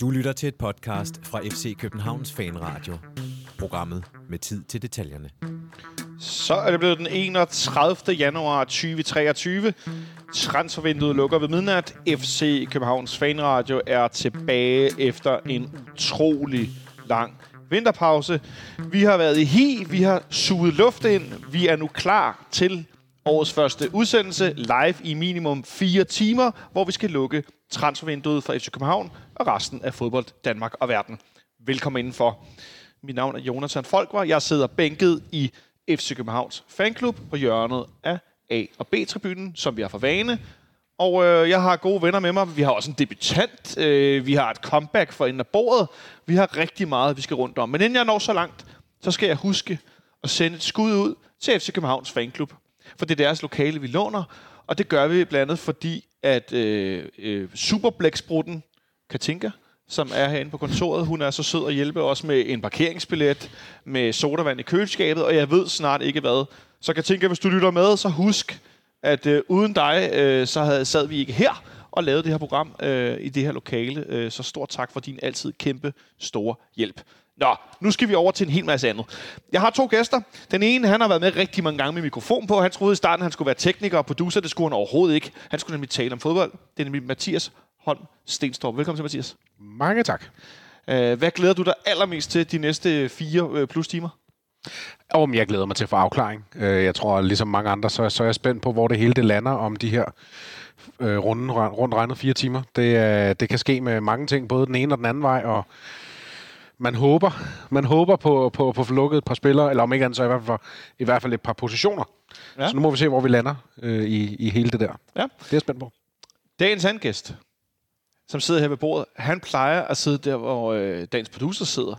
Du lytter til et podcast fra FC Københavns Fanradio. Programmet med tid til detaljerne. Så er det blevet den 31. januar 2023. Transfervinduet lukker ved midnat. FC Københavns Fanradio er tilbage efter en utrolig lang vinterpause. Vi har været i hi, vi har suget luft ind. Vi er nu klar til årets første udsendelse live i minimum 4 timer, hvor vi skal lukke transfervinduet for FC København og resten af fodbold Danmark og verden. Velkommen indenfor. Mit navn er Jonathan Folkvar. Jeg sidder bænket i FC Københavns fanklub på hjørnet af A- og B-tribunen, som vi har for vane. Og øh, jeg har gode venner med mig. Vi har også en debutant. Øh, vi har et comeback for enden af bordet. Vi har rigtig meget, vi skal rundt om. Men inden jeg når så langt, så skal jeg huske at sende et skud ud til FC Københavns fanklub. For det er deres lokale, vi låner. Og det gør vi blandt andet, fordi at øh, øh, superblæksprutten Katinka, som er herinde på kontoret. Hun er så sød at hjælpe os med en parkeringsbillet, med sodavand i køleskabet, og jeg ved snart ikke hvad. Så Katinka, hvis du lytter med, så husk, at øh, uden dig, øh, så havde, sad vi ikke her og lavede det her program øh, i det her lokale. Øh, så stort tak for din altid kæmpe store hjælp. Nå, nu skal vi over til en hel masse andet. Jeg har to gæster. Den ene, han har været med rigtig mange gange med mikrofon på. Han troede i starten, han skulle være tekniker og producer. Det skulle han overhovedet ikke. Han skulle nemlig tale om fodbold. Det er nemlig Mathias Holm Stenstrup. Velkommen til, Mathias. Mange tak. Uh, hvad glæder du dig allermest til de næste fire uh, plus timer? Og jeg glæder mig til at få afklaring. Øh, Jeg tror, ligesom mange andre, så, er jeg spændt på, hvor det hele det lander om de her øh, runde, rundt regnet fire timer. Det, det kan ske med mange ting, både den ene og den anden vej, og man håber, man håber på, på, på lukket et par spillere, eller om ikke andet, så i hvert fald, i hvert fald et par positioner. Ja. Så nu må vi se, hvor vi lander øh, i, i hele det der. Ja. Det er jeg spændt på. Dagens anden gæst, som sidder her ved bordet, han plejer at sidde der, hvor øh, dagens producer sidder.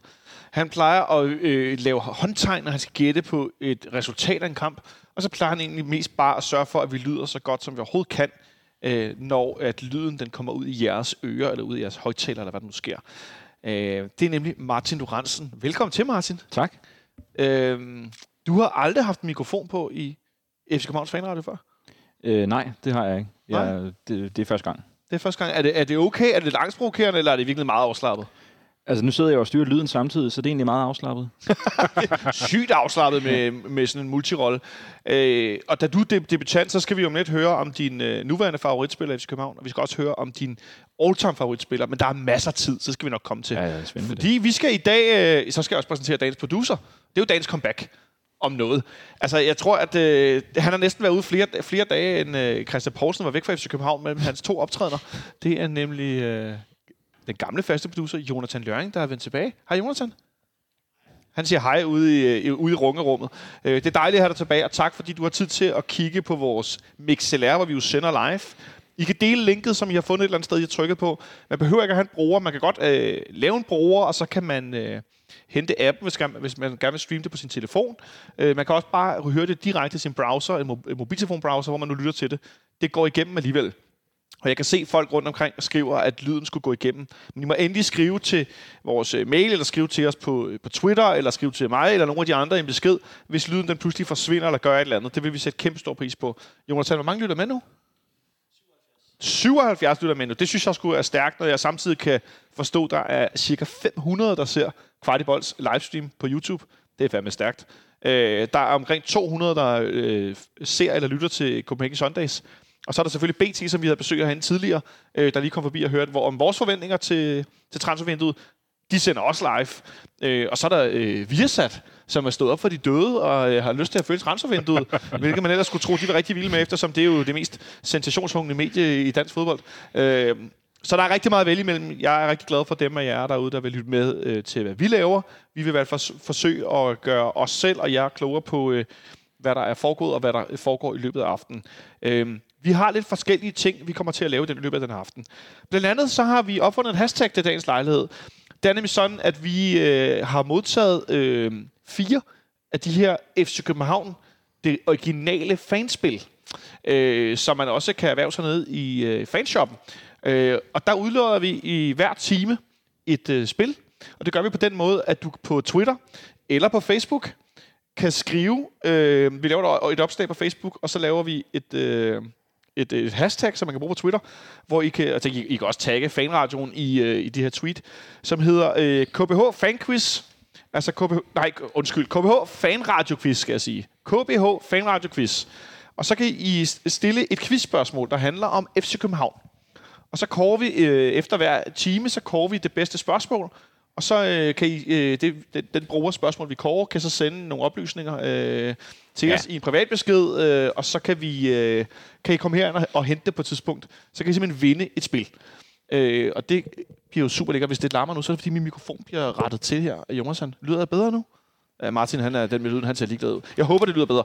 Han plejer at øh, lave håndtegn, når han skal gætte på et resultat af en kamp. Og så plejer han egentlig mest bare at sørge for, at vi lyder så godt, som vi overhovedet kan, øh, når at lyden den kommer ud i jeres ører, eller ud i jeres højtaler, eller hvad der nu sker. Øh, det er nemlig Martin Lorentzen. Velkommen til, Martin. Tak. Øh, du har aldrig haft en mikrofon på i FC Københavns Fanradio før? Øh, nej, det har jeg ikke. Nej? Jeg, det, det er første gang. Det er første gang. Er det, er det okay? Er det lidt angstprovokerende, eller er det virkelig meget afslappet? Altså, nu sidder jeg og styrer lyden samtidig, så det er egentlig meget afslappet. sygt afslappet med, med sådan en multirolle. Øh, og da du er deb- debutant, så skal vi om lidt høre om din øh, nuværende favoritspiller i København, og vi skal også høre om din all-time favoritspiller, men der er masser af tid, så skal vi nok komme til. Ja, spændt på det. Fordi vi skal i dag, øh, så skal jeg også præsentere dagens producer. Det er jo dagens comeback om noget. Altså, jeg tror, at øh, han har næsten været ude flere, flere dage, end øh, Christian Poulsen var væk fra FC København mellem hans to optrædener. Det er nemlig øh, den gamle faste producer, Jonathan Løring, der er vendt tilbage. Hej, Jonathan. Han siger hej ude i, øh, ude i rungerummet. Øh, det er dejligt at have dig tilbage, og tak fordi du har tid til at kigge på vores MixLR, hvor vi jo sender live. I kan dele linket, som I har fundet et eller andet sted, I har trykket på. Man behøver ikke at have en bruger. Man kan godt øh, lave en bruger, og så kan man øh, hente appen, hvis, man- hvis man gerne vil streame det på sin telefon. Øh, man kan også bare høre det direkte i sin browser, en, en mobiltelefonbrowser, hvor man nu lytter til det. Det går igennem alligevel. Og jeg kan se folk rundt omkring og skriver, at lyden skulle gå igennem. Men I må endelig skrive til vores øh, mail, eller skrive til os på, øh, på Twitter, eller skrive til mig, eller nogle af de andre en besked, hvis lyden den pludselig forsvinder, eller gør et eller andet. Det vil vi sætte kæmpe stor pris på. Jonas, hvor mange lytter med nu? 77 lytter med nu. Det synes jeg skulle er stærkt, når jeg samtidig kan forstå, der er cirka 500, der ser Kvartibolds livestream på YouTube. Det er fandme stærkt. Øh, der er omkring 200, der øh, ser eller lytter til Copenhagen Sundays. Og så er der selvfølgelig BT, som vi havde besøg af herinde tidligere, øh, der lige kom forbi og hørte hvor, om vores forventninger til, til transfervinduet. De sender også live. Øh, og så er der øh, Viasat, som er stået op for de døde og øh, har lyst til at følge transfervinduet, hvilket man ellers skulle tro, de var rigtig vilde med, eftersom det er jo det mest sensationshungrende medie i dansk fodbold. Øh, så der er rigtig meget at vælge imellem. Jeg er rigtig glad for dem af jer derude, der vil lytte med øh, til, hvad vi laver. Vi vil i hvert fald fors- forsøge at gøre os selv og jer klogere på, øh, hvad der er foregået, og hvad der foregår i løbet af aftenen. Øh, vi har lidt forskellige ting, vi kommer til at lave i den- løbet af den her aften. Blandt andet så har vi opfundet en hashtag til dagens lejlighed. Det er nemlig sådan, at vi øh, har modtaget øh, fire af de her FC København, det originale fanspil, øh, som man også kan erhverve sig ned i øh, fanshoppen. Øh, og der udlåder vi i hver time et øh, spil, og det gør vi på den måde, at du på Twitter eller på Facebook kan skrive, øh, vi laver et opslag på Facebook, og så laver vi et, øh, et, et hashtag, som man kan bruge på Twitter, hvor I kan, altså, I, I kan også tagge fanradioen i, øh, i de her tweet, som hedder øh, KBH Fanquiz. Altså KBH, nej, undskyld, KBH Fanradio Quiz, skal jeg sige. KBH Fanradio Quiz. Og så kan I stille et quizspørgsmål, der handler om FC København. Og så kårer vi, øh, efter hver time, så kårer vi det bedste spørgsmål. Og så øh, kan I, øh, det, den, den bruger spørgsmål, vi kårer, kan så sende nogle oplysninger øh, til ja. os i en privat besked, øh, og så kan, vi, øh, kan I komme herind og, og hente det på et tidspunkt. Så kan I simpelthen vinde et spil. Øh, og det bliver jo super lækkert. Hvis det larmer nu, så er det fordi, min mikrofon bliver rettet til her. Jonathan, lyder det bedre nu? Uh, Martin, han er den med lyden, han ser ligeglad ud. Jeg håber, det lyder bedre.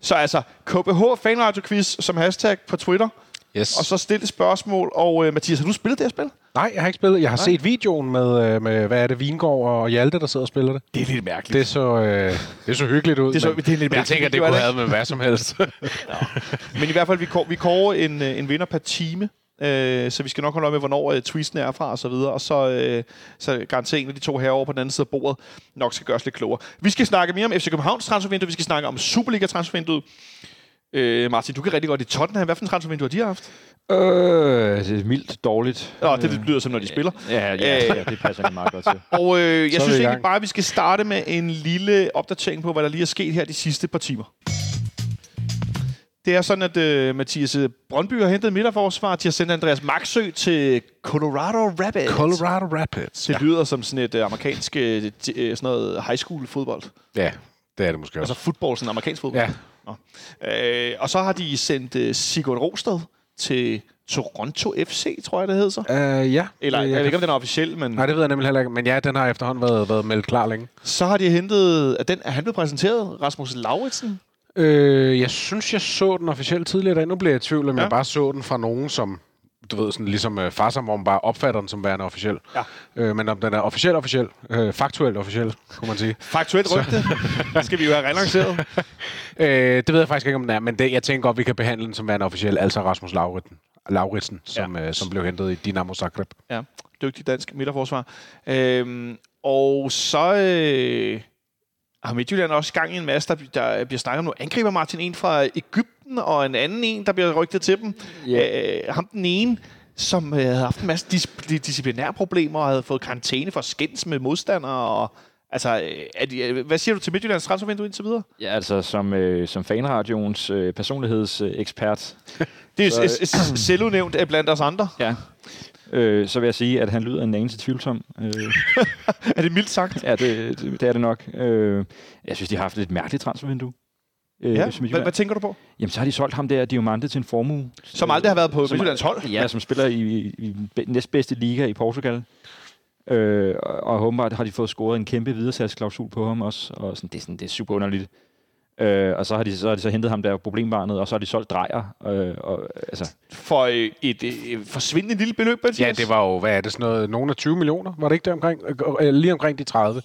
Så altså, KBH Fanradio Quiz som hashtag på Twitter. Yes. Og så stille spørgsmål. Og uh, Mathias, har du spillet det her spil? Nej, jeg har ikke spillet. Jeg har Nej. set videoen med, øh, med, hvad er det, Vingård og Hjalte, der sidder og spiller det. Det er lidt mærkeligt. Det så, øh, det så hyggeligt ud. Det så- men det er lidt jeg mærkeligt tænker, det kunne have med hvad som helst. Men i hvert fald, vi, kår, vi kårer en, øh, en vinder per time. Øh, så vi skal nok holde øje med, hvornår øh, tweetsen er fra og så videre. Og så, øh, så garanterer en af de to herovre på den anden side af bordet nok skal gøres lidt klogere. Vi skal snakke mere om FC Københavns transfervindue. Vi skal snakke om Superliga-transfervinduet. Øh, Martin, du kan rigtig godt i Tottenham. Hvad for en transfervindue har de haft? Øh, det er mildt dårligt. Nå, det, det lyder som, når de spiller. Ja, ja, ja det passer ikke meget godt til. Og øh, jeg Så synes egentlig bare, at vi skal starte med en lille opdatering på, hvad der lige er sket her de sidste par timer. Det er sådan, at øh, Mathias Brøndby har hentet midterforsvar. De har sendt Andreas Maxø til Colorado Rapids. Colorado Rapids. Det lyder som sådan et øh, amerikansk øh, øh, sådan noget high school fodbold. Ja, det er det måske Altså også. fodbold, sådan amerikansk fodbold. Ja, Nå. Øh, og så har de sendt øh, Sigurd Rosted til Toronto FC, tror jeg, det hedder så. uh, ja. Eller Øh, jeg, ved ikke, om den er officiel, men Nej, det ved jeg nemlig heller ikke. Men ja, den har efterhånden været, været meldt klar længe. så har de hentet... Er, den, er han blevet præsenteret? Rasmus Lauritsen? Øh, jeg synes, jeg så den officielt tidligere. Nu bliver jeg i tvivl, om Ja. jeg bare så den fra nogen, som du ved, sådan ligesom øh, Farsam, hvor man bare opfatter den som værende officiel. Ja. Øh, men om den er officiel officiel, øh, faktuelt officiel, kunne man sige. Faktuelt rygte. skal vi jo have relanceret. Øh, det ved jeg faktisk ikke, om den er, men det, jeg tænker godt, vi kan behandle den som værende officiel, altså Rasmus Lauritsen, Lauritsen som, ja. øh, som blev hentet i Dinamo Zagreb. Ja, dygtig dansk midterforsvar. Øhm, og så øh, har Midtjylland også gang i en masse, der, der bliver snakket om nu. Angriber Martin en fra Ægypten, og en anden en, der bliver rygtet til dem. Ja. Øh, ham den ene, som øh, havde haft en masse dis- disciplinære problemer, og havde fået karantæne for skændes med modstandere. Og, altså, øh, er de, øh, hvad siger du til Midtjyllands transfervindue indtil videre? Ja, altså som, øh, som fanradioens øh, personlighedsekspert, Det er jo s- selvudnævnt af blandt os andre. ja, øh, så vil jeg sige, at han lyder en anelse tvivlsom. Øh, Er det mildt sagt? ja, det, det, det er det nok. Øh, jeg synes, de har haft et mærkeligt transfervindue. Øh, Ja. Hvad, hvad tænker du på? Jamen, så har de solgt ham der, Diamante, til en formue. Som aldrig har været på Som- Midtjyllands hold. Ja, som spiller i, i, i be- næstbedste liga i Portugal. Øh, og, og åbenbart har de fået scoret en kæmpe videresalgsklausul på ham også. Og sådan, det, er sådan, det er super underligt. Øh, og så har, de, så har de så hentet ham der problembarnet, og så har de solgt drejer. Øh, og, altså, For øh, et øh, forsvindende lille beløb, Mathias. Ja, det var jo, hvad er det, sådan noget, nogle af 20 millioner, var det ikke der omkring? Øh, Lige omkring de 30.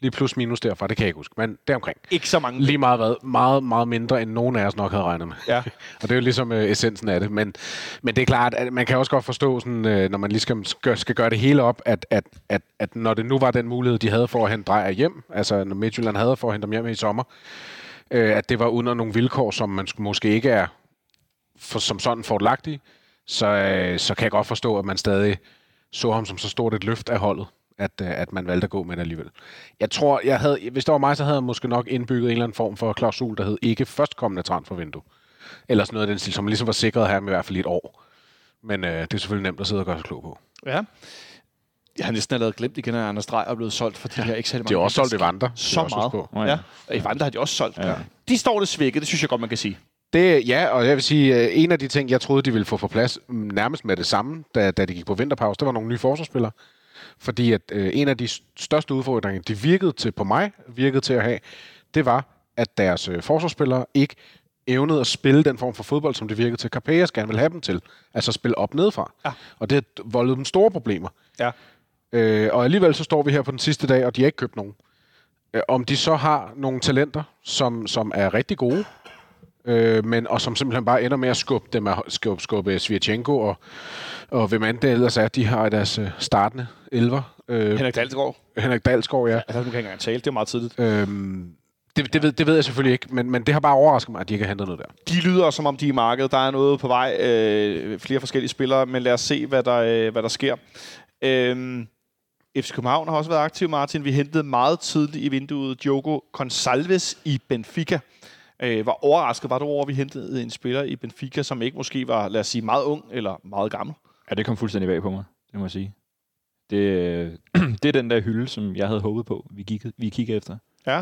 Lige plus minus derfra, det kan jeg ikke huske, men deromkring. ikke så mange. Lige meget hvad, meget, meget mindre, end nogen af os nok havde regnet med. Ja. Og det er jo ligesom øh, essensen af det. Men, men det er klart, at man kan også godt forstå, sådan, øh, når man lige skal, skal, gøre det hele op, at, at, at, at når det nu var den mulighed, de havde for at hente drejer hjem, altså når Midtjylland havde for at hente dem hjem i sommer, øh, at det var under nogle vilkår, som man sk- måske ikke er for, som sådan fordelagtige, så, øh, så kan jeg godt forstå, at man stadig så ham som så stort et løft af holdet, at, øh, at man valgte at gå med det alligevel. Jeg tror, jeg havde, hvis det var mig, så havde jeg måske nok indbygget en eller anden form for klausul, der hed ikke førstkommende transfervindue. Eller sådan noget af den stil, som ligesom var sikret her med i hvert fald i et år. Men øh, det er selvfølgelig nemt at sidde og gøre sig klog på. Ja. Jeg har næsten allerede glemt igen, at Anders Drej er blevet solgt for de her ikke særlig De har mange også solgt. Evander. Så meget. Nå ja. Ja. Og Evander har de også solgt. Ja. De står lidt svækket, det synes jeg godt, man kan sige. Det, ja, og jeg vil sige, øh, en af de ting, jeg troede, de ville få på plads mm, nærmest med det samme, da, da de gik på vinterpause, det var nogle nye forsvarsspillere. Fordi at øh, en af de største udfordringer, de virkede til på mig, virkede til at have, det var, at deres øh, forsvarsspillere ikke evnede at spille den form for fodbold, som det virkede til. Carpeas gerne vil have dem til. Altså spille op nedefra. Ja. Og det har voldet dem store problemer. Ja. Øh, og alligevel så står vi her på den sidste dag, og de har ikke købt nogen. Øh, om de så har nogle talenter, som, som er rigtig gode, øh, men, og som simpelthen bare ender med at skubbe dem af, skubbe, skubbe Svirchenko og, og hvem end det ellers er, de har i deres øh, startende elver. Øh, Henrik Dalsgaard. Henrik Dalsgaard, ja. Altså, nu kan ikke engang tale, det er meget tidligt. Øhm, Det, det, ved, det ved jeg selvfølgelig ikke, men, men det har bare overrasket mig, at de ikke har hentet noget der. De lyder, som om de er i markedet. Der er noget på vej. Øh, flere forskellige spillere, men lad os se, hvad der, øh, hvad der sker. Øh, FC København har også været aktiv, Martin. Vi hentede meget tidligt i vinduet Diogo Gonçalves i Benfica. Øh, hvor overrasket var du over, at vi hentede en spiller i Benfica, som ikke måske var, lad os sige, meget ung eller meget gammel? Ja, det kom fuldstændig bag på mig, det må jeg sige. Det, det er den der hylde, som jeg havde håbet på, vi kiggede, vi kiggede efter. Ja.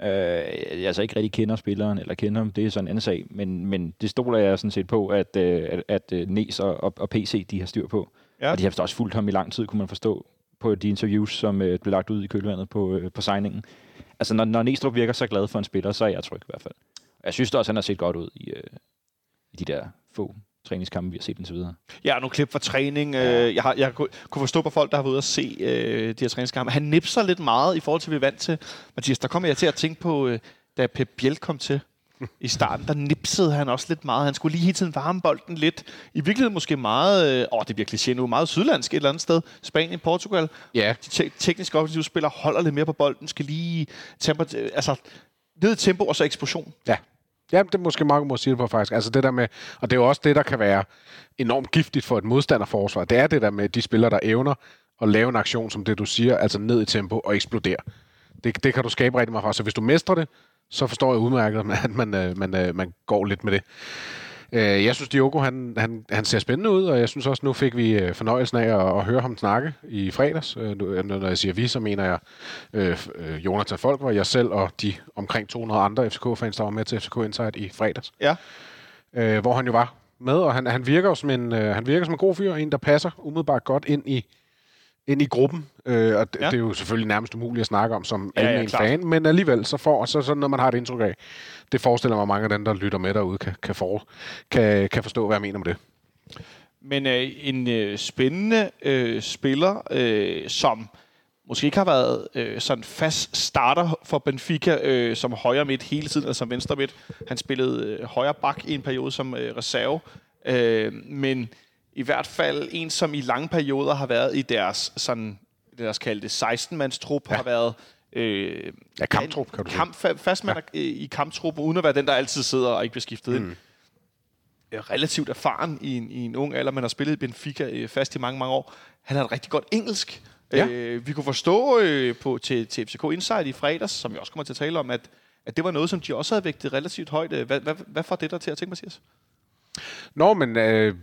Øh, jeg altså ikke rigtig kender spilleren, eller kender ham, det er sådan en anden sag, men, men det stoler jeg sådan set på, at, øh, at, at øh, Nes og, og PC, de har styr på. Ja. Og de har også fulgt ham i lang tid, kunne man forstå, på de interviews, som øh, blev lagt ud i kølvandet på, øh, på signingen. Altså, når, når Næstrup virker så glad for en spiller, så er jeg tryg i hvert fald. Og Jeg synes også, han har set godt ud i, øh, i de der få træningskampe, vi har set indtil videre. Ja, nogle klip fra træning. Ja. Jeg, har, jeg kunne forstå på folk, der har været ude at se øh, de her træningskampe. Han nipser lidt meget i forhold til, hvad vi er vant til. Mathias, der kommer jeg til at tænke på, øh, da Pep Biel kom til i starten, der nipsede han også lidt meget. Han skulle lige hele tiden varme bolden lidt. I virkeligheden måske meget, øh, åh, det er virkelig nu, meget sydlandsk et eller andet sted. Spanien, Portugal. Ja, De te- tekniske offensive spillere holder lidt mere på bolden, skal lige tempo, altså ned i tempo og så eksplosion. Ja. Ja, det er måske meget må sige det på, faktisk. Altså det der med, og det er jo også det, der kan være enormt giftigt for et modstanderforsvar. Det er det der med de spillere, der evner at lave en aktion, som det du siger, altså ned i tempo og eksplodere. Det, det kan du skabe rigtig meget fra. Så hvis du mestrer det, så forstår jeg udmærket, at man, øh, man, man, man går lidt med det. Øh, Jeg synes, Diogo, han, han, han ser spændende ud, og jeg synes også, nu fik vi øh, fornøjelsen af at, at høre ham snakke i fredags. Øh, nu- Når jeg siger vi, så mener jeg øh, øh, Jonathan Folk, var jeg selv og de omkring 200 andre FCK-fans, der var med til FCK Insight i fredags. Ja. øh, hvor han jo var med, og han, han virker jo som en, øh, han virker som en god fyr, en der passer umiddelbart godt ind i ind i gruppen, øh, og d- Ja. ja. det er jo selvfølgelig nærmest umuligt at snakke om som Ja, ja, ja, almen klart. fan, men alligevel så får så sådan noget, man har et indtryk af. Det forestiller mig, at mange af dem, der lytter med derude, kan, kan, for, kan, kan forstå, hvad jeg mener med det. Men øh, en øh, spændende øh, spiller, øh, som måske ikke har været øh, sådan fast starter for Benfica øh, som højre midt hele tiden, eller som venstre midt. Han spillede øh, højre bak i en periode som øh, reserve. Øh, men i hvert fald en, som i lange perioder har været i deres sådan, deres kaldte 16-mands trup, ja. har været øh, Ja, kamptrup, kan du kamp, fa- fastmand ja. i kamptrup, uden at være den, der altid sidder og ikke bliver skiftet mm. ind. Relativt erfaren i en, i en ung alder, men har spillet i Benfica øh, fast i mange, mange år. Han har et rigtig godt engelsk. Ja. Øh, vi kunne forstå øh, på, til, til FCK Insight i fredags, som vi også kommer til at tale om, at, at det var noget, som de også havde vægtet relativt højt. Øh, Hvad, hvad, hvad får det der til at tænke, Mathias? Nå, men øh,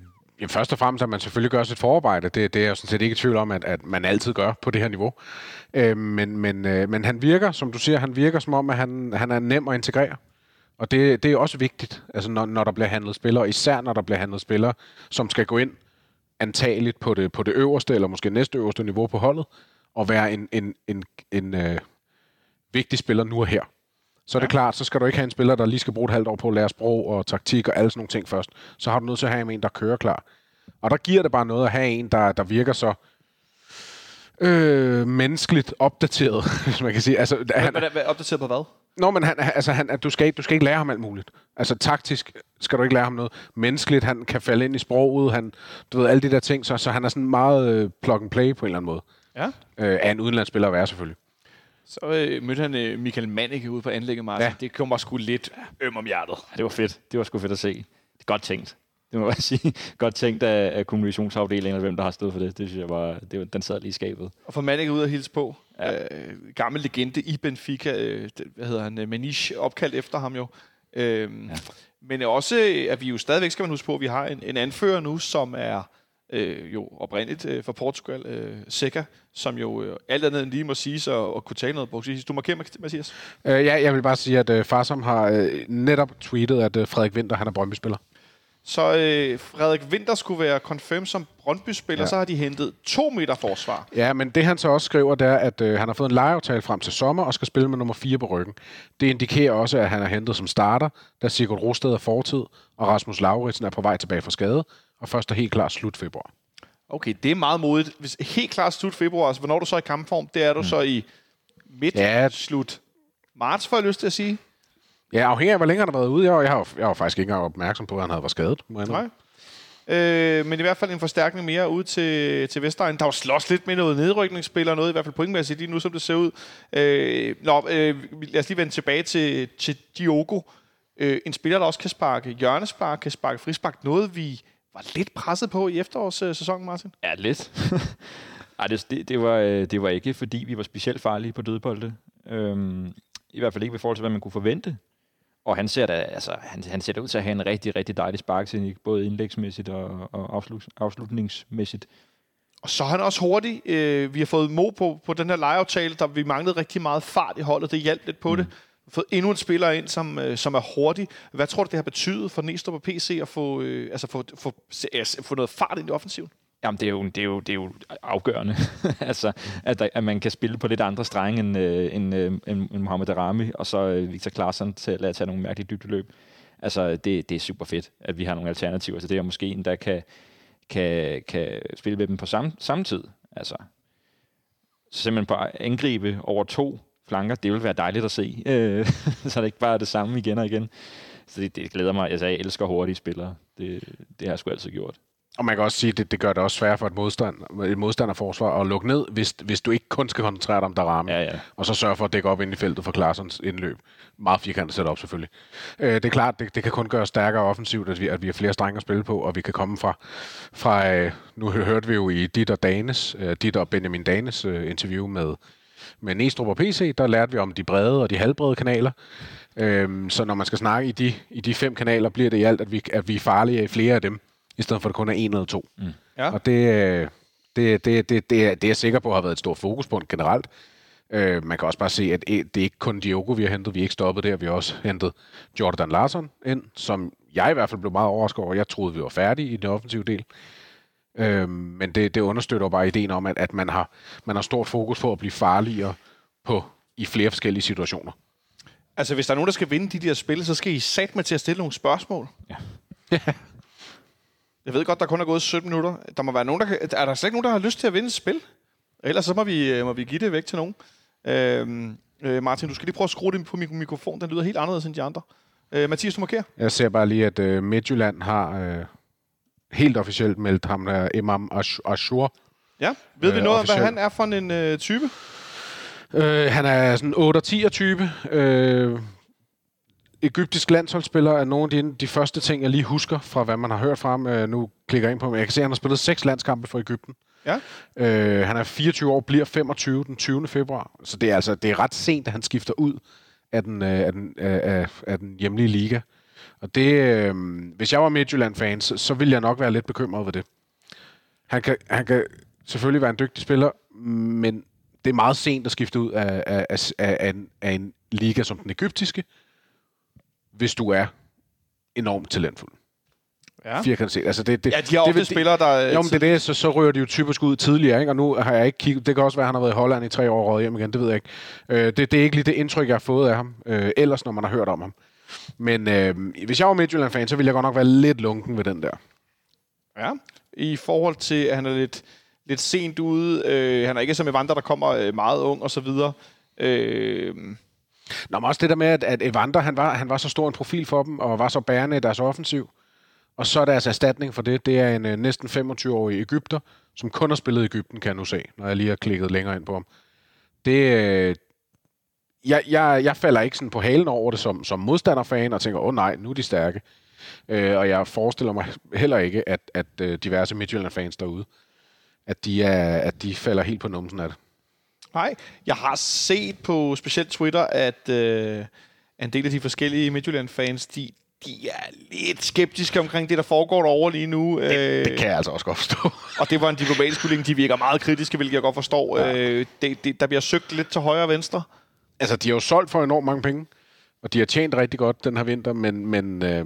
ja, først og fremmest, at man selvfølgelig gør sit forarbejde. Det, det er jeg sådan set ikke i tvivl om, at, at man altid gør på det her niveau. Øh, men, men, øh, men han virker, som du siger, han virker som om, at han, han er nem at integrere. Og det, det er også vigtigt, altså når, når der bliver handlet spillere, især når der bliver handlet spillere, som skal gå ind antageligt på det, på det øverste, eller måske næste øverste niveau på holdet, og være en, en, en, en øh, vigtig spiller nu og her. Så er det klart, så skal du ikke have en spiller, der lige skal bruge et halvt år på at lære sprog og taktik og alle sådan nogle ting først. Så har du nødt til at have en, der kører klar. Og der giver det bare noget at have en, der, der virker så øh, menneskeligt opdateret, hvis man kan sige. Altså, han, Hvad, hvad, hvad, opdateret på hvad? Nå, men han, altså, han, at du, skal, du skal ikke lære ham alt muligt. Altså taktisk skal du ikke lære ham noget. Menneskeligt, han kan falde ind i sproget, han, du ved, alle de der ting, så, så han er sådan meget øh, plug and play på en eller anden måde. Ja. Øh, af en udenlandsspiller at være selvfølgelig. Så øh, mødte han øh, Michael Mannicke ude på anlægget, Martin. Ja. Det kommer sgu lidt øm om hjertet. Ja, det var fedt. Det var sgu fedt at se. Det er godt tænkt. Det må jeg sige. Godt tænkt af, af kommunikationsafdelingen, og hvem der har stået for det. Det synes jeg var, det var den sad lige i skabet. Og få Mannicke ud og hilse på. Ja. Øh, gammel legende i Benfica. Øh, hvad hedder han? Øh, Manish, opkaldt efter ham jo. Øh, ja. Men også, øh, at vi jo stadigvæk skal man huske på, at vi har en, en anfører nu, som er øh, jo oprindeligt øh, fra Portugal, øh, Seca, som jo øh, alt andet end lige må sige sig og, og kunne tale noget portugisisk. Du markerer, Mathias? Øh, ja, jeg vil bare sige, at øh, Farsom har øh, netop tweetet, at øh, Frederik Winter, han er Brøndby-spiller. Så øh, Frederik Winter skulle være confirmed som Brøndby-spiller, ja. Så har de hentet to meter forsvar. Ja, men det han så også skriver, det er, at øh, han har fået en lejeaftale frem til sommer og skal spille med nummer 4 på ryggen. Det indikerer også, at han er hentet som starter, da Sigurd Rosted er fortid, og Rasmus Lauritsen er på vej tilbage fra skade, og først er helt klar slut februar. Okay, det er meget modigt. Hvis helt klart slut februar, altså hvornår er du så i kampform? Det er du mm. så i midt, ja. Slut marts, får jeg lyst til at sige. Ja, afhængig af, hvor længe han har været ude. Jeg, var- jeg, har, jo- jeg var faktisk ikke engang opmærksom på, at han havde været skadet. Må Nej. Øh, men i hvert fald en forstærkning mere ud til, til Vestegn. Der var slås lidt med noget nedrykningsspiller, noget i hvert fald pointmæssigt lige nu, som det ser ud. Øh, nå, øh, lad os lige vende tilbage til, til Diogo. Øh, en spiller, der også kan sparke hjørnespark, kan sparke frispark. Noget, vi var lidt presset på i efterårssæsonen, Martin. Ja, lidt. Ej, det, det, det, var, øh, det var ikke, fordi vi var specielt farlige på dødbolde. Øhm, I hvert fald ikke i forhold til, hvad man kunne forvente. Og han ser da, altså, han, han ser da ud til at have en rigtig, rigtig dejlig sparkteknik, både indlægsmæssigt og, og afslut, afslutningsmæssigt. Og så er han også hurtig. Øh, vi har fået Mo på, på den her lejeaftale, der vi manglede rigtig meget fart i holdet. Det hjalp lidt på mm. det. Fået endnu en spiller ind, som, øh, som er hurtig. Hvad tror du, det har betydet for Næstrup og PC at få, øh, altså få, få, altså få noget fart ind i offensiven? Jamen, det er jo, det er jo, det er jo afgørende, altså, at, der, at man kan spille på lidt andre strenge end, øh, end, øh, end Mohamed Arami, og så øh, Victor Klaarsson til at lade tage nogle mærkelige dybdeløb. Altså, det, det er super fedt, at vi har nogle alternativer til det, og måske en, der kan, kan, kan spille med dem på samme, samme tid. Altså, så simpelthen bare angribe over to flanker, det vil være dejligt at se, øh, så det ikke bare er det samme igen og igen. Så det, det glæder mig. Altså, jeg elsker hurtige spillere. Det, det har jeg sgu altid gjort. Og man kan også sige, at det, det gør det også svært for et, modstand, et modstanderforsvar at lukke ned, hvis, hvis du ikke kun skal koncentrere dig om Darami, Ja, ja. og så sørge for at dække op ind i feltet for Klarsens indløb. Meget firkantet setup selvfølgelig. Øh, det er klart, det, det kan kun gøre os stærkere offensivt, at vi, at vi har flere strenge at spille på, og vi kan komme fra, fra øh, nu hørte vi jo i dit og Danes, øh, dit og Benjamin Danes øh, interview med, med Næstrup og PC, der lærte vi om de brede og de halvbrede kanaler. Øhm, så når man skal snakke i de, i de fem kanaler, bliver det i alt, at vi, at vi er farlige i flere af dem, i stedet for at det kun er en eller to. Mm. Ja. Og det, øh, det, det, det, det, er, det er jeg sikker på har været et stort fokuspunkt generelt. Øh, man kan også bare se, at eh, det er ikke kun Diogo, vi har hentet. Vi er ikke stoppet der. Vi har også hentet Jordan Larson ind, som jeg i hvert fald blev meget overrasket over. Jeg troede, vi var færdige i den offensive del. Øh, men det, det understøtter bare ideen om, at, at man, har, man har stort fokus på at blive farligere på, i flere forskellige situationer. Altså, hvis der er nogen, der skal vinde de der spil, så skal I sat med til at stille nogle spørgsmål. Ja. Jeg ved godt, der kun er gået 17 minutter. Der må være nogen, der kan, er der slet ikke nogen, der har lyst til at vinde et spil? Ellers så må vi, øh, må vi give det væk til nogen. Øhm, øh, Martin, du skal lige prøve at skrue det på min mikrofon. Den lyder helt anderledes end de andre. Øh, Mathias, du markerer. Jeg ser bare lige, at øh, Midtjylland har øh, helt officielt meldt ham der Imam Ash- Ashur. Ja. Ved vi Øh, noget om, hvad han er for en øh, type? Øh, han er sådan 8 10 type. Øh, Ægyptisk landsholdsspiller er nogle af de, de første ting, jeg lige husker fra, hvad man har hørt fra ham. Øh, nu klikker jeg ind på ham. Jeg kan se, at han har spillet seks landskampe for Ægypten. Ja. Øh, han er 24 år, bliver 25 den 20. februar. Så det er altså det er ret sent, at han skifter ud af den, øh, af den, af, af, af den hjemlige liga. Og det, øh, hvis jeg var Midtjylland-fan, så, så ville jeg nok være lidt bekymret ved det. Han kan, han kan selvfølgelig være en dygtig spiller, men det er meget sent at skifte ud af, af, af, af, en, af en liga som den egyptiske, hvis du er enormt talentfuld. Ja. Firkantet set. Altså det, det, Ja, de har ofte det, spillere, der... jo, men det er det, så, så rører de jo typisk ud tidligere, ikke? og nu har jeg ikke kigget, det kan også være, at han har været i Holland i tre år og hjem igen, det ved jeg ikke. Øh, det, det er ikke lige det indtryk, jeg har fået af ham, øh, ellers når man har hørt om ham. Men øh, hvis jeg var Midtjylland-fan, så ville jeg godt nok være lidt lunken ved den der. Ja. I forhold til, at han er lidt, lidt sent ude. Øh, han er ikke som Evander, der kommer øh, meget ung og så videre. Øh, Nå, men også det der med, at, at Evander, han var, han var så stor en profil for dem, og var så bærende i deres offensiv. Og så er deres erstatning for det, det er en øh, næsten 25-årig Ægypter, som kun har spillet i Ægypten, kan jeg nu se, når jeg lige har klikket længere ind på ham. Det, øh, jeg, jeg, jeg falder ikke sådan på halen over det som, som modstanderfan, og tænker, åh oh, nej, nu er de stærke. Øh, og jeg forestiller mig heller ikke, at, at øh, diverse Midtjylland-fans derude, at de, er, at de falder helt på numsen af det. nej, jeg har set på specielt Twitter, at øh, en del af de forskellige Midtjylland-fans, de, de er lidt skeptiske omkring det, der foregår derovre lige nu. Øh, Det, det kan jeg altså også godt forstå. Og det var en diplomatisk udlægning. De virker meget kritiske, hvilket jeg godt forstår. Ja. Øh, det, det, der bliver søgt lidt til højre og venstre altså, de har jo solgt for enormt mange penge, og de har tjent rigtig godt den her vinter, men, men øh,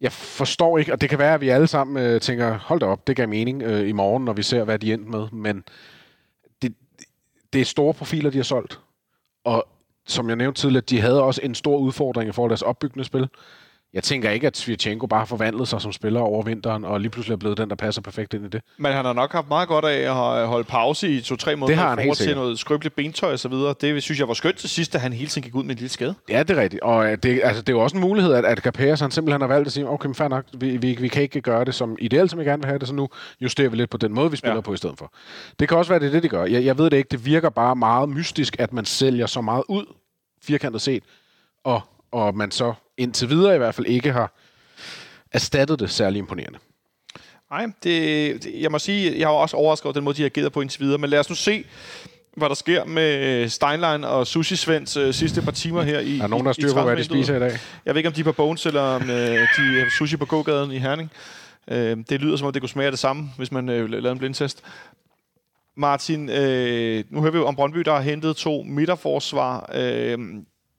jeg forstår ikke, og det kan være, at vi alle sammen øh, tænker, hold da op, det gav mening øh, i morgen, når vi ser, hvad de endte med, men det, det er store profiler, de har solgt, og som jeg nævnte tidligere, de havde også en stor udfordring i forhold til deres opbyggende spil jeg tænker ikke, at Svirchenko bare har forvandlet sig som spiller over vinteren, og lige pludselig er blevet den, der passer perfekt ind i det. Men han har nok haft meget godt af at holde pause i to-tre måneder Det har han helt til noget skrøbeligt bentøj og så videre. Det synes jeg var skønt til sidst, at han hele tiden gik ud med en lille skade. Ja, det er rigtigt. Og øh, det, altså, det er jo også en mulighed, at, at Capers han simpelthen har valgt at sige, okay, men fair nok, vi, vi, vi kan ikke gøre det som ideelt, som jeg gerne vil have det, så nu justerer vi lidt på den måde, vi spiller ja. på i stedet for. Det kan også være, det er det, de gør. Jeg, jeg ved det ikke. Det virker bare meget mystisk, at man sælger så meget ud, firkantet set, og, og man så indtil videre i hvert fald ikke har erstattet det særlig imponerende. Nej, det, det, jeg må sige, jeg har også overrasket over den måde, de har ageret på indtil videre. Men lad os nu se, hvad der sker med Steinlein og Sushi Svends øh, sidste par timer her i Er der nogen, der styrer på, hvad de spiser i dag? Jeg ved ikke, om de er på Bones, eller om øh, de er sushi på gågaden i Herning. Øh, det lyder som om, det kunne smage det samme, hvis man øh, lavede en blindtest. Martin, øh, nu hører vi jo om Brøndby, der har hentet to midterforsvar. Øh,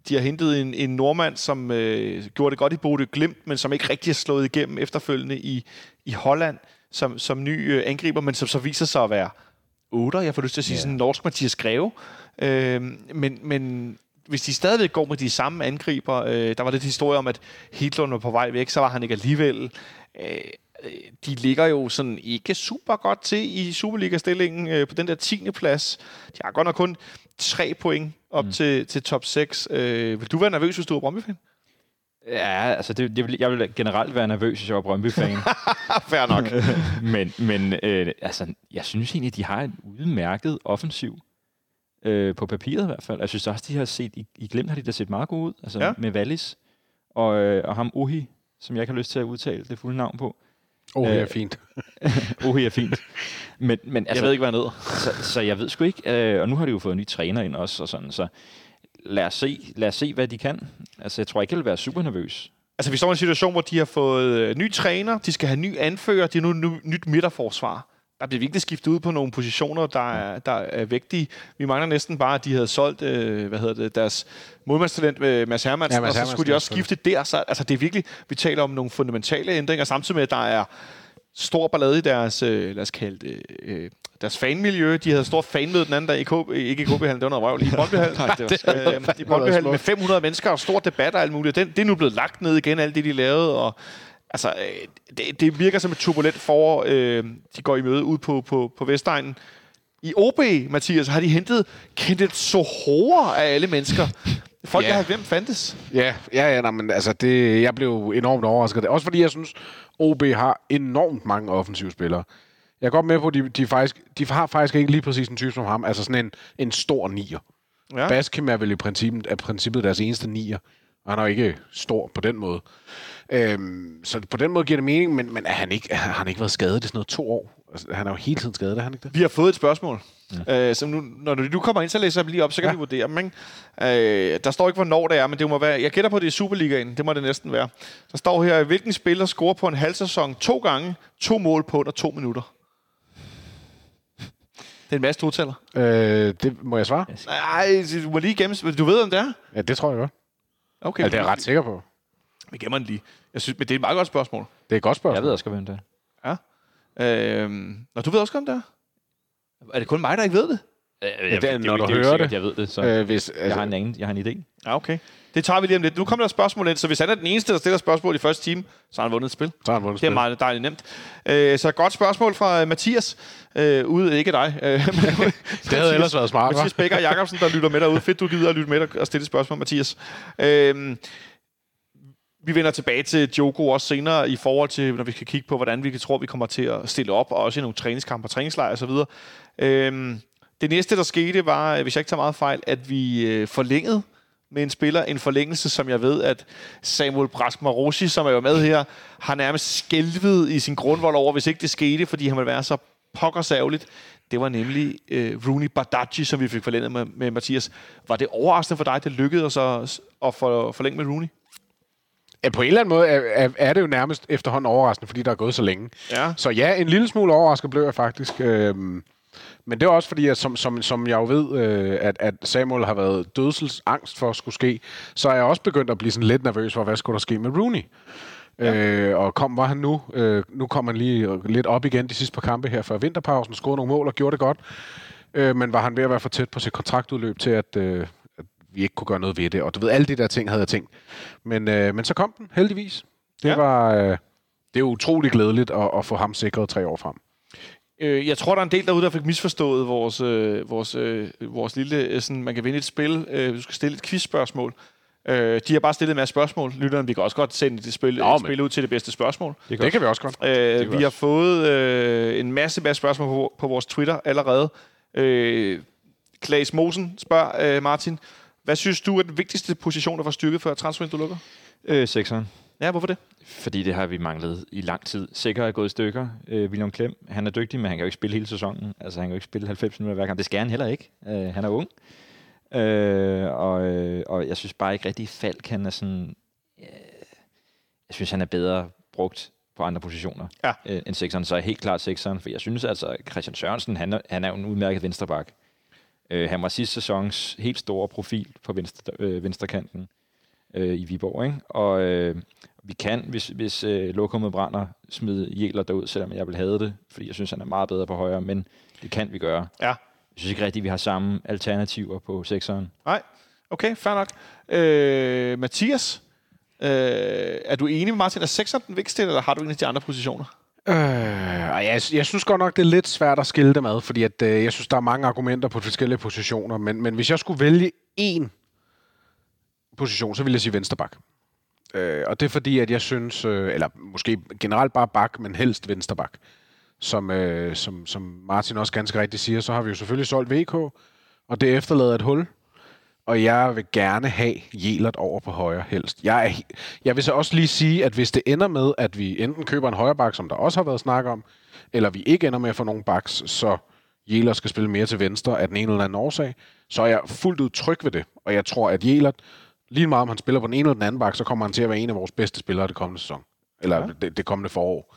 de har hentet en, en nordmand, som øh, gjorde det godt i Bodø Glimt, men som ikke rigtig har slået igennem efterfølgende i, i Holland som, som ny øh, angriber, men som så viser sig at være otter. Jeg får lyst til at sige yeah. sådan en norsk Mathias Greve. Øh, men, men hvis de stadigvæk går med de samme angriber, øh, der var lidt historie om, at Hitlund var på vej væk, så var han ikke alligevel. Øh, de ligger jo sådan ikke super godt til i Superliga-stillingen øh, på den der 10. plads. De har godt nok kun tre point op mm. til, til top 6. Øh, vil du være nervøs, hvis du er Brøndby-fan? Ja, altså det, det vil, jeg vil generelt være nervøs, hvis jeg var Brøndby-fan. Fair nok. men men øh, altså, jeg synes egentlig, de har en udmærket offensiv. Øh, på papiret i hvert fald. Jeg synes også, de har set, i, i Glimt har de da set meget gode ud. Altså ja. med Wallis og, øh, og ham Ohi, som jeg ikke har lyst til at udtale det fulde navn på. Oh, det er Øh, fint. Ohi er fint. Men, men Altså, altså, jeg ved ikke, hvad han hedder. så, så jeg ved sgu ikke, øh, og nu har de jo fået en ny træner ind også, og sådan, så lad os, se, lad os se, hvad de kan. Altså, jeg tror ikke, jeg vil være super nervøs. Altså, vi står i en situation, hvor de har fået øh, ny træner, de skal have ny anfører, de har nu nu nyt midterforsvar. Der bliver virkelig skiftet ud på nogle positioner, der er, der er vægtige. Vi mangler næsten bare, at de havde solgt øh, hvad hedder det, deres modmandstalent med Mads Hermansen, Ja, Mads og så skulle de også skifte der. Så, altså, det er virkelig, vi taler om nogle fundamentale ændringer, samtidig med, at der er stor ballade i deres, øh, lad os kalde det, øh, deres fanmiljø. De havde stor fanmøde den anden dag i KB, ikke i KB-hallen, det var noget røvl, i Brøndbyhallen. Nej, det var øh, i med 500 mennesker og stor debat og alt muligt. Den, det er nu blevet lagt ned igen, alt det, de lavede. Og, altså, øh, det, det virker som et turbulent forår, øh, de går i møde ud på, på, på Vestegnen. I OB, Mathias, har de hentet Kenneth Sohora af alle mennesker. Folk, Ja. jeg har glemt fandtes. Ja, ja, ja nej, men altså, det, jeg blev enormt overrasket. Også fordi jeg synes, OB har enormt mange offensive spillere. Jeg er godt med på, at de, de, faktisk, de har faktisk ikke lige præcis en type som ham. Altså sådan en, en stor nier. Ja. Baskim er vel i princippet, er princippet deres eneste nier. Og han er jo ikke stor på den måde. Øhm, så på den måde giver det mening, men, men er han ikke, har han ikke været skadet i sådan noget to år? Altså, han er jo hele tiden skadet, er han ikke det? Vi har fået et spørgsmål. Mm. Øh, som nu, når du kommer ind, så læser jeg lige op, så kan ja. Ja. vi vurdere dem. Ikke? Øh, der står ikke, hvornår det er, men det må være... Jeg gætter på, det er Superligaen. Det må det næsten være. Der står her, hvilken spiller scorer på en halv sæson to gange, to mål på under to minutter. Det er en masse totæller. Øh, det må jeg svare? Nej, du må lige gemme... Du ved, om det er? Ja, det tror jeg godt. Okay, Ja, det er jeg ret sikker på. Vi gemmer den lige. Jeg synes, men det er et meget godt spørgsmål. Det er et godt spørgsmål. Jeg ved også hvem det er. Øhm, og du ved også, om det er? Er det kun mig, der ikke ved det? Ja, det er- når du jo ikke hører sikkert, det. Jeg ved det, så Øh, hvis, jeg, har en anden, jeg har en idé. Ja, okay. Det tager vi lige om lidt. Nu kommer der et spørgsmål ind, så hvis han er den eneste, der stiller spørgsmål i første time, så har han vundet et spil. Så har han vundet Det er spil. meget dejligt nemt. Øh, så et godt spørgsmål fra øh, Mathias. Øh, ude, ikke dig. Øh, Det havde ellers været smart, Mathias? Bækker Jacobsen, der lytter med derude. Fedt, du gider at lytte med og stille spørgsmål, Mathias. Øh, vi vender tilbage til Joko også senere i forhold til, når vi skal kigge på, hvordan vi tror, vi kommer til at stille op, og også i nogle træningskampe og træningslejre osv. Øhm, det næste, der skete, var, øh, hvis jeg ikke tager meget fejl, at vi øh, forlængede med en spiller. En forlængelse, som jeg ved, at Samuel Braskmarosi, som er jo med her, har nærmest skælvet i sin grundvold over, hvis ikke det skete, fordi han ville være så pokkersavligt. Det var nemlig øh, Rooney Badaji, som vi fik forlænget med, med Mathias. Var det overraskende for dig, det lykkedes os at for, forlænge med Rooney? Ja, på en eller anden måde er, er, er det jo nærmest efterhånden overraskende, fordi der er gået så længe. Ja. Så ja, en lille smule overrasket blev jeg faktisk. Øhm, men det er også fordi, at som, som, som jeg jo ved, øh, at, at Samuel har været dødsels angst for at skulle ske, så er jeg også begyndt at blive sådan lidt nervøs for, hvad skulle der ske med Rooney? Ja. Øh, og kom var han nu. Øh, nu kom han lige lidt op igen de sidste par kampe her før vinterpausen, scorede nogle mål og gjorde det godt. Øh, men var han ved at være for tæt på sit kontraktudløb til, at, øh, vi ikke kunne gøre noget ved det. Og du ved, alle de der ting havde jeg tænkt. Men, øh, men så kom den, heldigvis. Det Ja. var... Øh, det er utrolig glædeligt at, at få ham sikret tre år frem. Øh, jeg tror, der er en del derude, der fik misforstået vores, øh, vores, øh, vores lille... Øh, sådan, man kan vinde et spil. Øh, du skal stille et quizspørgsmål. Øh, de har bare stillet en masse spørgsmål. Lytterne, vi kan også godt sende det spil, Nå, spil ud til det bedste spørgsmål. Det, det kan vi også godt. Øh, kan vi vi har også. fået øh, en masse, masse spørgsmål på, på vores Twitter allerede. Øh, Klaas Mosen spørger øh, Martin, hvad synes du er den vigtigste position at få styrket før transfervinduet lukker? Øh, sekseren. Ja, hvorfor det? Fordi det har vi manglet i lang tid. Sikker er gået i stykker. Øh, William Klem, han er dygtig, men han kan jo ikke spille hele sæsonen. Altså, han kan jo ikke spille 90 minutter hver gang. Det skal han heller ikke. Øh, han er ung. Øh, og, øh, og jeg synes bare ikke rigtig, Falk han er sådan... Øh, jeg synes, han er bedre brugt på andre positioner Ja. øh, end sekseren. Så er helt klart sekseren, for jeg synes altså, Christian Sørensen, han er, han er en udmærket vensterbak. Øh, han var sidste sæsons helt store profil på venstre, øh, venstrekanten øh, i Viborg. Ikke? Og øh, vi kan, hvis, hvis øh, lokummet brænder, smide Jæler derud, selvom jeg vil have det, fordi jeg synes, han er meget bedre på højre, men det kan vi gøre. Ja. Jeg synes ikke rigtigt, vi har samme alternativer på sekseren. Nej. Okay, fair nok. Øh, Mathias, øh, er du enig med Martin, at sekseren er den vigtigste, eller har du en af de andre positioner? Øh, og jeg, jeg synes godt nok, det er lidt svært at skille dem ad, fordi at, øh, jeg synes, der er mange argumenter på forskellige positioner. Men, men hvis jeg skulle vælge én position, så ville jeg sige vensterbak. Øh, og det er fordi, at jeg synes, øh, eller måske generelt bare bak, men helst vensterbak. Som, øh, som, som Martin også ganske rigtigt siger, så har vi jo selvfølgelig solgt VK, og det efterlader et hul. Og jeg vil gerne have Jelert over på højre helst. Jeg, er, jeg vil så også lige sige, at hvis det ender med, at vi enten køber en højre bak, som der også har været snak om, eller vi ikke ender med at få nogen baks, så Jelert skal spille mere til venstre af den ene eller anden årsag, så er jeg fuldt ud tryg ved det. Og jeg tror, at Jelert, lige meget om han spiller på den ene eller den anden bak, så kommer han til at være en af vores bedste spillere det kommende sæson. Eller ja. det, det kommende forår.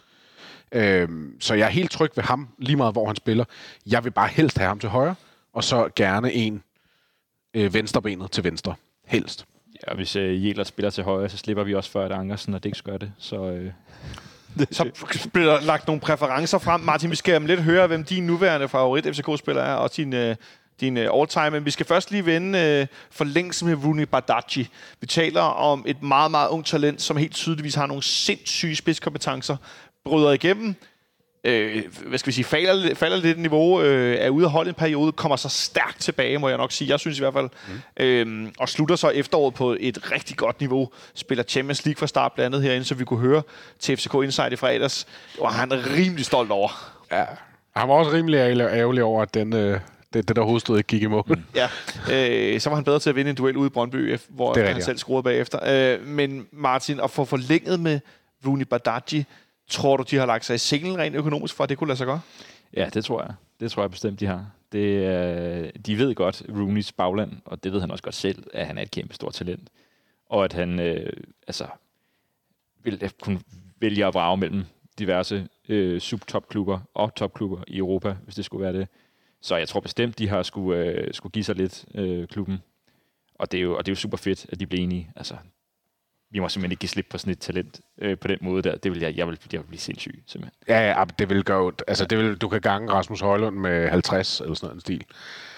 Øhm, så jeg er helt tryg ved ham, lige meget hvor han spiller. Jeg vil bare helst have ham til højre, og så gerne en øh, venstrebenet til venstre. Helst. Ja, og hvis øh, Jæler spiller til højre, så slipper vi også før, at Ankersen og Dix gør det. Så øh, Så bliver der lagt nogle præferencer frem. Martin, vi skal om lidt høre, hvem din nuværende favorit FCK-spiller er, og din, øh, din øh, all-time. Men vi skal først lige vende øh, forlængelsen med Rooney Badaji. Vi taler om et meget, meget ung talent, som helt tydeligvis har nogle sindssyge spidskompetencer. Bryder igennem, øh, hvad skal vi sige, falder, falder lidt niveau, øh, er ude af holdet en periode, kommer så stærkt tilbage, må jeg nok sige. Jeg synes i hvert fald. Mm. Øh, og slutter så efteråret på et rigtig godt niveau. Spiller Champions League fra start blandt andet herinde, så vi kunne høre til FCK Insight i fredags. Var han rimelig stolt over. Ja. Han var også rimelig ærgerlig- over, at den, øh, det, det der hovedstød ikke gik i mål. Mm. Ja, øh, så var han bedre til at vinde en duel ude i Brøndby, hvor er han rigtigt, selv skruede bagefter. Øh, men Martin, at få forlænget med Rooney Badaji, tror du, de har lagt sig i singlen rent økonomisk, for at det kunne lade sig gøre? ja, det tror jeg. Det tror jeg bestemt, de har. Det, øh, de ved godt, Rooneys bagland, og det ved han også godt selv, at han er et kæmpe stort talent. Og at han øh, altså, vil kunne vælge at vrage mellem diverse øh, subtopklubber og topklubber i Europa, hvis det skulle være det. Så jeg tror bestemt, de har skulle, øh, skulle give sig lidt, øh, klubben. Og det, er jo, og det er jo super fedt, at de blev enige. Altså, vi må simpelthen ikke give slip på sådan et talent øh, på den måde der. Det vil jeg, jeg, vil, jeg vil blive sindssyg, simpelthen. Ja, ja, det vil gøre, altså det vil, du kan gange Rasmus Højlund med 50 eller sådan en stil.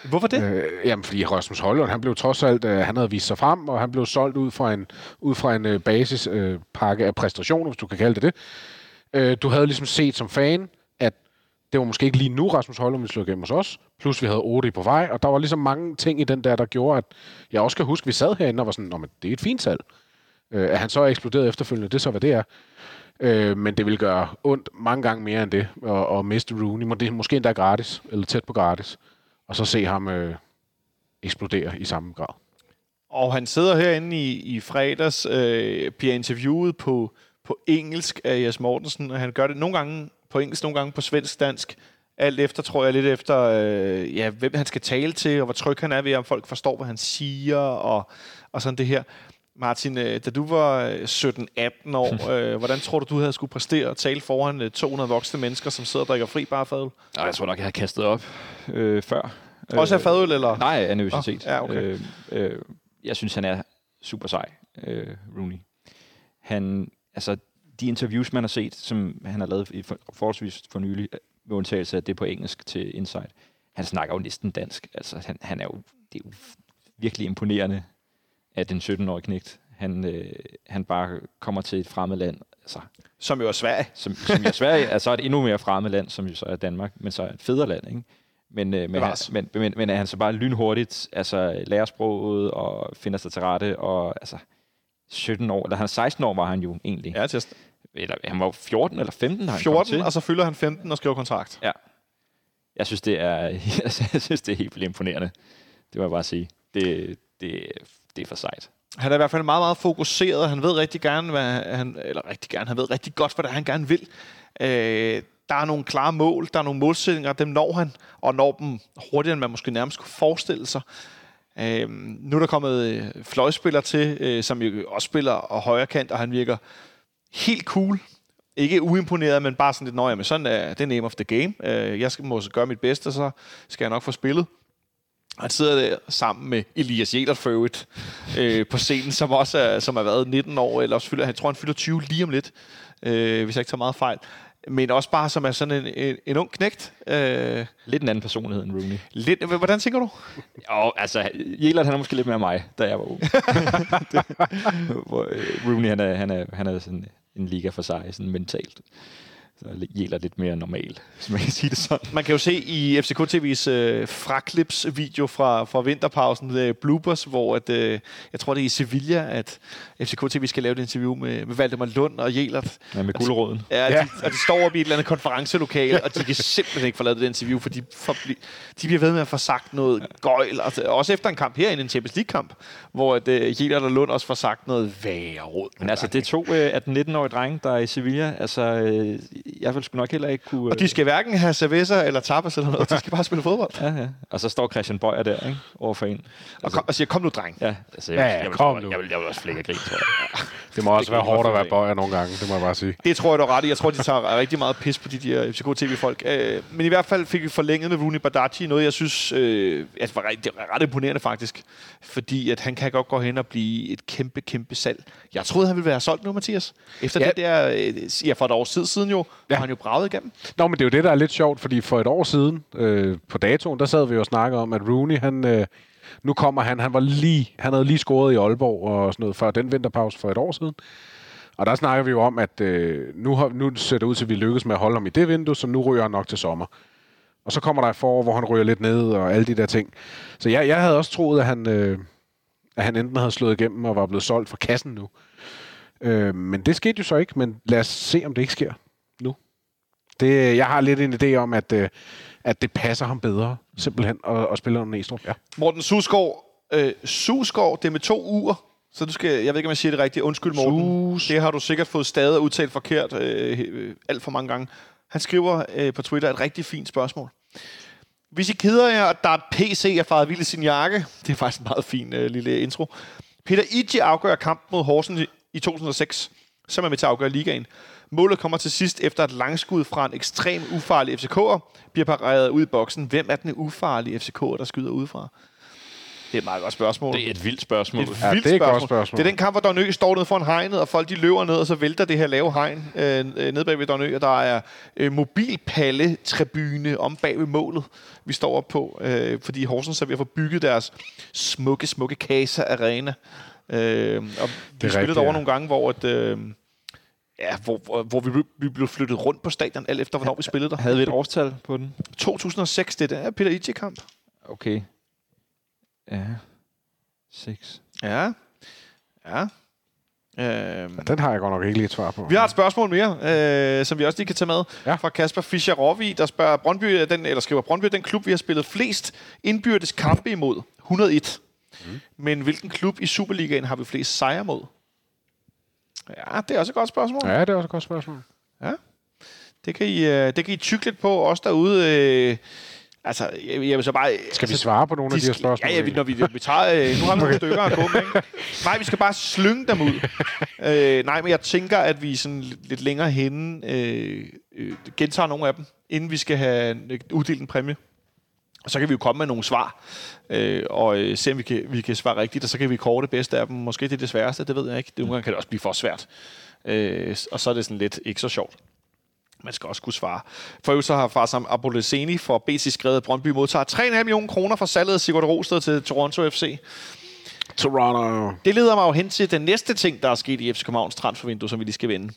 Hvorfor det? Øh, jamen, fordi Rasmus Højlund, han blev trods alt, øh, han havde vist sig frem, og han blev solgt ud fra en, ud fra en øh, basispakke øh, pakke af præstationer, hvis du kan kalde det det. Øh, du havde ligesom set som fan, at det var måske ikke lige nu, Rasmus Højlund ville slå igennem hos os, plus vi havde Odi på vej, og der var ligesom mange ting i den der, der gjorde, at jeg også kan huske, at vi sad herinde og var sådan, Nå, men det er et fint salg. Øh, at han så er eksploderet efterfølgende, det er så, hvad det er. Øh, men det vil gøre ondt mange gange mere end det, og, og miste Rooney. Må- Det er måske endda gratis, eller tæt på gratis. Og så se ham øh, eksplodere i samme grad. Og han sidder herinde i, i fredags, øh, bliver interviewet på, på engelsk af Jes Mortensen, og han gør det nogle gange på engelsk, nogle gange på svensk, dansk. Alt efter, tror jeg, lidt efter, øh, ja, hvem han skal tale til, og hvor tryg han er ved, om folk forstår, hvad han siger, og, og sådan det her. Martin, øh, da du var øh, 17-18 år, øh, hvordan tror du, du havde skulle præstere og tale foran øh, 200 voksne mennesker, som sidder og drikker fri bare fadøl? Nej, jeg tror nok, jeg har kastet op øh, før. Også af fadøl, eller? Nej, af nervøsitet. Nå, ja, okay. øh, øh, jeg synes, han er super sej, øh, Rooney. Han, altså, de interviews, man har set, som han har lavet i for, forholdsvis for nylig, øh, med undtagelse af det på engelsk til Insight, han snakker jo næsten dansk. Altså, han, han er jo, det er jo virkelig imponerende, at den 17-årige knægt, han, øh, han bare kommer til et fremmed land, altså, Som jo er Sverige. som, som jo er Sverige, er så et endnu mere fremmed land, som jo så er Danmark, men så er et federe land, ikke? Men, øh, men, han, men, men, men at han så bare lynhurtigt altså, lærer sproget og finder sig til rette, og altså 17 år, eller han er 16 år var han jo egentlig. Ja, til Eller han var jo 14 eller 15, har han kommet 14, til. og så fylder han 15 og skriver kontrakt. Jeg synes, det er, jeg synes, det er helt vildt imponerende. Det må jeg bare sige. Det, det, det er for sejt. Han er i hvert fald meget, meget fokuseret. Han ved rigtig gerne, hvad han, eller rigtig gerne, han ved rigtig godt, hvad det er, han gerne vil. Øh, der er nogle klare mål, der er nogle målsætninger, dem når han, og når dem hurtigere, end man måske nærmest kunne forestille sig. Øh, nu er der kommet øh, fløjspiller til, øh, som jo også spiller og højre kant, og han virker helt cool. Ikke uimponeret, men bare sådan lidt, nøje, men sådan er det name of the game. Øh, jeg skal må så gøre mit bedste, så skal jeg nok få spillet. Han sidder der sammen med Elias Jelert for øvrigt, øh, på scenen, som også er, som har været 19 år, eller også fylder, jeg tror, han fylder 20 lige om lidt, øh, hvis jeg ikke tager meget fejl. Men også bare som er sådan en, en, en ung knægt. Øh, Lidt en anden personlighed end Rooney. lidt, hvordan tænker du? Jo, altså, Jelert, han er måske lidt mere mig, da jeg var ung. hvor, øh, Rooney, han er, han, er, han er sådan en liga for sig, sådan mentalt. Er Jelert lidt mere normal, hvis man kan sige det sådan. Man kan jo se i FCK TV's øh, fraklips-video fra, fra vinterpausen, øh, bloopers, hvor at, øh, jeg tror, det er i Sevilla, at FCK TV skal lave et interview med, med Valdemar Lund og Jelert. Ja, med guleroden. Ja, ja. De, og de står oppe i et eller andet konferencelokale, og de kan simpelthen ikke forlade det interview, for de, for, de bliver ved med at få sagt noget gøjl. Altså, også efter en kamp herinde, en Champions League-kamp, hvor at, uh, Jelert og Lund også får sagt noget værre råd. Men altså, det er to øh, 18-19-årige drenge, der er i Sevilla. Altså, øh, jeg vil sgu nok heller ikke kunne... Og de skal hverken have cerveza eller tapas eller noget, de skal bare spille fodbold. Ja, ja. Og så står Christian Bøjer der, ikke? Overfor en. Og, kom, og siger, kom nu, dreng. Ja, altså, Ja, ja, jeg, vil, kom jeg, nu. jeg, vil, jeg vil også flække grin, tror jeg. Det må også kan være hårdt at være bøjer nogle gange, det må jeg bare sige. Det tror jeg, du ret i. Jeg tror, de tager rigtig meget pis på de der FCK TV-folk. Øh, men i hvert fald fik vi forlænget med Rooney Badaci noget, jeg synes øh, at var, ret, det var ret imponerende faktisk. Fordi at han kan godt gå hen og blive et kæmpe, kæmpe salg. Jeg troede, han ville være solgt nu, Mathias. Efter Ja. det der, øh, ja, for et års tid siden jo, ja. Han jo braget igennem. Nå, men det er jo det, der er lidt sjovt, fordi for et år siden, øh, på datoen, der sad vi jo og snakkede om, at Rooney, han, øh, nu kommer han, han var lige, han havde lige scoret i Aalborg og sådan noget, før den vinterpause for et år siden. Og der snakker vi jo om, at øh, nu, har, nu ser det ud til, at vi lykkes med at holde ham i det vindue, så nu ryger han nok til sommer. Og så kommer der et forår, hvor han ryger lidt ned og alle de der ting. Så jeg, jeg havde også troet, at han, øh, at han enten havde slået igennem og var blevet solgt fra kassen nu. Øh, men det skete jo så ikke, men lad os se, om det ikke sker. Det, jeg har lidt en idé om, at, øh, at det passer ham bedre, simpelthen, at, at spille under Næstrup. Ja. Morten Susgaard, øh, Susgaard, det er med to uger. Så du skal, jeg ved ikke, om jeg siger det rigtigt. Undskyld, Morten. Sus. Det har du sikkert fået stadig udtalt forkert øh, øh, alt for mange gange. Han skriver øh, på Twitter et rigtig fint spørgsmål. Hvis I keder jer, at der er PC er faret vild i sin jakke, det er faktisk en meget fin øh, lille intro. Peter Iji afgør kampen mod Horsens i, i 2006, som er med til at afgøre ligaen. Målet kommer til sidst efter et langskud fra en ekstrem ufarlig FCK'er, bliver pareret ud i boksen. Hvem er den ufarlige FCK'er, der skyder udefra? Det er et meget godt spørgsmål. Det er et vildt spørgsmål. Det er et Ja, vildt det er et godt spørgsmål. spørgsmål. Det er den kamp, hvor Dornø står nede foran hegnet, og folk de løber ned, og så vælter det her lave hegn øh, ned bag ved Dornø, og der er øh, mobilpalle-tribune om bag ved målet, vi står op på, øh, fordi Horsens er ved at få bygget deres smukke, smukke Casa Arena. Øh, og vi spillede rigtigt, over ja. nogle gange, hvor, et, øh, ja, hvor, hvor, hvor vi, blev- vi blev flyttet rundt på stadion, alt efter hvornår vi spillede der. Havde vi et årstal på den? 2006, det er Peter Ije-kamp. Okay. Ja. 6. Ja. Ja. Øh, Den har jeg godt nok ikke lige et svar på. Vi har et spørgsmål mere, øh, som vi også lige kan tage med. Ja. Fra Kasper Fischer Råvi, der spørger Brøndby, er den, eller skriver Brøndby, er den klub, vi har spillet flest indbyrdes kampe imod. 101. Mm. Men hvilken klub i Superligaen har vi flest sejre mod? Ja, det er også et godt spørgsmål. Ja. Ja, det er også et godt spørgsmål. Det, kan I, øh, det kan I tykke lidt på, også derude. Øh, altså, jeg, jeg vil så bare... Skal vi altså, svare på nogle af de her spørgsmål? Ja, ja, vi, når vi, vi tager... Øh, nu har vi nogle stykker at gå med, ikke? Nej, vi skal bare slynge dem ud. øh, nej, men jeg tænker, at vi sådan lidt, længere henne øh, øh, gentager nogle af dem, inden vi skal have uddelt en præmie. Og så kan vi jo komme med nogle svar, øh, og øh, se, om vi kan, vi kan svare rigtigt, og så kan vi kåre det bedste af dem. Måske det er det sværeste, det ved jeg ikke. Det, nogle gange kan det også blive for svært. Øh, og så er det sådan lidt ikke så sjovt. Man skal også kunne svare. For øvrigt så har Farsam Aboleseni for BC skrevet, at Brøndby modtager 3,5 millioner kroner for salget af Sigurd Rosted til Toronto FC. Toronto. Det leder mig jo hen til den næste ting, der er sket i FC Københavns transfervindue, som vi lige skal vende.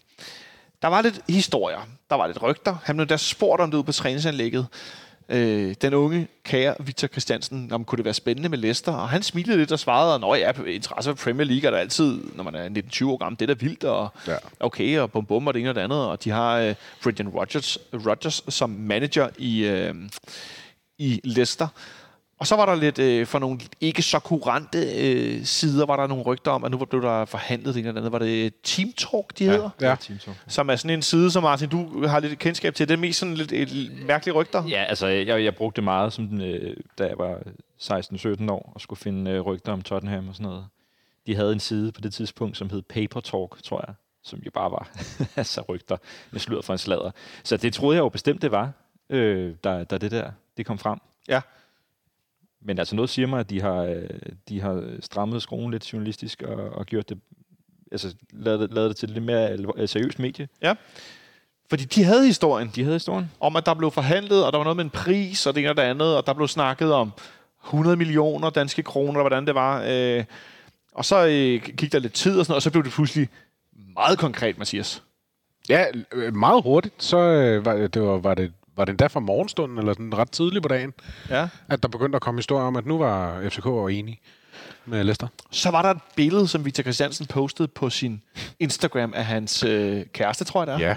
Der var lidt historier. Der var lidt rygter. Han blev da spurgt om det ude på træningsanlægget. Øh, den unge kære Victor Christiansen, om kunne det være spændende med Leicester? Og han smilede lidt og svarede, at ja, interesse for Premier League er der altid, når man er 19-20 år gammel. Det er da vildt, og Ja. okay, og bum bum og det ene og det andet. Og de har øh, Brendan Rodgers, Rodgers som manager i, øh, i Leicester. Og så var der lidt, øh, for nogle ikke så kurante øh, sider, var der nogle rygter om, at nu blev der forhandlet det ene eller andet. Var det Team Talk, de ja. hedder? Ja. Team Talk. Som er sådan en side, som Martin, du har lidt kendskab til. Det er mest sådan lidt et mærkelige rygter. Ja, altså, jeg, jeg brugte det meget, som, den, øh, da jeg var 16-17 år, og skulle finde øh, rygter om Tottenham og sådan noget. De havde en side på det tidspunkt, som hed Paper Talk, tror jeg, som jo bare var altså rygter med sludder for en sladder. Så det troede jeg jo bestemt, det var, øh, da, da det der det kom frem. Ja. Men altså noget siger mig, at de har, øh, de har strammet skruen lidt journalistisk og, og gjort det, altså lavet det, lavet det til lidt mere øh, seriøst medie. Fordi de havde historien De havde historien. om, at der blev forhandlet, og der var noget med en pris, og det ene og det andet, og der blev snakket om 100 millioner danske kroner, eller hvordan det var. Øh, og så øh, gik der lidt tid og sådan noget, og så blev det pludselig meget konkret, Mathias. Ja, øh, meget hurtigt, så øh, var, det var, var, det, var det endda fra morgenstunden, eller sådan ret tidligt på dagen, Ja. at der begyndte at komme historier om, at nu var FCK enige med Leicester. Så var der et billede, som Victor Christiansen postede på sin Instagram af hans øh, kæreste, tror jeg det er. Ja.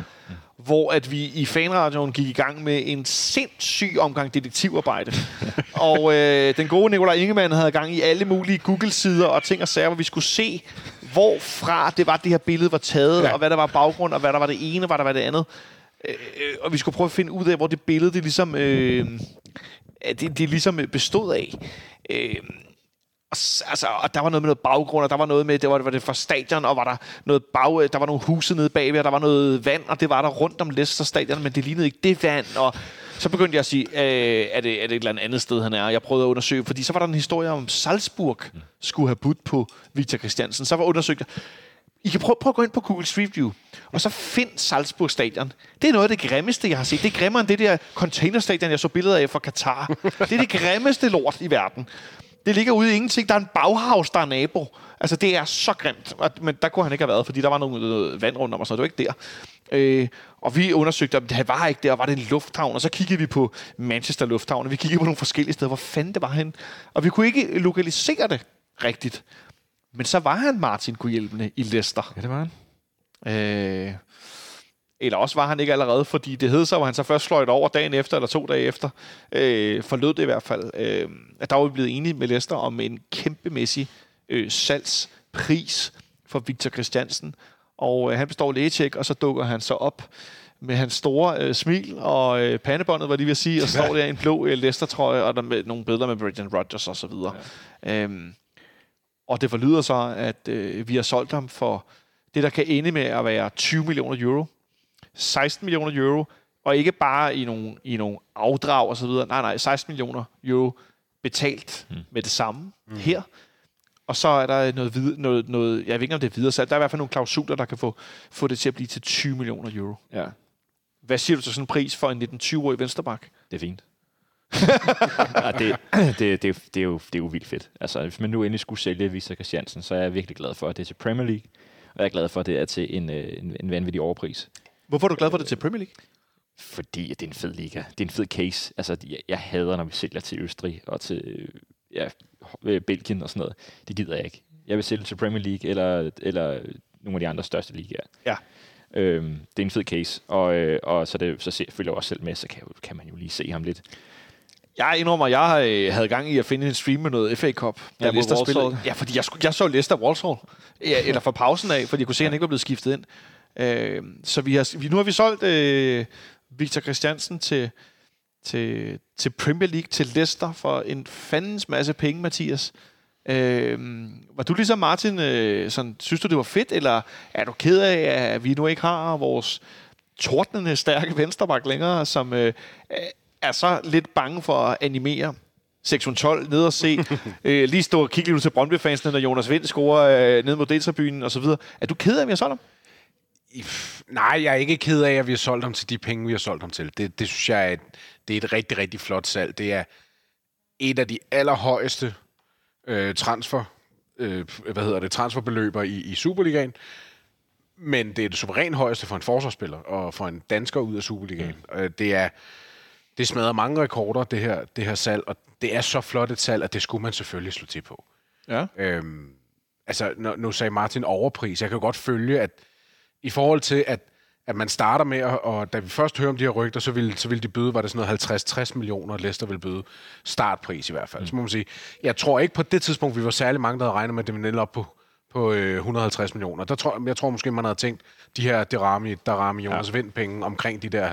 hvor at vi i fanradioen gik i gang med en sindssyg omgang detektivarbejde. og øh, den gode Nikolaj Ingemann havde gang i alle mulige Google-sider og ting og sager, hvor vi skulle se, hvorfra det var, det her billede var taget. Ja. og hvad der var baggrund, og hvad der var det ene, og hvad der var det andet. Øh, øh, og vi skulle prøve at finde ud af, hvor det billede, det ligesom, øh, det, det ligesom øh, bestod af. Øh, og, altså, og der var noget med noget baggrund, og der var noget med, det var, var det fra stadion, og var der noget bag, der var nogle huse nede bagved, og der var noget vand, og det var der rundt om Leicester stadion, men det lignede ikke det vand, og så begyndte jeg at sige, øh, er, det, er det et eller andet sted, han er? Jeg prøvede at undersøge, fordi så var der en historie om Salzburg skulle have budt på Victor Christiansen. Så var undersøgt, i kan prøve, prøve at gå ind på Google Street View, og så find Salzburg Stadion. Det er noget af det grimmeste, jeg har set. Det er grimmere end det der containerstadion, jeg så billeder af fra Katar. Det er det grimmeste lort i verden. Det ligger ude i ingenting. Der er en baghavs, der er nabo. Altså, det er så grimt. Men der kunne han ikke have været, fordi der var noget, noget vand rundt om, og så det var ikke der. Øh, og vi undersøgte, om det var ikke der, var det en lufthavn? Og så kiggede vi på Manchester Lufthavn, og vi kiggede på nogle forskellige steder. Hvor fanden det var hen? Og vi kunne ikke lokalisere det rigtigt. Men så var han Martin Gudhjælpende i Leicester. Ja, det var han. Øh, eller også var han ikke allerede, fordi det hed så, hvor han så først fløjt over dagen efter, eller to dage efter, øh, forlød det i hvert fald, øh, at der var vi blevet enige med Lester om en kæmpemæssig øh, salgspris for Victor Christiansen. Og øh, han består lægetjek, og så dukker han så op med hans store øh, smil og øh, pandebåndet, var lige ved at sige, og så står der i en blå øh, Leicester-trøje, og der med nogle billeder med Brendan Rodgers og så videre. Ja. Øhm, og det forlyder så, at øh, vi har solgt ham for det, der kan ende med at være 20 millioner euro. 16 millioner euro, og ikke bare i nogle, i nogle afdrag og så videre. Nej, nej, 16 millioner euro betalt mm. med det samme mm. her. Og så er der noget, vid- noget, noget, jeg ved ikke om det er videre, så der er i hvert fald nogle klausuler, der kan få, få det til at blive til 20 millioner euro. Ja, Hvad siger du til sådan en pris for en 19-20-årig vensterbak? det er fint. Ja, det, det, det, det, er jo, det er jo vildt fedt. Altså, hvis man nu endelig skulle sælge Victor Christiansen, så er jeg virkelig glad for, at det er til Premier League. Og jeg er glad for, at det er til en, øh, en, en vanvittig overpris. Hvorfor er du glad for det til Premier League? Fordi det er en fed liga. Det er en fed case. Altså, jeg, jeg hader, når vi sælger til Østrig og til øh, ja, øh, Belgien og sådan noget. Det gider jeg ikke. Jeg vil sælge til Premier League eller, eller nogle af de andre største ligaer. Ja. Øhm, det er en fed case, og, øh, og så, det, så se, følger jeg også selv med, så kan, kan man jo lige se ham lidt. Jeg indrømmer, jeg øh, havde gang i at finde en stream med noget FA Cup. Da Ja, Leicester spillede. Ja, fordi jeg, skulle, jeg så Leicester Walsall. Ja, eller fra pausen af, fordi jeg kunne se, at han ikke var blevet skiftet ind. Øh, så vi har, vi, nu har vi solgt øh, Victor Christiansen til, til, til Premier League, til Leicester, for en fandens masse penge, Mathias. Øh, var du ligesom Martin, øh, sådan, synes du, det var fedt, eller er du ked af, at vi nu ikke har vores tordnende stærke venstreback længere, som øh, er så lidt bange for at animere sektion 12 ned og se, øh, lige stå og kigge lidt til Brøndby-fansene, når Jonas Vind scorer øh, ned mod så videre. Er du ked af, at vi har solgt ham? Nej, jeg er ikke ked af, at vi har solgt ham til de penge, vi har solgt ham til. Det, det synes jeg er et, det er et rigtig, rigtig flot salg. Det er et af de allerhøjeste øh, transfer, øh, hvad hedder det, transferbeløber i, i Superligaen. Men det er det suverænt højeste for en forsvarsspiller og for en dansker ud af Superligaen. Mm. Det er det smadrer mange rekorder, det her, det her salg, og det er så flot et salg, at det skulle man selvfølgelig slå til på. Ja. Øhm, altså, nu, nu sagde Martin overpris. Jeg kan jo godt følge, at i forhold til, at, at man starter med, at, og da vi først hører om de her rygter, så ville, så ville de byde, var det sådan noget 50-60 millioner, Leicester ville byde startpris i hvert fald. Mm. Så må man sige, jeg tror ikke på det tidspunkt, vi var særlig mange, der havde regnet med, at det ville op på, på øh, 150 millioner. Der tror, jeg tror måske, man havde tænkt, de her Derami, Darami, Jonas ja. Vind penge omkring de der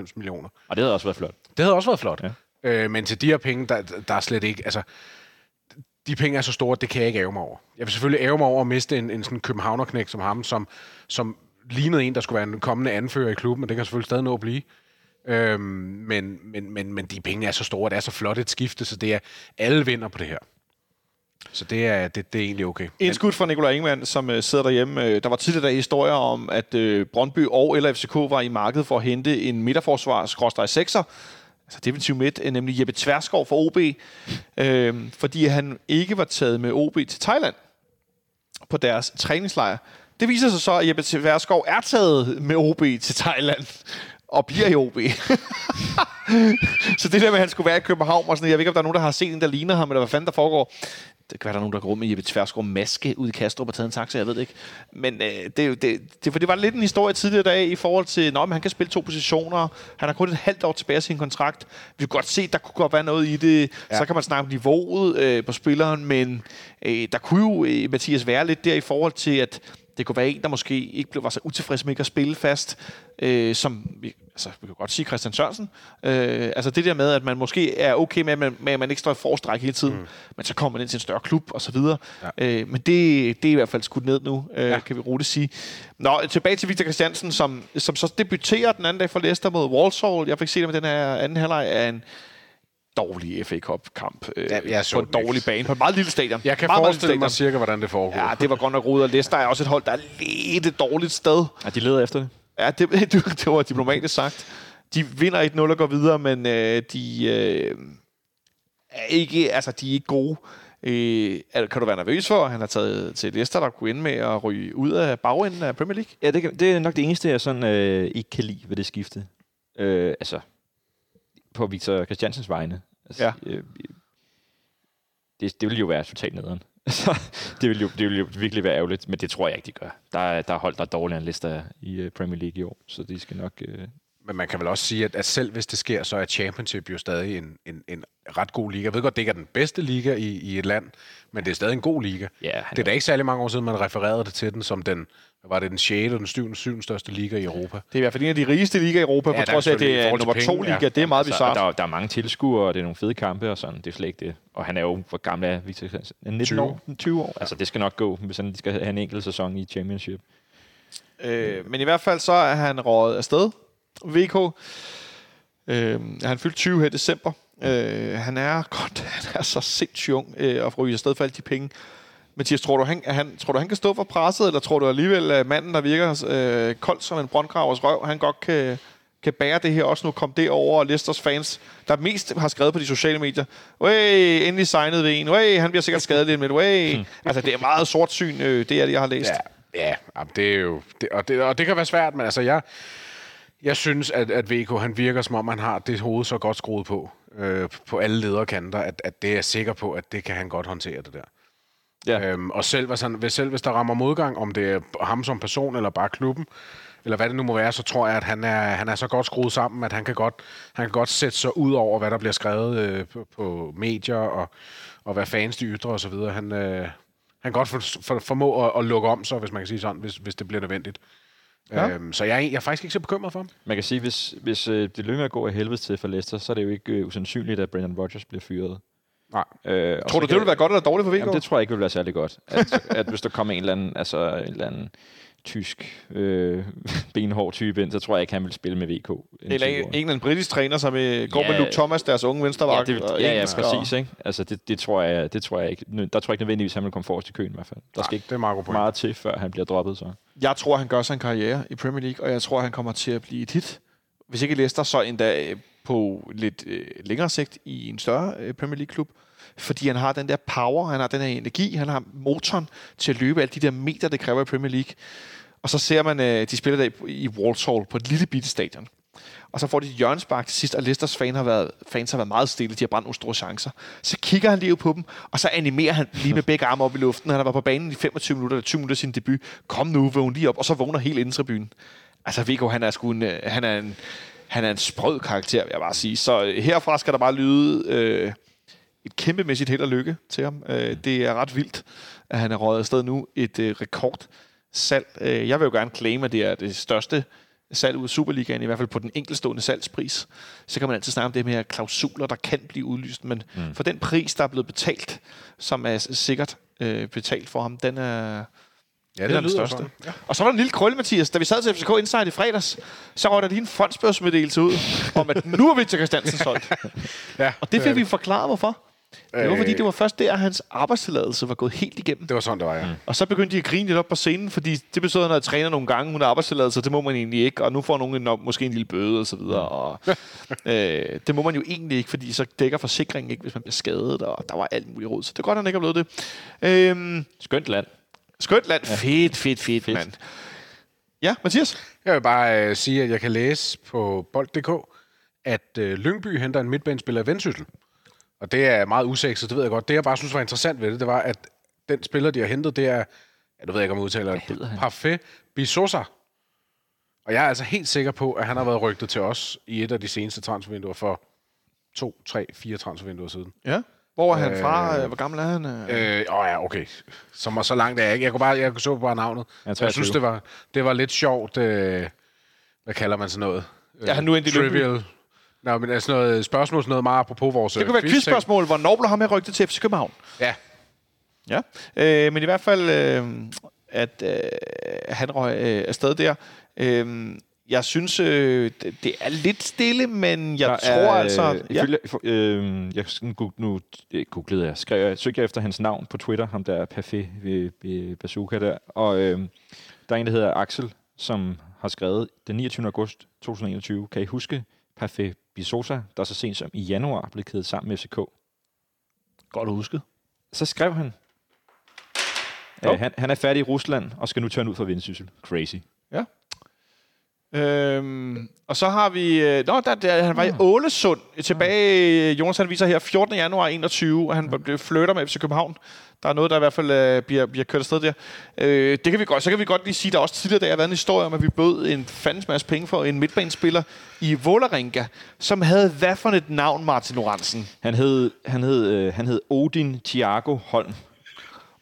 90-95 millioner. Og det havde også været flot. Det havde også været flot. Ja. Øh, men til de her penge, der, der er slet ikke... Altså, de penge er så store, det kan jeg ikke ære mig over. Jeg vil selvfølgelig ære mig over at miste en, en sådan københavnerknæk som ham, som, som lignede en, der skulle være en kommende anfører i klubben, og det kan selvfølgelig stadig nå at blive. Øhm, men, men, men, men de penge er så store, det er så flot et skifte, så det er alle vinder på det her. Så det er, det, det er egentlig okay. En skud fra Nikolaj Ingemann, som øh, sidder derhjemme. Øh, der var tidligere der historier om, at øh, Brøndby og eller FCK var i markedet for at hente en midterforsvar, skråstrej 6'er, altså defensiv midt, øh, nemlig Jeppe Tverskov fra OB, øh, fordi han ikke var taget med OB til Thailand på deres træningslejr. Det viser sig så, at Jeppe Tverskov er taget med OB til Thailand og bliver i OB. så det der med, at han skulle være i København, og sådan, jeg ved ikke, om der er nogen, der har set en, der ligner ham, eller hvad fanden der foregår. Det kan være, der er nogen, der går rundt med Jeppe Tverskov maske ud i Kastrup og taget en taxa, jeg ved det ikke. Men øh, det, det, det, for det var lidt en historie tidligere i dag i forhold til, at han kan spille to positioner. Han har kun et halvt år tilbage af sin kontrakt. Vi kan godt se, der kunne godt være noget i det. Ja. Så kan man snakke om niveauet øh, på spilleren, men øh, der kunne jo, øh, Mathias, være lidt der i forhold til, at det kunne være en, der måske ikke blev, var så utilfreds med ikke at spille fast, øh, som altså, vi kan godt sige Christian Sørensen. Øh, altså det der med, at man måske er okay med, at man, med, at man ikke står i forstræk hele tiden, mm. men så kommer man ind til en større klub og så videre. Ja. Øh, men det, det er i hvert fald skudt ned nu, øh, ja. kan vi roligt sige. Nå, tilbage til Victor Christiansen, som, som så debuterer den anden dag for Leicester mod Walsall. Jeg fik set ham i den her anden halvleg af en dårlig FA Cup-kamp øh, Ja, jeg så på en den ikke. dårlig bane, på et meget lille stadion. Jeg kan meget, meget forestille lille mig cirka, hvordan det foregår. Ja, det var godt nok rodet, og Leicester er også et hold, der er lidt et dårligt sted. Ja, de leder efter det. Ja, det, det, var diplomatisk sagt. De vinder 1-0 og går videre, men øh, de øh, er ikke, altså, de er ikke gode. Øh, kan du være nervøs for, at han har taget til Leicester, der kunne ende med at ryge ud af bagenden af Premier League? Ja, det, kan- det er nok det eneste, jeg sådan, øh, ikke kan lide ved det skifte. Øh, altså, på Victor Christiansens vegne. Altså, Ja. øh, det, det ville jo være totalt nederen. Så det ville, jo, det ville jo virkelig være ærgerligt, men det tror jeg ikke, de gør. Der er, der er hold, der er dårligere end Leicester i øh, Premier League i år, så de skal nok... Øh, Men man kan vel også sige, at, at selv hvis det sker, så er Championship jo stadig en, en, en ret god liga. Jeg ved godt, det ikke er den bedste liga i, i et land, men det er stadig en god liga. ja, Det er da ikke særlig mange år siden, man refererede det til den som den, var det, den 6. og den 7. 7. største liga i Europa. Det er i hvert fald en af de rigeste ligaer i Europa, Ja, ja, på trods af, at det er nummer to penge, ja. liga. Det er meget Altså, bizarrt. der, der er mange tilskuere, og det er nogle fede kampe og sådan. Det er slet ikke det. Og han er jo, hvor gammel er Victor Christiansen? Er han 19 20. år? 20 år? Altså, det skal nok gå, hvis han skal have en enkelt sæson i Championship. Øh, men i hvert fald så er han rådet afsted. VK. Øh, han fyldt 20 her i december. Øh, han er godt, han er så sindssygt ung øh, og ryger afsted for alle de penge. Mathias, tror du, han, han, tror du, han kan stå for presset, eller tror du alligevel, at manden, der virker øh, kold som en brøndgravers røv, han godt kan, kan bære det her også nu, kom det over, og Leicesters fans, der mest har skrevet på de sociale medier, Wey, endelig signet ved en, Wey, han bliver sikkert skadet lidt med Wey. altså, det er meget sort syn, øh, det er det, jeg har læst. Ja, ja det er jo... Det, og, det, og det kan være svært, men altså, jeg, jeg synes, at, at VK, han virker som om, han har det hoved så godt skruet på, øh, på alle lederkanter, at, at det er jeg sikker på, at det kan han godt håndtere, det der. Ja. Øhm, og selv hvis, han, hvis, selv hvis der rammer modgang, om det er ham som person, eller bare klubben, eller hvad det nu må være, så tror jeg, at han er, han er så godt skruet sammen, at han kan godt, han kan godt sætte sig ud over, hvad der bliver skrevet øh, på, på medier, og, og hvad fans de ytrer osv. Han, øh, han kan godt for, for, formå at, at lukke om sig, hvis man kan sige sådan, hvis, hvis det bliver nødvendigt. Ja. Øhm, så jeg, er- jeg er faktisk ikke så bekymret for ham. Man kan sige, hvis, hvis øh, det med at gå af helvede til for Leicester, så er det jo ikke øh, usandsynligt, at Brendan Rodgers bliver fyret. Nej. Øh, og Tror du, det vil være godt eller dårligt for VK? Jamen, det tror jeg ikke vil være særlig godt. At, at hvis der kommer en eller anden, altså en eller anden tysk, øh, benhård type ind, så tror jeg ikke, han vil spille med VK. Eller en, en eller anden britisk træner, som øh, går Ja. med Luke Thomas, deres unge Ja, venstreback. det, og ja, ja, præcis. Ikke? Altså, det, det, tror jeg, det tror jeg ikke. Der tror jeg ikke nødvendigvis, at han vil komme forrest i køen i hvert fald. Der skal ikke Det er meget meget til, før han bliver droppet. Så. Jeg tror, han gør sig en karriere i Premier League, og jeg tror, han kommer til at blive et hit. Hvis ikke Leicester, så endda øh, på lidt øh, længere sigt i en større øh, Premier League-klub. Fordi han har den der power, han har den her energi, han har motoren til at løbe alle de der meter, det kræver i Premier League. Og så ser man, øh, de spiller der i, Walsall på et lille bitte stadion. Og så får de et hjørnespark til sidst, og Leicesters fan har været, fans har været meget stille. De har brændt nogle store chancer. Så kigger han lige på dem, og så animerer han lige med begge arme op i luften. Han har været på banen i 25 minutter eller 20 minutter sin debut. Kom nu, vågn lige op, og så vågner hele byen. Altså, Viggo, han er sgu en, øh, han er en, han er en sprød karakter, vil jeg bare sige. Så øh, herfra skal der bare lyde øh, et kæmpemæssigt held og lykke til ham. Øh, det er ret vildt, at han er røget afsted nu. Et øh, rekordsalg. Øh, jeg vil jo gerne claim, at det er det største salg ud af Superligaen, i hvert fald på den enkeltstående salgspris. Så kan man altid snakke om det med klausuler, der kan blive udlyst, men mm. for den pris, der er blevet betalt, som er sikkert øh, betalt for ham, den er, Ja, det er den største. Ja. Og så var der en lille krølle, Mathias. Da vi sad til FCK Insight i fredags, så var der lige en fondsbørsmeddelelse ud, om at nu er Victor Christiansen solgt. Ja, Og det fik er vi forklaret, hvorfor. Det var Øh. fordi, det var først der, at hans arbejdstilladelse var gået helt igennem. Det var sådan, det var, ja. Mm. Og så begyndte de at grine lidt op på scenen, fordi det betød, at han havde trænet nogle gange, hun har arbejdstilladelse, det må man egentlig ikke, og nu får nogen en, måske en lille bøde og så videre. Og, øh, det må man jo egentlig ikke, fordi så dækker forsikringen ikke, hvis man bliver skadet, og der var alt muligt råd. Så det er godt, at han ikke er blevet det. Øhm, Skønt land. skønt land. Ja. Fedt, fedt, fedt, Fedt. mand. Ja, Mathias? Jeg vil bare øh, sige, at jeg kan læse på bold.dk, at øh, Lyngby henter en midtbanespiller i Vendsyssel. Og det er meget usekset, det ved jeg godt. Det, jeg bare synes var interessant ved det, det var, at den spiller, de har hentet, det er, ja, du ved jeg ikke, om jeg udtaler det? Parfait Bisosa. Og jeg er altså helt sikker på, at han har været rygtet til os i et af de seneste transfervinduer for to, tre, fire transfervinduer siden. Ja. Hvor er han fra? Øh, Hvor gammel er han? Øh, Øh, åh ja, okay. Så, så langt er jeg ikke. Jeg kunne bare, jeg så bare navnet. Jeg er Jeg, synes, 23. det var, det var lidt sjovt. Øh, hvad kalder man sådan noget? Er han nu endt i Lyngby? Nej, men altså noget spørgsmål, sådan noget meget apropos vores det kunne være quizspørgsmål. Hvornår blev ham her rygtet til FC København? Ja, Ja. Øh, men i hvert fald, øh, at øh, han røg øh, afsted der. Øh, jeg synes, øh, det, er lidt stille, men jeg Der tror er, altså... Øh, ifølge, for, øh, jeg nu øh, googlede jeg, skrev, jeg, søgte jeg efter hans navn på Twitter, ham der Parfait ved, ved Bazooka der, og øh, der er en, der hedder Axel, som har skrevet den 29. august 2021, kan I huske Parfait Bisosa, der så sent som i januar blev kædet sammen med FCK? Godt husket. Så skrev han, Jo. øh, han, han er færdig i Rusland og skal nu tørne ud for Vendsyssel. Crazy. Øhm, og så har vi... Øh, nå, der, der, han var i Ålesund tilbage. Jonas han viser her 14. januar 21, og han blev flytter med FC København. Der er noget, der i hvert fald øh, bliver, bliver kørt afsted der. Øh, det kan vi godt, så kan vi godt lige sige, der er også tidligere, der har været en historie om, at vi bød en fandens masse penge for en midtbanespiller i Vålerenga, som havde hvad for et navn, Martin Lorentzen? Han hed, han hed, øh, han hed Odin Thiago Holm.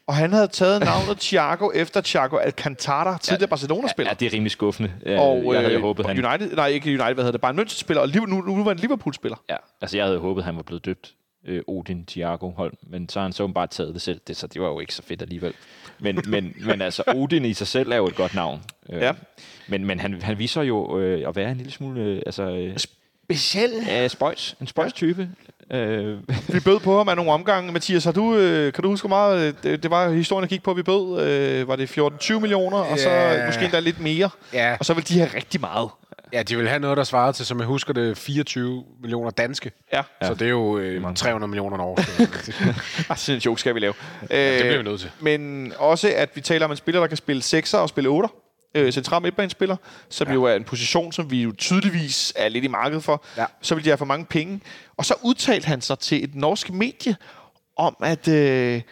Og han havde taget navnet Thiago efter Thiago Alcantara, tidligere Barcelona-spiller. Ja, det er rimelig skuffende. Ja, og jeg havde øh, håbet, han, United, nej, ikke United, hvad hedder det, bare en München-spiller, og nu, nu var han Liverpool-spiller. Ja, altså jeg havde håbet, han var blevet døbt øh, Odin Thiago Holm, men så har han så bare taget det selv, det, så det var jo ikke så fedt alligevel. Men, men, men altså, Odin i sig selv er jo et godt navn. Øh, Ja. Men, men han, han viser jo øh, at være en lille smule, øh, altså, øh, Speciel. ja, spøjs, en spøjs type. Øh, Vi bød på ham af nogle omgange. Mathias, har du, øh, kan du huske, meget øh, det, det var historien, der gik på, at vi bød? Øh, var det 14-20 millioner, og så Ja. måske endda lidt mere. ja. Og så vil de have rigtig meget. ja, de vil have noget, der svarede til, som jeg husker det, 24 millioner danske. Ja, Ja. Så det er jo øh, 300 millioner norske. sådan en joke skal vi lave. det bliver vi Øh, nødt til. men også, at vi taler om en spiller, der kan spille 6'er og spille 8'er. Øh, central midtbanespiller, som ja. jo er en position, som vi jo tydeligvis er lidt i markedet for. Ja. Så vil de have for mange penge. Og så udtalte han sig til et norsk medie om, at øh,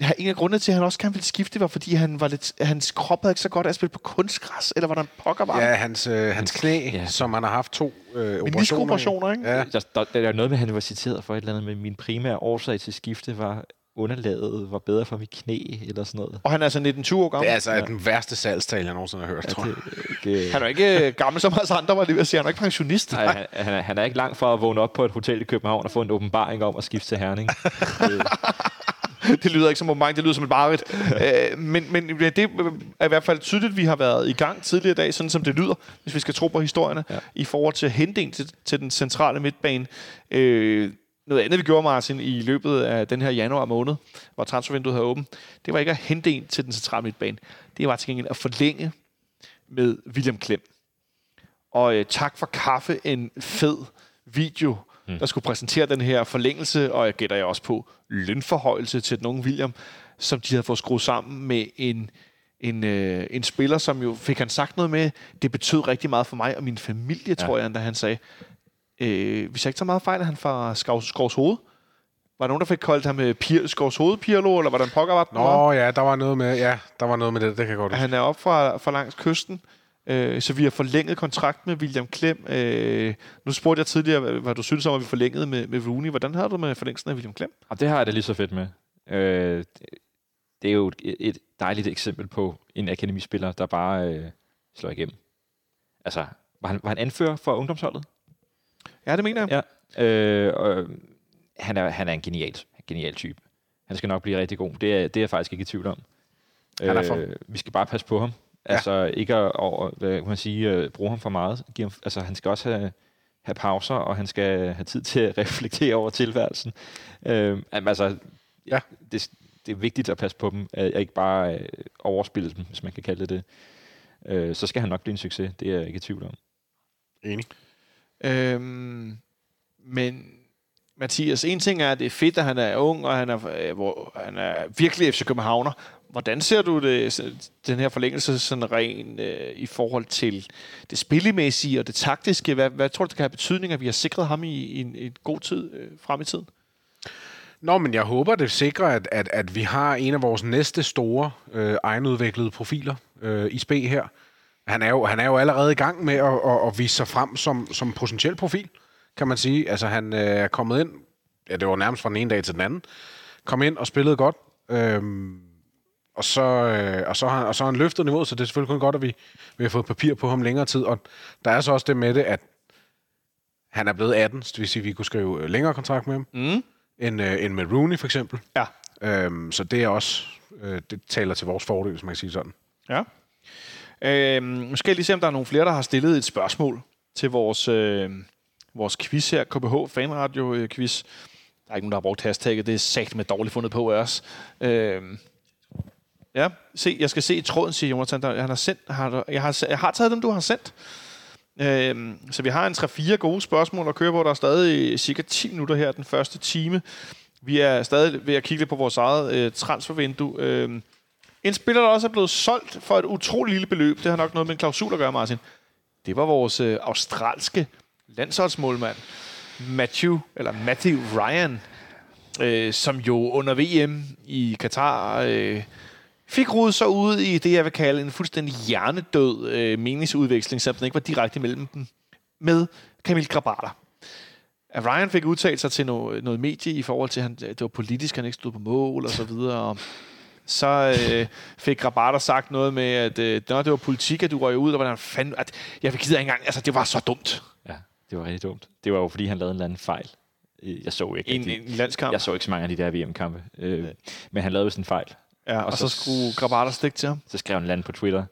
Ja, en af grundene til, at han også gerne ville skifte, var, fordi han var lidt, hans krop havde ikke så godt af at spille på kunstgræs, eller hvordan pokker var Ja, hans, øh, hans knæ, Ja. som han har haft to øh, operationer. i. Meniskoperationer, ikke? Ja. der, der, der er noget med, at han var citeret for et eller andet, men min primære årsag til skifte var, underlaget var bedre for mit knæ, eller sådan noget. Og han er altså 19-20 år Det gammel. er altså ja. den værste salgstale, jeg nogensinde har hørt, tror jeg. Det, Han er jo ikke øh, gammel som os andre, var det ved at sige. Han er ikke pensionist. Nej, han, han, er, han er ikke langt fra at vågne op på et hotel i København og få en åbenbaring om at skifte til Herning. Øh, det lyder ikke som moment, det lyder som et mareridt. øh, men, men det er i hvert fald tydeligt, at vi har været i gang tidligere i dag, sådan som det lyder, hvis vi skal tro på historierne, ja. i forhold til at hente en til, til den centrale midtbane. Øh, noget andet, vi gjorde, Martin, i løbet af den her januar måned, hvor transfervinduet havde åbent, det var ikke at hente en til den centrale midtbane. Det var til gengæld at forlænge med William Klem. Og øh, tak for kaffe, en fed video, mm. der skulle præsentere den her forlængelse, og jeg gætter jeg også på lønforhøjelse til den unge William, som de havde fået skruet sammen med en, en, øh, en spiller, som jo fik han sagt noget med, det betød rigtig meget for mig og min familie, ja. tror jeg, da han sagde, øh, hvis jeg ikke tager meget fejl, er han fra Skovs, Skovs Hoved. Var der nogen, der fik koldt ham med Pir, Skovs Hoved, Pirlo, eller var der en pokker var Nå ja, der var noget med, ja, der var noget med det, det kan jeg godt Han er op fra, fra langs kysten, øh, så vi har forlænget kontrakt med William Klem. Øh, nu spurgte jeg tidligere, hvad, hvad du synes om, at vi forlængede med, med Rooney. Hvordan havde du med forlængelsen af William Klem? Og det har jeg det lige så fedt med. Øh, det er jo et, et dejligt eksempel på en akademispiller, der bare øh, slår igennem. Altså, var han, var han anfører for ungdomsholdet? Ja, det mener jeg. Ja. Øh, og, han, er, han er en genial, genial type. Han skal nok blive rigtig god. Det er, det er jeg faktisk ikke i tvivl om. Han er for... øh, vi skal bare passe på ham. Ja. Altså ikke at over, hvad kan man sige, uh, bruge ham for meget. Give ham, altså han skal også have, have pauser, og han skal have tid til at reflektere over tilværelsen. Øh, altså, ja. det, det er vigtigt at passe på dem, at ikke bare uh, overspille dem, hvis man kan kalde det det. Uh, så skal han nok blive en succes. Det er jeg ikke i tvivl om. Enig. Øhm, men Mathias, en ting er, at det er fedt, at han er ung, og han er, øh, hvor, han er virkelig FC Københavner. Hvordan ser du det, den her forlængelse sådan ren øh, i forhold til det spillemæssige og det taktiske? Hvad, hvad tror du, det kan have betydning, at vi har sikret ham i, i en, en god tid øh, frem i tiden? Nå, men jeg håber, det sikrer, at, at, at vi har en af vores næste store øh, egenudviklede profiler øh, i spil her. Han er, jo, han er jo allerede i gang med at, at, at vise sig frem som, som potentiel profil, kan man sige. Altså, han øh, er kommet ind, ja, det var nærmest fra den ene dag til den anden, kom ind og spillede godt. Øhm, og så, øh, og, så har, og så har han løftet niveauet, så det er selvfølgelig kun godt, at vi, vi har fået papir på ham længere tid. Og der er så også det med det, at han er blevet 18, så det vil sige, at vi kunne skrive øh, længere kontrakt med ham, mm. end, øh, end med Rooney for eksempel. Ja. Øhm, så det er også, øh, det taler til vores fordel, hvis man kan sige sådan. Ja. Øh, måske lige se, om der er nogle flere, der har stillet et spørgsmål til vores, øh, vores quiz her, KBH Fanradio-quiz. Øh, der er ikke nogen, der har brugt hashtagget. Det er sagt med dårligt fundet på af os. Øh, ja, se, jeg skal se i tråden, siger Jonathan. Der, han har sendt, har, jeg, har, jeg har taget dem, du har sendt. Øh, så vi har en 3-4 gode spørgsmål at køre på. Der er stadig øh, cirka 10 minutter her, den første time. Vi er stadig ved at kigge på vores eget øh, transfervindue. Øh, en spiller, der også er blevet solgt for et utroligt lille beløb, det har nok noget med en klausul at gøre, Martin. Det var vores øh, australske landsholdsmålmand, Matthew, eller Matthew Ryan, øh, som jo under VM i Katar øh, fik rodet sig ud i det, jeg vil kalde en fuldstændig hjernedød øh, meningsudveksling, selvom den ikke var direkte mellem dem, med Kamil Grabater. At Ryan fik udtalt sig til noget, noget medie i forhold til, at han, det var politisk, han ikke stod på mål og så videre. Og så øh, fik Grabater sagt noget med, at øh, det var politik, at du røg ud, og hvordan fanden... At, jeg gider ikke engang... Altså, det var så dumt. Ja, det var rigtig dumt. Det var jo, fordi han lavede en eller anden fejl. Jeg så ikke... En, en landskamp? Jeg så ikke så mange af de der VM-kampe. Øh, men han lavede sådan en fejl. Ja, og, og så, så skulle Grabater stikke til ham? Så skrev han land på Twitter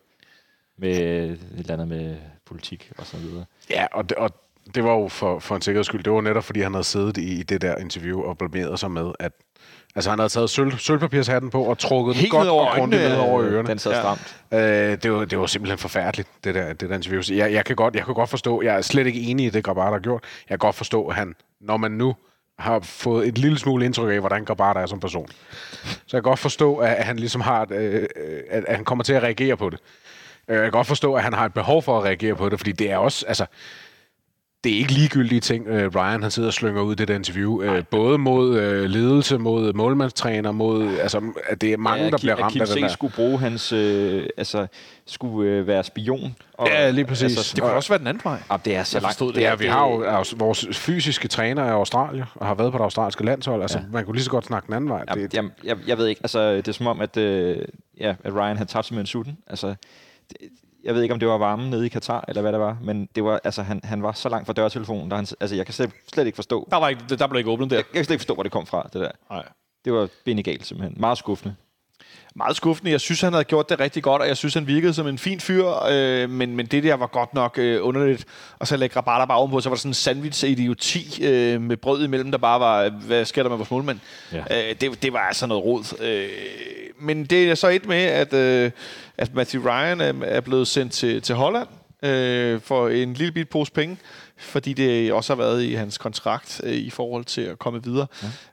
med et eller andet med politik og så videre. Ja, og det, og det var jo for, for en sikkerheds skyld. Det var netop, fordi han havde siddet i, i det der interview og blameret sig med, at Altså han havde taget sølv, sølvpapirshatten på og trukket Helt den godt over og grundigt ned over ørerne. Den sad stramt. Ja. Øh, det, var, det var simpelthen forfærdeligt, det der, det der interview. Jeg, jeg, kan godt, jeg kan godt forstå, jeg er slet ikke enig i det, Grabat har gjort. Jeg kan godt forstå, at han, når man nu har fået et lille smule indtryk af, hvordan Grabat er som person. Så jeg kan godt forstå, at han ligesom har, øh, at, at han kommer til at reagere på det. Øh, jeg kan godt forstå, at han har et behov for at reagere på det, fordi det er også, altså, det er ikke ligegyldige ting, uh, Ryan han sidder og slynger ud i det der interview. Uh, både mod uh, ledelse, mod målmandstræner, mod, altså, det er mange, ja, der bliver ramt Kim af det der. skulle bruge hans, uh, altså, skulle uh, være spion. Og, ja, lige præcis. Altså, det kunne også være den anden vej. Ja, det er så langt. Det, ja, vi har jo altså, vores fysiske træner i Australien, og har været på det australske landshold. Altså, ja. man kunne lige så godt snakke den anden vej. Ja, det, jeg, jeg, jeg ved ikke, altså, det er som om, at, uh, ja, at Ryan havde tabt med en sutten. Altså, det, jeg ved ikke, om det var varmen nede i Katar, eller hvad det var, men det var, altså, han, han var så langt fra dørtelefonen, der han, altså, jeg kan slet, slet ikke forstå. Der, var ikke, der blev ikke åbnet der. Jeg, jeg kan slet ikke forstå, hvor det kom fra, det der. Nej. Det var benegalt simpelthen. Meget skuffende. Meget skuffende. Jeg synes, han havde gjort det rigtig godt, og jeg synes, han virkede som en fin fyr, øh, men, men det der var godt nok øh, underligt. Og så lægge Rabata bare ovenpå, så var der sådan en sandwich-idioti øh, med brød imellem, der bare var, hvad sker der med vores målmand? Ja. Øh, det, det var altså noget rod. Øh, men det er så et med, at, øh, at Matthew Ryan er, er blevet sendt til, til Holland øh, for en lille bit pose penge, fordi det også har været i hans kontrakt øh, i forhold til at komme videre.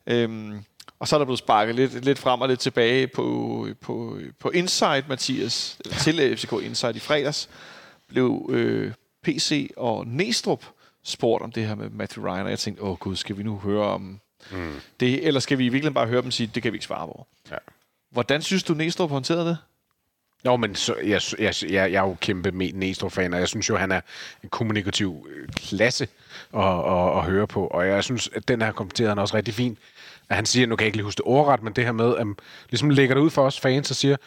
Ja. Øhm, og så er der blevet sparket lidt, lidt frem og lidt tilbage på, på, på Inside, Mathias, til FCK Inside i fredags, blev øh, PC og Næstrup spurgt om det her med Matthew Ryan, og jeg tænkte, åh gud, skal vi nu høre om mm. det, eller skal vi virkelig bare høre dem sige, det kan vi ikke svare på. Ja. Hvordan synes du, Næstrup håndterede det? Jo, men så, jeg, jeg, jeg, jeg er jo kæmpe Næstrup-fan, og jeg synes jo, han er en kommunikativ øh, klasse at, at, at høre på. Og jeg synes, at den her kommenterede han også rigtig fint. At han siger, nu kan jeg ikke lige huske det ordret, men det her med, at ligesom lægger det ud for os fans og siger,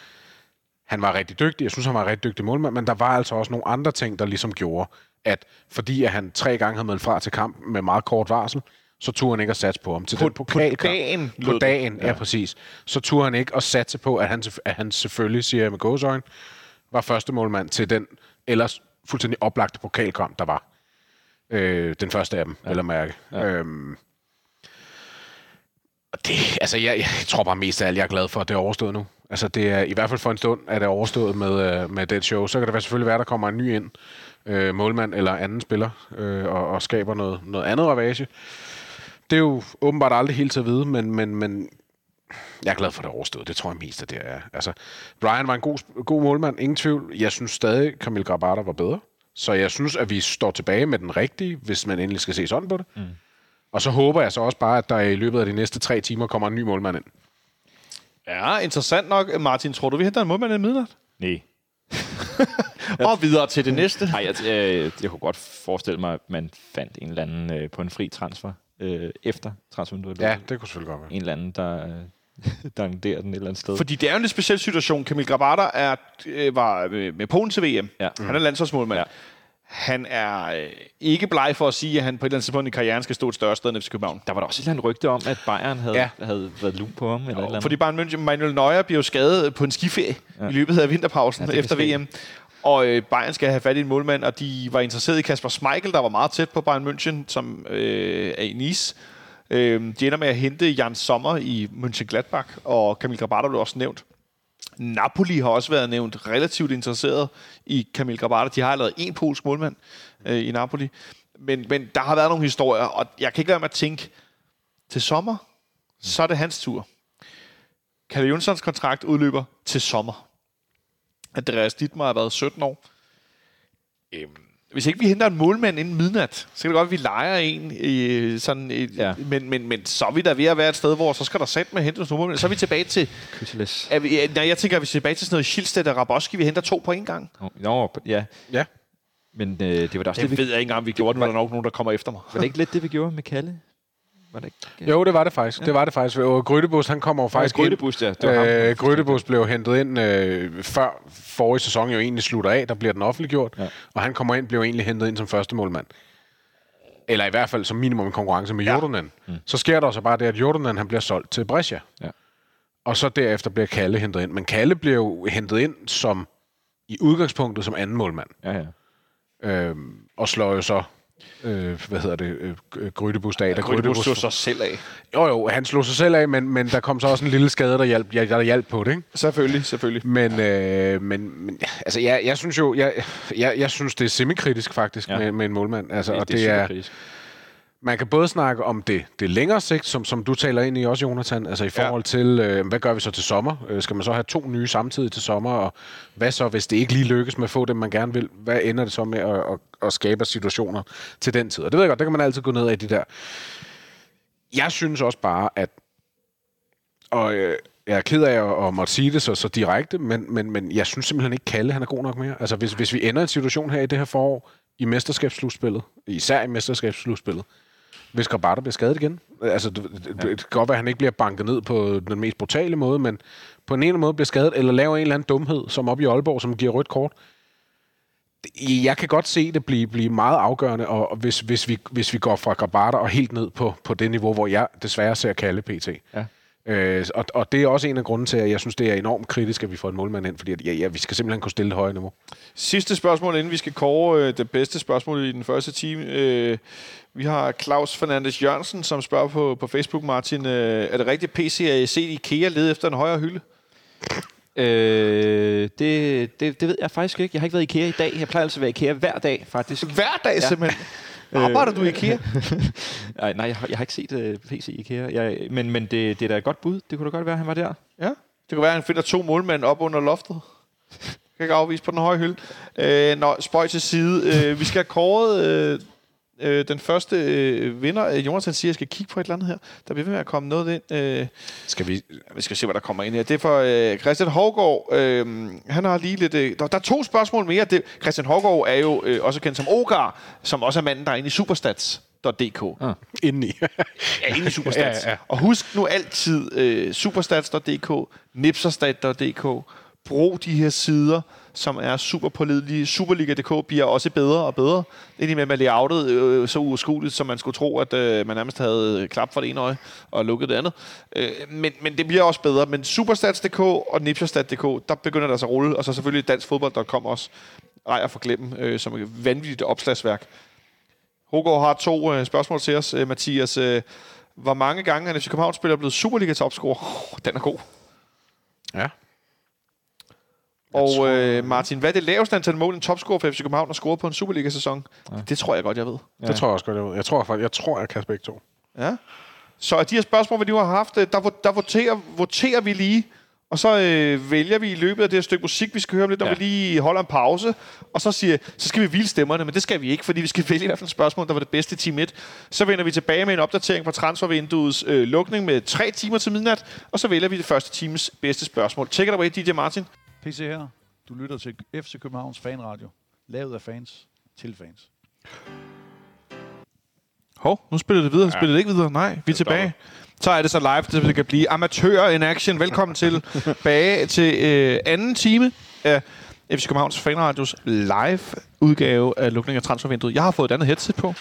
han var rigtig dygtig, jeg synes, han var rigtig dygtig målmand, men der var altså også nogle andre ting, der ligesom gjorde, at fordi at han tre gange havde meldt fra til kamp med meget kort varsel, så turde han ikke at satse på ham. Til På- den på pokalkamp- dagen, lød På dagen, ja. ja, præcis. Så turde han ikke at satse på, at han, at han selvfølgelig, siger jeg med gåsøjne, var første målmand til den ellers fuldstændig oplagte pokalkamp, der var. Øh, den første af dem, ja. eller mærke. Ja. Øhm, og det, altså, jeg, jeg tror bare mest af alt, jeg er glad for, at det er overstået nu. Altså, det er i hvert fald for en stund, at det er overstået med, øh, med det show. Så kan det selvfølgelig være, at der kommer en ny ind, øh, målmand eller anden spiller, øh, og, og skaber noget, noget andet ravage. Det er jo åbenbart aldrig helt til at vide, men, men, men jeg er glad for, at det er overstået. Det tror jeg mest, at det er. Altså, Brian var en god, god målmand, ingen tvivl. Jeg synes stadig, Camille Grabata var bedre. Så jeg synes, at vi står tilbage med den rigtige, hvis man endelig skal se sådan på det. Mm. Og så håber jeg så også bare, at der i løbet af de næste tre timer kommer en ny målmand ind. Ja, interessant nok. Martin, tror du, vi henter en målmand i midnat? Nej. Og videre til det næste. Nej, jeg, jeg, jeg kunne godt forestille mig, at man fandt en eller anden øh, på en fri transfer øh, efter transfervinduet. Ja, det kunne selvfølgelig godt være. En eller anden, der, øh, der der den et eller andet sted. Fordi det er jo en lidt speciel situation. Camille Grabata er, øh, var øh, med Polen til VM. Ja. Han er landsholdsmålmand. Ja. Han er øh, ikke bleg for at sige, at han på et eller andet tidspunkt i karrieren skal stå et større sted end FC København. Der var der også et eller andet rygte om, at Bayern havde, Ja. havde været lun på ham. Eller et eller andet. Fordi Bayern München, Manuel Neuer bliver jo skadet på en skiferie ja. i løbet af vinterpausen Ja, efter VM. Og øh, Bayern skal have fat i en målmand, og de var interesseret i Kasper Schmeichel, der var meget tæt på Bayern München, som øh, er i Nice. Øh, de ender med at hente Jan Sommer i Mönchengladbach, og Camille Grabata blev også nævnt. Napoli har også været nævnt relativt interesseret i Kamil Grabata. De har allerede en polsk målmand øh, i Napoli. Men, men der har været nogle historier, og jeg kan ikke lade mig at tænke, til sommer, så er det hans tur. Kalle Jonssons kontrakt udløber til sommer. Andreas Dittmar har været 17 år. Øhm, hvis ikke vi henter en målmand inden midnat, så kan det godt, at vi leger en. I, sådan et, ja. Men, men, men så er vi da ved at være et sted, hvor så skal der sætte med hente nogle målmænd. Så er vi tilbage til... Kyseles. Er vi, nej, jeg tænker, at vi er tilbage til sådan noget Schildstedt og Raboski. Vi henter to på en gang. Nå, ja. Ja. Men øh, det var da også Det det, vi, ved jeg ikke engang, vi gjorde det, når der er nok nogen, der kommer efter mig. var det ikke lidt det, vi gjorde med Kalle? Var det ikke? Jo, det var det faktisk. Ja. Det var det faktisk. Og Grydebus, han kommer jo faktisk ind. Grydebus, ja. Det var ham. Øh, Grydebus blev hentet ind øh, før forrige sæson jo egentlig slutter af. Der bliver den offentliggjort. Ja. Ja. Og han kommer ind, blev egentlig hentet ind som første målmand. Eller i hvert fald som minimum en konkurrence med Jordanen. Ja. Mm. Så sker der så bare det, at Jordanen han bliver solgt til Brescia. Ja. Og så derefter bliver Kalle hentet ind. Men Kalle bliver jo hentet ind som i udgangspunktet som anden målmand. Ja, ja. Øhm, og slår jo så, øh, hvad hedder det, øh, Grydebus dag. da Grydebus Grydebus- slog sig selv af. Jo, jo, han slog sig selv af, men, men der kom så også en lille skade, der hjalp, ja, der hjalp på det, ikke? Selvfølgelig, selvfølgelig. Men, øh, men, men altså, jeg, jeg synes jo, jeg, jeg, jeg synes, det er semikritisk faktisk ja. Ja. med, med en målmand. Altså, Det, og det, det er er. Man kan både snakke om det, det længere sigt, som, som du taler ind i også, Jonathan, altså i forhold ja. til, øh, hvad gør vi så til sommer? Øh, skal man så have to nye samtidig til sommer? Og hvad så, hvis det ikke lige lykkes med at få dem, man gerne vil? Hvad ender det så med at, at, at skabe situationer til den tid? Og det ved jeg godt, det kan man altid gå ned af de der. Jeg synes også bare, at og øh, jeg er ked af at, måtte sige det så, så direkte, men, men, men jeg synes simpelthen ikke, Kalle han er god nok mere. Altså, hvis, hvis vi ender en situation her i det her forår, i mesterskabsslutspillet, især i mesterskabsslutspillet, hvis Grabata bliver skadet igen, altså, det, det kan godt være, at han ikke bliver banket ned på den mest brutale måde, men på en eller anden måde bliver skadet, eller laver en eller anden dumhed, som op i Aalborg, som giver rødt kort. Jeg kan godt se det blive, blive meget afgørende, og hvis, hvis, vi, hvis vi går fra Grabata og helt ned på, på det niveau, hvor jeg desværre ser Kalle PT. Ja. Øh, og, og det er også en af grunden til, at jeg synes, det er enormt kritisk, at vi får en målmand ind, fordi at, ja, ja, vi skal simpelthen kunne stille det høje niveau. Sidste spørgsmål, inden vi skal kåre øh, det bedste spørgsmål i den første time. Øh, vi har Claus Fernandes Jørgensen, som spørger på, på Facebook, Martin. Øh, er det rigtigt, PC er set IKEA lede efter en højere hylde? Øh, det, det, det ved jeg faktisk ikke. Jeg har ikke været i IKEA i dag. Jeg plejer altså at være i IKEA hver dag, faktisk. Hver dag ja. simpelthen. Arbejder du i IKEA? nej, nej jeg, har, jeg har ikke set uh, PC i IKEA. Jeg, men men det, det er da et godt bud. Det kunne da godt være, at han var der. Ja, det kunne være, at han finder to målmænd op under loftet. Jeg kan ikke afvise på den høje hylde. Øh, nå, spøj til side. Øh, vi skal have kåret øh, øh, den første øh, vinder. Øh, Jonathan siger, at jeg skal kigge på et eller andet her. Der bliver ved med at komme noget ind. Øh, Skal vi... vi skal se, hvad der kommer ind her. Det er for øh, Christian Hårgaard. Øh, han har lige lidt... Øh, der, der er to spørgsmål mere. Det, Christian Hårgaard er jo øh, også kendt som Ogar, som også er manden, der er inde i Superstats.dk. Ah. Indeni. Ja, inde i Superstats. Ja, ja. Og husk nu altid øh, superstats.dk, nipserstat.dk. Brug de her sider, som er super pålidelige. Superliga.dk bliver også bedre og bedre. Indimellem er layoutet øh, så uoverskueligt, som man skulle tro, at øh, man nærmest havde klap for det ene øje og lukket det andet. Øh, men, men det bliver også bedre. Men superstats.dk og nipserstat.dk, der begynder der så altså at rulle. Og så selvfølgelig danskfodbold.com også. Ej at forglemme, øh, som et vanvittigt opslagsværk. Hågaard har to øh, spørgsmål til os, øh, Mathias. Øh, hvor mange gange er en FC København-spiller blevet Superliga-topscorer? Oh, den er god. Ja. Og øh, Martin, hvad er det laveste antal mål, en topscorer for FC København har scoret på en Superliga-sæson? Ja. Det tror jeg godt, jeg ved. ja. Det tror jeg også godt, jeg ved. Jeg tror, faktisk- jeg, tror, jeg kan begge to. Ja. Så af de her spørgsmål, vi nu har haft, øh, der, der voterer, voterer vi lige, og så øh, vælger vi i løbet af det her stykke musik, vi skal høre om lidt, når Ja. vi lige holder en pause, og så siger så skal vi hvile stemmerne, men det skal vi ikke, fordi vi skal vælge i hvert fald et spørgsmål, der var det bedste i team 1. Så vender vi tilbage med en opdatering på transfervinduets øh, lukning med tre timer til midnat, og så vælger vi det første times bedste spørgsmål. Take it away, DJ Martin. PC her. Du lytter til FC Københavns Fanradio. Lavet af fans til fans. Hov, nu spiller det videre. Ja. Spiller det ikke videre? Nej, vi er tilbage. Så er det så live, så det kan blive amatører in action. Velkommen til bage til øh, anden time af FC Københavns Fanradios live udgave af lukning af transfervinduet. Jeg har fået et andet headset på.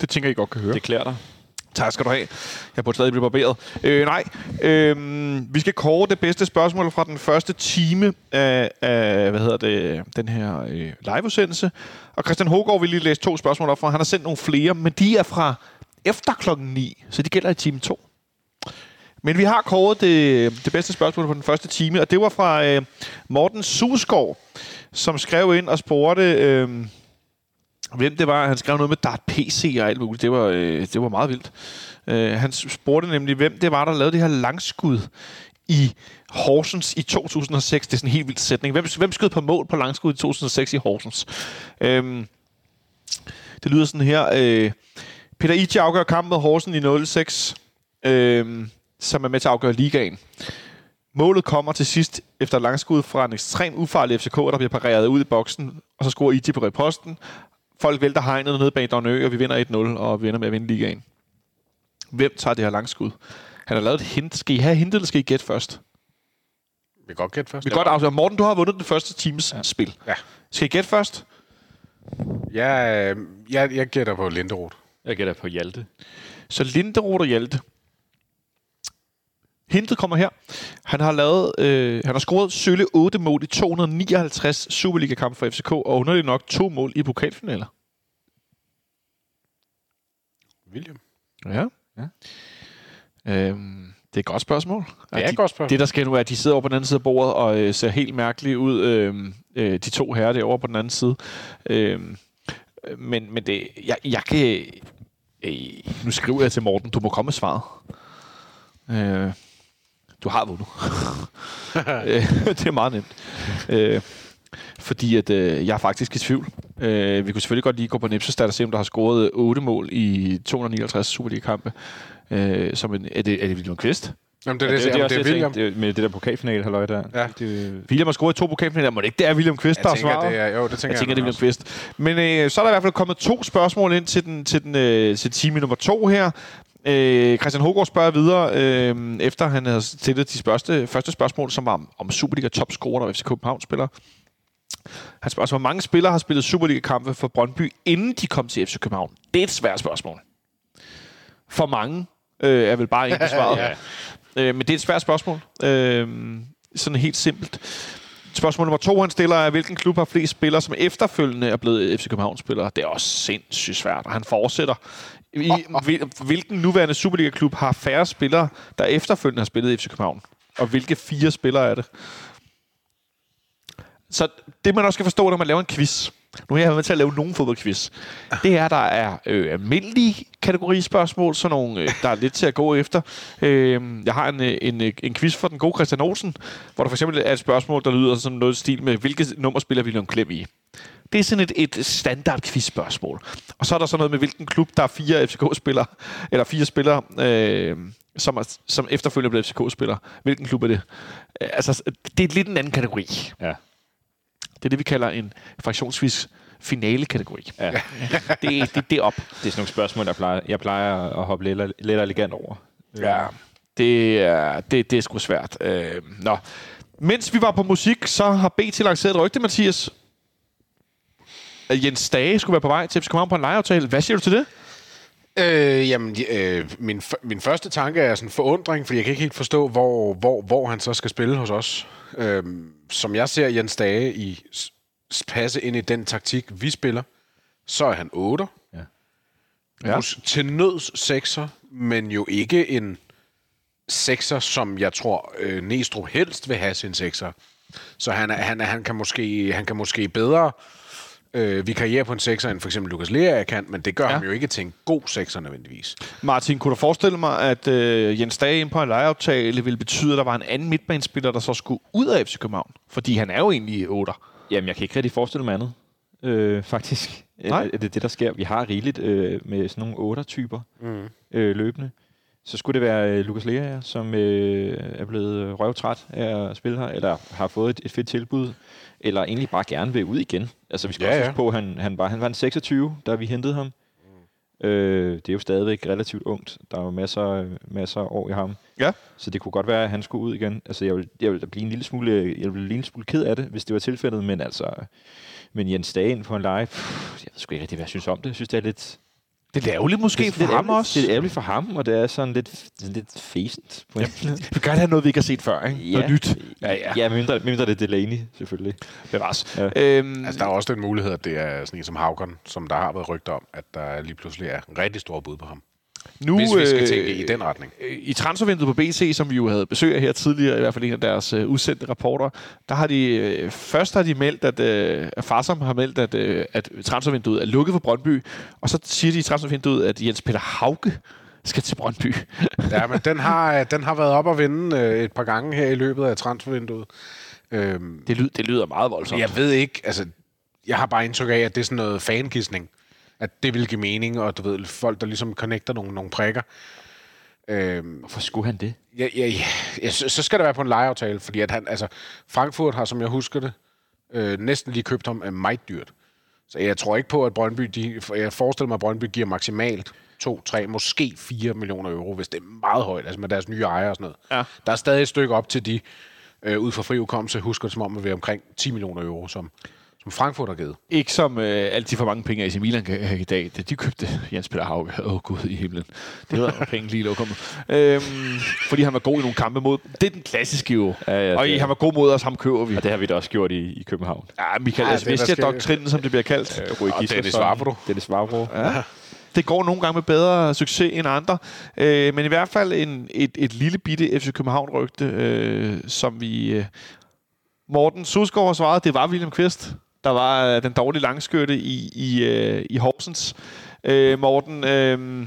Det tænker jeg, I godt kan høre. Det klæder dig. Tak skal du have. Jeg burde stadig blive barberet. Øh, nej, øh, vi skal kåre det bedste spørgsmål fra den første time af, af hvad hedder det, den her øh, liveudsendelse. Og Christian Hågaard vil lige læse to spørgsmål op fra. Han har sendt nogle flere, men de er fra efter klokken 9, så de gælder i time 2. Men vi har kåret det, det bedste spørgsmål på den første time, og det var fra øh, Morten Susgaard, som skrev ind og spurgte... Øh, hvem det var. Han skrev noget med Dart PC og alt muligt. Det var, øh, det var meget vildt. Øh, han spurgte nemlig, hvem det var, der lavede det her langskud i Horsens i 2006. Det er sådan en helt vild sætning. Hvem, hvem skød på mål på langskud i 2006 i Horsens? Øhm, det lyder sådan her. Øh, Peter Iti afgør kampen med Horsen i 06, øh, som er med til at afgøre ligaen. Målet kommer til sidst efter langskud fra en ekstrem ufarlig FCK, der bliver pareret ud i boksen, og så scorer Iti på reposten. Folk vælter hegnet ned bag Dornø, og vi vinder 1-0, og vi ender med at vinde ligaen. Hvem tager det her langskud? Han har lavet et hint. Skal I have hintet, eller skal I gætte først? Vi kan godt gætte først. Vi kan godt afsløre. Morten, du har vundet den første times ja. spil. Ja. Skal I gætte først? Jeg, jeg, jeg gætter på Linderoth. Jeg gætter på Hjalte. Så Linderoth og Hjalte. Hintet kommer her. Han har lavet, øh, han har scoret sølle 8 mål i 259 Superliga-kampe for FCK, og underligt nok to mål i pokalfinaler. William. Ja. Ja. Øhm, det er et godt spørgsmål. Det er de, et godt spørgsmål. Det, der sker nu, er, at de sidder over på den anden side af bordet og øh, ser helt mærkeligt ud, øh, øh, de to herrer derovre på den anden side. Øh, men, men det, jeg, jeg kan... Øh, nu skriver jeg til Morten, du må komme med svaret. Øh, du har vundet. Øh, det er meget nemt. Øh, fordi at, øh, jeg er faktisk i tvivl. Øh, vi kunne selvfølgelig godt lige gå på Nipsestat og se, om der har scoret 8 mål i 259 Superliga-kampe. Øh, som en, er, det, er det William Kvist? Jamen, det er Ja, det, det, det, er det, det, det, er jeg William. tænkte, det, med det der pokalfinale, halløj der. Ja. Det, William har scoret i to pokalfinaler. Må det ikke det er William Kvist, der Jeg har tænker, svaret? det er, jo, det tænker Jeg tænker, det er William Kvist. Men øh, så er der i hvert fald kommet to spørgsmål ind til, den, til, den, øh, til time nummer to her. Øh, Christian Hågaard spørger videre, øh, efter han havde stillet de spørste, første spørgsmål, som var om, om Superliga topscorer, der FC København spiller. Han spørger, hvor mange spillere har spillet Superliga-kampe for Brøndby, inden de kom til FC København? Det er et svært spørgsmål. For mange øh, er vel bare enkelt svaret. Ja. Øh, men det er et svært spørgsmål. Øh, sådan helt simpelt. Spørgsmål nummer to, han stiller, er, hvilken klub har flest spillere, som efterfølgende er blevet FC København-spillere? Det er også sindssygt svært, og han fortsætter. I, hvil- hvilken nuværende Superliga-klub har færre spillere, der efterfølgende har spillet i FC København? Og hvilke fire spillere er det? Så det, man også skal forstå, når man laver en quiz, nu har jeg været med til at lave nogen fodboldquiz, det er, der er øh, almindelige kategorispørgsmål, sådan nogle, øh, der er lidt til at gå efter. Øh, jeg har en, øh, en, øh, en quiz for den gode Christian Olsen, hvor der for eksempel er et spørgsmål, der lyder sådan noget i stil med, hvilket nummer spiller William Klem i? Det er sådan et, et standard quizspørgsmål. Og så er der sådan noget med, hvilken klub, der er fire FCK-spillere, eller fire spillere, øh, som, er, som efterfølgende bliver FCK-spillere. Hvilken klub er det? Altså, det er lidt en anden kategori. Ja. Det er det, vi kalder en fraktionsvis finale-kategori. Ja. Det, det, det er op. Det er sådan nogle spørgsmål, jeg plejer, jeg plejer at hoppe lidt, lidt elegant over. Ja. Det er, det, det er sgu svært. Øh, nå. Mens vi var på musik, så har BT lanceret et rygte, Mathias. At Jens Dage skulle være på vej til FC København på en lejeaftale. Hvad siger du til det? Øh, jamen, øh, min, min første tanke er sådan forundring, fordi jeg kan ikke helt forstå, hvor, hvor, hvor han så skal spille hos os. Øh, som jeg ser Jens Dage i passe ind i den taktik, vi spiller, så er han 8. Ja. Ja. Til nøds 6'er, men jo ikke en 6'er, som jeg tror øh, Næstrup helst vil have sin 6'er. Så han, er, han, er, han, kan måske, han kan måske bedre øh, vikariere på en 6'er, end for eksempel Lukas Lea kan, men det gør Ja. ham jo ikke til en god 6'er nødvendigvis. Martin, kunne du forestille mig, at øh, Jens Dage ind på en lejeaftale ville betyde, at der var en anden midtbanespiller, der så skulle ud af FC København? Fordi han er jo egentlig 8. Jamen, jeg kan ikke rigtig forestille mig andet, øh, faktisk. Nej. Er det det, der sker? Vi har rigeligt øh, med sådan nogle otter-typer Mm. øh, løbende. Så skulle det være øh, Lukas Lea, som øh, er blevet røvtræt af at spille her, eller har fået et, et fedt tilbud, eller egentlig bare gerne vil ud igen. Altså, vi skal Ja, også ja. på, at han, han, var, han var en 26, da vi hentede ham. Øh, det er jo stadigvæk relativt ungt. Der er jo masser, masser af år i ham. Ja. Så det kunne godt være, at han skulle ud igen. Altså, jeg vil, jeg vil da blive en lille smule, jeg vil blive en lille smule ked af det, hvis det var tilfældet, men altså... Men Jens Dagen på en live, pff, jeg ved sgu ikke rigtig, hvad jeg synes om det. Jeg synes, det er lidt... Det er ærgerligt måske det er for lidt ham ærgerligt. også. Det er ærgerligt for ham, og det er sådan lidt, lidt fæsent. På en Vi vil gerne have noget, vi ikke har set før, ikke? Noget nyt. Ja, ja. ja mindre, mindre det er Delaney, selvfølgelig. Bevares. Ja. Øhm, Altså, der er også den mulighed, at det er sådan en som Havgren, som der har været rygter om, at der lige pludselig er en rigtig stor bud på ham. Nu, Hvis vi skal øh, tænke i den retning. øh, I transfervinduet på BC, som vi jo havde besøg af her tidligere, i hvert fald en af deres øh, udsendte rapporter, der har de, øh, først har de meldt, at, øh, Farsam har meldt, at, øh, at transfervinduet er lukket for Brøndby, og så siger de i transfervinduet, at Jens Peter Hauge skal til Brøndby. Ja, men den har, den har været op at vinde øh, et par gange her i løbet af transfervinduet. Øhm, det, lyder, det lyder meget voldsomt. jeg ved ikke, altså, jeg har bare indtryk af, at det er sådan noget fankisning. At det vil give mening, og du ved, folk, der ligesom connecter nogle, nogle prikker. Øhm, Hvorfor skulle han det? Ja, ja, ja. ja så, så skal det være på en lejeaftale, fordi at han, altså, Frankfurt har, som jeg husker det, øh, næsten lige købt ham af meget dyrt. Så jeg tror ikke på, at Brøndby, de, jeg forestiller mig, at Brøndby giver maksimalt 2, 3, måske 4 millioner euro, hvis det er meget højt, altså med deres nye ejere og sådan noget. Ja. Der er stadig et stykke op til de, øh, ud fra fri udkommelse, husker det som om, at vi er omkring 10 millioner euro, som, som Frankfurt har givet. Ikke som øh, altid for mange penge, AC Milan kan have i dag. Da de købte Jens Peter Hauge. Åh, oh, gud i himlen. Det var penge lige lokum. Øhm, fordi han var god i nogle kampe mod... Det er den klassiske jo. Ja, ja, og det i, han var god mod os, ham køber vi. Og det har vi da også gjort i, i København. Ja, Michael Ja, er Asvestia-doktrinen, som det bliver kaldt. Øh, Rui Og Gisselsson, Dennis Vavro. Dennis Vavro. Ja. Det går nogle gange med bedre succes end andre. Øh, men i hvert fald en, et, et lille bitte FC København-rygte, øh, som vi... Øh, Morten Susgaard har svaret, det var William Kvist. Der var øh, den dårlige langskytte i, i, øh, i Horsens. Øh, Morten, øh,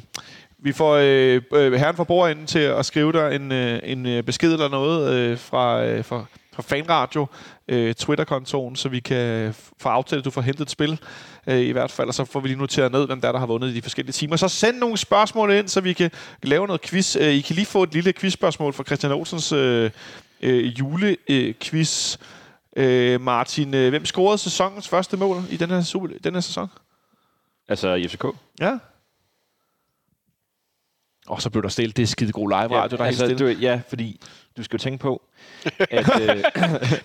vi får øh, øh herren fra bordenden til at skrive dig en, øh, en øh, besked eller noget øh, fra, øh, fra, fra Fanradio, øh, Twitter-kontoen, så vi kan få aftalt, at du får hentet et spil øh, i hvert fald, og så får vi lige noteret ned, hvem der, er, der har vundet i de forskellige timer. Så send nogle spørgsmål ind, så vi kan lave noget quiz. Øh, I kan lige få et lille quizspørgsmål fra Christian Olsens øh, øh, julequiz. Øh, Martin, øh, hvem scorede sæsonens første mål i den her, super, den her sæson? Altså i FCK. Ja. Og så blev der stille. Det er skide god live radio, der er altså, helt stille. du, ja, fordi du skal jo tænke på, at øh,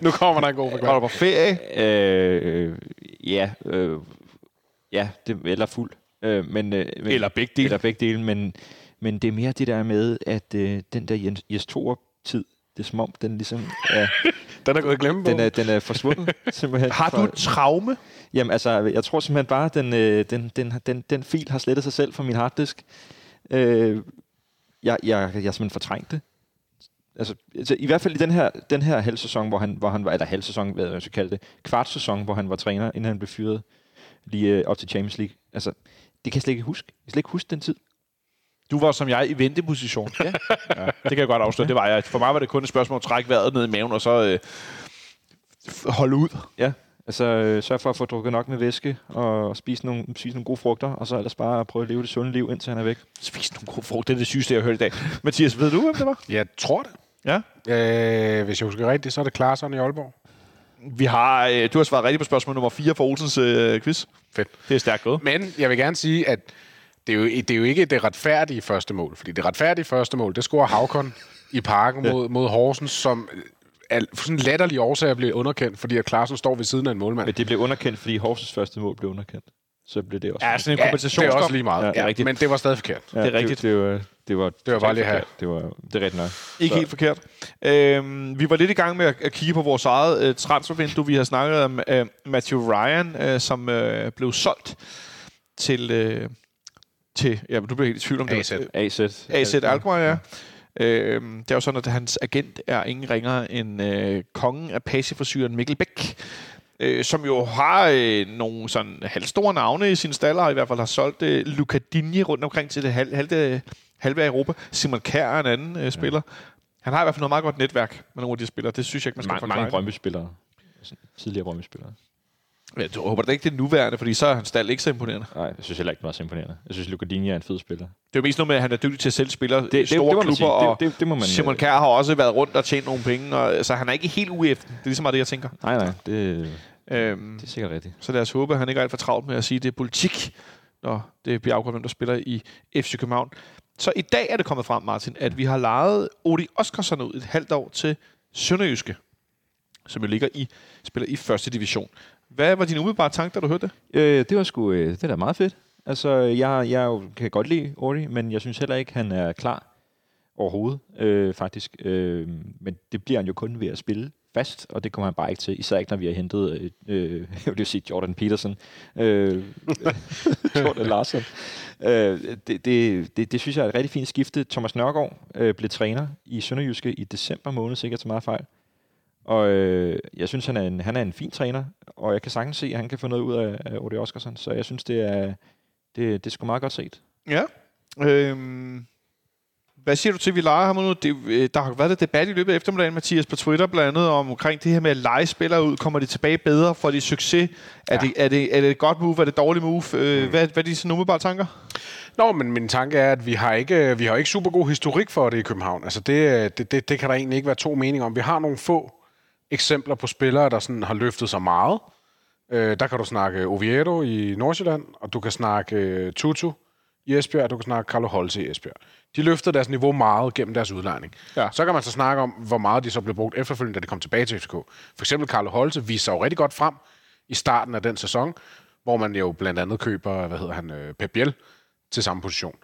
Nu kommer der en god forklaring. du på ferie? øh, ja, øh, ja, det, eller fuld. Øh, men, øh, men, Eller begge dele. Eller begge dele, men, men det er mere det der med, at øh, den der Jens, Jes Torup-tid, det er som om, den ligesom er, Den er gået glemme den er, den er forsvundet. simpelthen. Har du et traume? Jamen altså, jeg tror simpelthen bare, at den, øh, den, den, den, den fil har slettet sig selv fra min harddisk. Øh, jeg, jeg, jeg har simpelthen fortrængt det. Altså, altså, i hvert fald i den her, den her halv sæson, hvor han, hvor han var, eller halv sæson, hvad jeg skal kalde det, kvart sæson, hvor han var træner, inden han blev fyret lige øh, op til Champions League. Altså, det kan jeg slet ikke huske. Jeg kan slet ikke huske den tid. Du var som jeg i venteposition. Ja. ja. Det kan jeg godt afsløre. Det var jeg. For mig var det kun et spørgsmål at trække vejret ned i maven, og så øh, holde ud. Ja, altså øh, sørg for at få drukket nok med væske, og spise nogle, spise nogle gode frugter, og så ellers bare prøve at leve det sunde liv, indtil han er væk. Spis nogle gode frugt. Det er det sygeste, jeg har hørt i dag. Mathias, ved du, hvem det var? Jeg tror det. Ja. Øh, hvis jeg husker rigtigt, så er det Klarsson i Aalborg. Vi har, øh, du har svaret rigtigt på spørgsmål nummer 4 for Olsens øh, quiz. Fedt. Det er stærkt gået. Men jeg vil gerne sige, at det er, jo, det er jo ikke det retfærdige første mål. Fordi det retfærdige første mål, det scorer Havkon i parken mod, mod Horsens, som af sådan latterlige årsager bliver underkendt, fordi at Klaassen står ved siden af en målmand. Men det blev underkendt, fordi Horsens første mål blev underkendt. Så blev det også. Ja, sådan en Ja, det er også lige meget. Ja, det er rigtigt. Men det var stadig forkert. ja, det er rigtigt. Det, det, var, det var, Det var bare lige her. Det var, det er rigtigt nok. Ikke Så- helt forkert. Øhm, vi var lidt i gang med at, at kigge på vores eget øh, transfervindue. Vi har snakket om øh, Matthew Ryan, øh, som øh, blev solgt til... Øh, til ja, du blev helt i tvivl om det. AZ. var- AZ. AZ Alkmaar, ja. Øhm, det er jo sådan, at hans agent er ingen ringere end øh, kongen af passiforsyren Mikkel Bæk, øh, som jo har øh, nogle sådan halvstore navne i sine staller, og i hvert fald har solgt øh, Luca Digne rundt omkring til det halve, halve, halve af Europa. Simon Kjær er en anden øh, spiller. Han har i hvert fald noget meget godt netværk med nogle af de spillere. Det synes jeg ikke, man skal Mange, forklare. mange Brøndby-spillere. Tidligere Brøndby-spillere. Du håber da ikke, det nuværende, fordi så er hans stald ikke så imponerende. Nej, jeg synes heller ikke, det var så imponerende. Jeg synes, Luka Digne er en fed spiller. Det er jo mest noget med, at han er dygtig til at sælge spillere Det, det, store det, må man klubber, og det, det, det må man... Simon øh, Kjær har også været rundt og tjent nogle penge, og, så han er ikke helt ude efter. Det er ligesom meget det, jeg tænker. Nej, nej, det, Øhm, det er sikkert rigtigt. så lad os håbe, at han ikke er alt for travlt med at sige, at det er politik, når det bliver afgjort, hvem der spiller i FC København. Så i dag er det kommet frem, Martin, at vi har lejet Odi Oskarsson ud et halvt år til Sønderjyske, som jo ligger i, spiller i første division. Hvad var dine umiddelbare tanker, da du hørte det? Øh, det var sgu øh, det er da meget fedt. Altså, jeg, jeg kan godt lide Ori, men jeg synes heller ikke, han er klar overhovedet, øh, faktisk. Øh, men det bliver han jo kun ved at spille fast, og det kommer han bare ikke til. Især ikke, når vi har hentet, øh, øh jeg vil sige Jordan Peterson. Øh, Jordan Larsen. Øh, det, det, det, det synes jeg er et rigtig fint skifte. Thomas Nørgaard øh, blev træner i Sønderjyske i december måned, sikkert så meget fejl. Og øh, jeg synes, han er, en, han er en fin træner, og jeg kan sagtens se, at han kan få noget ud af, af Odi Oskarsson. Så jeg synes, det er, det, det er sgu meget godt set. Ja. Øhm, hvad siger du til, at vi leger ham nu? Det, øh, der har været lidt debat i løbet af eftermiddagen, Mathias, på Twitter blandt andet, om, omkring det her med at lege spillere ud. Kommer de tilbage bedre? Får de succes? Er, Ja. det, er, det, er det et godt move? Er det et dårligt move? Øh, hvad, hvad er de sådan umiddelbare tanker? Nå, men min tanke er, at vi har ikke, vi har ikke super god historik for det i København. Altså det, det, det, det kan der egentlig ikke være to meninger om. Vi har nogle få eksempler på spillere, der sådan har løftet sig meget. Øh, der kan du snakke Oviedo i Nordsjælland, og du kan snakke øh, Tutu i Esbjerg, og du kan snakke Carlo Holte i Esbjerg. De løftede deres niveau meget gennem deres udlejning. Ja. Så kan man så snakke om, hvor meget de så blev brugt efterfølgende, da de kom tilbage til FCK. For eksempel Carlo Holte viste sig jo rigtig godt frem i starten af den sæson, hvor man jo blandt andet køber, hvad hedder han, øh, Pep Biel til samme position.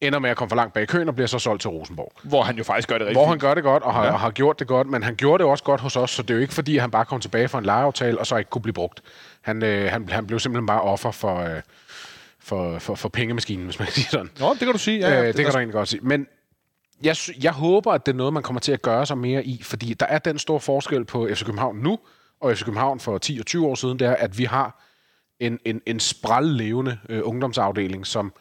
Ender med at komme for langt bag i køen og bliver så solgt til Rosenborg. Hvor han jo faktisk gør det rigtig Hvor han gør det godt og har, Ja. og har gjort det godt, men han gjorde det også godt hos os, så det er jo ikke fordi, at han bare kom tilbage for en lejeaftale og så ikke kunne blive brugt. Han, øh, han, han blev simpelthen bare offer for, øh, for, for, for pengemaskinen, hvis man kan sige sådan. Nå, det kan du sige. Ja, Ja, ja, øh, det, det kan du egentlig godt sige. Men jeg, jeg håber, at det er noget, man kommer til at gøre sig mere i, fordi der er den store forskel på FC København nu, og FC København for 10 og 20 år siden, det er, at vi har en, en, en sprællevende øh, ungdomsafdeling, som,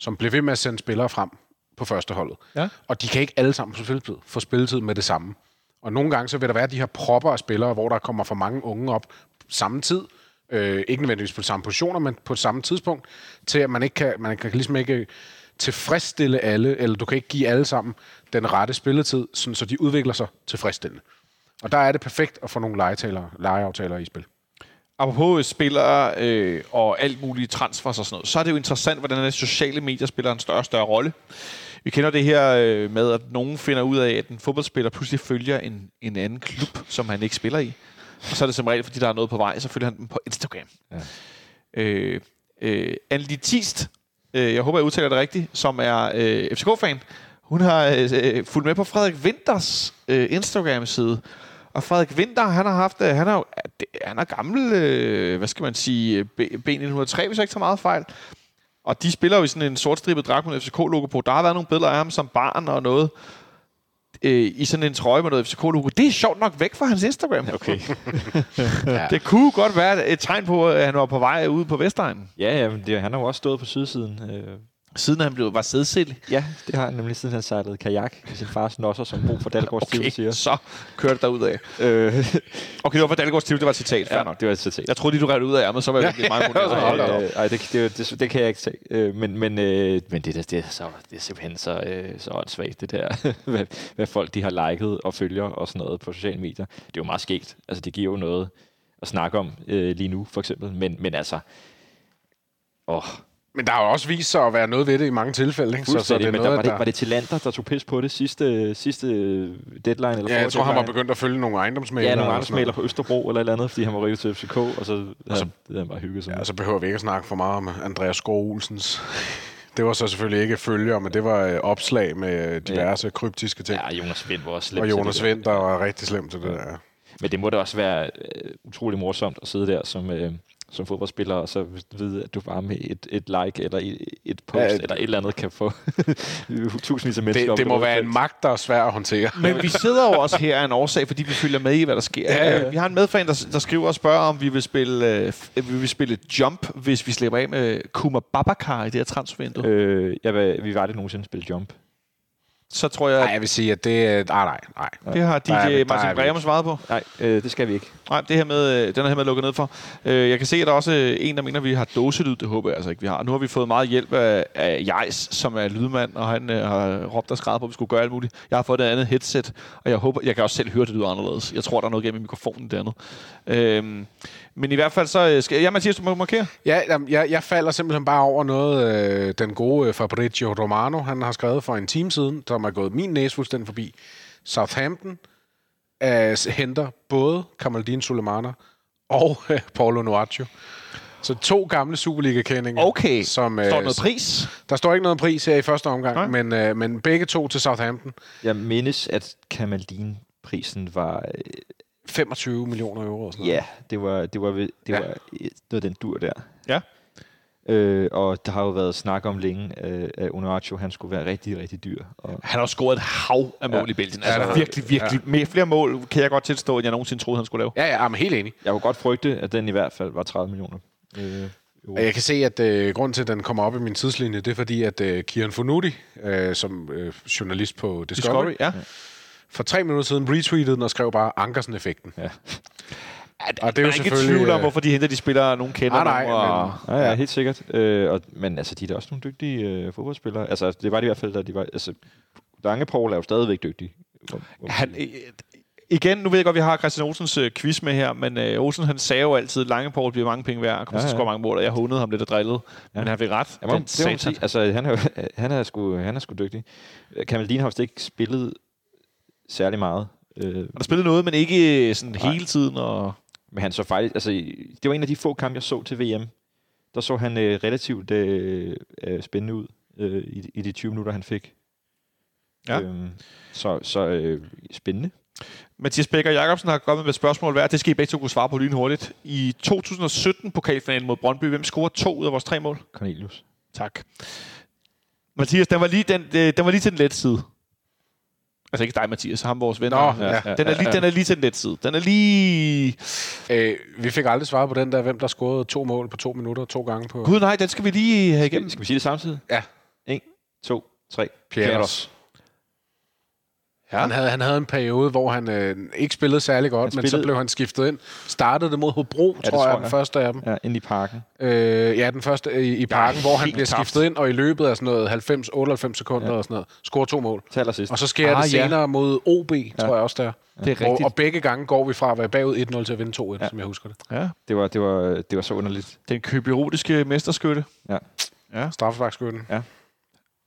som bliver ved med at sende spillere frem på første holdet. Ja. Og de kan ikke alle sammen spilletid, få spilletid med det samme. Og nogle gange så vil der være de her propper af spillere, hvor der kommer for mange unge op samme tid, øh, ikke nødvendigvis på samme positioner, men på samme tidspunkt, til at man ikke kan, man kan ligesom ikke tilfredsstille alle, eller du kan ikke give alle sammen den rette spilletid, sådan, så de udvikler sig tilfredsstillende. Og der er det perfekt at få nogle lejeaftaler i spil. Apropos spillere øh, og alt muligt transfers og sådan noget, så er det jo interessant, hvordan de sociale medier spiller en større og større rolle. Vi kender det her øh, med, at nogen finder ud af, at en fodboldspiller pludselig følger en, en anden klub, som han ikke spiller i. Og så er det som regel, fordi der er noget på vej, så følger han dem på Instagram. Ja. Øh, øh, Anne Tist øh, jeg håber, jeg udtaler det rigtigt, som er øh, FCK-fan. Hun har øh, fulgt med på Frederik Winters øh, Instagram-side. Og Frederik Winter, han har haft, øh, han er, jo- han er gammel, øh, hvad skal man sige, B- B1903, hvis jeg ikke tager meget fejl. Og de spiller jo i sådan en sortstribet dragt med FCK-logo på. Der har været nogle billeder af ham som barn og noget øh, i sådan en trøje med noget FCK-logo. Det er sjovt nok væk fra hans Instagram. Okay. Det kunne godt være et tegn på, at han var på vej ud på Vestegnen. ja, ja, men det, han har jo også stået på sydsiden. Øh, Siden han blev var sædsild. ja, det har han nemlig siden han sejlede kajak med sin fars nosser, som Bo for Dalgårds okay. Okay, siger. så kørte det derud af. Øh, Okay, det var for Dalgårds Tiv, det var et citat. Ja, nok. det var et citat. Jeg troede lige, du rev det ud af ærmet, så var jeg virkelig meget imponeret. Hold da op. Øh, ej, det, det, det, det, kan jeg ikke se. Øh, men men, øh, men det, det, det, er så, det er simpelthen så, øh, så åndssvagt, det der, hvad, hvad folk de har liket og følger og sådan noget på sociale medier. Det er jo meget skægt. Altså, det giver jo noget at snakke om øh, lige nu, for eksempel. Men, men altså... Åh, Men der har jo også vist sig at være noget ved det i mange tilfælde. Ikke? fuldstændig. er men der, noget, var, det, var det Tillander, der tog pis på det sidste, sidste deadline? Eller Ja, jeg tror, han var begyndt at følge nogle ejendomsmælere. Ja, nogle og smaler på Østerbro eller et eller andet, fordi han var rykket til FCK, og så havde han, det havde han bare hygget sig Ja, med. så behøver vi ikke at snakke for meget om Andreas Skov Olsens. Det var så selvfølgelig ikke følger, men det var øh, opslag med diverse ja. kryptiske ting. Ja, Jonas Vind var også slemt og til Jonas det der. Vind, der var rigtig slemt til det der. Men det må da også være øh, utrolig morsomt at sidde der som, øh, som fodboldspiller, og så vide, at du bare med et, et like eller et, et post Ja, ja, et- eller et eller andet kan få tusindvis af mennesker. Det, det må det være en magt, der er svær at håndtere. Men vi sidder jo også her af en årsag, fordi vi følger med i, hvad der sker. Ja, ja. Vi har en medfan, der, der skriver og spørger, om vi vil spille, øh, vi vil spille jump, hvis vi slipper af med Kuma Babakar i det her transfervindue. Øh. Jeg vil, vi var det nogensinde spille jump. Så tror jeg, Nej, jeg vil sige, at det er... Nej, nej, nej. det har DJ er Martin Breum svaret på. Nej, øh, det skal vi ikke. Nej, det her med, øh, den er her med lukket ned for. Øh, Jeg kan se, at der er også øh, en, der mener, at vi har dåselyd. Det håber jeg altså ikke, vi har. Nu har vi fået meget hjælp af, af Jais, som er lydmand, og han øh, har råbt og skrevet på, at vi skulle gøre alt muligt. Jeg har fået et andet headset, og jeg håber, jeg kan også selv høre det lyder anderledes. Jeg tror, der er noget gennem mikrofonen dernede. Øhm, men i hvert fald så øh, skal... Ja, Mathias, du må markere. Ja, jamen, jeg, jeg falder simpelthen bare over noget, øh, den gode øh, Fabrizio Romano, han har skrevet for en time siden, som er gået min næse fuldstændig forbi. Southampton øh, henter både Kamaldin Sulemana og øh, Paulo Nuaccio. Så to gamle Superliga-kendinger. Okay. Som, øh, Står der noget pris? Der står ikke noget pris her i første omgang, Nej. men, øh, men begge to til Southampton. Jeg mindes, at Kamaldin-prisen var... Øh, 25 millioner euro og sådan noget. ja, det var, det var, ved- det Ja. var øh, noget den dur der. Ja. Øh, og der har jo været snak om længe, øh, at Onuachu, han skulle være rigtig, rigtig dyr. Og Han har scoret et hav af mål Ja. i Belgien. Ja, Altså har virkelig, virkelig. Med flere mål kan jeg godt tilstå, end jeg nogensinde troede, han skulle lave. Ja, ja, jeg er helt enig. jeg kunne godt frygte, at den i hvert fald var 30 millioner. Øh. Og Jeg kan se, at øh, grunden til, at den kommer op i min tidslinje, det er fordi, at øh, Kieran Fonuti, øh, som øh, journalist på Discovery, Discovery, ja. For tre minutter siden retweetede den og skrev bare Ankersen-effekten. Ja. Og det er jo Man ikke selvfølgelig... tvivl om, øh, hvorfor de henter de spillere, nogen kender Nej, nej, nogen, og... Ja, ja, helt sikkert. Øh, og, men altså, de er da også nogle dygtige øh, fodboldspillere. Altså, det var de i hvert fald, da de var... Altså, Langepoul er jo stadigvæk dygtig. Han, øh, igen, nu ved jeg godt, at vi har Christian Olsens øh, quiz med her, men øh, Olsen han sagde jo altid, at Langepoul bliver mange penge værd, og kommer Ja, til at ja. score mange mål, og jeg hundede ham lidt og drillede. Ja. Men han fik ret. Ja, Den det man satans. sige. Altså, han er, han er, sgu, han er sgu dygtig. Har vist ikke spillet særlig meget. Øh, Han har spillet noget, men ikke øh, sådan Nej. hele tiden. Og... men han så faktisk... Altså, det var en af de få kampe, jeg så til VM. Der så han øh, relativt øh, øh, spændende ud øh, i, i de 20 minutter, han fik. Ja. Øhm, så så øh, spændende. Mathias Becker Jacobsen har kommet med et spørgsmål hver. Det skal I begge to kunne svare på lynhurtigt. I 2017 pokalfinalen mod Brøndby, hvem scorede to ud af vores tre mål? Cornelius. Tak. Mathias, den var lige, den, øh, den var lige til den lette side. Altså ikke dig, Mathias, ham vores ven. Nå, ja. Den er, lige, den er lige til den side. Den er lige... Øh, vi fik aldrig svaret på den der, hvem der scorede to mål på to minutter, to gange på Gud nej, den skal vi lige have igennem. skal vi sige det samtidig? Ja. 1, 2, 3. Pieters. Ja. Han, havde, han havde en periode, hvor han øh, ikke spillede særlig godt, Han men så spillede- blev han skiftet ind. Startede det mod Hobro, det tror jeg, tror den jeg. første af dem. Ja, ind i parken. Øh, ja, den første i, i parken, hvor han bliver tabt. skiftet ind, og i løbet af sådan noget 90-98 sekunder Ja. ja. og sådan noget, scorer to mål. Til allersidst. Og så sker Ah, det ja. senere mod OB, tror jeg også der. Det er Og, rigtigt. og begge gange går vi fra at være bagud 1-0 til at vinde 2-1, Ja. ja. som jeg husker det. Ja. Det var, det, var, det var så underligt. Den køberotiske mesterskytte. Straffesparkskytten.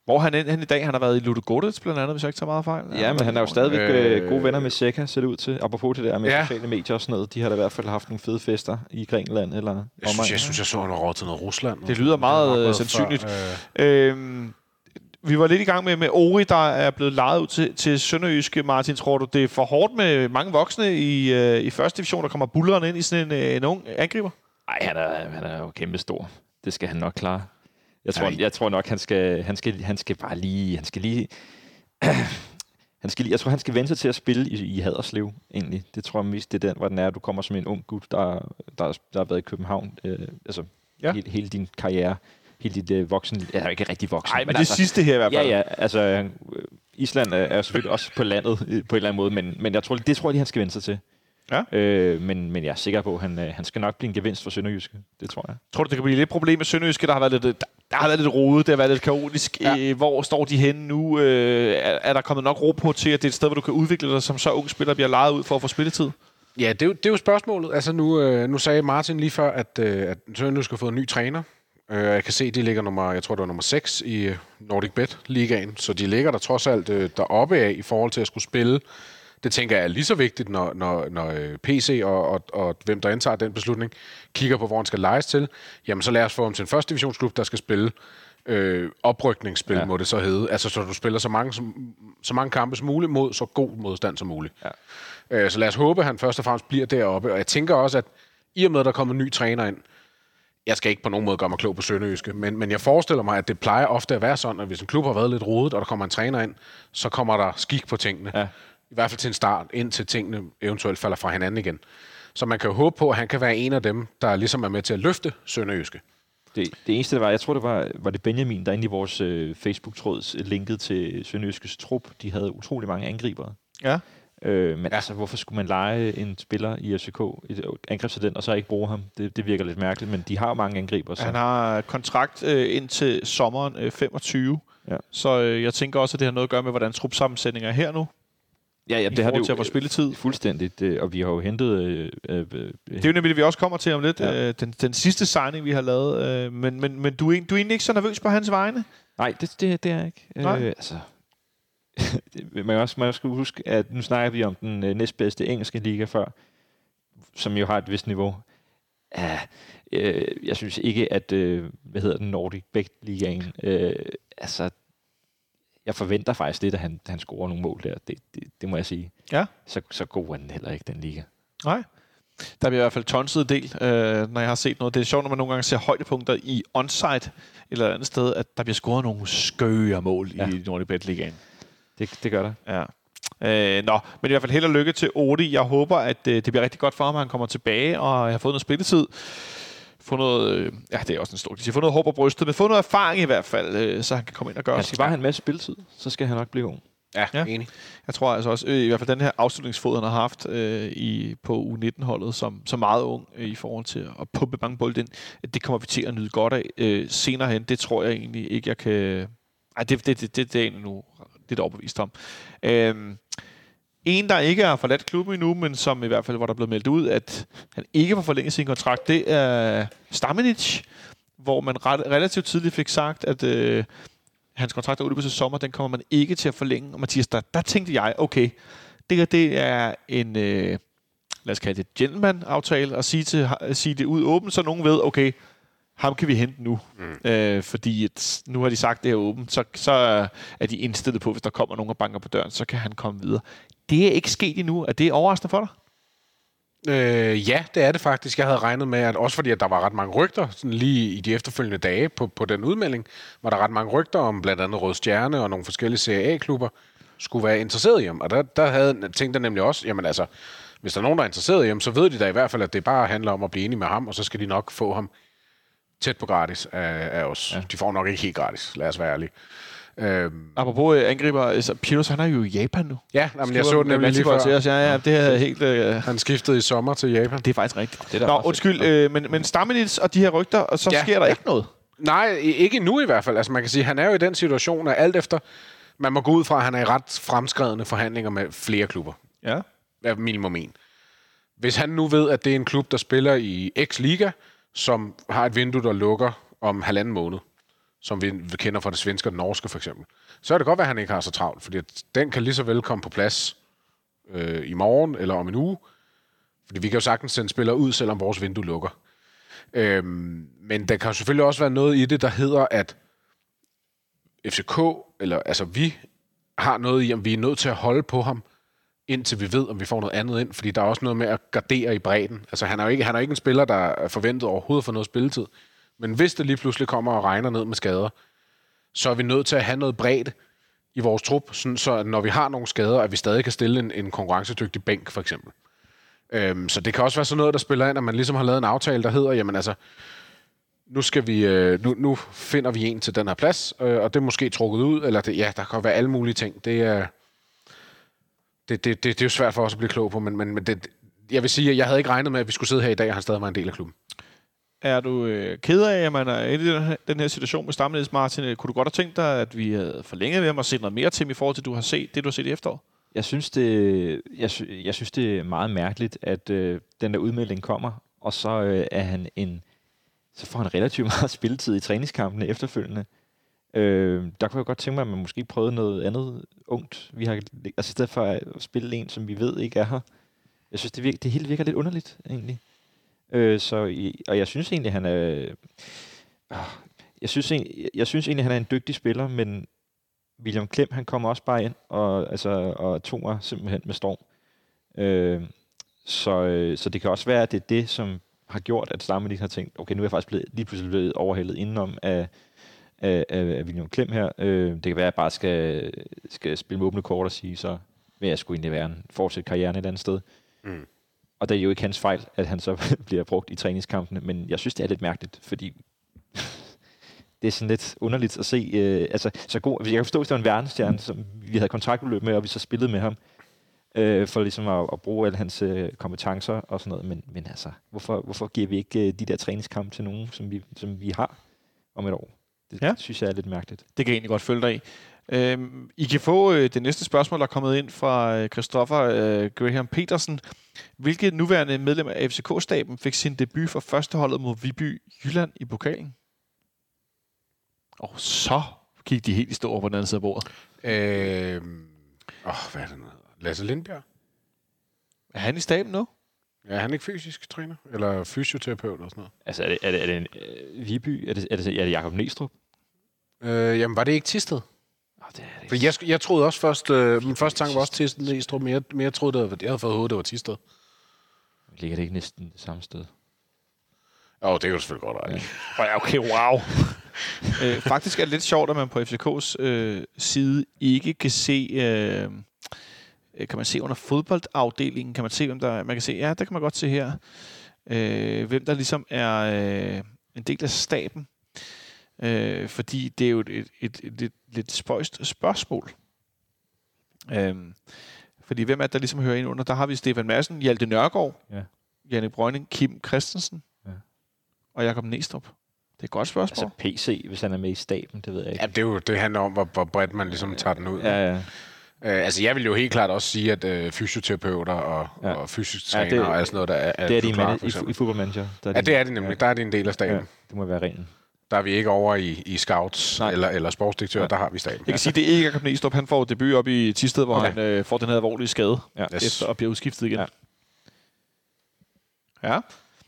Hvor er han end hen i dag? Han har været i Ludogorets blandt andet, hvis jeg ikke tager meget fejl. Ja, men han er jo stadigvæk øh, Øh, gode venner med Seca, ser det ud til. Apropos det der med Ja. sociale medier og sådan noget. De har da i hvert fald haft nogle fede fester i Grækenland. Eller Jeg synes, jeg, synes, jeg så, han var råd til noget Rusland. Det lyder meget, øh, sandsynligt. Før, øh, Øhm, vi var lidt i gang med, med Ori, der er blevet lejet ud til, til Sønderjyske. Martin, tror du, det er for hårdt med mange voksne i, øh, i første division, der kommer bulleren ind i sådan en, øh, en ung angriber? Nej, han er, han er jo kæmpe stor. Det skal han nok klare. Jeg tror, Nej. jeg tror nok, han skal, han skal, han skal bare lige... Han skal lige han skal lige, jeg tror, han skal vente sig til at spille i, i Haderslev, egentlig. Det tror jeg mest, det er den, hvor den er, at du kommer som en ung gut, der, der, der har været i København. Øh, altså, Ja. ja. hele, hele din karriere, hele dit øh, voksen... Jeg er ikke rigtig voksen. Nej, men det altså, sidste her i hvert Ja, fald. ja. Altså, øh, Island er, er selvfølgelig også på landet øh, på en eller anden måde, men, men jeg tror, det tror jeg han skal vende sig til. Ja. Øh, men, men jeg er sikker på, at han, øh, han skal nok blive en gevinst for Sønderjyske. Det tror jeg. Tror du, det kan blive lidt problem med Sønderjyske? Der har været lidt, der, der har været lidt rodet, det har været lidt kaotisk. Ja. Øh, hvor står de henne nu? Øh, er, er der kommet nok ro på til, at det er et sted, hvor du kan udvikle dig som så ung spiller, bliver lejet ud for at få spilletid? Ja, det er, jo, det er jo spørgsmålet. Altså nu, øh, nu sagde Martin lige før, at, øh, at Sønderjysk har fået en ny træner. Øh, jeg kan se, at de ligger nummer, jeg tror det var nummer 6 i øh, Nordic Bet ligaen, så de ligger der trods alt øh, deroppe af i forhold til at skulle spille. Det tænker jeg er lige så vigtigt, når, når, når øh, PC og, og, og hvem der indtager den beslutning, kigger på, hvor han skal lejes til. Jamen så lad os få ham til en første divisionsklub, der skal spille øh, oprykningsspil, ja. Ja. må det så hedde. Altså så du spiller så mange, som, så mange kampe som muligt mod så god modstand som muligt. Ja. Øh, så lad os håbe, at han først og fremmest bliver deroppe. Og jeg tænker også, at i og med, at der kommer en ny træner ind, jeg skal ikke på nogen måde gøre mig klog på Sønderjyske, men, men jeg forestiller mig, at det plejer ofte at være sådan, at hvis en klub har været lidt rodet, og der kommer en træner ind, så kommer der skik på tingene. Ja. I hvert fald til en start, indtil tingene eventuelt falder fra hinanden igen. Så man kan jo håbe på, at han kan være en af dem, der ligesom er med til at løfte Sønderjyske. Det, det eneste, det var, jeg tror, det var, var det Benjamin, der inde i vores øh, Facebook-tråd linket til Sønderjyskes trup. De havde utrolig mange angribere. Ja. Øh, men ja. altså, hvorfor skulle man lege en spiller i FCK, et angrebstalent, og så ikke bruge ham? Det, det virker lidt mærkeligt, men de har mange angriber. Så. Han har kontrakt øh, indtil sommeren øh, 25. Ja. Så øh, jeg tænker også, at det har noget at gøre med, hvordan trupsammensætningen er her nu. Ja, ja, det har det jo til at få spilletid. fuldstændigt, øh, og vi har jo hentet... Øh, øh, øh, Det er jo nemlig det, vi også kommer til om lidt. Ja. Øh, den, den sidste signing, vi har lavet. Øh, men men, men du, er, du er egentlig ikke så nervøs på hans vegne? Nej, det, det, det er jeg ikke. Nej. Øh, altså, man også, man skal huske, at nu snakker vi om den øh, næstbedste engelske liga før, som jo har et vist niveau. Ja, øh, jeg synes ikke, at, øh, hvad hedder den, Nordic Bet ligaen øh, altså, jeg forventer faktisk lidt, at han, han scorer nogle mål der. Det, det, det må jeg sige. Ja. Så, så god er den heller ikke, den liga. Nej. Der bliver i hvert fald tonset del, øh, når jeg har set noget. Det er sjovt, når man nogle gange ser højdepunkter i onsite eller et andet sted, at der bliver scoret nogle skøre mål ja. I Nordic Bet Ligaen. Det, det gør der. Ja. Øh, nå, men i hvert fald held og lykke til Odi. Jeg håber, at øh, det bliver rigtig godt for ham, at han kommer tilbage, og jeg har fået noget spilletid. Få noget, øh, ja, det er også en stor Jeg har fået noget håb på brystet, men få noget erfaring i hvert fald, øh, så han kan komme ind og gøre Han skal bare have en masse spilletid, så skal han nok blive god. Ja, Ja. enig. Jeg tror altså også, øh, i hvert fald den her afslutningsfod, han har haft øh, i, på U19-holdet, som, som meget ung øh, i forhold til at pumpe mange bolde ind, at det kommer vi til at nyde godt af øh, senere hen. Det tror jeg egentlig ikke, jeg kan... Ej, det, det, det, det, det er jeg egentlig nu lidt overbevist om. Øhm, en, der ikke har forladt klubben endnu, men som i hvert fald, hvor der er blevet meldt ud, at han ikke var forlænget sin kontrakt, det er Stamenic, hvor man ret, relativt tidligt fik sagt, at øh, hans kontrakt er på til sommer, den kommer man ikke til at forlænge. Og Mathias, der, der tænkte jeg, okay, det her det er en, øh, lad os kalde det gentleman-aftale, og sige, til, at sige det ud åbent, så nogen ved, okay, ham kan vi hente nu. Mm. Øh, fordi at nu har de sagt det her åbent, så, så er de indstillet på, hvis der kommer nogen og banker på døren, så kan han komme videre. Det er ikke sket endnu. Er det overraskende for dig? Øh, ja, det er det faktisk. Jeg havde regnet med, at også fordi at der var ret mange rygter, sådan lige i de efterfølgende dage på, på den udmelding, var der ret mange rygter om blandt andet Rød Stjerne og nogle forskellige Serie A-klubber skulle være interesseret i ham. Og der, der havde tænkt jeg nemlig også, jamen altså, hvis der er nogen, der er interesseret i ham, så ved de da i hvert fald, at det bare handler om at blive enige med ham, og så skal de nok få ham tæt på gratis af, af os. Ja. De får nok ikke helt gratis, lad os være ærlige. Øhm, Apropos øh, angriber, altså, Piros, han er jo i Japan nu. ja, jamen, jeg så det nemlig lige Matibor til før. os. Ja, ja, det er helt... Øh, Han skiftede i sommer til Japan. det er faktisk rigtigt. Det er Nå, undskyld, øh, men, men Stammenitz og de her rygter, og så ja, sker der ja. ikke noget. Nej, ikke nu i hvert fald. Altså man kan sige, han er jo i den situation, at alt efter, man må gå ud fra, at han er i ret fremskredende forhandlinger med flere klubber. Ja. Ja, minimum en. Hvis han nu ved, at det er en klub, der spiller i X-Liga, som har et vindue, der lukker om halvanden måned, som vi kender fra det svenske og det norske for eksempel, så er det godt være, at han ikke har så travlt, fordi den kan lige så vel komme på plads øh, i morgen eller om en uge, fordi vi kan jo sagtens sende spillere ud, selvom vores vindue lukker. Øhm, men der kan selvfølgelig også være noget i det, der hedder, at FCK, eller altså vi, har noget i, om vi er nødt til at holde på ham, indtil vi ved, om vi får noget andet ind, fordi der er også noget med at gardere i bredden. Altså han er jo ikke, han er ikke en spiller, der er forventet overhovedet for noget spilletid. Men hvis det lige pludselig kommer og regner ned med skader, så er vi nødt til at have noget bredde i vores trup, sådan så at når vi har nogle skader, at vi stadig kan stille en, en konkurrencedygtig bænk, for eksempel. Øhm, så det kan også være sådan noget, der spiller ind, at man ligesom har lavet en aftale, der hedder, jamen altså, nu, skal vi, øh, nu, nu finder vi en til den her plads, øh, og det er måske trukket ud, eller det, ja, der kan være alle mulige ting. Det er, det, det, det, det er jo svært for os at blive klog på, men, men, men det, jeg vil sige, at jeg havde ikke regnet med, at vi skulle sidde her i dag, og han stadig var en del af klubben. Er du øh, ked af, at man er i den her, den her situation med Stamledes, Martin? Kunne du godt have tænkt dig, at vi havde forlænget ved ham og set noget mere til ham i forhold til, du har set det, du har set i efteråret? Jeg synes, det, jeg, sy- jeg synes, det er meget mærkeligt, at øh, den der udmelding kommer, og så øh, er han en, så får han relativt meget spilletid i træningskampene efterfølgende. Øh, der kunne jeg godt tænke mig, at man måske prøvede noget andet ungt. Vi har, altså i stedet for at spille en, som vi ved ikke er her. Jeg synes, det, virker, det hele virker lidt underligt, egentlig. Øh, så, i- og jeg synes egentlig, han er... Øh, jeg synes, egentlig, jeg synes egentlig, han er en dygtig spiller, men William Klem, han kommer også bare ind og, altså, og tog mig simpelthen med storm. Øh, så, øh, så det kan også være, at det er det, som har gjort, at Stammelik har tænkt, okay, nu er jeg faktisk blevet, lige pludselig blevet overhældet indenom af, af, af, af William Klem her. Øh, det kan være, at jeg bare skal, skal spille med åbne kort og sige, så vil jeg sgu egentlig være en fortsætte karrieren et andet sted. Mm. Og det er jo ikke hans fejl, at han så bliver brugt i træningskampene, men jeg synes, det er lidt mærkeligt, fordi det er sådan lidt underligt at se. Øh, altså, så god, jeg kan forstå, hvis det var en verdensstjerne, som vi havde kontraktbeløb med, og vi så spillede med ham, øh, for ligesom at, at bruge alle hans øh, kompetencer og sådan noget. Men, men altså, hvorfor, hvorfor giver vi ikke øh, de der træningskampe til nogen, som vi, som vi har om et år? Det ja. synes jeg er lidt mærkeligt. Det kan jeg egentlig godt følge dig i. Øhm, I kan få øh, det næste spørgsmål, der er kommet ind fra øh, Christoffer øh, Graham Petersen. Hvilket nuværende medlem af FCK-staben fik sin debut for førsteholdet mod Viby Jylland i pokalen? Og så gik de helt i stå på den anden side af bordet. Øh, åh, hvad er det nu? Lasse Lindbjerg? Er han i staben nu? Er han ikke fysisk træner? Eller fysioterapeut eller sådan noget? Altså, er det, er det, er det en øh, Viby? Er det, er det, er det Jacob Næstrup? Øh, jamen, var det ikke Tisted? For jeg, jeg troede også først, øh, min første tanke var også Tisted Næstrup, men jeg, men jeg troede, det var, jeg havde fået hovedet, det var Tisted. Ligger det ikke næsten det samme sted? Åh, oh, det kan du selvfølgelig godt i. Ja, okay, wow. øh, faktisk er det lidt sjovt, at man på FCK's øh, side ikke kan se... Øh, øh, kan man se under fodboldafdelingen, kan man se, hvem der er. Man kan se, ja, der kan man godt se her, øh, hvem der ligesom er øh, en del af staben. Øh, fordi det er jo et, et, et, et lidt, spøjst spørgsmål. Øh, fordi hvem er det, der ligesom hører ind under? Der har vi Stefan Madsen, Hjalte Nørgaard, Ja. Janne Brøgning, Kim Christensen Ja. og Jakob Næstrup. Det er et godt spørgsmål. Altså PC, hvis han er med i staben, det ved jeg ikke. Ja, det, er jo, det handler om, hvor, hvor bredt man ligesom tager den ud. Ja, ja. Øh, altså, jeg vil jo helt klart også sige, at øh, fysioterapeuter og, ja. Og fysisk Ja, det- og alt sådan noget, der er, er Det er de for i, eksempel. i fodboldmanager. Der Ja, det er det nemlig. Ja. Der er det en del af staben. Ja, Ja. det må være rent. Der er vi ikke over i, i scouts Nej. eller, eller sportsdirektør, Nej. der har vi staben. Jeg kan sige, det er ikke Jakob Næstrup. Han får debut op i Tisted, hvor Okay. han øh, får den her alvorlige skade, Ja. Yes. efter at blive udskiftet igen. Ja. Ja.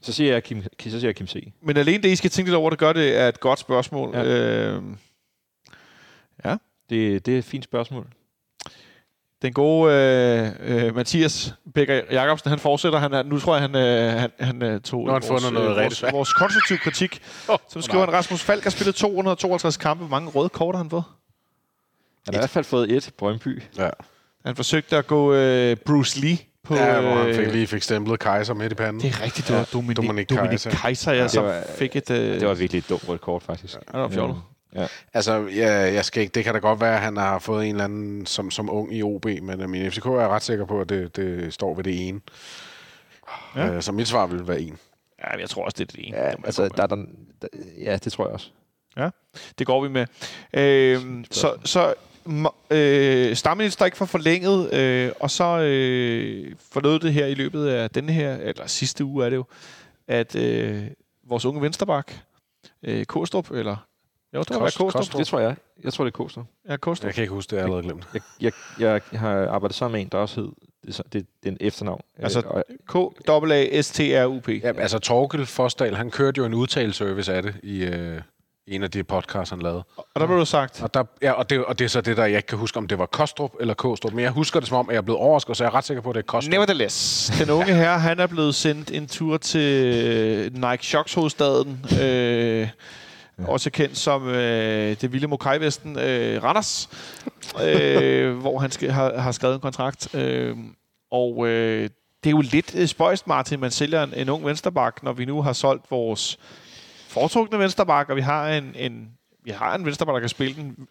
Så siger jeg Kim, så siger jeg Kim C. Men alene det, I skal tænke lidt over, det gør det, er et godt spørgsmål. Ja. Øh, Det, det er et fint spørgsmål. Den gode øh, øh, Mathias Becker Jacobsen, han fortsætter. Han er, nu tror jeg, han, øh, han, han øh, tog har han fundet noget rigtig vores, svært. vores konstruktiv kritik. Som skriver, han, Rasmus Falk har spillet 252 kampe. Hvor mange røde kort har han fået? Han har i hvert fald fået et Brøndby. Ja. Han forsøgte at gå øh, Bruce Lee på... ja, hvor han fik øh, lige fik stemplet Kaiser midt i panden. Det er rigtigt, det var Dominik, Dominik Dominik Kaiser. Kaiser, jeg Det så var- fik et... Øh, Det var virkelig et dumt rødt kort, faktisk. det var fjollet. Ja. Altså, ja, jeg skal ikke, det kan da godt være, at han har fået en eller anden som, som ung i OB, men uh, min FCK er ret sikker på, at det, det står ved det ene. Ja. Ja. Uh, så mit svar vil være en. Ja, jeg tror også, det er det ene. Ja, Det jeg altså, der, er der, der, ja, det tror jeg også. Det går vi med. Øhm, så så m- øh, Stammenitz, der ikke får forlænget, øh, og så øh, forlod det her i løbet af denne her, eller sidste uge er det jo, at øh, vores unge vensterbak, øh, Kostrup, eller Jo, det var Kost- Kostrup. Kostrup. Det tror jeg. Jeg tror, det er Kostrup. Ja, Kostrup. Jeg kan ikke huske det, jeg har allerede glemt. Jeg, jeg, jeg, jeg har arbejdet sammen med en, der også hed... Det er, så- det, det er en efternavn. Altså, Øh, og, K-A-S-T-R-U-P. Ja, altså Torkel Forsdal, han kørte jo en udtaleservice af det i øh, en af de podcasts, han lavede. Og der blev du sagt, Og, der, ja, og, det, og det er så det, der jeg ikke kan huske, om det var Kostrup eller Kostrup. Men jeg husker det som om, at jeg er blevet overrasket, så jeg er ret sikker på, at det er Kostrup. Nevertheless, den unge her, han er blevet sendt en tur til Nike Shocks hovedstaden, øh, også kendt som øh, det vilde Mokai-vesten, øh, Randers, øh, hvor han skal, har, har skrevet en kontrakt. Øh, og øh, det er jo lidt øh, spøjst, Martin, man sælger en, en ung vensterbak, når vi nu har solgt vores foretrukne vensterbak, og vi har en, en, vi har en vensterbak, der kan spille den.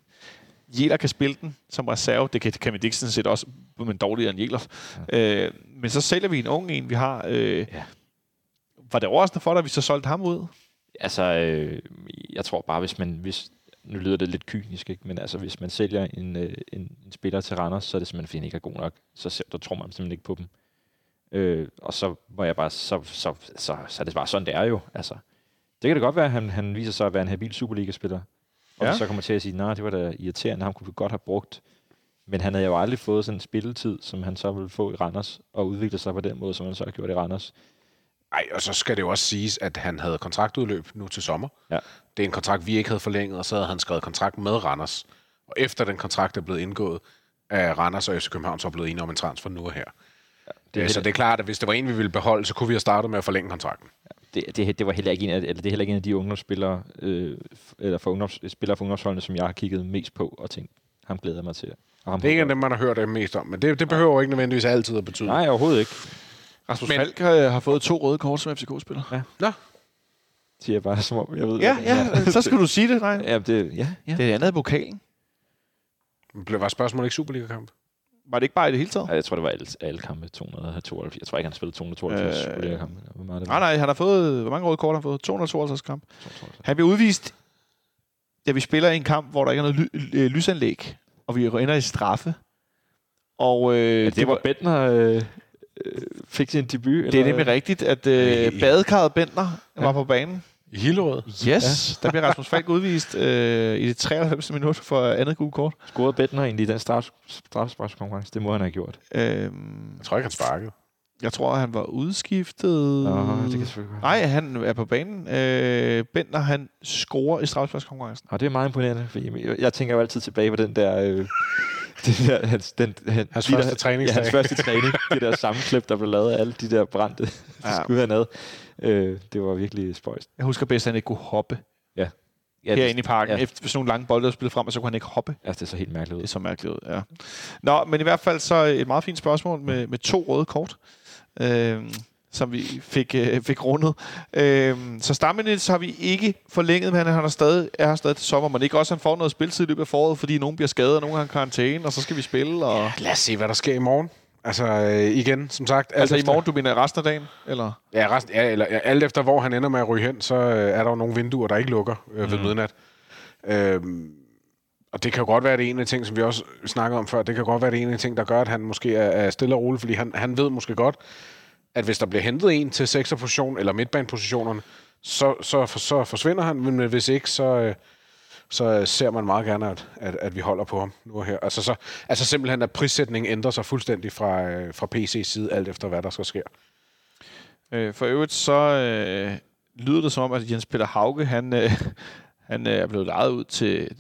Jæler kan spille den som reserve. Det kan Kevin Dixon set også, men dårligere end Jæler. Ja. Øh, men så sælger vi en ung en, vi har. Øh. Ja. Var det overraskende for dig, at vi så solgte ham ud? Altså, øh, jeg tror bare, hvis man... Hvis, nu lyder det lidt kynisk, ikke? men altså, hvis man sælger en, øh, en, en spiller til Randers, så er det simpelthen, fordi han ikke er god nok. Så, der tror man simpelthen ikke på dem. Øh, og så var jeg bare... Så, så, så, så er det bare sådan, det er jo. Altså, det kan da godt være, at han, han viser sig at være en habil Superliga-spiller. Og Ja. så kommer til at sige, nej, det var da irriterende, ham kunne vi godt have brugt. Men han havde jo aldrig fået sådan en spilletid, som han så ville få i Randers, og udvikle sig på den måde, som han så har gjort i Randers. Ej, og så skal det jo også siges, at han havde kontraktudløb nu til sommer. Ja. Det er en kontrakt, vi ikke havde forlænget, og så havde han skrevet kontrakt med Randers. Og efter den kontrakt er blevet indgået, er Randers og FC København så blevet enige om en transfer nu og her. Det er Det så det er klart, at hvis det var en, vi ville beholde, så kunne vi have startet med at forlænge kontrakten. det, det, det var heller ikke en af, eller det er heller ikke en af de ungdomsspillere, øh, eller for ungdoms, spillere for ungdomsholdene, som jeg har kigget mest på og tænkt, ham glæder jeg mig til. Og ham Det er ikke af dem, man har hørt det mest om, men det, det behøver jo ikke nødvendigvis altid at betyde. Nej, overhovedet ikke, Rasmus Men- Falk har, har fået to røde kort som FCK-spiller. siger jeg bare, som om jeg ved. Ja, hvad- ja, så skal du sige det, nej. Ja, det, ja, ja. Det er andet i pokalen. Blev- Var spørgsmålet ikke Superliga-kamp? Var det ikke bare i det hele taget? Ja, Jeg tror, det var alle, alle kampe 272. Jeg tror ikke, han spillede 272 Øh, øh, kampe. Hvor meget det Nej, nej, han har fået... Hvor mange røde kort har han fået? 252 kamp. 272. Han bliver udvist, da vi spiller i en kamp, hvor der ikke er noget ly- øh, lysanlæg, og vi ender i straffe. Og øh, Ja, det var Bentner øh, øh, fik sin debut. det er nemlig rigtigt, at øh, badekarret Bentner var på banen. I Hillerød? Yes, der bliver Rasmus Falk udvist øh, i det 93. minut for andet gule kort. Scorede Bentner egentlig i den straf, strafsparkskonkurrence? Det må han have gjort. Øhm, Jeg tror ikke, han sparkede. jeg tror, han var udskiftet. Nå, det kan selvfølgelig være. Nej, han er på banen. Øh, Bentner, han scorer i straffesparkskonkurrencen. Og det er meget imponerende, fordi jeg, jeg tænker jo altid tilbage på den der... Øh, det der hans, den, han, Hans de første der, træningsdag. Ja, hans første træning. det der sammenklip, der blev lavet af alle de der brændte Ja. ja. skud hernede. Øh, det var virkelig spøjst. Jeg husker bedst, at han ikke kunne hoppe Ja, herinde i parken. ja. Ja. Efter sådan nogle lange bolde, der spillede frem, og så kunne han ikke hoppe. Ja, det er så helt mærkeligt Det ud. er så mærkeligt ud, ja. Nå, men i hvert fald så et meget fint spørgsmål med, med to røde kort, øh, som vi fik, øh, fik rundet. Øh, så Stammenitz har vi ikke forlænget, men han er, stadig, er her stadig til sommer. Men ikke også, han får noget spilletid i løbet af foråret, fordi nogen bliver skadet, og nogen har en karantæne, og så skal vi spille. Og... Lad os se, hvad der sker i morgen. Altså øh, igen, som sagt... alt Altså i efter- morgen, du mener resten af dagen? Eller? Ja, resten, ja, eller, ja, alt efter hvor han ender med at ryge hen, så øh, er der jo nogle vinduer, der ikke lukker øh, ved Mhm. midnat. Øhm, og det kan jo godt være, det er en af ting, som vi også snakkede om før, det kan godt være, det er en af ting, der gør, at han måske er, er stille og rolig, fordi han, han ved måske godt, at hvis der bliver hentet en til sekserposition eller midtbanepositionerne, så, så, så forsvinder han, men hvis ikke, så, øh, så øh, ser man meget gerne, at, at, at vi holder på ham nu og her. Altså, så, altså simpelthen, at prissætningen ændrer sig fuldstændig fra, øh, fra PC's side, alt efter hvad der skal ske. Øh, for øvrigt så øh, lyder det som om, at Jens Peter Hauge, han, øh, han øh, er blevet lejet ud til,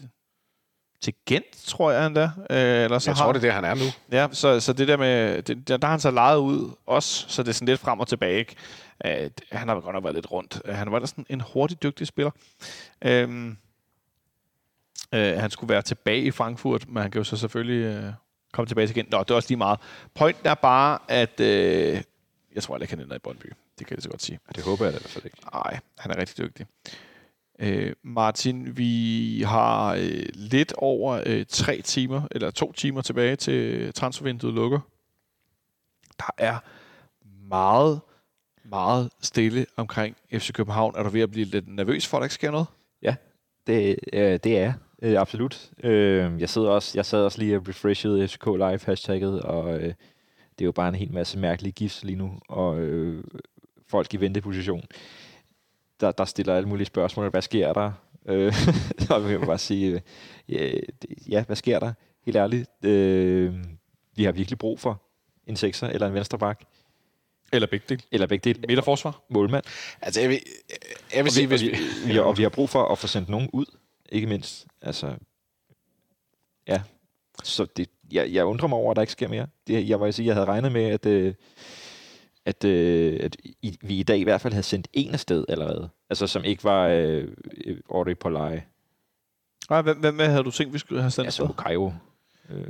til Gent, tror jeg endda. Øh, eller så Jeg har, tror, det er det, han er nu. Ja, så, så det der med, det, der, der har han så lejet ud også, så det er sådan lidt frem og tilbage. Ikke? Øh, han har godt nok været lidt rundt. Øh, Han var da sådan en hurtig, dygtig spiller. Øhm, øh, han skulle være tilbage i Frankfurt, men han kan jo så selvfølgelig øh, komme tilbage til igen. Nå, det er også lige meget. Pointen er bare, at øh, jeg tror aldrig, han ender i Brøndby. Det kan jeg så godt sige. Det håber jeg da i hvert fald ikke. Nej, han er rigtig dygtig. Øh, Martin, vi har øh, lidt over øh, tre timer, eller to timer tilbage til transfervinduet lukker. Der er meget, meget stille omkring FC København. Er du ved at blive lidt nervøs for, at der ikke sker noget? Ja, Det, øh, det er jeg. Øh, absolut. Øh, jeg, sidder også, jeg sad også lige og refreshede FCK Live hashtagget, og øh, det er jo bare en hel masse mærkelige gifts lige nu, og øh, folk i venteposition, der, der stiller alle mulige spørgsmål. Hvad sker der? Øh, og vi må bare sige, øh, ja, hvad sker der? Helt ærligt. Øh, vi har virkelig brug for en sekser eller en venstre bak. Eller begge dele. Eller begge dele. Midterforsvar. Målmand. Altså, jeg vil, jeg vil Og sige, vi, hvis og vi... vi, og vi har brug for at få sendt nogen ud, ikke mindst. Altså, ja. Så det, jeg, jeg undrer mig over, at der ikke sker mere. Det, jeg var sige, jeg havde regnet med, at, øh, at, øh, at i, vi i dag i hvert fald havde sendt en afsted allerede. Altså, som ikke var øh, øh, Audrey på leje. Nej, hvem, hvem havde du tænkt, vi skulle have sendt Altså, afsted? Bukayo øh,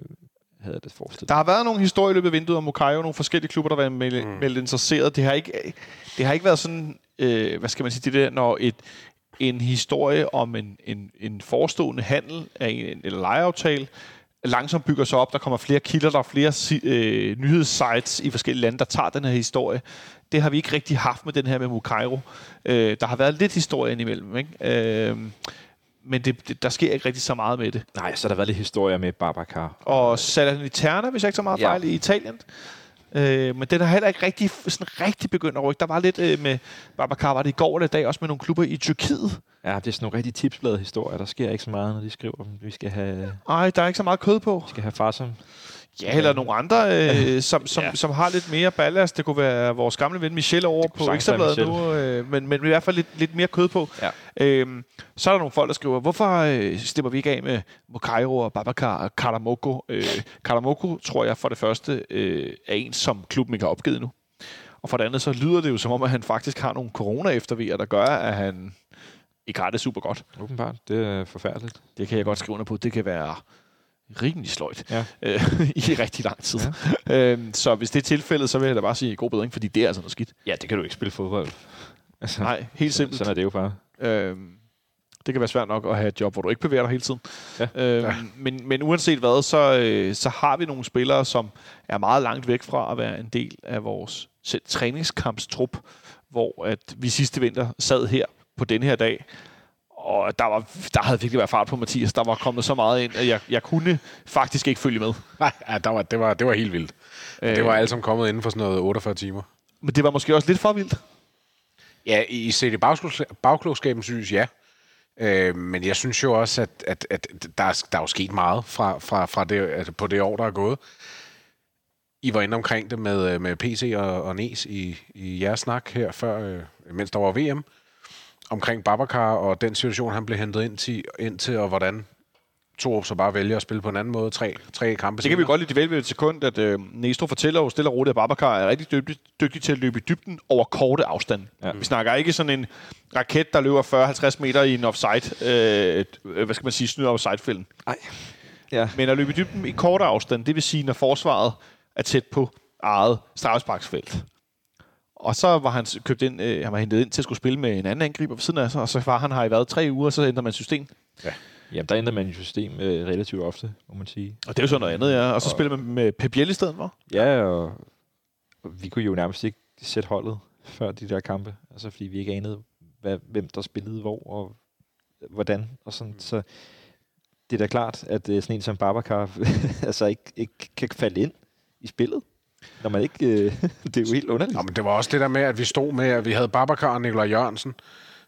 havde det forestillet. Der har været nogle historier i løbet af vinduet om Mukayo, nogle forskellige klubber, der har været meldt, Mm. meldt interesseret. Det har ikke, det har ikke været sådan, øh, hvad skal man sige, det der, når et, en historie om en, en, en forestående handel af en, eller lejeaftale langsomt bygger sig op. Der kommer flere kilder, der er flere øh, nyhedssites i forskellige lande, der tager den her historie. Det har vi ikke rigtig haft med den her med Mukairo. Øh, der har været lidt historie indimellem, ikke? Øh, men det, det, der sker ikke rigtig så meget med det. Nej, så har der været lidt historier med Babacar. Og Salernitana, hvis jeg ikke så meget Ja. fejl, i Italien. Øh, men den har heller ikke rigtig, sådan rigtig begyndt at rykke. Der var lidt øh, med Babacar, var det i går eller i dag, også med nogle klubber i Tyrkiet. Ja, det er sådan nogle rigtig tipsblade historier. Der sker ikke så meget, når de skriver dem. Vi skal have, Ej, der er ikke så meget kød på. vi skal have far som Ja, eller nogle andre, øh, som, som, Ja. som har lidt mere ballast. Det kunne være vores gamle ven Michel over på Ekstrabladet nu, øh, men, men i hvert fald lidt, lidt mere kød på. Ja. Øhm, så er der nogle folk, der skriver, hvorfor øh, slipper vi ikke af med Mokairo og Babacar og Karamoko? Øh, Karamoko, tror jeg, for det første øh, er en, som klubben ikke har opgivet nu. Og for det andet, så lyder det jo som om, at han faktisk har nogle corona-eftervejer, der gør, at han ikke har det super godt. Åbenbart. Det er forfærdeligt. Det kan jeg godt skrive under på. Det kan være rimelig sløjt Ja. øh, i rigtig lang tid. Ja. Øhm, så hvis det er tilfældet, så vil jeg da bare sige god bedring, fordi det er altså noget skidt. Ja, det kan du ikke spille fodbold. Altså, Nej, helt simpelt. Sådan er det jo bare. Øhm, det kan være svært nok at have et job, hvor du ikke bevæger dig hele tiden. Ja. Øhm, Ja. men, men uanset hvad, så, øh, så har vi nogle spillere, som er meget langt væk fra at være en del af vores selv træningskampstrup, hvor at vi sidste vinter sad her på den her dag, og der, var, der havde virkelig været fart på Mathias. Der var kommet så meget ind, at jeg, jeg kunne faktisk ikke følge med. Nej, ja, der var, det, var, det var helt vildt. Øh. Det var alt sammen kommet inden for sådan noget 48 timer. Men det var måske også lidt for vildt. Ja, i set i bagklogs- bagklogskabens lys, ja. Øh, men jeg synes jo også, at, at, at der, er, der er jo sket meget fra, fra, fra det, altså på det år, der er gået. I var inde omkring det med, øh, med PC og, og Nes i, i jeres snak her før, øh, mens der var VM, omkring Babacar og den situation, han blev hentet ind til, ind til og hvordan Torup så bare vælger at spille på en anden måde, tre, tre kampe Det kan vi godt lide ved et sekund, at øh, Næstro fortæller jo stille og roligt, at Babacar er rigtig dygtig, dygtig til at løbe i dybden over korte afstande. Ja. Ja. Vi snakker ikke sådan en raket, der løber 40-50 meter i en offside, øh, øh, hvad skal man sige, snyder offside-fælden. Nej. Ja. Men at løbe i dybden i korte afstand, det vil sige, når forsvaret er tæt på eget straffesparksfelt. Og så var han købt ind, øh, han var hentet ind til at skulle spille med en anden angriber ved siden af sig, og så var han her i været tre uger, og så ændrer man system. Jamen, der ændrer man jo system øh, relativt ofte, må man sige. Og det er jo så noget andet, ja. Og så spiller man med Pep Biel i stedet for. Ja, og, og vi kunne jo nærmest ikke sætte holdet før de der kampe. Altså, fordi vi ikke anede, hvad, hvem der spillede hvor og hvordan. Og sådan. Så det er da klart, at øh, sådan en som Babacar altså ikke, ikke kan falde ind i spillet. Når man ikke... Øh, det er jo helt underligt. Nå, men det var også det der med, at vi stod med, at vi havde Babacar og Nikolaj Jørgensen,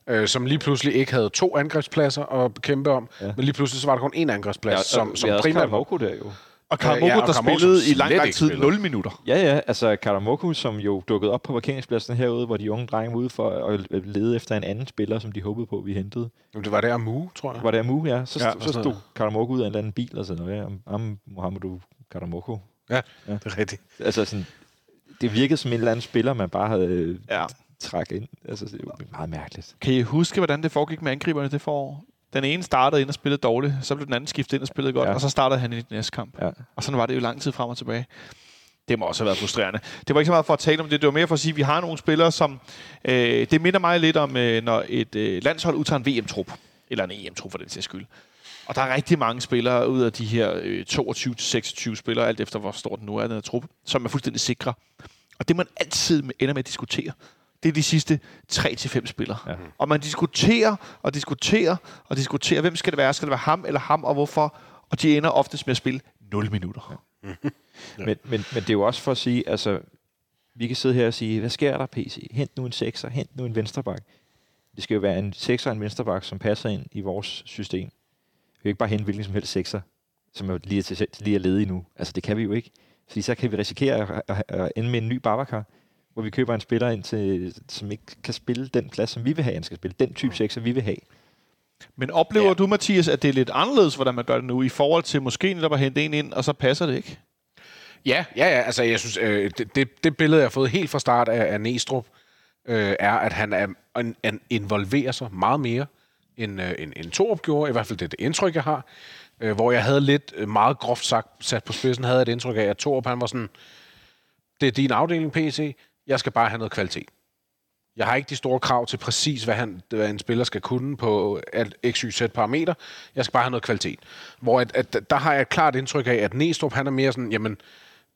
øh, som lige pludselig ikke havde to angrebspladser at kæmpe om, ja. Men lige pludselig så var der kun én angrebsplads, ja, som, som primært var Moko der jo. Og Karamoko, Ja, ja, og der Karamoko, spillede i lang, lang tid spillede. 0 minutter. Ja, ja. Altså Karamoku, som jo dukkede op på parkeringspladsen herude, hvor de unge drenge var ude for at lede efter en anden spiller, som de håbede på, vi hentede. Jamen, det var der Amu, tror jeg. Var det Amu, ja? Så, Ja, så stod noget. Karamoku ud af en eller anden bil og sådan noget. Ja, Am Mohamedou Karamoku. Ja, det er rigtigt. Altså sådan, det virkede som en eller anden spiller, man bare havde Ja. træk ind. Altså, det var meget mærkeligt. Kan I huske, hvordan det foregik med angriberne det forår? Den ene startede ind og spillede dårligt, så blev den anden skiftet ind og spillede godt, ja. Ja. og så startede han i den næste kamp. Ja. Og sådan var det jo lang tid frem og tilbage. Det må også have været frustrerende. Det var ikke så meget for at tale om det, det var mere for at sige, at vi har nogle spillere, som... Øh, det minder mig lidt om, øh, når et øh, landshold udtager en VM-trup, eller en EM-trup for den sags skyld. Og der er rigtig mange spillere ud af de her øh, 22-26 spillere, alt efter hvor stor den nu er, den her trup, som er fuldstændig sikre. Og det man altid ender med at diskutere, det er de sidste 3-5 spillere. Ja. Ja. Og man diskuterer og diskuterer og diskuterer, hvem skal det være? Skal det være ham eller ham, og hvorfor? Og de ender oftest med at spille 0 minutter. Ja. Men, men, men det er jo også for at sige, altså, vi kan sidde her og sige, hvad sker der, PC? Hent nu en sekser, hent nu en venstreback. Det skal jo være en sekser og en venstreback, som passer ind i vores system. Vi kan ikke bare hente hvilken som helst sekser, som er lige er, til, lige er ledig nu. Altså, det kan vi jo ikke. Fordi så kan vi risikere at, at, at ende med en ny Babacar, hvor vi køber en spiller ind, til, som ikke kan spille den plads, som vi vil have, han skal spille. Den type sekser, vi vil have. Men oplever Ja. ja. du, Mathias, at det er lidt anderledes, hvordan man gør det nu, i forhold til måske netop at hente en ind, og så passer det ikke? Ja, ja, ja. Altså, jeg synes, øh, det, det, det billede, jeg har fået helt fra start af, af Næstrup, øh, er, at han, er, en, en involverer sig meget mere, end, øh, end, end Torup gjorde. I hvert fald det, er det indtryk, jeg har. Øh, hvor jeg havde lidt øh, meget groft sagt, sat på spidsen, havde jeg et indtryk af, at Torup, han var sådan, det er din afdeling, PC. Jeg skal bare have noget kvalitet. Jeg har ikke de store krav til præcis, hvad, han, hvad en spiller skal kunne på alt x, y, z parameter. Jeg skal bare have noget kvalitet. Hvor at, at, der har jeg et klart indtryk af, at Næstrup, han er mere sådan, jamen,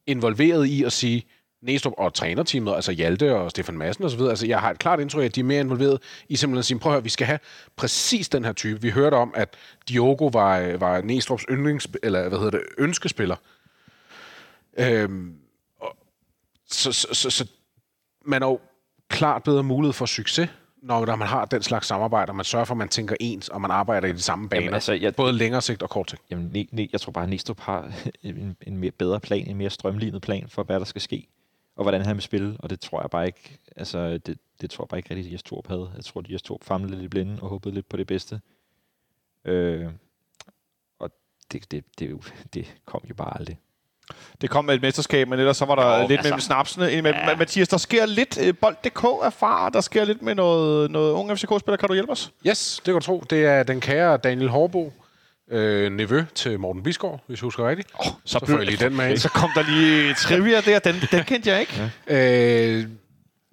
involveret i at sige, Næstrup og trænerteamet, altså Hjalte og Stefan Madsen osv., altså jeg har et klart indtryk af, at de er mere involveret i simpelthen at sige, prøv at høre, vi skal have præcis den her type. Vi hørte om, at Diogo var, var Næstrups yndlings, eller hvad hedder det, ønskespiller. Øhm, og, så, så, så, så man er jo klart bedre mulighed for succes, når når man har den slags samarbejde, og man sørger for, at man tænker ens, og man arbejder i de samme baner. Jamen, altså, jeg, Både længere sigt og kort sigt. Jamen, ne, ne, jeg tror bare, at Næstrup har en, en mere bedre plan, en mere strømlignet plan for, hvad der skal ske, og hvordan han vil spille, og det tror jeg bare ikke, altså, det, det tror jeg bare ikke rigtigt, at Jes Torp havde. Jeg tror, at Jes Torp famlede lidt i blinde og håbede lidt på det bedste. Øh, og det, det, det, det, kom jo bare aldrig. Det kom med et mesterskab, men ellers så var der Jo, lidt altså. mellem snapsene. Ja. Mathias, der sker lidt øh, bold.dk erfar, der sker lidt med noget, noget ung FCK-spiller. Kan du hjælpe os? Yes, det kan du tro. Det er den kære Daniel Hårbo, øh, nevø til Morten Bisgaard, hvis jeg husker rigtigt. Oh, så, så får jeg lige den med. Så kom der lige trivia der. Den, den kendte jeg ikke. Ja. øh,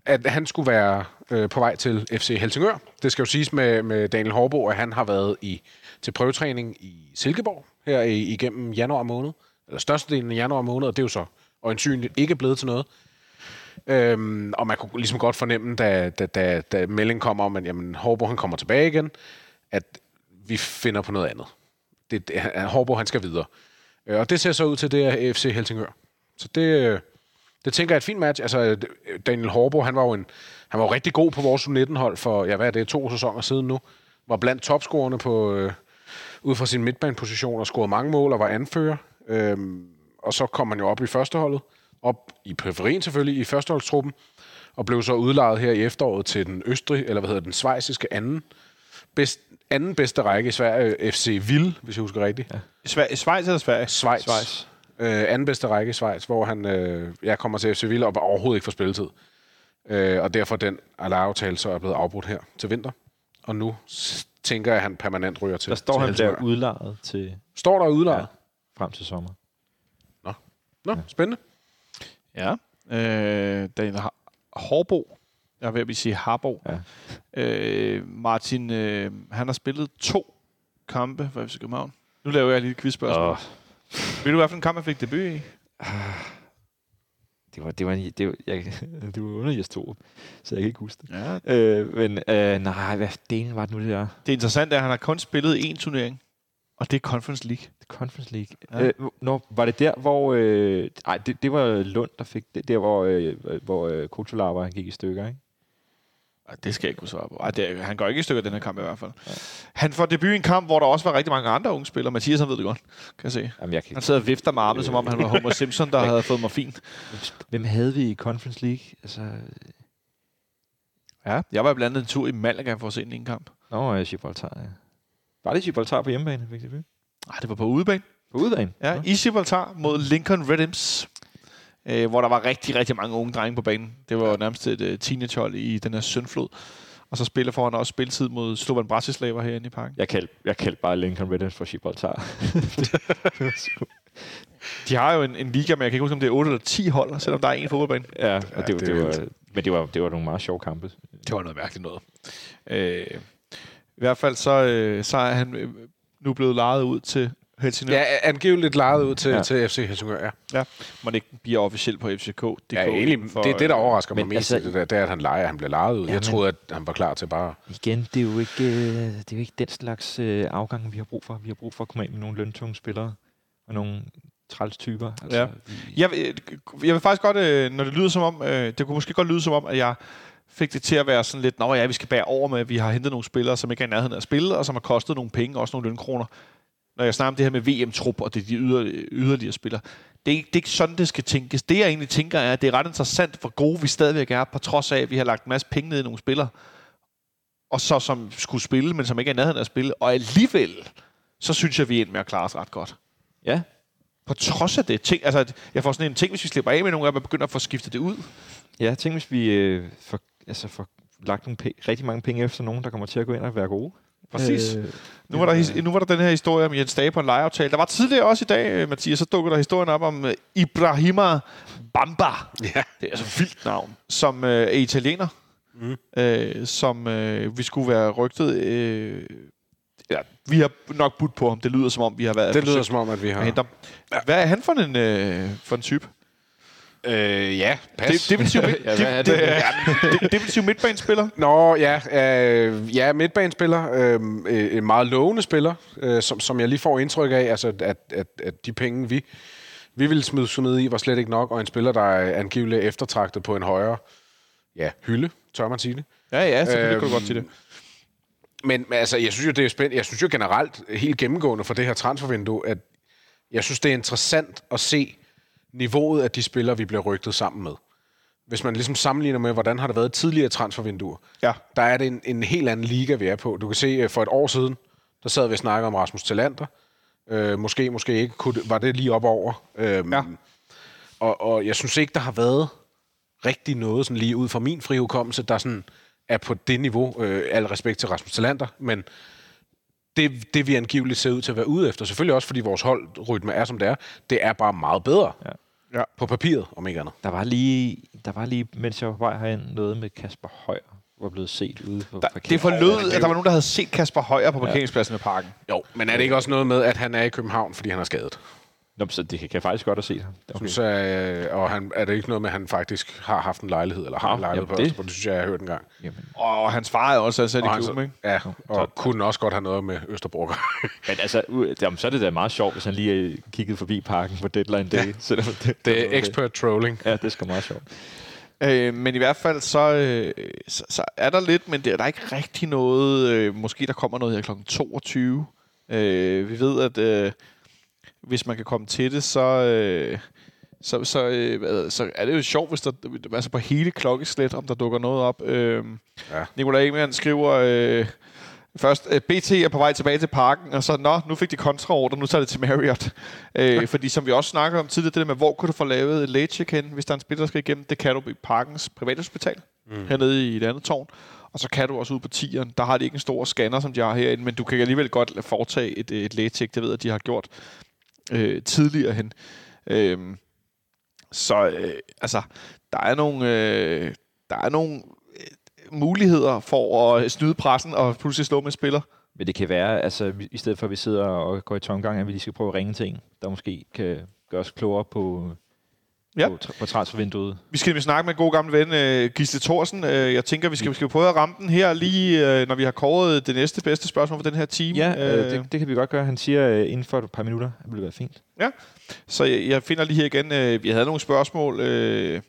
at han skulle være øh, på vej til FC Helsingør. Det skal jo siges med, med Daniel Hårbo, at han har været i til prøvetræning i Silkeborg her i, igennem januar måned. Eller størstedelen af januar måned, og det er jo så øjensynligt ikke blevet til noget. Øhm, og man kunne ligesom godt fornemme, da, da, da, da meldingen kom om, at jamen, Hårbo han kommer tilbage igen, at vi finder på noget andet. Det, det, Hårbo han skal videre. Øh, og det ser så ud til, det er FC Helsingør. Så det, øh, det tænker jeg er et fint match. Altså, øh, Daniel Hårbo, han var jo, en, han var jo rigtig god på vores U19-hold for, ja, hvad er det, to sæsoner siden nu. Var blandt topscorerne på, øh, ud fra sin midtbaneposition og scorede mange mål og var anfører. Øhm, og så kom han jo op i førsteholdet, op i periferien selvfølgelig, i førsteholdstruppen, og blev så udlejet her i efteråret til den østrig, eller hvad hedder den, svejsiske anden, bedst, anden bedste række i Sverige, FC Ville, hvis jeg husker rigtigt. Ja. Sver- Schweiz eller Sverige? Schweiz. Schweiz. Øh, anden bedste række i Schweiz, hvor han øh, jeg kommer til FC Ville og overhovedet ikke får spilletid. Øh, og derfor den aftale så er blevet afbrudt her til vinter. Og nu tænker jeg, at han permanent ryger til Der står til han der udlejet til Står der udlejet? Ja. frem til sommer. Nå, spændende. Ja. Øh, Daniel Hårbo. Jeg er ved at sige Harbo. Ja. Øh, Martin, øh, han har spillet to kampe for FC København. Nu laver jeg lige et quizspørgsmål. Åh. Ved du, hvilken kamp han fik debut i? Det var, det var, en, det var, jeg, det var under Jes så jeg kan ikke huske det. Ja. Øh, men øh, nej, hvad delen var det nu, det der? Det interessante er, at han har kun spillet én turnering. Og det er Conference League. Conference League. Ja. Øh, når, var det der, hvor... Øh, ej, det, det var Lund, der fik det. Der, hvor, øh, hvor øh, Kutulava gik i stykker, ikke? Det skal jeg ikke kunne svare på. Ej, det, han går ikke i stykker den her kamp i hvert fald. Ja. Han får debut i en kamp, hvor der også var rigtig mange andre unge spillere. Mathias, han ved det godt, kan jeg se. Jamen, jeg kan Han sidder og vifter med armen, som om han var Homer Simpson, der havde fået morfin. Hvem havde vi i Conference League? Altså, Ja, jeg var blandt andet en tur i Malaga for at se en kamp. Nå, øh, Gibraltar, ja. Var det Gibraltar på hjemmebane, fik debut? Nej, det var på udebane. På udebane? Ja, Nå. i Gibraltar mod Lincoln Redims. Øh, hvor der var rigtig, rigtig mange unge drenge på banen. Det var jo nærmest et uh, teenagehold i den her søndflod. Og så spiller foran også spilletid mod Slovan Bratislava herinde i parken. Jeg kaldte, jeg kaldte bare Lincoln Redden for Gibraltar. De har jo en, en liga, men jeg kan ikke huske, om det er 8 eller 10 hold, selvom der er en fodboldbane. ja, og Ja, det, var, det det, var, men det var, det var nogle meget sjove kampe. Det var noget mærkeligt noget. Øh, I hvert fald så, øh, så er han øh, nu blevet lejet ud til Helsingør. Ja, angiveligt lejet ud til, Ja. ja. til FC Helsingør, ja. Må det ikke blive officielt på FCK. ja egentlig, det er det, der overrasker mig Men mest, altså- det, der, det er, at han leger, han bliver lejet ud. Ja, jeg troede, at han var klar til bare... Igen, det er jo ikke, øh, det er jo ikke den slags øh, afgang, vi har brug for. Vi har brug for at komme af med nogle løntunge spillere og nogle træls typer. Altså, Ja. vi- Jeg, vil- jeg vil faktisk godt, øh, når det lyder som om, det kunne måske godt lyde som om, at jeg fik det til at være sådan lidt, nå ja, vi skal bære over med, at vi har hentet nogle spillere, som ikke er i nærheden af at spille, og som har kostet nogle penge, også nogle lønkroner. Når jeg snakker om det her med VM-trup, og det de yder, yderligere spillere. Det er, ikke, det er ikke sådan, det skal tænkes. Det, jeg egentlig tænker, er, at det er ret interessant, hvor gode vi stadigvæk er, på trods af, at vi har lagt en masse penge ned i nogle spillere, og så som skulle spille, men som ikke er i nærheden af at spille. Og alligevel, så synes jeg, vi er med at klare os ret godt. Ja, På trods af det. Ting, altså, jeg får sådan en ting, hvis vi slipper af med nogle af dem, begynder at få skiftet det ud. ja tænk hvis vi øh, får, altså, får lagt nogle penge, rigtig mange penge efter nogen, der kommer til at gå ind og være gode. Præcis. Øh, Nu var, der, his- nu var der den her historie om Jens Dage på en lejeaftale. Der var tidligere også i dag, øh, Mathias, så dukker der historien op om uh, Ibrahima Bamba. Ja. Det er altså et vildt navn. Som øh, er italiener. Mm. Øh, som øh, vi skulle være rygtet... Øh, ja, vi har nok budt på ham. Det lyder som om, vi har været... Det lyder som om, at vi har... Hvad er han for en, øh, for en type? Øh, ja, pas. Det, defensiv, midt, Ja, hvad er det, det? det, det, defensiv midtbanespiller. Nå, ja, øh, ja midtbanespiller. Øh, øh, en meget lovende spiller, øh, som, som jeg lige får indtryk af, altså, at, at, at de penge, vi, vi ville smide smide i, var slet ikke nok, og en spiller, der er angiveligt eftertragtet på en højere ja, hylde, tør man sige det. Ja, ja, selvfølgelig Øhm, kunne du godt sige det. Men men altså, jeg synes jo, det er spændende. Jeg synes jo generelt, helt gennemgående for det her transfervindue, at jeg synes, det er interessant at se niveauet af de spillere, vi bliver rygtet sammen med. Hvis man ligesom sammenligner med, hvordan har det været tidligere transfervinduer, Ja. der er det en, en helt anden liga, vi er på. Du kan se, øh, for et år siden, der sad vi og snakkede om Rasmus Talander. Øh, måske, måske ikke. Kunne, var det lige op over? Øhm, Ja. og, og jeg synes ikke, der har været rigtig noget sådan lige ud fra min frihukommelse, der sådan er på det niveau. Øh, al respekt til Rasmus Talander, men det, det vi angiveligt ser ud til at være ude efter, selvfølgelig også fordi vores holdrytme er, som det er, det er bare meget bedre Ja. Ja. på papiret, om ikke andet. Der var lige, der var lige, mens jeg var på vej herind, noget med Kasper Højer var blevet set ude på Der, det forlød, at der var nogen, der havde set Kasper Højer på parkeringspladsen i parken. Jo, men er det ikke også noget med, at han er i København, fordi han er skadet? Nå, så det kan jeg faktisk godt set ham. Okay. Synes, jeg, og han, er det ikke noget med, at han faktisk har haft en lejlighed, eller har Nå, en lejlighed jamen på det- Østerbro? Det synes jeg, jeg har hørt en gang. Jamen, Og hans far er også ansat i Og han, klubben, ikke? ja, og kunne også godt have noget med Østerbro. men altså, jamen, så er det da meget sjovt, hvis han lige øh, kiggede forbi parken på deadline day. Ja. Selvom det, det er expert trolling. Ja, det er sgu meget sjovt. Øh, men i hvert fald, så, øh, så, så er der lidt, men det, der er ikke rigtig noget. Øh, måske der kommer noget her kl. 22. Øh, vi ved, at øh, hvis man kan komme til det, så, øh, så, så, øh, så er det jo sjovt, hvis der altså på hele klokkeslæt, om der dukker noget op. Øh, Ja. Nikolaj Ingemann skriver... Øh, Først, øh, BT er på vej tilbage til parken, og så, nå, nu fik de kontraorder, nu tager det til Marriott. Øh, fordi som vi også snakkede om tidligere, det der med, hvor kunne du få lavet et lægecheck hen, hvis der er en spiller, der skal igennem, det kan du i parkens privathospital, mm. hernede i et andet tårn. Og så kan du også ud på tieren. Der har de ikke en stor scanner, som de har herinde, men du kan alligevel godt foretage et, et lægecheck. Det ved jeg, de har gjort øh, tidligere hen. Øh, så øh, altså, der er nogle, øh, der er nogle øh, muligheder for at snyde pressen og pludselig slå med spiller. Men det kan være, altså i stedet for at vi sidder og går i tomgang, at vi lige skal prøve at ringe til en, der måske kan gøre os klogere på, Ja. på, på transfervinduet. Vi skal nemlig snakke med en god gammel ven, øh, Gisle Thorsen. Øh, jeg tænker, vi skal, vi skal prøve at ramme den her lige, øh, når vi har kåret det næste bedste spørgsmål for den her time. Ja, øh, det, det kan vi godt gøre. Han siger øh, inden for et par minutter, det vil være fint. Så jeg, jeg finder lige her igen, øh, vi havde nogle spørgsmål. Øh,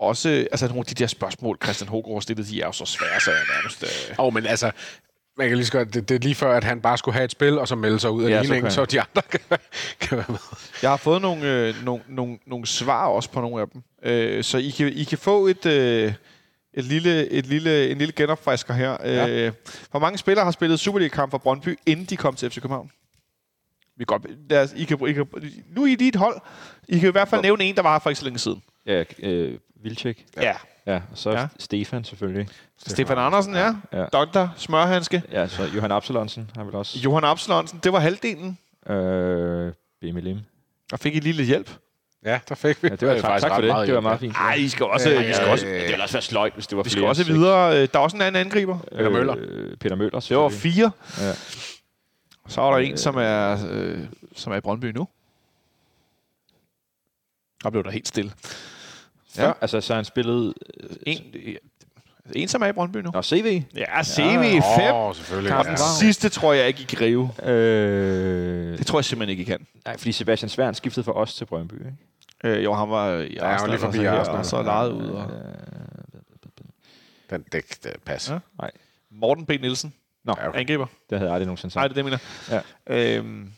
også, altså nogle af de der spørgsmål, Christian Hågaard stillede, de er jo så svære, så jeg nærmest... Øh, Åh, oh, men altså, man kan lige så godt, det, det er lige før, at han bare skulle have et spil, og så melde sig ud af Ja, så ligningen, så, han. de andre kan, kan være med. Jeg har fået nogle, øh, nogle, nogle, nogle svar også på nogle af dem. Øh, så I kan, I kan få et, øh, et lille, et lille, en lille genopfrisker her. Ja. Øh, hvor mange spillere har spillet Superliga-kamp for Brøndby, inden de kom til FC København? Vi kan godt, lad os, I kan, I kan, nu er I lige et hold. I kan i hvert fald nævne en, der var her for ikke så længe siden. Ja, øh, Vilcek. Ja. Ja, og så Ja. ja. Stefan selvfølgelig. Stefan Andersen, ja. Ja. Dr. Smørhanske. Ja, så Johan Absalonsen har vel også. Johan Absalonsen, det var halvdelen. Øh, BM Lim. Og fik I lidt hjælp. Ja, der fik vi. Ja, det var, tak, faktisk tak for det. meget Det var meget ja. fint. Ej, I skal også... Ja, I skal ja, også Det ville også være sløjt, hvis det var vi flere. skal også videre. Øh, Der er også en anden angriber. Peter Møller. Øh, Peter Møller, Det var fire. Ja. Så er der en, som er, øh, som er i Brøndby nu. Der blev der helt stille. Før, altså, så han spillet... øh, En, en som er i Brøndby nu. Nå, CV. Ja, CV 5. Åh, selvfølgelig. Og den Ja. sidste tror jeg ikke, I kan rive. Øh, Det tror jeg simpelthen ikke, I kan. nej, fordi Sebastian Svern skiftede fra os til Brøndby, ikke? Øh, jo, han var i han var Arsenal, lige forbi og Arsenal. og så lejet ud. Og... Øh, Den, det, det passer. Ja. Morten B. Nielsen. Nå, Ja, okay. Angriber. det havde jeg aldrig nogensinde sagt. Nej, det er det, jeg mener. Ja. Øhm,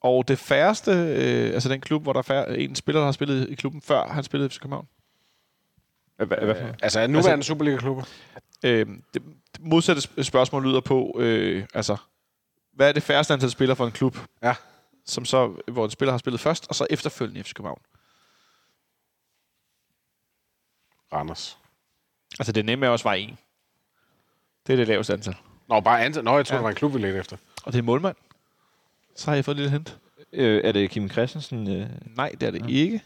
og det færreste, øh, altså den klub, hvor der er færre, en spiller, der har spillet i klubben før, han spillede i FC København. Hvad, hvad, for noget? Altså, nuværende altså, Superliga-klubber? Øhm, det, det modsatte sp- spørgsmål lyder på, øh, altså, hvad er det færreste antal spillere for en klub, Ja. som så, hvor en spiller har spillet først, og så efterfølgende i FC København? Randers. Altså, det nemme er også var en. Det er det laveste antal. Nå, bare ansat. Nå, jeg tror, ja. det var en klub, vi ledte efter. Og det er målmand. Så har jeg fået et lille hint. Øh, er det Kim Christensen? Øh? Nej, det er det ikke.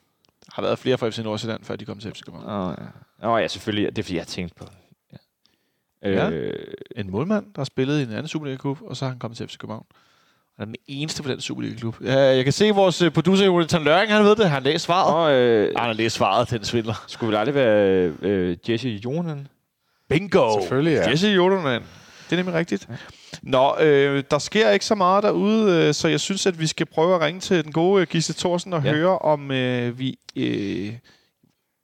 Der har været flere fra FC Nordsjælland, før de kom til FC København. Åh, ja. Åh, ja, selvfølgelig. Det er, fordi jeg tænkte på ja. Ja. Øh, En målmand, der har spillet i en anden Superliga-klub, og så har han kommet til FC København. Han er den eneste på den Superliga-klub. Ja, jeg kan se vores øh, producer, Jonathan Løring, han ved det. Han har læst svaret. og, øh, Han har læst svaret, den svindler. skulle vel aldrig være øh, Jesse Jonen? Bingo! Selvfølgelig, ja. Jesse Jordan. Det er nemlig rigtigt. Nå, øh, der sker ikke så meget derude, øh, så jeg synes, at vi skal prøve at ringe til den gode øh, Gisle Thorsen og Ja. ja. høre, om øh, vi... Øh,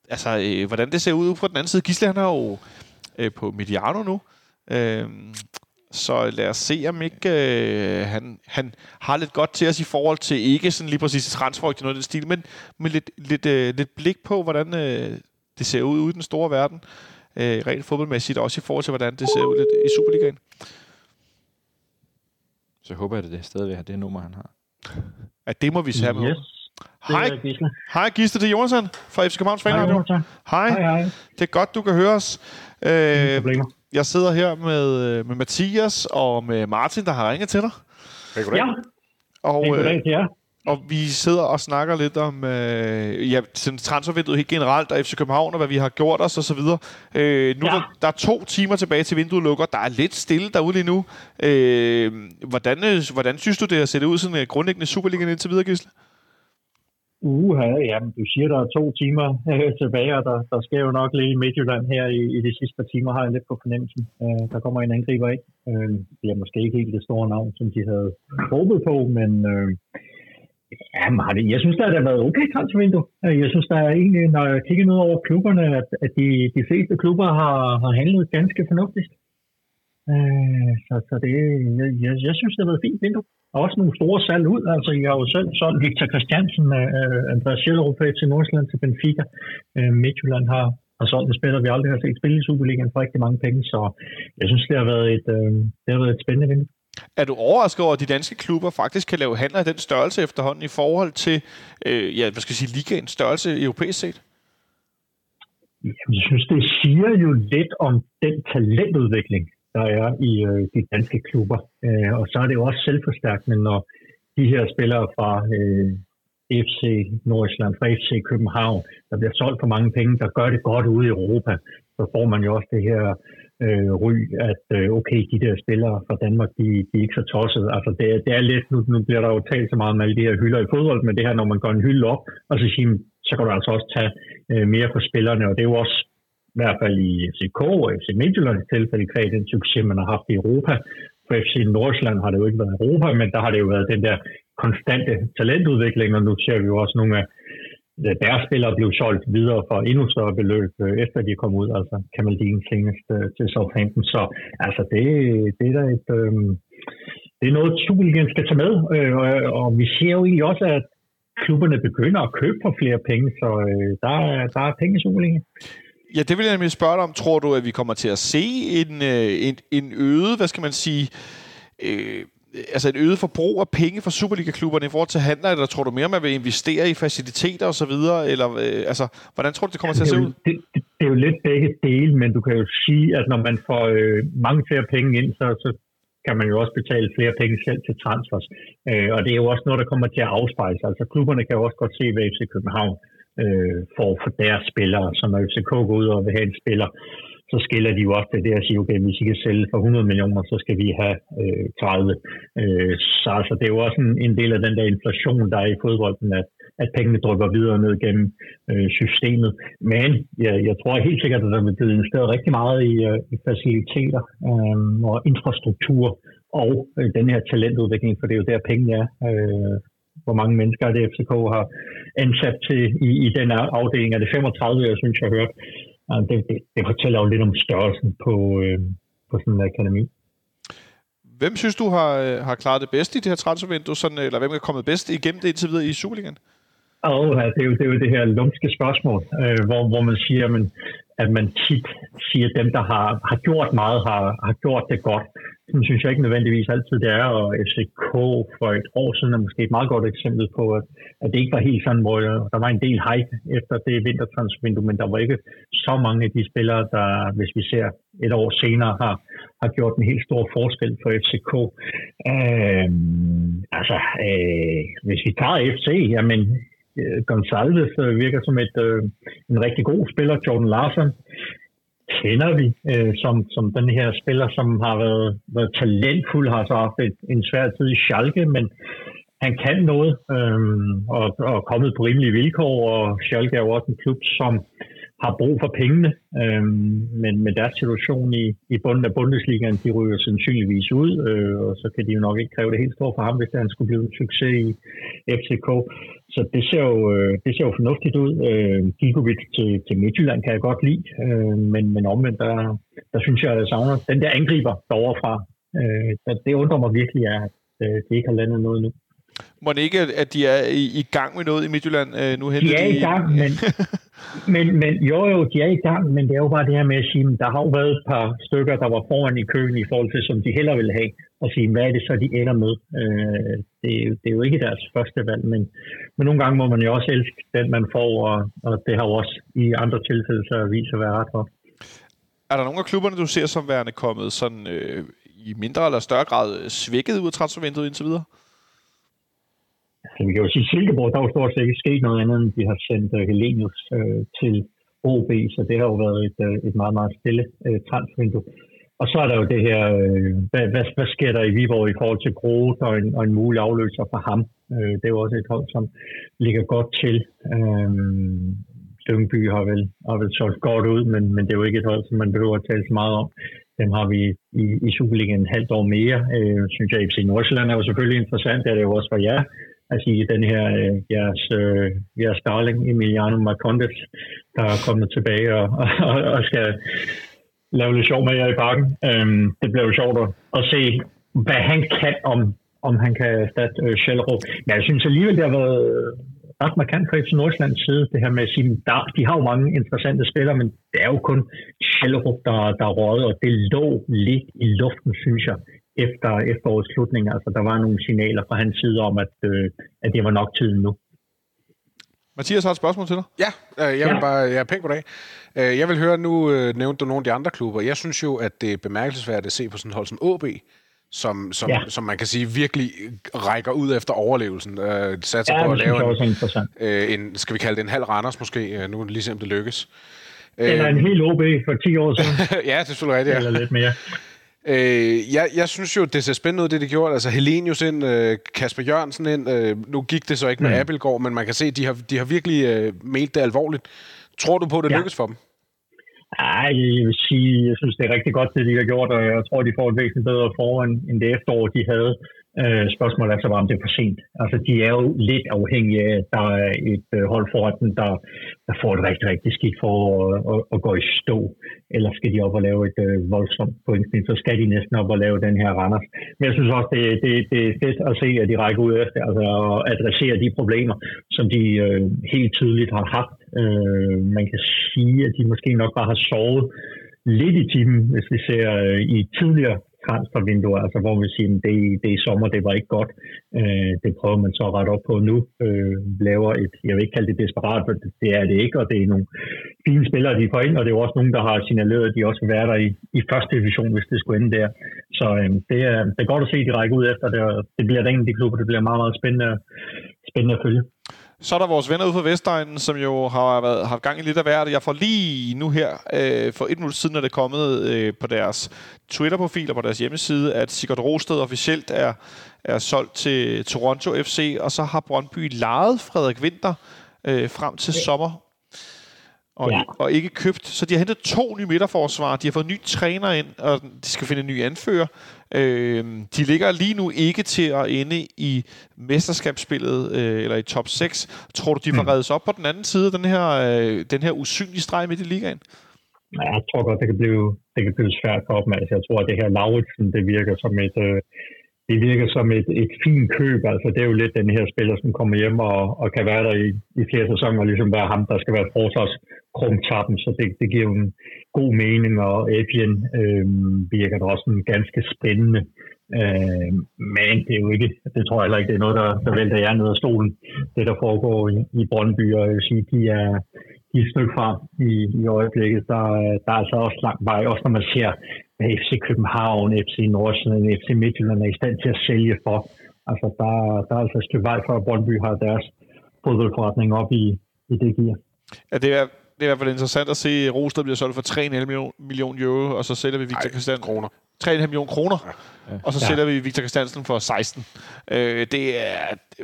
altså, øh, hvordan det ser ud på den anden side. Gisle, han er jo øh, på Mediano nu. Øh, så lad os se, om ikke øh, han, han har lidt godt til os i forhold til ikke sådan lige præcis transferrygt i noget af den stil, men med lidt, lidt, øh, lidt blik på, hvordan øh, det ser ud ude i den store verden øh, rent fodboldmæssigt, og også i forhold til, hvordan det ser ud lidt i Superligaen. Så håber jeg, at det stadigvæk er det nummer, han har. Ja, det må vi se med. Yes, Hej, Gisle. hej Gisle, det er Jonathan fra FC Københavns Hej, Fanradio. Hej, Hej, hej. det er godt, du kan høre os. Ingen Øh, problemer. jeg sidder her med, øh, med Mathias og med Martin, der har ringet til dig. Goddag. Ja, Og, øh, goddag til jer. Og vi sidder og snakker lidt om øh, ja, transfervinduet helt generelt, og FC København, og hvad vi har gjort os, og så videre. Øh, nu Ja. der, der er to timer tilbage til vinduet lukker. Der er lidt stille derude lige nu. Øh, hvordan, øh, hvordan synes du, det har set ud sådan øh, grundlæggende Superligaen indtil videre, Gisle? Uha, jamen, du siger, der er to timer øh, tilbage, og der, der sker jo nok lidt i Midtjylland her i, i de sidste par timer, har jeg lidt på fornemmelsen. Øh, der kommer en angriber ikke. Øh, det er måske ikke helt det store navn, som de havde håbet på, men øh, ja, Martin, jeg synes, der har været okay transfervindue. Øh, jeg synes, der er egentlig, når jeg kigger ned over klubberne, at, at de, de fleste klubber har, har handlet ganske fornuftigt. Øh, så, så det, jeg, jeg, jeg synes, det har været fint vindue. Og også nogle store salg ud. Altså, jeg har jo selv solgt Victor Christiansen, øh, øh Andreas Schellerup til Nordsjælland til Benfica. Øh, Midtjylland har, har solgt en spiller, vi aldrig har set spille i Superligaen for rigtig mange penge. Så jeg synes, det har været et, øh, det har været et spændende vindue. Er du overrasket over, at de danske klubber faktisk kan lave handler i den størrelse efterhånden i forhold til, øh, ja, hvad skal jeg sige, ligaens størrelse europæisk set? Jeg synes, det siger jo lidt om den talentudvikling, der er i øh, de danske klubber. Øh, og så er det jo også selvforstærkende, når de her spillere fra øh, FC Nordsjælland, fra FC København, der bliver solgt for mange penge, der gør det godt ude i Europa, så får man jo også det her øh, øh, ry, at øh, okay, de der spillere fra Danmark, de, de er ikke så tossede. Altså det, det er lidt, nu, nu bliver der jo talt så meget om alle de her hylder i fodbold, men det her, når man går en hylde op, og så siger, så kan du altså også tage øh, mere for spillerne, og det er jo også i hvert fald i FCK og FC Midtjyllands tilfælde kvæg den succes, man har haft i Europa. For FC Nordsjælland har det jo ikke været Europa, men der har det jo været den der konstante talentudvikling, og nu ser vi jo også nogle af Øh, deres spillere blev solgt videre for endnu større beløb, øh, efter de kom ud, altså Kamaldin senest øh, til Southampton. Så altså, det, det er da et... Øh, det er noget, Superligaen skal tage med, øh, og, og vi ser jo egentlig også, at klubberne begynder at købe for flere penge, så øh, der, er, der er penge i Superligaen. Ja, det vil jeg nemlig spørge dig om. Tror du, at vi kommer til at se en, en, en øget, hvad skal man sige, øh, altså et øget forbrug af penge fra Superliga-klubberne i forhold til handler, eller tror du mere, man vil investere i faciliteter og så videre, eller øh, altså, hvordan tror du, det kommer til at se ud? det, det, det er jo lidt begge dele, men du kan jo sige, at når man får øh, mange flere penge ind, så, så kan man jo også betale flere penge selv til transfers. Øh, og det er jo også noget, der kommer til at afspejle sig. Altså klubberne kan jo også godt se, hvad FC København øh, får for deres spillere. Så når FCK går ud og vil have en spiller, så skiller de jo også til det og siger, okay, hvis I kan sælge for 100 millioner, så skal vi have øh, 30. Øh, så altså, det er jo også en, en del af den der inflation, der er i fodbolden, at, at pengene drypper videre ned gennem øh, systemet. Men jeg, jeg tror helt sikkert, at der vil blive investeret rigtig meget i, øh, i faciliteter øh, og infrastruktur og øh, den her talentudvikling, for det er jo der pengene er. Øh, hvor mange mennesker det, FCK har ansat til i, i den afdeling? Er det 35, jeg synes, jeg har hørt? Det, det, det fortæller jo lidt om størrelsen på, øh, på sådan en akademi. Hvem synes du har, øh, har klaret det bedst i det her transfervindue, sådan, eller hvem er kommet bedst igennem det indtil videre i Superligaen? Og ja, det, er jo, det er jo det her lumske spørgsmål, øh, hvor, hvor man siger, men, at man tit siger, at dem, der har, har gjort meget, har, har gjort det godt. Sådan synes jeg ikke nødvendigvis altid, det er. Og FCK for et år siden er måske et meget godt eksempel på, at, at det ikke var helt sådan, hvor der var en del hype efter det vintertransfervindue, men der var ikke så mange af de spillere, der, hvis vi ser et år senere, har, har gjort en helt stor forskel for FCK. Øh, altså, øh, hvis vi tager FC, jamen øh, Gonsalves øh, virker som et, øh, en rigtig god spiller. Jordan Larsen kender vi øh, som, som den her spiller, som har været, været talentfuld, har så haft et, en svær tid i Schalke, men han kan noget øh, og, og kommet på rimelige vilkår, og Schalke er jo også en klub, som har brug for pengene, øh, men med deres situation i, i bunden af Bundesligaen, de ryger sandsynligvis ud, øh, og så kan de jo nok ikke kræve det helt store for ham, hvis han skulle blive en succes i FCK. Så det ser jo, øh, det ser jo fornuftigt ud. Øh, Gigovic til, til Midtjylland kan jeg godt lide, øh, men, men omvendt, der, der synes jeg, at jeg savner den der angriber derovre fra. Øh, det undrer mig virkelig, at øh, ikke har landet noget nu. Må det ikke, at de er i, i gang med noget i Midtjylland? Øh, nu de er de... i gang, men, men, men jo jo, de er i gang, men det er jo bare det her med at sige, at der har jo været et par stykker, der var foran i køen i forhold til, som de heller ville have, og sige, hvad er det så, de ender med? Øh, det, det er jo ikke deres første valg, men, men nogle gange må man jo også elske den, man får, og, og det har jo også i andre tilfælde så vist at være ret godt. Er der nogle af klubberne, du ser som værende kommet sådan, øh, i mindre eller større grad svækket ud af transfervinduet indtil videre? Så vi kan jo sige, at Silkeborg, der er jo stort set ikke sket noget andet, end de har sendt uh, Helenius uh, til OB, så det har jo været et, uh, et meget, meget stille uh, transfervindue. Og så er der jo det her, uh, hvad, hvad, hvad sker der i Viborg i forhold til Groot og en, og en mulig afløser for ham? Uh, det er jo også et hold, som ligger godt til. Uh, Lyngby har vel, har vel solgt godt ud, men, men det er jo ikke et hold, som man behøver at tale så meget om. Dem har vi i, i Superligaen en halvt år mere. Øh, synes jeg, FC Nordsjælland er jo selvfølgelig interessant, det er det jo også for jer altså sige, den her øh, jeres, øh, jeres darling Emiliano Marcondes, der er kommet tilbage og, og, og skal lave lidt sjov med jer i parken. Øhm, det bliver jo sjovt at, se, hvad han kan, om, om han kan erstatte øh, Schellerup. Men jeg synes alligevel, det har været ret markant fra FC Nordsjællands side, det her med at sige, der, de har jo mange interessante spillere, men det er jo kun Schellerup, der, der er røget, og det lå lidt i luften, synes jeg, efter efterårets slutning. Altså, der var nogle signaler fra hans side om, at, øh, at det var nok tiden nu. Mathias har et spørgsmål til dig. Ja, øh, jeg vil ja. bare... Ja, pænt goddag. Øh, jeg vil høre, nu øh, nævnte du nogle af de andre klubber. Jeg synes jo, at det er bemærkelsesværdigt at se på sådan et hold som AB, som, som, ja. som man kan sige virkelig rækker ud efter overlevelsen. Øh, satser ja, på at lave en, øh, en, skal vi kalde det en halv Randers måske, øh, nu lige det lykkes. Eller en hel OB for 10 år siden. ja, det er selvfølgelig rigtigt. Ja. Eller lidt mere. Øh, jeg, jeg synes jo, det ser spændende ud, det de gjorde. Altså Helenius ind, øh, Kasper Jørgensen ind. Øh, nu gik det så ikke med mm. Abelgaard, men man kan se, at de har, de har virkelig øh, ment det alvorligt. Tror du på, at det ja. lykkes for dem? Nej, jeg vil sige, jeg synes, det er rigtig godt, det de har gjort, og jeg tror, de får et væsentligt bedre foran, end det efterår, de havde. Øh, spørgsmålet er så bare, om det er for sent. Altså, de er jo lidt afhængige af, at der er et øh, hold foran dem, der, der får et rigtig, rigtig skidt for at, at, at gå i stå. Eller skal de op og lave et øh, voldsomt pointsnit, så skal de næsten op og lave den her Randers. Men jeg synes også, det, det, det er fedt at se, at de rækker ud efter, altså at adressere de problemer, som de øh, helt tydeligt har haft. Øh, man kan sige, at de måske nok bare har sovet lidt i timen, hvis vi ser øh, i tidligere transfervindue, altså hvor vi siger, at det, det i sommer, det var ikke godt. Øh, det prøver man så at rette op på nu. Øh, laver et, jeg vil ikke kalde det desperat, for det er det ikke, og det er nogle fine spillere, de får ind, og det er også nogen, der har signaleret, at de også vil være der i, i første division, hvis det skulle ende der. Så øh, det, er, det er godt at se, at de rækker ud efter det, og det bliver den de klubber, det bliver meget, meget spændende, spændende at følge. Så er der vores venner ude fra Vestegnen, som jo har været, haft gang i lidt af hvert. Jeg får lige nu her, øh, for et minut siden er det kommet øh, på deres Twitter-profil og på deres hjemmeside, at Sigurd Rosted officielt er, er solgt til Toronto FC, og så har Brøndby lejet Frederik Winter øh, frem til ja. sommer og, ja. og ikke købt. Så de har hentet to nye midterforsvar. De har fået ny træner ind, og de skal finde en ny anfører. Øh, de ligger lige nu ikke til at ende i mesterskabsspillet øh, eller i top 6. Tror du, de får mm. reddet op på den anden side af den her, øh, den her usynlige streg midt i ligaen? jeg tror godt, det kan blive, det kan blive svært for dem. Altså, jeg tror, at det her Lauritsen, det virker som et, øh, det virker som et, et fint køb. Altså, det er jo lidt den her spiller, som kommer hjem og, og kan være der i, i flere sæsoner, og ligesom være ham, der skal være forsvarskrumtappen, så det, det giver jo en god mening, og Epian øh, virker da også en ganske spændende. Øh, men det er jo ikke, det tror jeg heller ikke, det er noget, der, der vælter jer ned af stolen, det der foregår i, i Brøndby, og jeg vil sige, de er, de er et stykke fra i, i øjeblikket. Der, der er altså også lang vej, også når man ser, hvad FC København, FC Nordsjælland, FC Midtjylland er i stand til at sælge for. Altså, der, der er altså et stykke vej for, at Brøndby har deres fodboldforretning op i, i det gear. Ja, det er, det er i hvert fald interessant at se, at Rosted bliver solgt for 3,5 million, million euro, og så sælger vi Victor Christian kroner. 3,5 millioner kroner, ja. og så Ja. sælger vi Victor Christiansen for 16. Øh, det er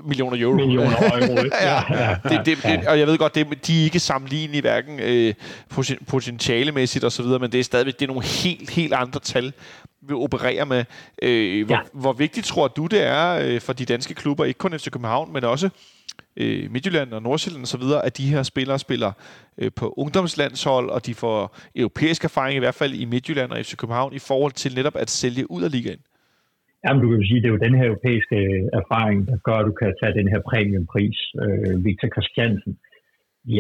millioner euro. Millioner euro. ja, ja, det, det, det, og jeg ved godt, det, de er ikke sammenlignelige hverken øh, poten- potentialemæssigt og så videre, men det er stadigvæk det er nogle helt, helt andre tal, vi opererer med. Øh, hvor, Ja. hvor vigtigt tror du, det er øh, for de danske klubber, ikke kun FC København, men også øh, Midtjylland og Nordsjælland og så videre, at de her spillere spiller øh, på ungdomslandshold, og de får europæisk erfaring, i hvert fald i Midtjylland og FC København, i forhold til netop at sælge ud af ligaen. Jamen, du kan jo sige, det er jo den her europæiske øh, erfaring, der gør, at du kan tage den her premiumpris. Øh, Victor Christiansen,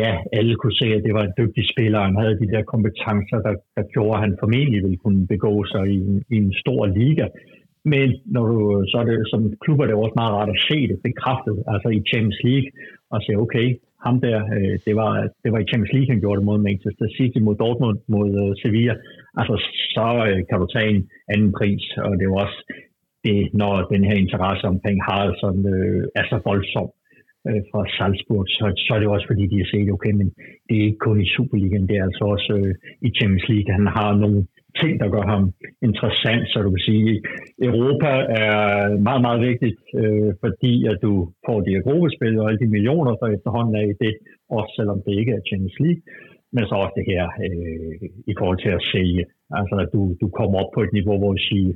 ja, alle kunne se, at det var en dygtig spiller. Han havde de der kompetencer, der, der gjorde, at han formentlig ville kunne begå sig i en, i en stor liga. Men når du, så er det, som klubber er det også meget rart at se det bekræftet, altså i Champions League, og se, okay, ham der, øh, det, var, det var i Champions League, han gjorde det mod Manchester City, mod Dortmund, mod øh, Sevilla. Altså, så øh, kan du tage en anden pris, og det er jo også det, når den her interesse omkring Haraldsson øh, er så voldsom øh, fra Salzburg, så, så er det også fordi, de har set, okay, men det er ikke kun i Superligaen, det er altså også øh, i Champions League. Han har nogle ting, der gør ham interessant, så du kan sige, Europa er meget, meget vigtigt, øh, fordi at du får de her gruppespil og alle de millioner, der efterhånden er i det, også selvom det ikke er Champions League, men så også det her øh, i forhold til at sælge. Altså, at du, du kommer op på et niveau, hvor du siger,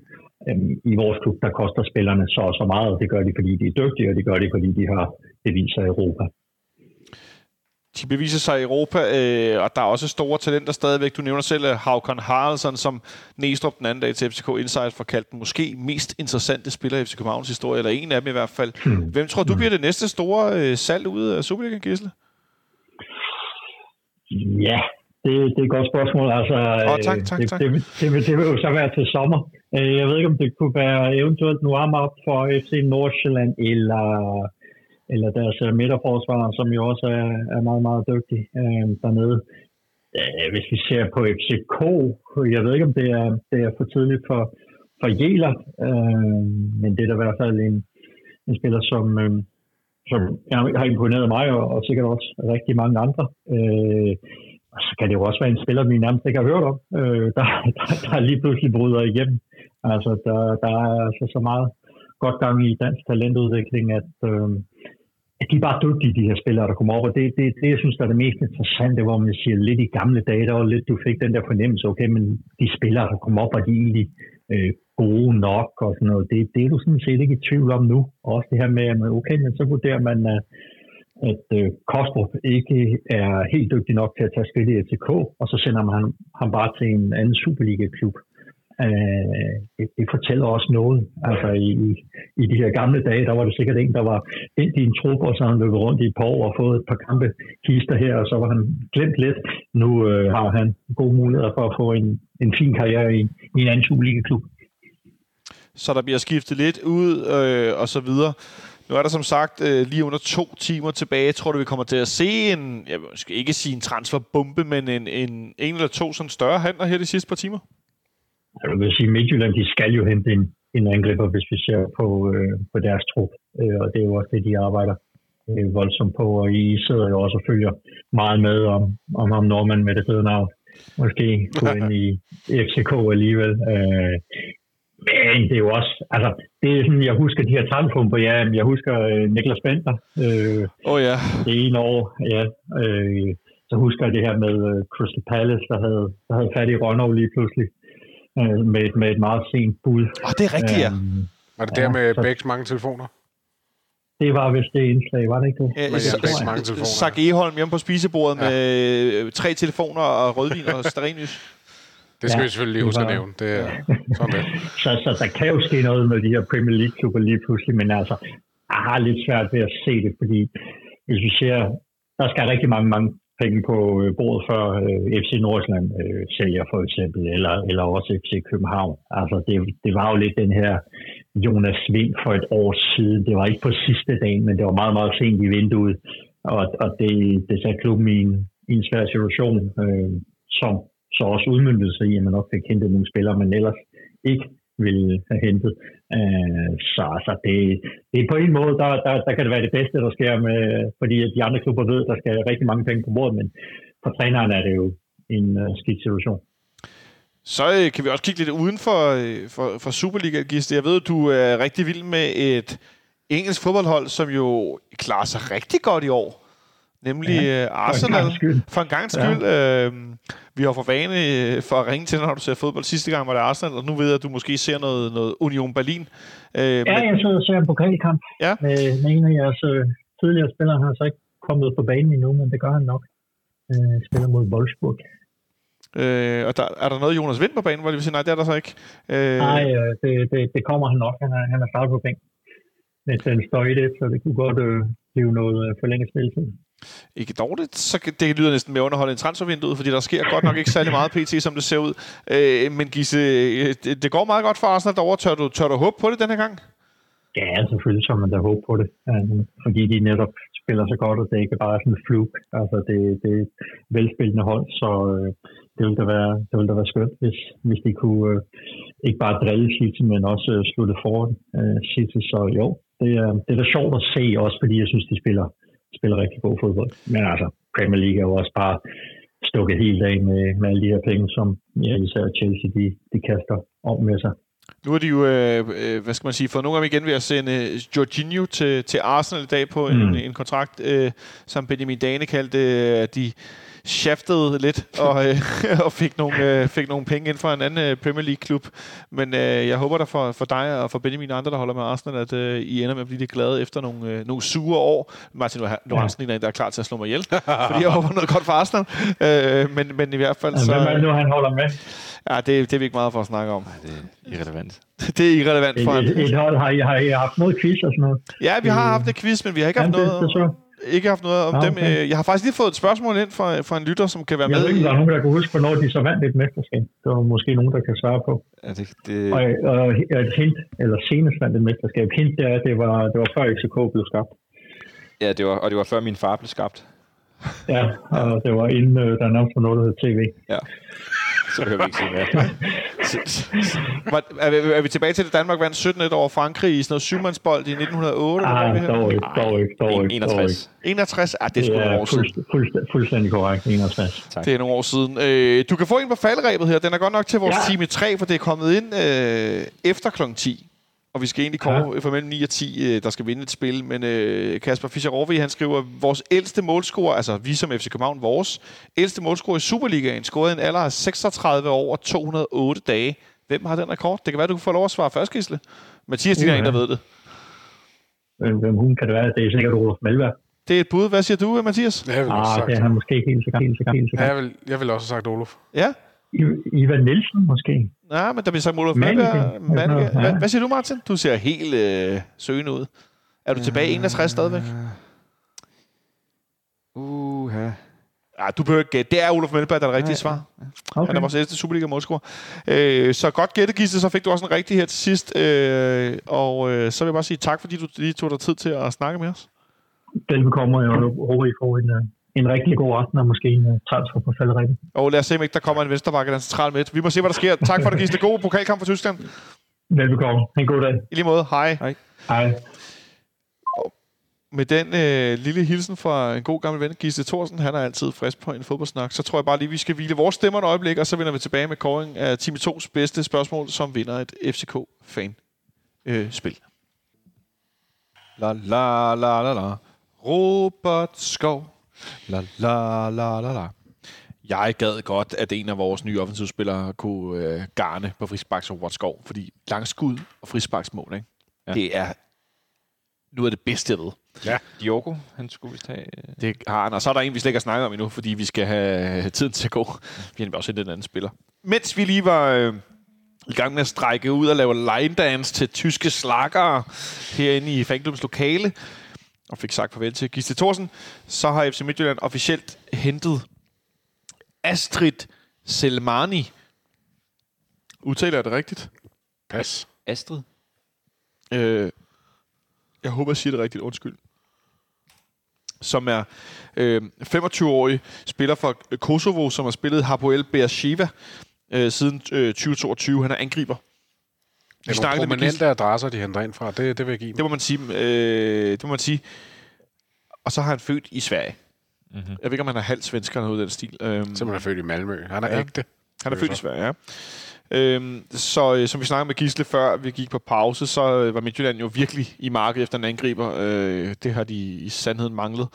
øh, i vores klub, der koster spillerne så og så meget, og det gør de, fordi de er dygtige, og det gør de, fordi de har beviser i Europa de beviser sig i Europa, øh, og der er også store talenter stadigvæk. Du nævner selv øh, Haukon Haraldsson, som Næstrup den anden dag til FCK Insight for kaldt den måske mest interessante spiller i FC Københavns historie, eller en af dem i hvert fald. Hmm. Hvem tror du bliver det næste store øh, salg ud af Superligaen, Gisle? Ja, det, det er et godt spørgsmål. Altså, Åh, tak, tak, det, tak. Det, det, det, vil, det vil jo så være til sommer. Øh, Jeg ved ikke, om det kunne være eventuelt Nuama op for FC Nordsjælland, eller, eller deres øh, midterforsvar, som jo også er, er meget, meget dygtig øh, dernede. Øh, Hvis vi ser på FCK, jeg ved ikke, om det er, det er for tidligt for, for Jæler, øh, men det er da i hvert fald en, en spiller, som, øh, som har imponeret mig, og, og sikkert også rigtig mange andre. Øh, og så kan det jo også være en spiller, vi nærmest ikke har hørt om, øh, der, der, der lige pludselig bryder igennem. Altså, der, der er altså så meget godt gang i dansk talentudvikling, at, øh, at de er bare dygtige, de her spillere, der kommer op. Og det, det, det jeg synes, der er det mest interessante, hvor man siger lidt i gamle dage, der var lidt, du fik den der fornemmelse, okay, men de spillere, der kommer op, og de er egentlig øh, gode nok og sådan noget. Det, det er du sådan set ikke i tvivl om nu. Også det her med, at okay, men så vurderer man, at, at øh, Kostrup ikke er helt dygtig nok til at tage skridt i FCK, og så sender man ham, ham bare til en anden Superliga-klub. Øh, det, det fortæller også noget. Altså i, i, de her gamle dage, der var det sikkert en, der var ind i en trup, og så han løbet rundt i et par år og fået et par kampe kister her, og så var han glemt lidt. Nu øh, har han gode muligheder for at få en, en fin karriere i, i en anden Superliga-klub. Så der bliver skiftet lidt ud, øh, og så videre. Nu er der som sagt øh, lige under to timer tilbage. Tror du, vi kommer til at se en, jeg skal ikke sige en transferbombe, men en, en, en eller to sådan større handler her de sidste par timer? Jeg vil sige, Midtjylland, de skal jo hente en, en angriber, hvis vi ser på, øh, på deres trup. Øh, og det er jo også det, de arbejder øh, voldsomt på. Og I sidder jo også og følger meget med om, om ham Norman med det fede navn. Måske gå ind i FCK alligevel. Øh, men det er jo også, altså, det er sådan, jeg husker de her transfumper, ja, jeg husker øh, Niklas Bender, øh, oh, ja. det ene år, ja, øh, så husker jeg det her med øh, Crystal Palace, der havde, der havde fat i Ronov lige pludselig, øh, med, med et meget sent bud. Åh, oh, det er rigtigt, ja. Øhm, Var det der Ja, med så- Bæks mange telefoner? det var vist det indslag, var det ikke det? Ja, Sa- fik mange telefoner. Sak Eholm hjemme på spisebordet Ja. med øh, tre telefoner og rødvin og stearinlys. Det skal Ja, vi selvfølgelig lige huske at nævne. Det er sådan det. Så, så der kan jo ske noget med de her Premier League-klubber lige pludselig, men altså, jeg har lidt svært ved at se det, fordi hvis vi ser, der skal rigtig mange, mange penge på øh, bordet før øh, FC Nordsjælland øh, sælger for eksempel, eller, eller også FC København. Altså, det, det var jo lidt den her Jonas Vind for et år siden. Det var ikke på sidste dag, men det var meget, meget sent i vinduet, og, og det, det satte klubben i en, i en svær situation, øh, som så også udmyndtede sig i, at man nok fik hentet nogle spillere, men ellers ikke ville have hentet. Øh, så altså, det, det er på en måde, der, der, der kan det være det bedste, der sker, med, fordi at de andre klubber ved, at der skal rigtig mange penge på bordet, men for træneren er det jo en uh, skidt situation. Så øh, kan vi også kigge lidt uden for, øh, for, for Superliga, Giste. Jeg ved, at du er rigtig vild med et engelsk fodboldhold, som jo klarer sig rigtig godt i år. Nemlig ja, Arsenal. gangs skyld. For en gang skyld. Ja. Øh, vi har for vane øh, for at ringe til, når du ser fodbold. Sidste gang var det Arsenal, og nu ved jeg, at du måske ser noget, noget Union Berlin. Øh, Ja, jeg sidder og ser en pokalkamp Ja. med, med en af jeres øh, tidligere spillere. Han har så ikke kommet på banen endnu, men det gør han nok. Øh, spiller mod Wolfsburg. øh, og der, er der noget Jonas Vind på banen, hvor de vil sige, nej, det er der så ikke. Øh, Nej, øh, det, det, det kommer han nok. Han er, han er startet på bænk. Med den står i det, så det kunne godt øh, blive noget øh, forlænget spilletid ikke dårligt, så det lyder næsten mere underholdende end transfervinduet, fordi der sker godt nok ikke særlig meget PT, som det ser ud. Øh, men Gisse, øh, det, går meget godt for Arsenal derovre. Tør du, tør du håbe på det den her gang? Ja, selvfølgelig så man da håbe på det. Øh, fordi de netop spiller så godt, og det er ikke bare sådan en fluk. Altså, det, det er et velspillende hold, så øh, det ville da være, det ville da være skønt, hvis, hvis de kunne ikke bare drille City, men også slutte foran City. Så jo, det er, det er da sjovt at se, også fordi jeg synes, de spiller, spiller rigtig god fodbold. Men altså, Premier League er jo også bare stukket helt af med, med alle de her penge, som ja, især Chelsea de, de kaster om med sig. Nu har de jo, øh, øh, hvad skal man sige, fået nogle dem igen ved at sende øh, Jorginho til, til Arsenal i dag på en, Mm. en kontrakt, øh, som Benjamin Dane kaldte, øh, at de shaftede lidt og, øh, og fik, nogle, øh, fik nogle penge ind fra en anden øh, Premier League-klub. Men øh, jeg håber da for, for dig og for Benjamin og andre, der holder med Arsenal, at øh, I ender med at blive lidt glade efter nogle, øh, nogle sure år. Martin Lorentzen ja. er en, der er klar til at slå mig ihjel, fordi jeg håber noget godt for Arsenal. Øh, men, men i hvert fald Så... så... Hvem er det nu, han holder med? Ja, det, det er vi ikke meget for at snakke om. Nej, det er irrelevant. Det er irrelevant for Et, en. et, et hold, har I, har I haft noget quiz og sådan noget? Ja, vi har haft et quiz, men vi har ikke haft noget, det så. Ikke haft noget om dem. okay. Øh, Jeg har faktisk lige fået et spørgsmål ind fra, fra en lytter, som kan være Jeg med ved ikke, der er nogen, der kan huske, hvornår de så vandt et mesterskab. Det var måske nogen, der kan svare på. Ja, det, det, Og, og et hint, eller senest vandt et mesterskab. Hint, det er, at det var, det var før XK blev skabt. ja, det var, og det var før min far blev skabt. Ja, og det var inden, øh, der nærmest var noget, der hed TV. Ja. Så behøver vi ikke sige mere. Var, er, vi, er vi tilbage til, at Danmark vandt 17 et over Frankrig i sådan noget syvmandsbold i 1908? eller hvad er vi Ah, her? dog ikke, dog ikke, dog ikke. dog ikke. 61. 61? Ah, det er sgu Det nogle år siden. fuldst, fuldstændig korrekt, 61. Tak. Det er nogle år siden. Øh, du kan få en på faldrebet her. Den er godt nok til vores Ja. time 3, for det er kommet ind øh, efter kl. 10. Og vi skal egentlig kåre ja. for mellem 9 og 10, øh, der skal vinde et spil. Men øh, Kasper Fischer han skriver, vores ældste målscorer, altså vi som FC København, vores ældste målscorer i Superligaen, scorede en alder af 36 år og 208 dage. Hvem har den rekord? Det kan være, du kan få lov at svare først, Gisle. Mathias, uh, er en, der ved det. Hvem hun kan det være? Det er sikkert Olof Malberg. Det er et bud. Hvad siger du, Mathias? Jeg vil, også Ah, sagt, det er han måske ikke helt sikkert. Helt sikkert, helt ja, sikkert. jeg, vil, jeg vil også have sagt Olof. Ja? I- Ivan Nielsen måske? Nej, men der bliver sagt Olof. Manniche. Ja. Hvad, hvad siger du, Martin? Du ser helt øh, søgende ud. Er du tilbage i 61 stadigvæk? Uha. Ja, du behøver ikke gætte. Det er Olof Melberg, der er det rigtige svar. Okay. Han er vores ældste Superliga-målscorer. Øh, så godt gætte, Gisle, så fik du også en rigtig her til sidst. Øh, og øh, så vil jeg bare sige tak, fordi du lige tog dig tid til at snakke med os. Velbekomme, og jeg håber, I får en, øh, en rigtig god aften, og måske en uh, transfer på falderækken. Og lad os se, om ikke der kommer en venstrebakke, den central midt. Vi må se, hvad der sker. Tak for det, Gisle. God pokalkamp for Tyskland. Velbekomme. En god dag. I lige måde. Hej. Hej. Hej. Med den øh, lille hilsen fra en god gammel ven, Gisle Thorsen, han er altid frisk på en fodboldsnak, så tror jeg bare lige, vi skal hvile vores stemmer et øjeblik, og så vender vi tilbage med kåring af Time 2's bedste spørgsmål, som vinder et FCK-fan-spil. La la la la la. Robert Skov. La la la la la. Jeg gad godt, at en af vores nye offensivspillere kunne øh, garne på frisbaks og Robert Skov, fordi langskud og frisbaksmål, ikke? Ja. Ja. det er nu er det bedste, jeg ved. Diogo, han skulle vist have... øh, Det har han, og så er der en, vi slet ikke har snakket om endnu, fordi vi skal have tiden til at gå. Vi har også hentet en anden spiller. Mens vi lige var øh, i gang med at strække ud og lave line dance til tyske slakkere herinde i fanklubbens lokale, og fik sagt farvel til Gisle Thorsen, så har FC Midtjylland officielt hentet Astrid Selmani. Udtaler jeg det rigtigt? Pas. Astrid? Øh, jeg håber, jeg siger det rigtigt. Undskyld. Som er øh, 25-årig spiller fra Kosovo, som har spillet Hapoel Beersheva øh, siden øh, 2022. Han er angriber. Det er nogle snakkede med prominente adresser, de henter ind fra. Det, det vil jeg give Det dem. må man sige. Øh, det må man sige. Og så har han født i Sverige. Mm-hmm. Jeg ved ikke, om han er halvt svensker eller noget i den stil. Øhm, Simpelthen er født i Malmø. Han er Ja. ægte. Han er Det født i. Sverige, ja. Øhm, så øh, som vi snakkede med Gisle før vi gik på pause, så øh, var Midtjylland jo virkelig i markedet efter en angriber. Øh, det har de i sandheden manglet.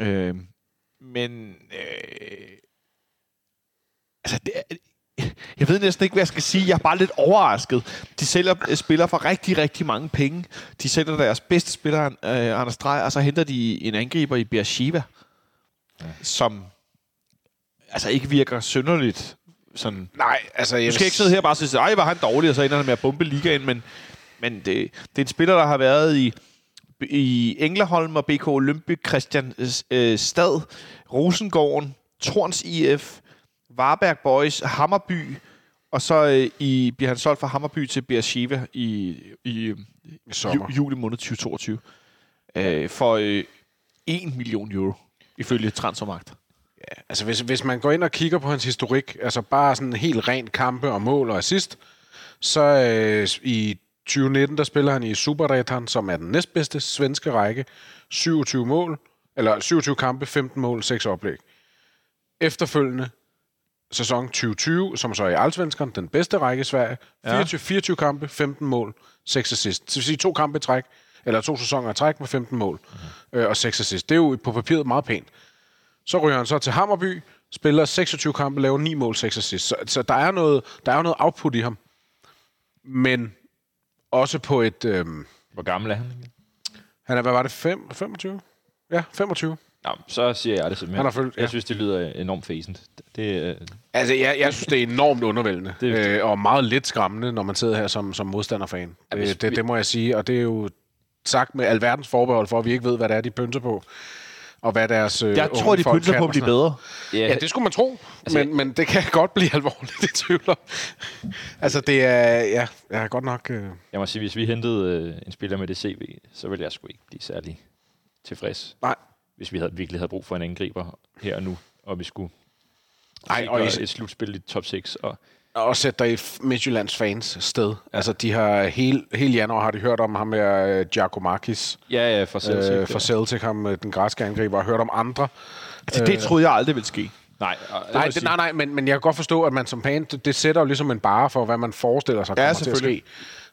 Øh, men... Øh, altså, det er, jeg ved næsten ikke, hvad jeg skal sige. Jeg er bare lidt overrasket. De sælger øh, spillere for rigtig, rigtig mange penge. De sælger deres bedste spiller, øh, Anders Drej, og så henter de en angriber i Beersheva, ja. som altså ikke virker synderligt sådan Nej, altså... Jeg du skal ikke sidde her og bare sige, ej, var han dårlig, og så ender han med at bombe ligaen, men, men det, det er en spiller, der har været i, i Engleholm og BK Olympic, Christian øh, Stad, Rosengården, Torns IF, Varberg Boys, Hammerby, og så øh, i, bliver han solgt fra Hammerby til Beersheva i, i, I sommer. ju, juli måned 2022 øh, for øh, 1 million euro, ifølge Transfermarkt. Altså, hvis, hvis man går ind og kigger på hans historik, altså bare sådan helt rent kampe og mål og assist, så øh, i 2019, der spiller han i Superettan, som er den næstbedste svenske række. 27 mål, eller 27 kampe, 15 mål, 6 oplæg. Efterfølgende sæson 2020, som så er i Allsvenskan, den bedste række i Sverige. 24, 24 kampe, 15 mål, 6 assist. Det vil sige to kampe i træk, eller to sæsoner i træk med 15 mål mm. øh, og 6 assist. Det er jo på papiret meget pænt. Så ryger han så til Hammerby, spiller 26 kampe, laver 9 mål, 6 assist. Så, så der, er noget, der er noget output i ham. Men også på et... Øhm, Hvor gammel er han? han er, hvad var det, 5, 25? Ja, 25. Nå, så siger jeg det simpelthen. Han har følt- Jeg ja. synes, det lyder enormt fæsent. Det, øh, Altså, jeg, jeg synes, det er enormt undervældende. Det- Det, øh, og meget lidt skræmmende, når man sidder her som, som modstanderfan. Ja, Ja, hvis det, det, det må jeg sige. Og det er jo sagt med alverdens forbehold for, at vi ikke ved, hvad det er, de pynser på. Og hvad deres øh, Jeg tror, de pynser kan på at blive bedre. Ja, det skulle man tro, Altså, men, men det kan godt blive alvorligt, det tvivler. Altså, det er, ja, jeg er godt nok... Øh, Jeg må sige, hvis vi hentede øh, en spiller med det CV, så ville jeg sgu ikke blive særlig tilfreds. Nej. Hvis vi havde, virkelig havde brug for en angriber her og nu, og vi skulle Ej, og i- et slutspil i top 6. Og, og sætte dig i Midtjyllands fans sted. Altså, de har hele, hele januar har de hørt om ham med uh, Giacomakis ja, ja, for Celtic. øh, ja. for Celtic, ham, øh, den græske angriber, og hørt om andre. Det, det troede jeg aldrig ville ske. Nej, Nej, det, nej, nej, men, men jeg kan godt forstå, at man som fan, det, det sætter jo ligesom en bare for, hvad man forestiller sig Ja, kommer til at ske. selvfølgelig.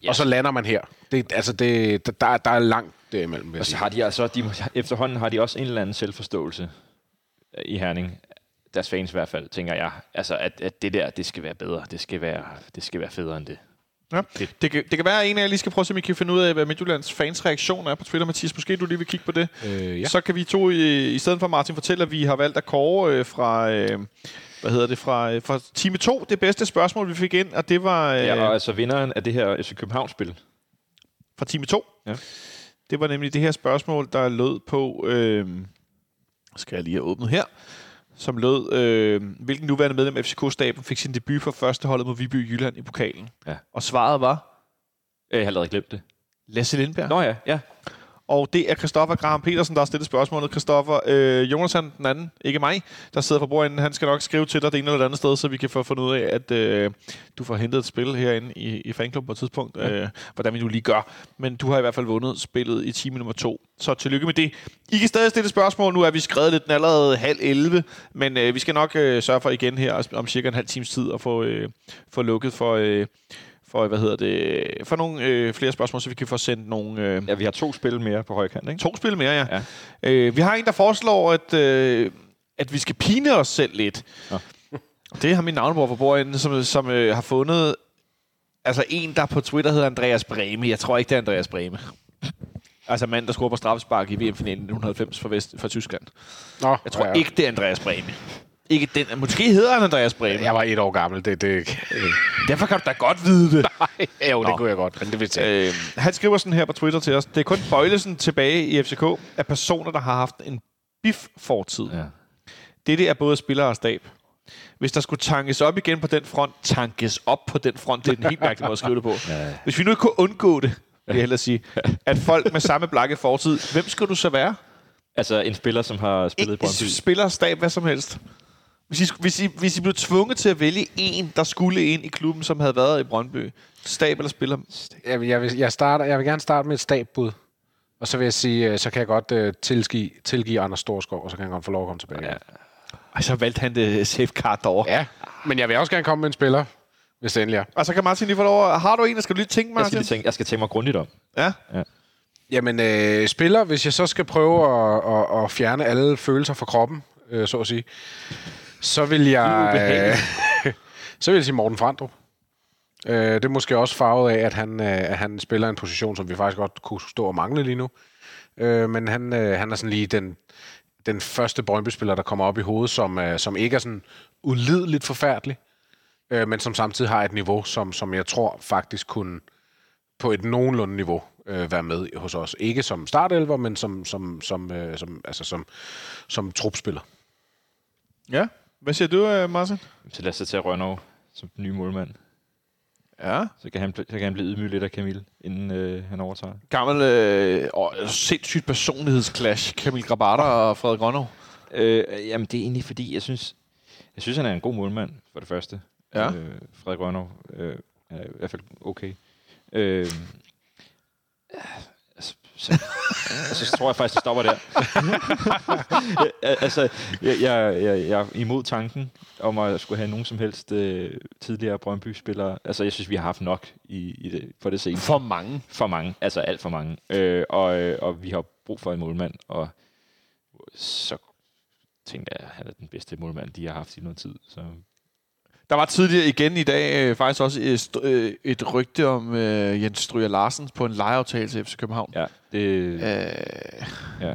Og så lander man her. Det, altså, det, der, der er langt derimellem, Og så har de altså, de, efterhånden har de også en eller anden selvforståelse øh, i Herning. Deres fans i hvert fald, tænker jeg. Altså, at, at det der, det skal være bedre. Det skal være, det skal være federe end det. Ja. Det, kan, det kan være, at en af jer lige skal prøve at se, om I kan finde ud af, hvad Midtjyllands fans reaktion er på Twitter. Mathias, måske du lige vil kigge på det. Øh, ja. Så kan vi to, i, i stedet for Martin, fortælle, at vi har valgt at kåre øh, fra... Øh, hvad hedder det, fra, øh, fra time 2, det bedste spørgsmål, vi fik ind, og det var øh, Ja, og altså vinderen af det her FC København-spil. fra time 2. Ja. Det var nemlig det her spørgsmål, der lød på... Øh, skal jeg lige have åbnet her som lød, øh, hvilken nuværende medlem af FCK-staben fik sin debut for førsteholdet mod Viby Jylland i pokalen. Ja. Og svaret var Øh, Jeg har allerede glemt det. Lasse Lindberg. Nå ja, ja. Og det er Christoffer Graham Petersen, der har stillet spørgsmålet. Christoffer, øh, Jonathan, den anden, ikke mig, der sidder for bordenden, han skal nok skrive til dig det ene eller det andet sted, så vi kan få fundet ud af, at øh, du får hentet et spil herinde i, i fanklub på et tidspunkt, ja. øh, hvordan vi nu lige gør. Men du har i hvert fald vundet spillet i time nummer to. Så tillykke med det. I kan stadig stille spørgsmål. Nu er vi skrevet lidt den allerede halv 11, men øh, vi skal nok øh, sørge for igen her om cirka en halv times tid at få, øh, få lukket for... Øh, for, hvad hedder det, for nogle øh, flere spørgsmål, så vi kan få sendt nogle, øh, Ja, vi har to spil mere på højkant, ikke? To spil mere, ja. Ja. ja. Øh, vi har en, der foreslår, at, øh, at vi skal pine os selv lidt. Nå. Det har min navnebror for bordenden, som, som øh, har fundet altså en, der på Twitter hedder Andreas Breme. Jeg tror ikke, det er Andreas Breme. Altså mand, der scorer på straffespark i VM-finalen 1990 for, Vest, for Tyskland. Nå, Jeg tror ja. ikke, det er Andreas Breme. Ikke den. Måske hedder han Andreas Breme. Jeg var et år gammel. Det, det, Derfor kan du da godt vide det. jo, det Nå. kunne jeg godt, men det vil jeg Øh, han skriver sådan her på Twitter til os. Det er kun Bøjlesen tilbage i FCK af personer, der har haft en bif-fortid. Ja. Dette er både spiller og stab. Hvis der skulle tankes op igen på den front, tankes op på den front, det er en helt mærkelig måde at skrive det på. Ja. Hvis vi nu ikke kunne undgå det, vil jeg hellere sige, at folk med samme blakke fortid, hvem skal du så være? Altså en spiller, som har spillet i Ikke Brøndby. spiller, stab, hvad som helst. Hvis I, hvis, I, hvis I blev tvunget til at vælge en, der skulle ind i klubben, som havde været i Brøndby, stab eller spiller, Jeg, vil- jeg, vil, jeg, starter, jeg vil gerne starte med et stabbud. Og så vil jeg sige, øh, så kan jeg godt uh, tilgive, tilgive Anders Storskov, og så kan han godt få lov at komme tilbage. Ja. Ej, så valgte han det safe card derovre. ja. Men jeg vil også gerne komme med en spiller, hvis det endelig er. Og så kan Martin lige få lov at- Har du en, der skal du lige tænke, Jeg Martin? skal, lige tænke, jeg skal tænke mig grundigt om. Ja. Jamen, øh, spiller, hvis jeg så skal prøve at, at, at fjerne alle følelser fra kroppen, øh, så at sige, så vil jeg... Så vil jeg sige Morten Frandrup. Øh, det er måske også farvet af, at han, øh, han spiller en position, som vi faktisk godt kunne stå og mangle lige nu. Øh, men han, øh, han er sådan lige den, den første Brøndby-spiller, der kommer op i hovedet, som, øh, som ikke er sådan ulideligt forfærdelig, øh, men som samtidig har et niveau, som, som jeg tror faktisk kunne på et nogenlunde niveau øh, være med hos os. Ikke som startelver, men som, som, som, øh, som, altså som, som trupspiller. Ja. Hvad siger du, øh, Martin? Så lad os tage Rønnow som den nye målmand. Ja. Så kan han, så kan han blive ydmyg lidt af Camille, inden øh, han overtager. Gammel øh, og sindssygt personlighedsclash. Camille Grabater og Frederik Rønnow. Øh, jamen, det er egentlig fordi, jeg synes, jeg synes, han er en god målmand, for det første. Ja. Øh, Frederik Rønnow øh, er i hvert fald okay. Øh, så, altså, så tror jeg faktisk, det stopper der. Altså, jeg, jeg, jeg, jeg er imod tanken om at skulle have nogen som helst øh, tidligere Brøndby-spillere. Altså, jeg synes, vi har haft nok i, i det, for det seneste. For mange. For mange, altså alt for mange. Øh, og, øh, og vi har brug for en målmand, og så tænkte jeg, at han er den bedste målmand, de har haft i noget tid. Så Der var tidligere igen i dag øh, faktisk også et, øh, et rygte om øh, Jens Stryger Larsen på en lejeaftale til FC København. ja, det... Øh, Ja.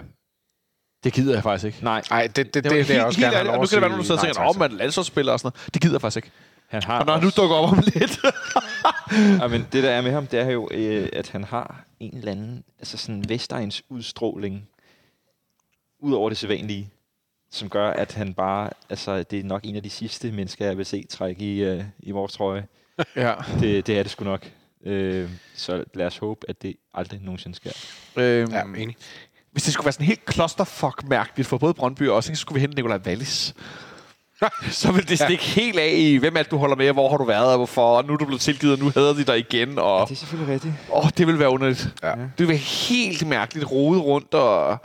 det gider jeg faktisk ikke. Nej, Nej, det, det, det, det, er også helt gerne nu kan det være, nogen, der sidder og tænker, at oh, man er landsholdsspiller og sådan noget. Det gider jeg faktisk ikke. han har Og når han nu dukker op om lidt. Ja, men det der er med ham, det er jo, øh, at han har en eller anden, altså sådan Vestegns udstråling, ud over det sædvanlige, som gør, at han bare, altså det er nok en af de sidste mennesker, jeg vil se trække i, øh, i vores trøje. ja. Det, det er det sgu nok. Øh, så lad os håbe, at det aldrig nogensinde sker. Øhm, Ja, enig. hvis det skulle være sådan helt clusterfuck-mærkeligt for både Brøndby og os, så skulle vi hente Nikolaj Wallis. så ville det stikke ja. helt af i, hvem er det, du holder med, hvor har du været, og hvorfor, og nu er du blevet tilgivet, og nu hader de dig igen, og Det er selvfølgelig rigtigt. åh, det ville være underligt. Ja. Det ville være helt mærkeligt, rode rundt, og...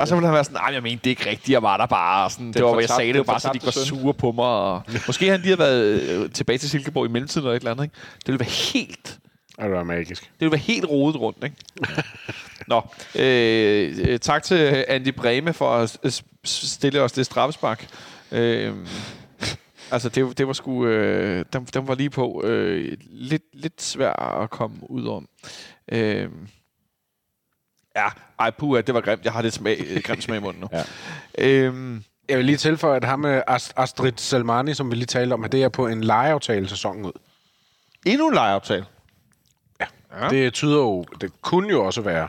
Og så ville han være sådan, nej, jeg mente det er ikke rigtigt, jeg var der bare. Og sådan, det var, hvad jeg sagde, det var bare, så de ikke var sure på mig. Og måske han lige har været øh, tilbage til Silkeborg i mellemtiden eller et eller andet. Ikke? Det ville være helt Det var magisk. det vil være helt rodet rundt, ikke? Nå, øh, øh, tak til Andy Breme for at stille os det straffespark. Øh, altså, det, det var sgu... Øh, den, den var lige på. Øh, lidt, lidt svær at komme ud om. Øh, ja, ej, puha, det var grimt. Jeg har lidt smag, øh, grimt smag i munden nu. Ja. Øh, Jeg vil lige tilføje, at ham med Ast- Astrid Selmani, som vi lige talte om, at det er på en lejeaftale sæsonen ud. endnu en lejeaftale. Ja. Ja. Det tyder jo, det kunne jo også være,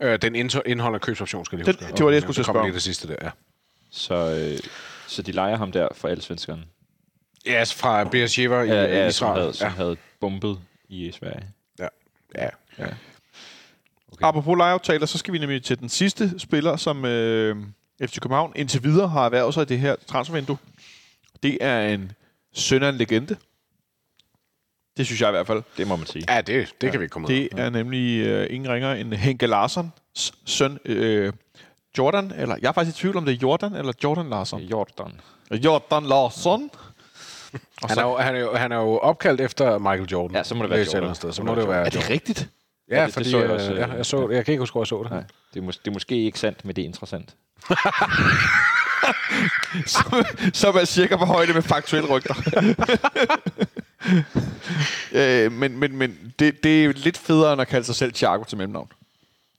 øh, den indeholder købsoption, skal jeg lige Den- huske. det var det, jeg skulle til at spørge det sidste der, ja. Så, øh, så de leger ham der for alle svenskerne. Ja, yes, fra Beersheva i Ja, ja, som, Israel. havde, som ja. havde bombet i Sverige. Ja. ja. Okay. Apropos lejeaftaler, så skal vi nemlig til den sidste spiller, som øh, FC København indtil videre har erhvervet sig i det her transfervindue. Det er en søn af en legende. Det synes jeg i hvert fald. Det må man sige. Ja, det, det kan vi komme ud Det er nemlig øh, ingen ringer end Henke Larssons søn, øh, Jordan, eller jeg er faktisk i tvivl om det er Jordan eller Jordan Larsson. Jordan. Jordan Larsson. Og Han er, jo, han, er jo, han er jo opkaldt efter Michael Jordan. Ja, så må det være et Jordan. Sted. Så må det jo det være er det rigtigt? Ja, Ja, det- det fordi så jeg jeg, også, øh, jeg, så, jeg kan ikke huske, hvor jeg så det. Nej, det er, mås- det er måske ikke sandt, men det er interessant. som, som er cirka på højde med faktuelle rygter. øh, men men, men det, det er lidt federe end at kalde sig selv Thiago til mellemnavn.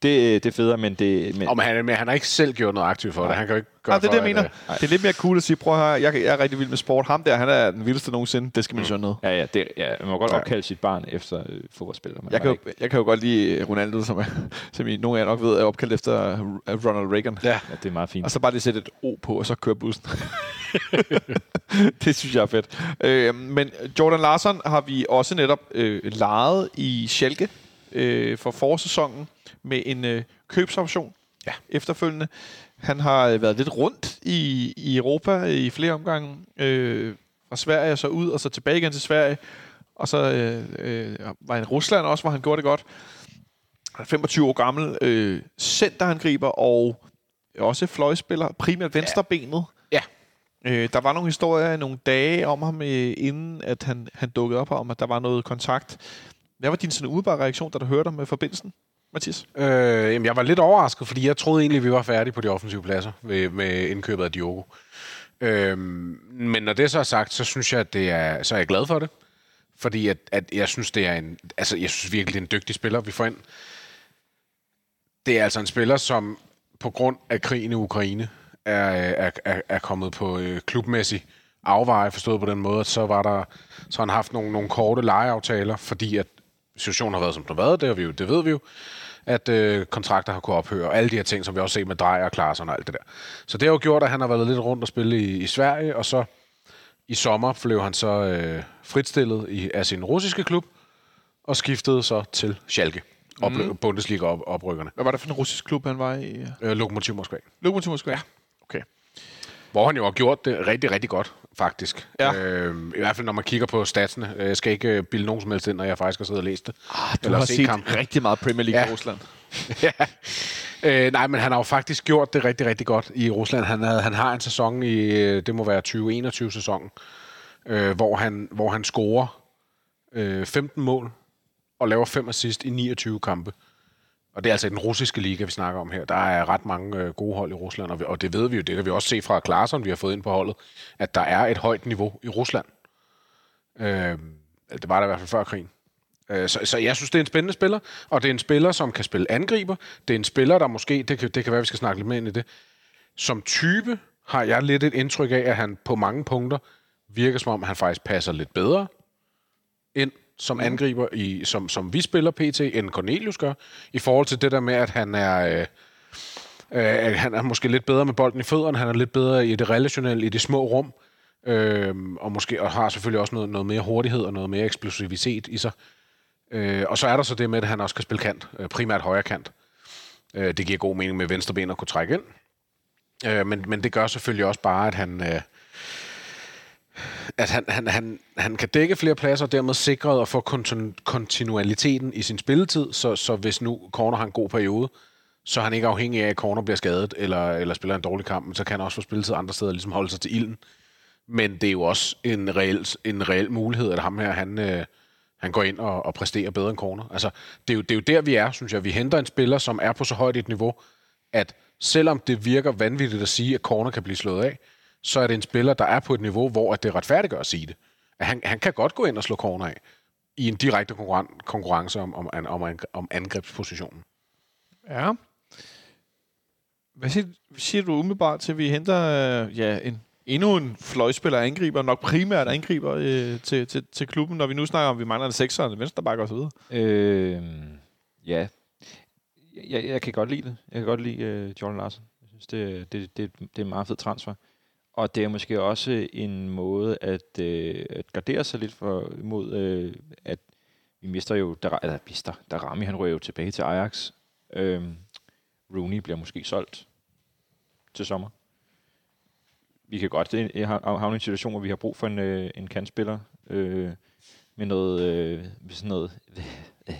Det, det er federe, men det... Men, Og men han, men han har ikke selv gjort noget aktivt for det. Han kan jo ikke gøre Ja, det er det, jeg mener. at, øh, Det er lidt mere cool at sige, prøv her, jeg, jeg er rigtig vild med sport. Ham der, han er den vildeste nogensinde. Det skal man mm. noget. ja, ja, det, ja, man må godt Ja. opkalde sit barn efter øh, fodboldspiller. Man Jeg kan, jo, ikke, jeg kan jo godt lide Ronaldo, som, er, som I, nogle af jer nok ved, er opkaldt efter Ronald Reagan. Ja. ja, det er meget fint. Og så bare lige sætte et O på, og så køre bussen. det synes jeg er fedt. Øh, men Jordan Larsen har vi også netop øh, lejet i Schalke øh, for forsæsonen med en øh, købsoption Ja. efterfølgende. Han har øh, været lidt rundt i, i Europa i flere omgange. Øh, fra Sverige og så ud, og så tilbage igen til Sverige. Og så øh, øh, var han i Rusland også, hvor han gjorde det godt. Han er 25 år gammel. Øh, centerangriber og også fløjspiller. Primært venstrebenet. Ja. Øh, der var nogle historier i nogle dage om ham, øh, inden at han, han dukkede op om, at der var noget kontakt. Hvad var din sådan umiddelbare reaktion, da du hørte om øh, forbindelsen, Mathis? Øh, jamen, jeg var lidt overrasket, fordi jeg troede egentlig, vi var færdige på de offensive pladser ved, med indkøbet af Diogo. Øh, men når det så er sagt, så synes jeg, at det er, så er jeg glad for det. Fordi at, at jeg synes, det er en, altså, jeg synes virkelig, det er en dygtig spiller, vi får ind. Det er altså en spiller, som på grund af krigen i Ukraine er, er, er, er kommet på øh, klubmæssig afveje, forstået på den måde, at så var der, så har han haft nogle, nogle korte lejeaftaler, fordi at situationen har været, som den har været, det, har vi jo, det ved vi jo, at øh, kontrakter har kunnet ophøre, og alle de her ting, som vi også ser med Drejer og Klaarsson og alt det der. Så det har jo gjort, at han har været lidt rundt og spille i, i Sverige, og så i sommer blev han så øh, fritstillet i, af sin russiske klub, og skiftede så til Schalke, og blev Mhm. Bundesliga-oprykkerne. Hvad var det for en russisk klub, han var i? Øh, Lokomotiv Moskva. Lokomotiv Moskva? Ja. Okay. Hvor han jo har gjort det rigtig, rigtig godt, faktisk. Ja. Øh, I hvert fald, når man kigger på statsene. Øh, Jeg skal ikke øh, bilde nogen som helst ind, når jeg faktisk har siddet og læst det. Ah, du Eller har set set kampen. rigtig meget Premier League Ja. i Rusland. ja. Øh, nej, men han har jo faktisk gjort det rigtig, rigtig godt i Rusland. Han, havde, han har en sæson i, øh, det må være 2021-sæsonen, øh, hvor, han, hvor han scorer øh, 15 mål og laver 5 assist i 29 kampe. Og det er altså den russiske liga, vi snakker om her. Der er ret mange øh, gode hold i Rusland, og, vi, og det ved vi jo, det kan vi også se fra Klaarsson, vi har fået ind på holdet, at der er et højt niveau i Rusland. Øh, det var der i hvert fald før krigen. Øh, Så, så jeg synes, det er en spændende spiller, og det er en spiller, som kan spille angriber. Det er en spiller, der måske, det kan, det kan være, vi skal snakke lidt mere ind i det, som type har jeg lidt et indtryk af, at han på mange punkter virker som om, han faktisk passer lidt bedre ind som angriber, i, som, som vi spiller PT, end Cornelius gør, i forhold til det der med, at han er... Øh, Øh, han er måske lidt bedre med bolden i fødderne, han er lidt bedre i det relationelle, i det små rum, øh, og måske og har selvfølgelig også noget, noget mere hurtighed og noget mere eksplosivitet i sig. Øh, og så er der så det med, at han også kan spille kant, øh, primært højre kant. Øh, det giver god mening med venstre ben at kunne trække ind. Øh, men, men det gør selvfølgelig også bare, at han... Øh, at han, han, han, han kan dække flere pladser, og dermed sikret at få kontinu- kontinualiteten i sin spilletid, så, så hvis nu Corner har en god periode, så er han ikke afhængig af, at Corner bliver skadet, eller, eller spiller en dårlig kamp, men så kan han også få spilletid andre steder, og ligesom holde sig til ilden. Men det er jo også en reel, en reel mulighed, at ham her, han, øh, han går ind og, og præsterer bedre end Corner. Altså, det, er jo, det er jo der, vi er, synes jeg. Vi henter en spiller, som er på så højt et niveau, at selvom det virker vanvittigt at sige, at Corner kan blive slået af, så er det en spiller, der er på et niveau, hvor at det retfærdiggør at sige det. At han, han kan godt gå ind og slå Corner af i en direkte konkurren- konkurrence om, om, om, om, angrebspositionen. Ja. Hvad siger, hvad siger du umiddelbart til, at vi henter øh, ja, en, endnu en fløjspiller angriber, nok primært angriber øh, til, til, til klubben, når vi nu snakker om, at vi mangler en sekser, en venstreback og så videre. Øh, ja. Jeg, jeg kan godt lide det. Jeg kan godt lide øh, Jordan Larsen. Jeg synes, det, det, det, det er en meget fed transfer. Og det er måske også en måde at, øh, at gardere sig lidt for, imod, øh, at vi mister jo, der, eller mister, der Rami, han rører jo tilbage til Ajax. Øh, Rooney bliver måske solgt til sommer. Vi kan godt øh, ha- havne i en situation, hvor vi har brug for en, øh, en kantspiller øh, med noget, øh, med sådan noget øh,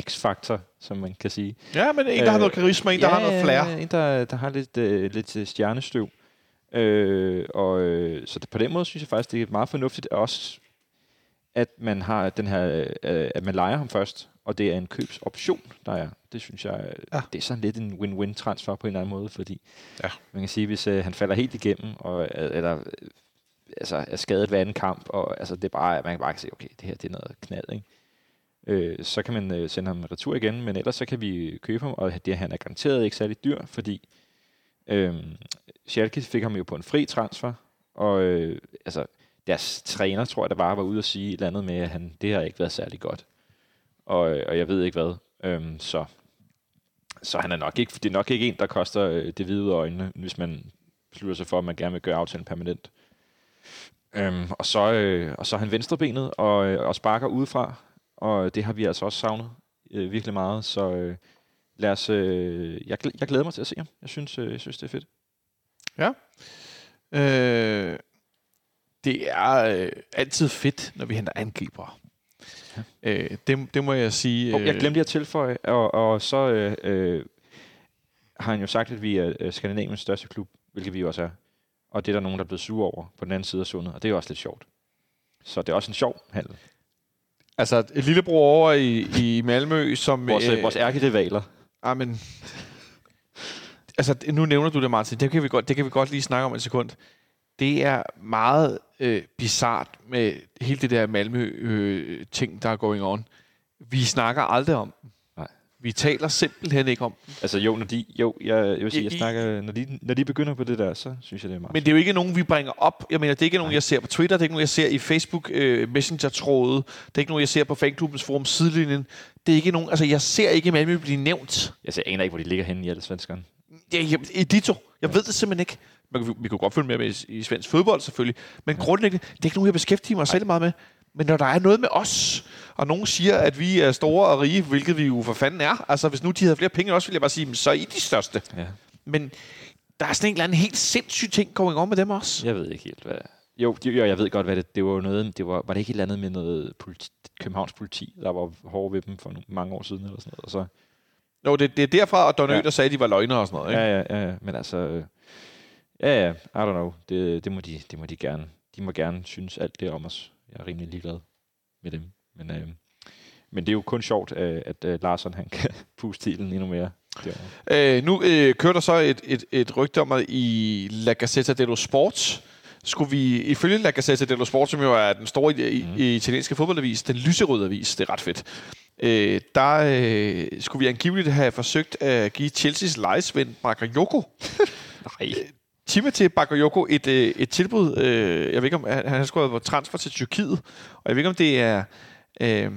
x-faktor, som man kan sige. Ja, men en, der har noget karisma, en, der har noget flair. Ja, en, der, der har lidt, øh, lidt øh, stjernestøv. Øh, og, øh, så det, på den måde synes jeg faktisk, det er meget fornuftigt også, at man har den her, øh, at man leger ham først, og det er en købsoption, der er. Det synes jeg, Ja. det er sådan lidt en win-win transfer på en eller anden måde, fordi Ja. man kan sige, hvis øh, han falder helt igennem, og, øh, eller øh, altså, er skadet hver anden kamp, og altså, det er bare, man kan bare se, okay, det her det er noget knald, ikke? øh, så kan man øh, sende ham retur igen, men ellers så kan vi købe ham, og det han er garanteret ikke særlig dyr, fordi øh, Schalke fik ham jo på en fri transfer, og øh, altså, deres træner, tror jeg, der bare var ude og sige et eller andet med, at han, det har ikke været særlig godt. Og, øh, og jeg ved ikke hvad. Øhm, så, så han er nok ikke, det er nok ikke en, der koster øh, det hvide øjne, hvis man beslutter sig for, at man gerne vil gøre aftalen permanent. Øhm, og, så, øh, og så er han venstrebenet og, øh, og sparker udefra, og det har vi altså også savnet øh, virkelig meget, så øh, lad os, øh, jeg, jeg glæder mig til at se ham. Jeg synes, øh, jeg synes det er fedt. Øh, det er øh, altid fedt, når vi henter angriber. Ja. Øh, det, det må jeg sige. Oh, jeg glemte at tilføje, og, og så øh, øh, har han jo sagt, at vi er øh, Skandinaviens største klub, hvilket vi også er. Og det er der nogen, der er blevet sure over på den anden side af sundet, og det er jo også lidt sjovt. Så det er også en sjov handel. Altså, et lillebror over i, i Malmø, som... Vores, øh, vores ærkerivaler. Ah, men... Altså, nu nævner du det, Martin. Det kan vi godt, det kan vi godt lige snakke om et sekund. Det er meget øh, bizart med hele det der Malmø-ting, øh, der er going on. Vi snakker aldrig om. Nej. Vi taler simpelthen ikke om. Altså jo, når de, jo, jeg, jeg vil sige, jeg I- snakker, når de, når de begynder på det der, så synes jeg, det er meget. Men det er jo ikke nogen, vi bringer op. Jeg mener, det er ikke nogen, jeg ser på Twitter. Det er ikke nogen, jeg ser i Facebook øh, Messenger-tråde. Det er ikke nogen, jeg ser på fanklubbens forum sidelinjen. Det er ikke nogen... Altså, jeg ser ikke Malmø blive nævnt. Jeg ser, aner ikke, hvor de ligger henne i alle svenskerne. Ja, ja, i de to. Jeg ved det simpelthen ikke. Man, vi kunne godt følge med, med i, i svensk fodbold selvfølgelig. Men grundlæggende, det er ikke nogen, jeg beskæftiger mig særlig meget med. Men når der er noget med os, og nogen siger, at vi er store og rige, hvilket vi jo for fanden er. Altså, hvis nu de havde flere penge os, ville jeg bare sige, "Men så er I de største. Ja. Men der er sådan en eller anden helt sindssyg ting going on med dem også. Jeg ved ikke helt, hvad... Jo, jo, jeg ved godt, hvad det, det var noget, det var, var det ikke et eller andet med noget politi, Københavns politi, der var hårde ved dem for nogle, mange år siden eller sådan noget, og så, Jo, det, det er derfra, at Don Ja. ja. der sagde, at de var løgnere og sådan noget. Ikke? ja, ja, ja, ja, men altså, ja, ja, I don't know, det, det, må de, det må de gerne, de må gerne synes alt det om os. Jeg er rimelig ligeglad med dem, men, øh, men det er jo kun sjovt, øh, at øh, Larsson han kan puste stilen endnu mere. Øh, nu øh, kører der så et, et, et rygte om, at i La Gazzetta dello Sport, skulle vi, ifølge La Gazzetta dello Sport, som jo er den store i, Mhm. mm. i, italienske fodboldavis, den lyserøde avis, det er ret fedt, øh, der øh, skulle vi angiveligt have forsøgt at give Chelsea's lejesvend Bakayoko, Nej. Timothy Bakayoko, et, øh, et tilbud. Øh, jeg ved ikke, om han, han skulle have transfer til Tyrkiet, og jeg ved ikke, om det er... Øh,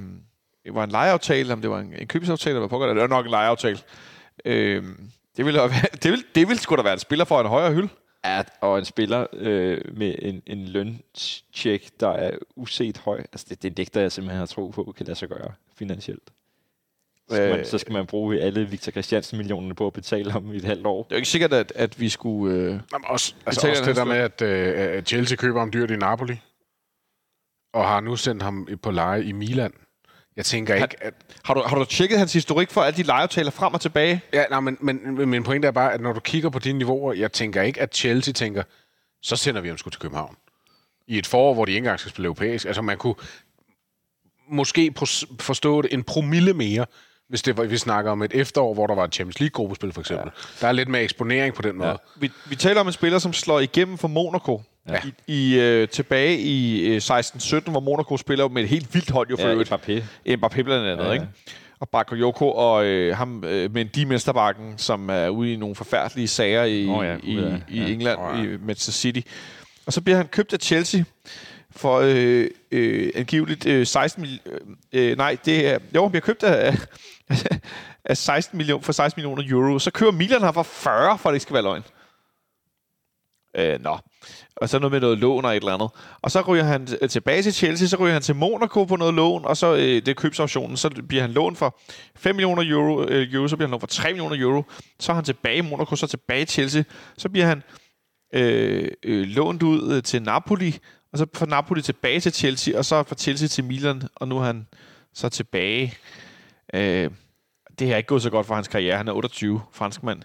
det var en lejeaftale, om det var en, en købsaftale, eller hvad pokker det er. Var nok en lejeaftale. Øh, det ville, det ville, det ville sgu da være en spiller for en højere hylde. Ja, og en spiller øh, med en, en løntjek, der er uset høj. Altså, det, det nægter jeg simpelthen at tro på, kan lade sig gøre finansielt. Så skal, man, Øh. så skal man bruge alle Victor Christiansen-millionerne på at betale ham i et halvt år. Det er jo ikke sikkert, at, at vi skulle... Øh, Jamen, også, altså også det der med, at, øh, at Chelsea køber ham dyrt i Napoli, og har nu sendt ham på leje i Milan. Jeg tænker ikke, at... har, du, har du tjekket hans historik for alle de lejeaftaler frem og tilbage? Ja, nej, men, men, men min pointe er bare, at når du kigger på de niveauer, jeg tænker ikke, at Chelsea tænker, så sender vi ham sgu til København. I et forår, hvor de ikke engang skal spille europæisk. Altså, man kunne måske forstå det en promille mere, hvis det var, vi snakker om et efterår, hvor der var et Champions League-gruppespil, for eksempel. Ja. Der er lidt mere eksponering på den måde. Ja. Vi, vi taler om en spiller, som slår igennem for Monaco. Ja. I, i, øh, tilbage i øh, 16-17, hvor Monaco spiller med et helt vildt hold jo for Ja, øvrigt. Mbappé. Mbappé blandt andet, Ja, ja, ja. ikke? Og Bakayoko og øh, ham øh, med de Mesterbakken, som er ude i nogle forfærdelige sager i, Åh ja, i, af- i ja. England, ja. i Manchester City. Og så bliver han købt af Chelsea for øh, øh, angiveligt øh, 16 millioner... Øh, nej, det er... Jo, han bliver købt af, af 16 millioner, for 16 millioner euro. Så køber Milan ham for 40, for at det ikke skal være løgn. Øh, nå. Og så noget med noget lån og et eller andet. Og så ryger han øh, tilbage til Chelsea, så ryger han til Monaco på noget lån, og så øh, det er købsoptionen, så bliver han lån for 5 millioner euro, øh, euro, så bliver han lån for 3 millioner euro, så er han tilbage i Monaco, så tilbage i Chelsea, så bliver han øh, øh, lånt ud øh, til Napoli, og så fra Napoli tilbage til Chelsea, og så fra Chelsea til Milan, og nu er han så tilbage. Øh, det har ikke gået så godt for hans karriere. Han er 28, franskmand.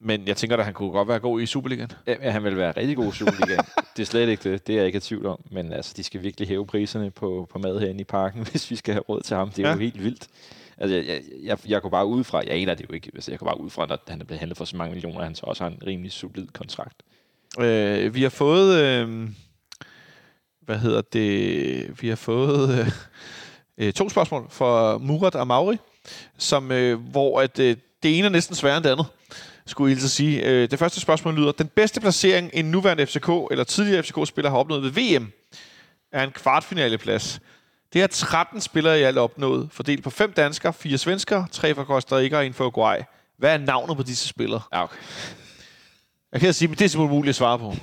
Men jeg tænker, at han kunne godt være god i Superligaen. Ja, han vil være rigtig god i Superligaen. det er slet ikke det. Det er jeg ikke i tvivl om. Men altså, de skal virkelig hæve priserne på, på mad herinde i parken, hvis vi skal have råd til ham. Det er ja. Jo helt vildt. Altså, jeg, jeg, jeg, jeg går bare ud fra, jeg aner det jo ikke, altså, jeg går bare ud fra, når han er blevet handlet for så mange millioner, at han så også har en rimelig solid kontrakt. Øh, vi har fået... Øh, hvad hedder det? Vi har fået... Øh, øh, to spørgsmål for Murat og Mauri, som, øh, hvor at, øh, det ene er næsten sværere end det andet, skulle jeg at sige. Øh, det første spørgsmål lyder, den bedste placering en nuværende FCK eller tidligere FCK-spiller har opnået ved VM er en kvartfinaleplads. Det har 13 spillere i alt opnået, fordelt på fem danskere, fire svensker, tre fra Costa Rica og en fra Uruguay. Hvad er navnet på disse spillere? Ja, okay. Jeg kan sige, men det er simpelthen umuligt at svare på.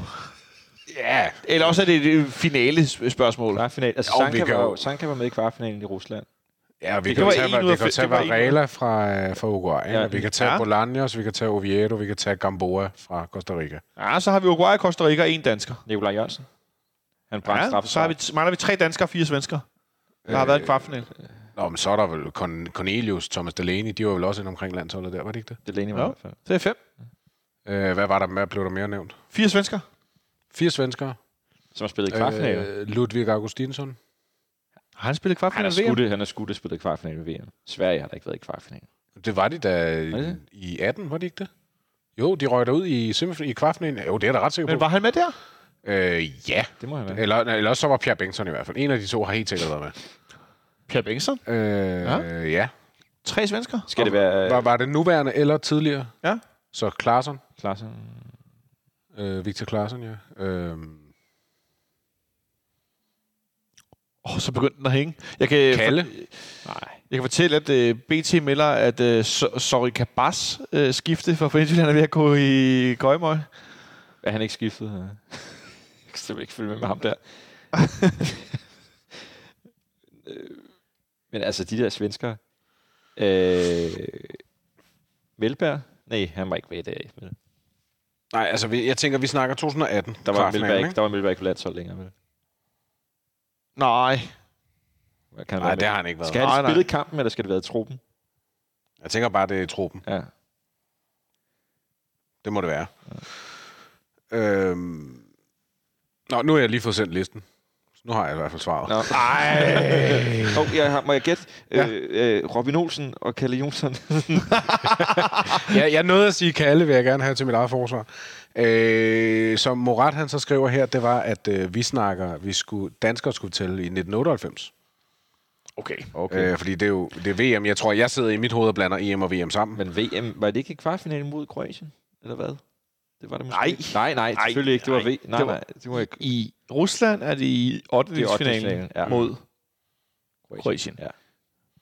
Ja, Eller også er det et finale spørgsmål. Kvartfinal. Altså, Jo, Sanka, var, jo- Sanka var med i kvartfinalen i Rusland. Ja vi Det kan, var tage, vi kan tage Varela fra, øh, fra Uruguay, Ja, vi kan tage ja. Bolaños, vi kan tage Oviedo, vi kan tage Gamboa fra Costa Rica. Ja, så har vi Uruguay, Costa Rica og en dansker. Nikolaj Jørgensen. Han brændte Ja, så har vi, mangler vi tre danskere og fire svensker. Der har været en kvartfinal. Nå, men så er der vel Con- Cornelius, Thomas Delaney, de var vel også inde omkring landsholdet der, var det ikke det? Det er Lene var Ja. i hvert fald. Det er fem. Øh, hvad var der, hvad blev der mere nævnt? Fire svensker. Fire svenskere. Som har spillet i kvartfinal. Øh, Øh, Ludvig Augustinsson. Har han spillet han kvartfinal er i VM? skudt, han er skudt og spillet kvartfinal ved VM. Sverige har da ikke været i kvartfinal. Det var de da det? i 18, var det ikke det? Jo, de røg ud i, i kvartfinalen. Jo, det er da ret sikker Men på. var han med der? Øh, ja. Det må han være. Eller, eller også så var Pierre Bengtsson i hvert fald. En af de to har helt sikkert været med. Pierre Bengtsson. Øh, ja. ja. Tre svensker. Skal det være Var, var det nuværende eller tidligere? Ja. Så Klaarsson. Klaassen? Øh, Victor Klaarsson, ja. Øh, Åh, oh, så begyndte den at hænge. Jeg kan, Kalle. Nej. Jeg kan fortælle, at uh, BT melder, at uh, so- Sorry Kabas uh, skifte for Midtjylland er ved at gå i Gøjmøj. Er han ikke skiftet? Jeg kan simpelthen ikke følge med med ham der. Øh, Men altså, de der svensker... Øh, Velberg? Nej, han var ikke med i dag. nej, altså vi, jeg tænker, vi snakker 2018. Der var, Velberg ikke, ikke? der var Velberg ikke på landshold længere. Vel? Nej. Hvad Kan Nej, være det med? har han ikke været. Skal han Nej, nej. i kampen, eller skal det være i truppen? Jeg tænker bare, det er truppen. Ja. Det må det være. Øhm, nå, nu har jeg lige fået sendt listen. Nu har jeg i hvert fald svaret. Nå. Ej. oh, jeg har, må jeg gætte? Ja. Øh, øh, Robin Olsen og Kalle Jonsson. Ja, jeg nåede at sige Kalle, vil jeg gerne have til mit eget forsvar. Øh, som Morat han så skriver her, det var, at øh, vi snakker, vi skulle, danskere skulle tælle i 1998. Okay. Okay. Øh, fordi det er jo det er VM. Jeg tror, jeg sidder i mit hoved og blander EM og VM sammen. Men VM, var det ikke i kvartfinalen mod Kroatien? Eller hvad? Det var det måske. Nej. Nej, nej, Nej, selvfølgelig ikke. Det var nej. V. Nej, Det var- nej, det var ikke. I Rusland er det i 8. Det er finalen ja. mod Kroatien. Ja.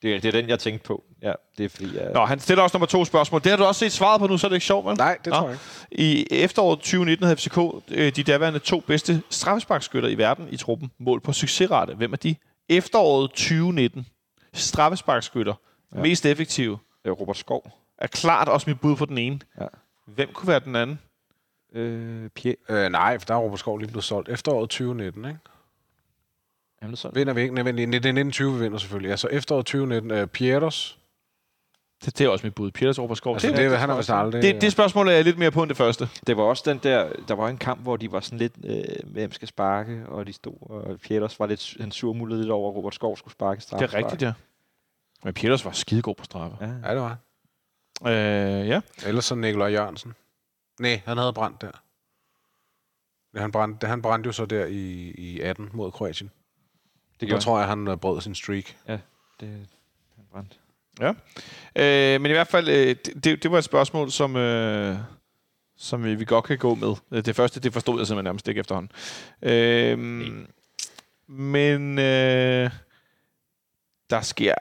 Det er, det er den, jeg tænkte på. Ja, det er fordi, jeg... Nå, han stiller også nummer to spørgsmål. Det har du også set svaret på nu, så er det ikke sjovt, vel? Nej, det Nå. tror jeg ikke. I efteråret 2019 havde FCK øh, de daværende to bedste straffesparkskytter i verden i truppen. Mål på succesrate. Hvem er de? Efteråret 2019. Straffesparkskytter. Ja. Mest effektive. Robert Skov. Er klart også mit bud på den ene. Ja. Hvem kunne være den anden? Øh, Pierre. Øh, nej, for der er Robert Skov lige blevet solgt. Efteråret 2019, ikke? Han er sådan. Vinder vi ikke? Nej, vent lige. det er 1920, vi vinder selvfølgelig. Altså efteråret 2019. Øh, Pietos. Det, det er også mit bud. Peters Oberskov. Altså, det, det, han har vist aldrig... det, det spørgsmål er jeg lidt mere på end det første. Det var også den der, der var en kamp, hvor de var sådan lidt, øh, hvem skal sparke, og de stod, og Pieters var lidt, han sur mulighed lidt over, at Robert Skov skulle sparke Det straffe. er rigtigt, ja. Men Peters var skidegod på straffe. Ja. Ja, det var han. Øh, ja. Ellers så Nikolaj Jørgensen. Nej, han havde brændt der. Ja, han, brændte, han brændte jo så der i, i 18 mod Kroatien. Det Der gjorde tror jeg, han øh, brød sin streak. han. Det, han brændte. Øh, men i hvert fald, øh, det, det, var et spørgsmål, som, øh, som vi, vi godt kan gå med. Øh, Det første, det forstod jeg simpelthen nærmest ikke efterhånden. Øh, men øh, der sker...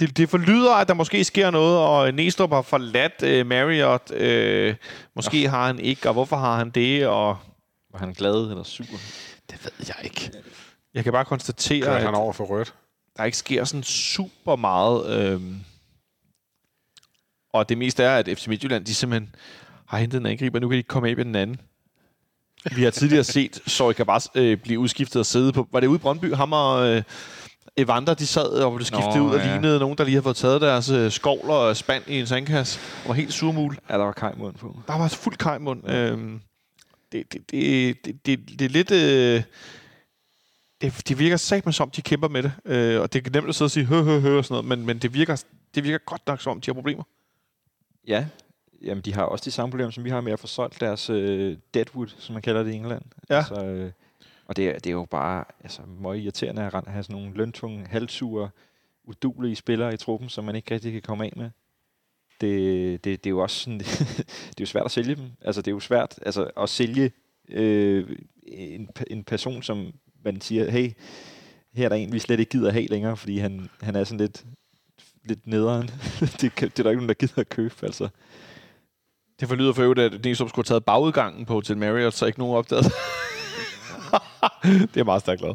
Det, det forlyder, at der måske sker noget, og Næstrup har forladt øh, Marriott. Øh, måske har han ikke, og hvorfor har han det? Og Var han glad eller sur? det ved jeg ikke. Jeg kan bare konstatere, Kørte at han over for rødt. der ikke sker sådan super meget. Øhm, og det meste er, at FC Midtjylland, de simpelthen har hentet en angriber. Nu kan de ikke komme af med den anden. Vi har tidligere set Sorry Kabas øh, blive udskiftet og sidde på... Var det ude i Brøndby? Ham og øh, Evander, de sad og blev skiftet Nå, ud og ja. lignede nogen, der lige har fået taget deres øh, skovler og spand i en sandkasse. Og var helt surmul. Ja, der var kajmund på. Der var fuld kajmund. Øhm, det, det, det, det, det, det er lidt... Øh, det, det virker sagt som, de kæmper med det. Øh, og det er nemt at sidde og sige hø, hø, hø og sådan noget, men, men det, virker, det virker godt nok som om, de har problemer. Ja, jamen de har også de samme problemer, som vi har med at få solgt deres øh, deadwood, som man kalder det i England. Ja. Altså, øh, og det, er- det er jo bare altså, meget irriterende at have sådan nogle løntunge, halvsure udulige spillere i truppen, som man ikke rigtig kan komme af med. Det, det, det er jo også sådan, det er jo svært at sælge dem. Altså, det er jo svært altså, at sælge øh, en, en person, som man siger, hey, her er der en, vi slet ikke gider have længere, fordi han, han er sådan lidt, lidt nederen. det, kan, det er der ikke nogen, der gider at købe, altså. Det forlyder for øvrigt, at Næstrup skulle have taget bagudgangen på Hotel Marriott, så ikke nogen opdagede det er meget stærkt glad.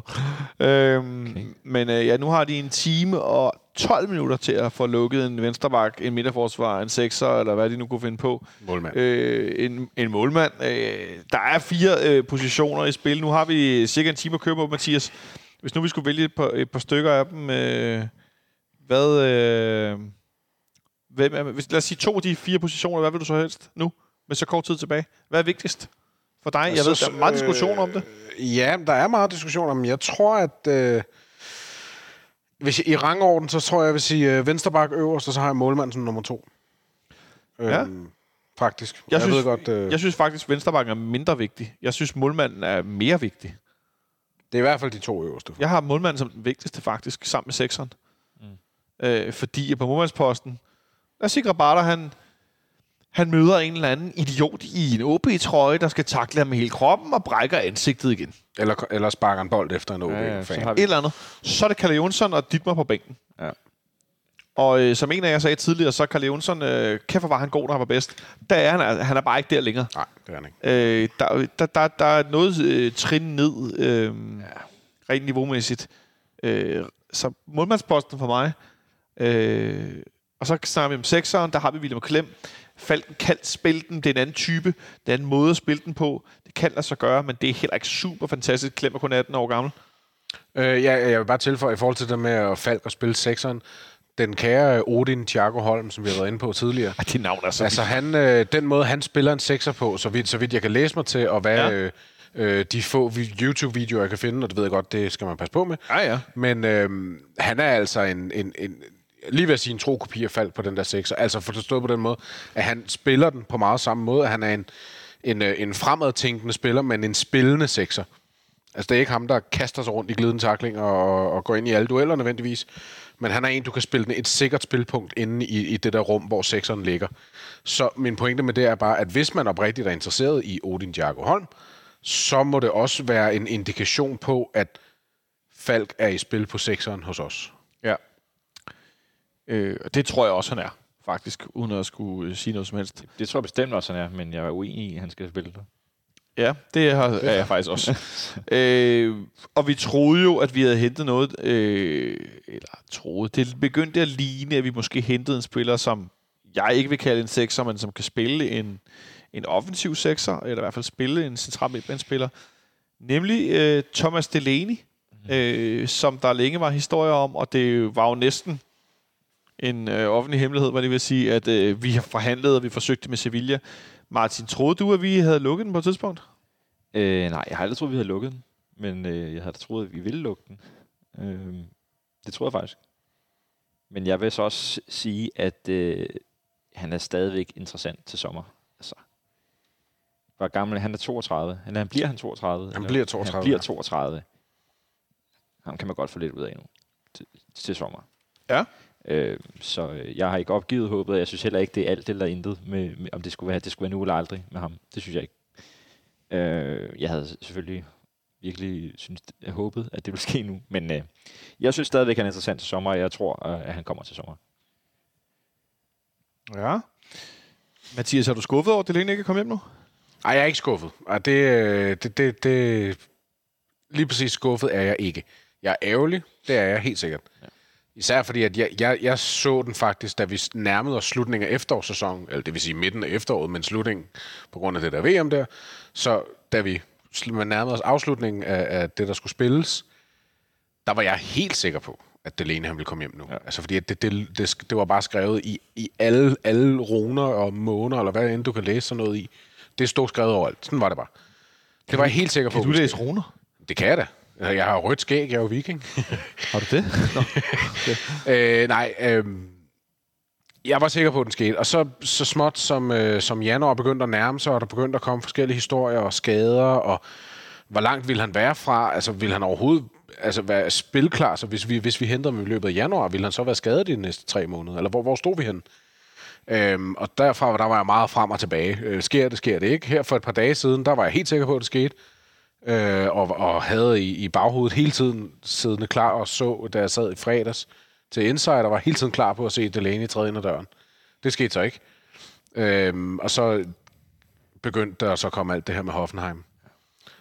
Øhm, okay. Men øh, ja, nu har de en time og 12 minutter til at få lukket en venstreback, en midterforsvar, en sekser, eller hvad de nu kunne finde på. Målmand. Øh, en, en målmand. Øh, der er fire øh, positioner i spil. Nu har vi cirka en time at køre på, Mathias. Hvis nu vi skulle vælge et par, et par stykker af dem, øh, hvad... Øh, hvem er, hvis, lad os sige to af de fire positioner, hvad vil du så helst nu, med så kort tid tilbage? Hvad er vigtigst for dig? Jeg ved, der er meget diskussion om det. Øh, ja, der er meget diskussion om Jeg tror, at... Øh, hvis jeg, I rangorden, så tror jeg, jeg vil sige øh, Vensterbak øverst, og så har jeg målmanden som nummer to. Ja. Øhm, faktisk. Jeg, jeg, synes, ved godt, øh, jeg synes faktisk, at Venstrebakken er mindre vigtig. Jeg synes, målmanden er mere vigtig. det er i hvert fald de to øverste. Jeg har målmanden som den vigtigste faktisk, sammen med sekseren. Mm. Øh, fordi på målmandsposten, der sikrer bare, at han, han møder en eller anden idiot i en OB-trøje, der skal takle ham med hele kroppen og brækker ansigtet igen. Eller, eller sparker en bold efter en OB. Ja, ja, Et eller andet. Så er det Kalle Jonsson og Dittmar på bænken. Ja. Og øh, som en af jer sagde tidligere, så er Kalle Jonsson, øh, kæft hvor var han god, når han var bedst. Der er han, han er bare ikke der længere. Nej, det er han ikke. Øh, der, der, der, der er noget øh, trin ned, øh, ja. rent niveaumæssigt. Øh, så målmandsposten for mig. Øh, og så snakker vi om sekseren, der har vi William Klem. Falken kan spille den, det er en anden type, det er en anden måde at spille den på. Det kan lade sig gøre, men det er heller ikke super fantastisk. Klem er kun 18 år gammel. Øh, ja, jeg vil bare tilføje i forhold til det med at Falk og spille sekseren. Den kære Odin Thiago Holm, som vi har været inde på tidligere. Ej, det navn er så Altså han, øh, den måde, han spiller en sekser på, så vidt, så vidt jeg kan læse mig til, og hvad Ja. øh, øh, de få vi- YouTube-videoer, jeg kan finde, og det ved jeg godt, det skal man passe på med. Ja, ja. Men øh, han er altså en, en, en lige ved at sige en tro kopi af fald på den der sekser. Altså forstået på den måde, at han spiller den på meget samme måde. at Han er en, en, øh, en fremadtænkende spiller, men en spillende sekser. Altså, det er ikke ham, der kaster sig rundt i glidende takling og, og går ind i alle dueller nødvendigvis. Men han er en, du kan spille den et sikkert spilpunkt inde i, i det der rum, hvor sekseren ligger. Så min pointe med det er bare, at hvis man oprigtigt er interesseret i Odin Jago Holm, så må det også være en indikation på, at Falk er i spil på sekseren hos os. Øh, og det tror jeg også, han er, faktisk, uden at skulle øh, sige noget som helst. Det tror jeg bestemt også, han er, men jeg er uenig i, at han skal spille det. Ja, det har, er jeg faktisk også. øh, og vi troede jo, at vi havde hentet noget, øh, eller troede, det begyndte at ligne, at vi måske hentede en spiller, som jeg ikke vil kalde en sekser, men som kan spille en, en offensiv sekser, eller i hvert fald spille en central midtbanespiller. Nemlig øh, Thomas Delaney, øh, som der længe var historier om, og det var jo næsten en øh, offentlig hemmelighed, hvad det vil sige, at øh, vi har forhandlet, og vi forsøgte med Sevilla. Martin, troede du, at vi havde lukket den på et tidspunkt? Øh, nej, jeg har aldrig troet, vi havde lukket den. Men øh, jeg havde troet, at vi ville lukke den. Øh, det tror jeg faktisk. Men jeg vil så også sige, at øh, han er stadigvæk interessant til sommer. Altså, hvor gammel han? er 32. Eller han bliver han 32? Han eller? bliver 32, Han bliver ja. 32. Ham kan man godt få lidt ud af nu. Til, til sommer. Ja. Øh, så øh, jeg har ikke opgivet håbet, og jeg synes heller ikke, det er alt eller intet, med, med, om det skulle være, det skulle være nu eller aldrig med ham. Det synes jeg ikke. Øh, jeg havde selvfølgelig virkelig synes, jeg håbet, at det ville ske nu, men øh, jeg synes stadigvæk, han er interessant til sommer, og jeg tror, øh, at han kommer til sommer. Ja. Mathias, er du skuffet over, at Delaney ikke er kommet hjem nu? Ej, jeg er ikke skuffet. Ej, det, øh, det, det, det, lige præcis skuffet er jeg ikke. Jeg er ærgerlig, det er jeg helt sikkert. Ja. Især fordi, at jeg, jeg, jeg så den faktisk, da vi nærmede os slutningen af efterårssæsonen, eller det vil sige midten af efteråret, men slutningen på grund af det der VM der. Så da vi nærmede os afslutningen af, af det, der skulle spilles, der var jeg helt sikker på, at Delaney han ville komme hjem nu. Ja. Altså fordi at det, det, det, det var bare skrevet i, i alle, alle runer og måneder, eller hvad end du kan læse sådan noget i. Det stod skrevet overalt. Sådan var det bare. Det var jeg helt sikker på. Kan du læse ske. runer? Det kan jeg da. Jeg har rødt skæg, jeg er jo viking. Har du det? øh, nej, øh, jeg var sikker på, at den skete. Og så, så småt som, øh, som januar begyndte at nærme sig, og der begyndte at komme forskellige historier og skader, og hvor langt ville han være fra? Altså, ville han overhovedet altså, være spilklar, så hvis vi, hvis vi henter ham i løbet af januar, ville han så være skadet i de næste tre måneder? Eller hvor, hvor stod vi hen? Øhm, og derfra der var jeg meget frem og tilbage. Øh, sker det, sker det ikke? Her for et par dage siden, der var jeg helt sikker på, at det skete. Øh, og, og havde i, i baghovedet hele tiden siddende klar og så, da jeg sad i fredags til Insider, var hele tiden klar på at se Delaney træde ind ad døren. Det skete så ikke. Øh, og så begyndte der så at komme alt det her med Hoffenheim,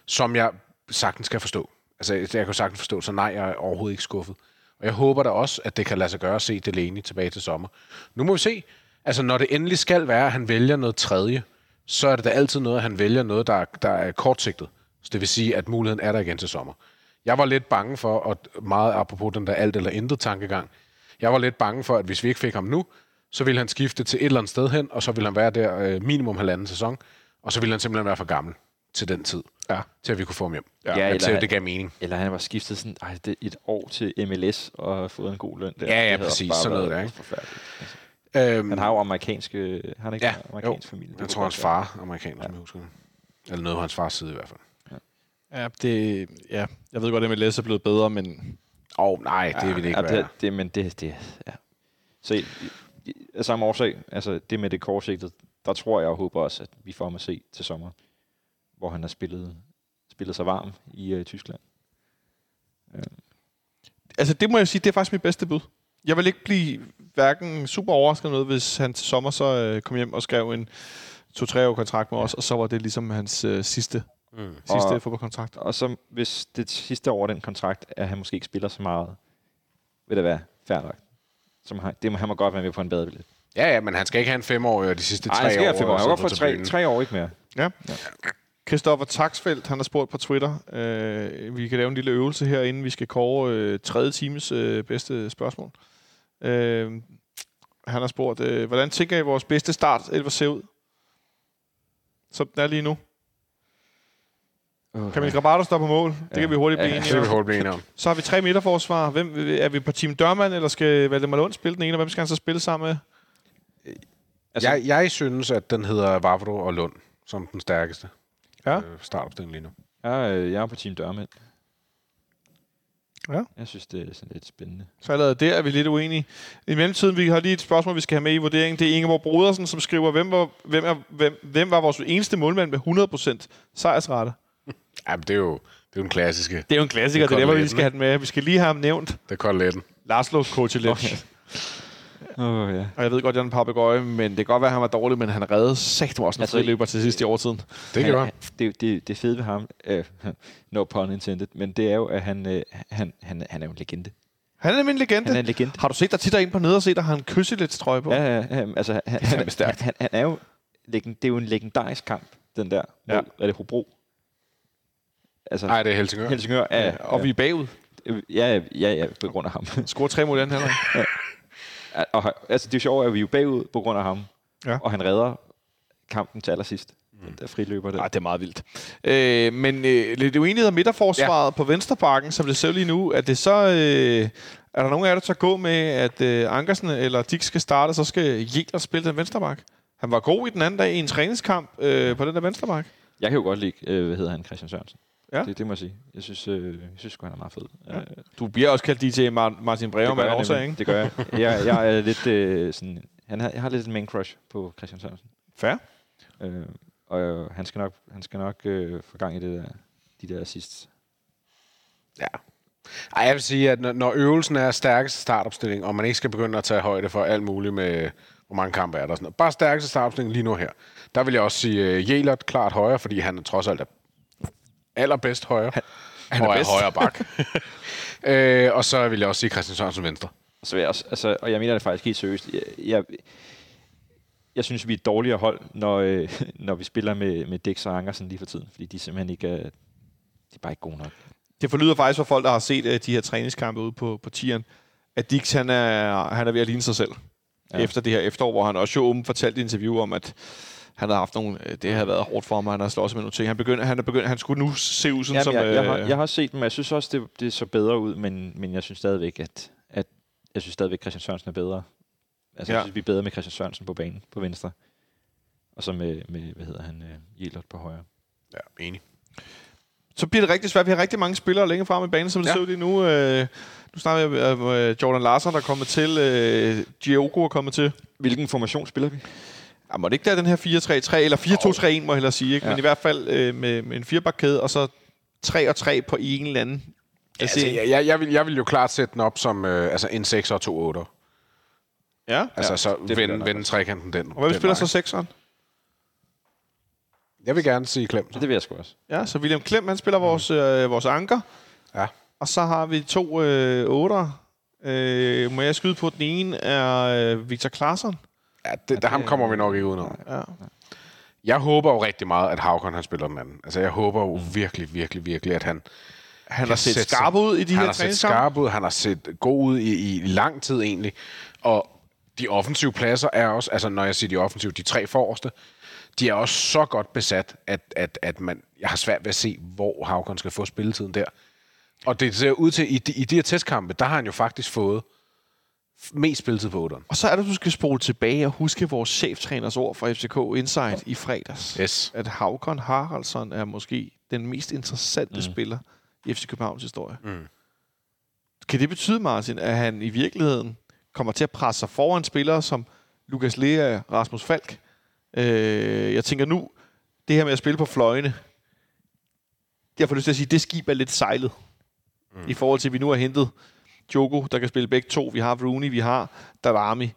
som jeg sagtens kan forstå. Altså, jeg kan sagtens forstå, så nej, jeg er overhovedet ikke skuffet. Og jeg håber da også, at det kan lade sig gøre at se Delaney tilbage til sommer. Nu må vi se. Altså, når det endelig skal være, at han vælger noget tredje, så er det da altid noget, at han vælger noget, der, der er kortsigtet. Så det vil sige, at muligheden er der igen til sommer. Jeg var lidt bange for, og meget apropos den der alt eller intet tankegang, jeg var lidt bange for, at hvis vi ikke fik ham nu, så ville han skifte til et eller andet sted hen, og så ville han være der øh, minimum halvanden sæson, og så ville han simpelthen være for gammel til den tid, Ja. til at vi kunne få ham hjem. Ja, Ja, eller- til, det gav mening. Eller han var skiftet sådan, ej, det, et år til MLS og har fået en god løn der. Ja, ja, Det præcis. Sådan noget der, ikke? Altså, Øhm, han har jo amerikanske, han ikke Ja, amerikansk familie? Det jeg tror, hans far er amerikaner, ja. som jeg husker det. Eller noget på hans fars side i hvert fald. Ja, det, ja, jeg ved godt, at MLS er blevet bedre, men Åh, oh, nej, det vil det ikke ja, være. det, det, men det, det, ja. Så i- i- af samme årsag, altså det med det kortsigtet, der tror jeg og håber også, at vi får ham at se til sommer, hvor han har spillet, spillet sig varm i uh, Tyskland. altså det må jeg sige, det er faktisk mit bedste bud. Jeg vil ikke blive hverken super overrasket noget, hvis han til sommer så øh, kom hjem og skrev en to-tre år kontrakt med os, og så var det ligesom hans øh, sidste, Mm. sidste Og- fodboldkontrakt. Og så hvis det sidste år den kontrakt, at han måske ikke spiller så meget, vil det være fair nok. Som han, det må, han må godt være med på en bedre billet. Ja, ja, men han skal ikke have en femårig og de sidste Nej, tre han skal år. have fem år. Han på for tre, tre år ikke mere. Christoffer Taxfeldt, han har spurgt på Twitter. Øh, vi kan lave en lille øvelse her, inden vi skal kåre øh, tredje times øh, bedste spørgsmål. Øh, han har spurgt, øh, hvordan tænker I vores bedste start 11 ser ud? Som den er lige nu. Uh, Kamil Grabato står på mål. Det Ja. kan vi hurtigt blive Ja, enige Det om. vi hurtigt blive enige om. Så har vi tre midterforsvar. Hvem, er vi på Team Dørmand, eller skal Valdemar Lund spille den ene, og hvem skal han så spille sammen med? Altså- Jeg, jeg synes, at den hedder Vavro og Lund som den stærkeste Ja. øh, startopstilling lige nu. Jeg, er- jeg er på Team Dørmænd. Ja. Jeg synes, det er sådan lidt spændende. Så allerede der er vi lidt uenige. I mellemtiden, vi har lige et spørgsmål, vi skal have med i vurderingen. Det er Ingeborg Brodersen, som skriver, hvem var, hvem, er, hvem, hvem var vores eneste målmand med 100% sejrsrate? Ja, men det er jo, det er jo en klassiske. Det er jo en klassiker, det er der, hvor vi skal have den med. Vi skal lige have ham nævnt. Det er koteletten. Laszlo Kocic. Okay. Åh, oh, ja. Og jeg ved godt, at han er en papegøje, men det kan godt være, at han var dårlig, men han reddede sagt også en Altså, friløber til sidst i overtiden. Det gjorde han. Det, det, det fede ved ham, øh, no pun intended, men det er jo, at han, øh, han, han, han er jo en legende. Han er nemlig en legende. Han er en legende. Har du set dig tit ind på nede og set, at han kysser lidt trøje på? Ja, ja, ja, altså, han, han, fandme stærkt. han, han, er jo, det er jo en legendarisk kamp, den der. Ja. Ja. Er det Hobro? Altså, Nej, det er Helsingør. Helsingør er... Ja, og vi er bagud. Ja, ja, ja, på grund af ham. Scorer tre mål i anden halvleg. og, altså, det er jo sjovt, at vi er jo bagud på grund af ham. Ja. Og han redder kampen til allersidst. Mm. Den der friløber der. Nej, det er meget vildt. Øh, men øh, lidt uenighed om midterforsvaret ja. på Venstrebakken, som det ser lige nu. Er det så... Øh, er der nogen af jer, der tager gå med, at øh, Ankersen eller Dick skal starte, så skal Jæler spille den venstrebak? Han var god i den anden dag i en træningskamp øh, på den der venstrebak. Jeg kan jo godt lide, øh, hvad hedder han, Christian Sørensen. Ja. Det, det må jeg sige. Jeg synes, øh, jeg synes han er meget fed. Ja. Øh, Du bliver også kaldt DJ Mar- Martin Breum af årsag, nemlig. ikke? Det gør jeg. jeg. Jeg er lidt øh, sådan... Han har, jeg har lidt en main crush på Christian Sørensen. Fair. Øh, og øh, han skal nok, han skal nok øh, få gang i det der, de der assists. Ja. Ej, jeg vil sige, at når, når øvelsen er stærkeste startopstilling, og man ikke skal begynde at tage højde for alt muligt med, hvor mange kampe er der. og Sådan noget. Bare stærkeste startopstilling lige nu her. Der vil jeg også sige uh, Jelert klart højre, fordi han trods alt er allerbedst højre. Han, han er og er bedst. højre bak. øh, og så vil jeg også sige Christian Sørensen venstre. Så vil jeg også, altså, og jeg mener det faktisk helt seriøst. Jeg, jeg, jeg synes, vi er et dårligere hold, når, øh, når vi spiller med, med Dix og Ankersen lige for tiden. Fordi de simpelthen ikke er, de er bare ikke gode nok. Det forlyder faktisk for folk, der har set uh, de her træningskampe ude på, på tieren, at Dix han er, han er ved at ligne sig selv. Ja. Efter det her efterår, hvor han også jo åbent fortalte i interview om, at han havde haft nogle, øh, det havde været hårdt for ham, han har slået med nogle ting. Han, begyndte, han, er begyndt, han skulle nu se ud sådan Jamen, som... jeg, jeg, har, øh, jeg har set dem, og jeg synes også, det, det så bedre ud, men, men jeg synes stadigvæk, at, at jeg synes stadigvæk, Christian Sørensen er bedre. Altså, Ja. jeg synes, vi er bedre med Christian Sørensen på banen, på venstre. Og så med, med hvad hedder han, Jelert på højre. Ja, enig. så bliver det rigtig svært. Vi har rigtig mange spillere længere frem i banen, som det Ja. ser ud lige nu. Øh, nu snakker vi om øh, Jordan Larsen, der er kommet til. Øh, Giogo er kommet til. Hvilken formation spiller vi? Ja, må det ikke være den her 4-3-3, eller 4-2-3-1, må jeg hellere sige. Ikke? Ja. Ja. Men i hvert fald øh, med, med en firebakkæde, og så 3 og 3 på en eller anden. Jeg Altså, jeg, jeg, jeg, vil, jeg vil jo klart sætte den op som øh, altså en 6 og to 8. ja. Altså, Ja, så vende, også. trekanten den. Og hvad den spiller så sekseren? Jeg vil gerne sige Klem. Det vil jeg sgu også. Ja, så William Klem, han spiller vores, øh, vores anker. Ja. Og så har vi to øh, otter. Øh, må jeg skyde på, at den ene er øh, Victor Claesson? Ja, det, der, ham kommer vi nok ikke udenom. Ja. Jeg håber jo rigtig meget, at Havkon han spiller den anden. Altså, jeg håber jo virkelig, virkelig, virkelig, at han... Han har set skarp ud i de han her har set skarp ud, han har set god ud i, i lang tid egentlig. Og de offensive pladser er også, altså når jeg siger de offensive, de tre forreste, de er også så godt besat, at, at, at man, jeg har svært ved at se, hvor Havkon skal få spilletiden der. Og det ser ud til, i de, i de her testkampe, der har han jo faktisk fået mest spilletid på 8'eren. Og så er det, du skal spole tilbage og huske vores cheftræners ord fra FCK Insight i fredags. Yes. At Havkon Haraldsson er måske den mest interessante mm. spiller i FC Københavns historie. Mm. Kan det betyde, Martin, at han i virkeligheden kommer til at presse sig foran spillere som Lukas Lea og Rasmus Falk? Øh, jeg tænker nu, det her med at spille på fløjene, jeg får lyst til at sige, det skib er lidt sejlet. Mm. I forhold til, at vi nu har hentet Jogo, der kan spille begge to. Vi har Rooney, vi har Darami.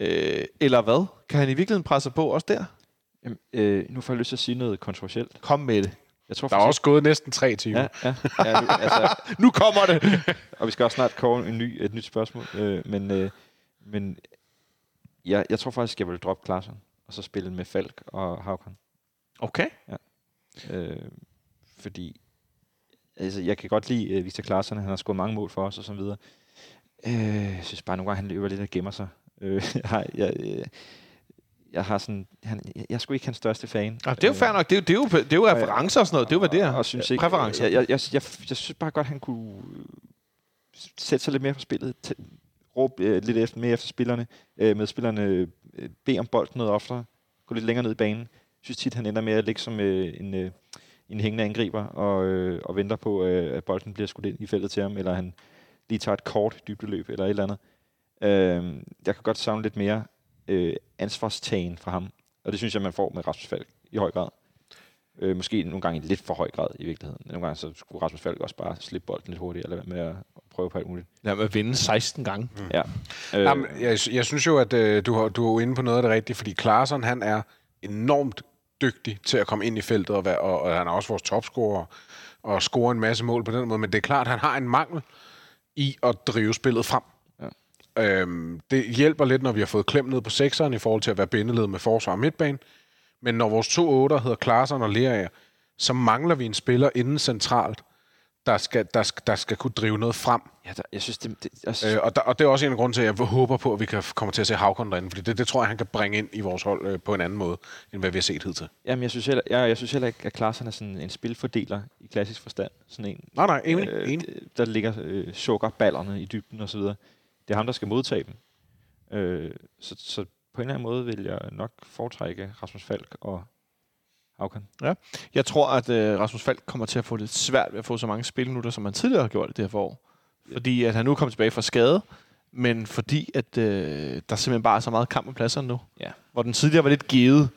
Øh, eller hvad? Kan han i virkeligheden presse på også der? Jamen, øh, nu får jeg lyst til at sige noget kontroversielt. Kom med det. Jeg tror Der er også gået næsten tre timer. Ja, ja. ja nu, altså, Nu kommer det! og vi skal også snart kåre en ny, et nyt spørgsmål. Øh, men øh, men jeg, jeg tror faktisk, jeg vil droppe Klaassen, og så spille med Falk og Havkon. Okay. Øh, fordi altså, jeg kan godt lide uh, Victor Klaassen, han har scoret mange mål for os og så videre. Øh, jeg synes bare nogle gange, han løber lidt og gemmer sig. Øh, jeg, jeg, øh, jeg har sådan, han, jeg, jeg er sgu ikke hans største fan. Ja, det er jo fair nok. Det er jo, det er jo, det er jo referencer og sådan noget. Det er jo, hvad det er. Og, og synes ikke, Præferencer. Jeg, jeg, jeg, jeg, jeg synes bare godt, han kunne sætte sig lidt mere på spillet. Råbe øh, lidt efter, mere efter spillerne. Øh, med spillerne øh, bede om bolden noget oftere. Gå lidt længere ned i banen. Jeg synes tit, han ender med at ligge som øh, en, øh, en hængende angriber og, øh, og venter på, øh, at bolden bliver skudt ind i feltet til ham, eller han lige tager et kort dybdeløb eller et eller andet. Øh, jeg kan godt savne lidt mere øh, ansvarstagen fra ham. Og det synes jeg, man får med Rasmus Falk i høj grad. Øh, måske nogle gange i lidt for høj grad i virkeligheden. Nogle gange så skulle Rasmus Falk også bare slippe bolden lidt hurtigt, eller med at prøve på alt muligt. Ja, med at vinde 16 gange. Ja. Øh, Jamen, jeg, jeg synes jo, at øh, du, har, du er inde på noget af det rigtige, fordi Klaarsson, han er enormt dygtig til at komme ind i feltet, og, være, og, og han er også vores topscorer, og score en masse mål på den måde, men det er klart, at han har en mangel i at drive spillet frem. Ja. Øhm, det hjælper lidt, når vi har fået klemt ned på sekseren i forhold til at være bindeled med forsvar og midtbane, men når vores to otter hedder Klaarsson og Lerager, så mangler vi en spiller inden centralt, der skal, der, skal, der skal kunne drive noget frem. ja, der, jeg synes, det, det jeg synes, Øh, og, der, og det er også en af grunden til, at jeg håber på, at vi kan komme til at se Havkon derinde, fordi det, det tror jeg, han kan bringe ind i vores hold øh, på en anden måde, end hvad vi har set hidtil. jamen, jeg synes heller, jeg, jeg synes heller ikke, at Klaassen er sådan en spilfordeler i klassisk forstand. Sådan en, Nej, nej, enig, øh, enig. der ligger øh, sukkerballerne i dybden og så videre. Det er ham, der skal modtage dem. Øh, så, så på en eller anden måde vil jeg nok foretrække Rasmus Falk og Havkan. Jeg tror, at øh, Rasmus Falk kommer til at få det svært ved at få så mange spilminutter, som han tidligere har gjort i det her forår. Fordi at han nu er kommet tilbage fra skade, men fordi at øh, der simpelthen bare er så meget kamp på pladserne nu. Ja. Hvor den tidligere var lidt givet.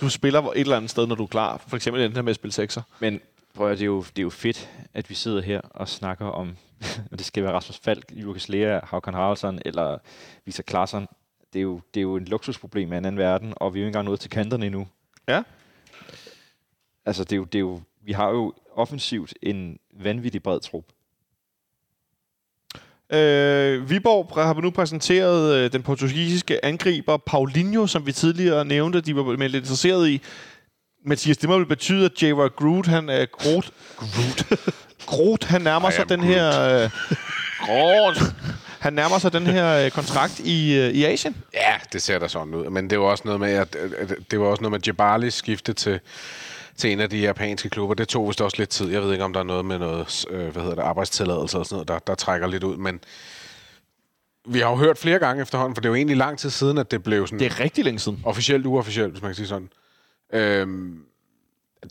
Du spiller et eller andet sted, når du er klar. For eksempel den her med at spille sekser. Men prøv at, det, er jo, det er jo fedt, at vi sidder her og snakker om, og det skal være Rasmus Falk, Lukas Lea, Havkan Haraldsson eller Victor Klaassen. Det er, jo, det er jo en luksusproblem af en anden verden, og vi er jo ikke engang nået til kanterne endnu. Ja. Altså, det er jo, det er jo, vi har jo offensivt en vanvittig bred trup. Øh, Viborg har nu præsenteret øh, den portugisiske angriber Paulinho, som vi tidligere nævnte, de var meldt interesseret i. Mathias, det må vel betyde, at J.R. Groot, han er Groot. Groot. Groot, han nærmer I sig den her... Øh, Groot. Han nærmer sig den her øh, kontrakt i, øh, i Asien. Ja, det ser da sådan ud. Men det var også noget med, at, at det var også noget med Jabali skifte til, til en af de japanske klubber. Det tog vist også lidt tid. Jeg ved ikke, om der er noget med noget, øh, hvad hedder det, arbejdstilladelse og sådan noget, der, der trækker lidt ud. Men vi har jo hørt flere gange efterhånden, for det er jo egentlig lang tid siden, at det blev sådan Det er rigtig længe siden. officielt uofficielt, hvis man kan sige sådan. Øhm,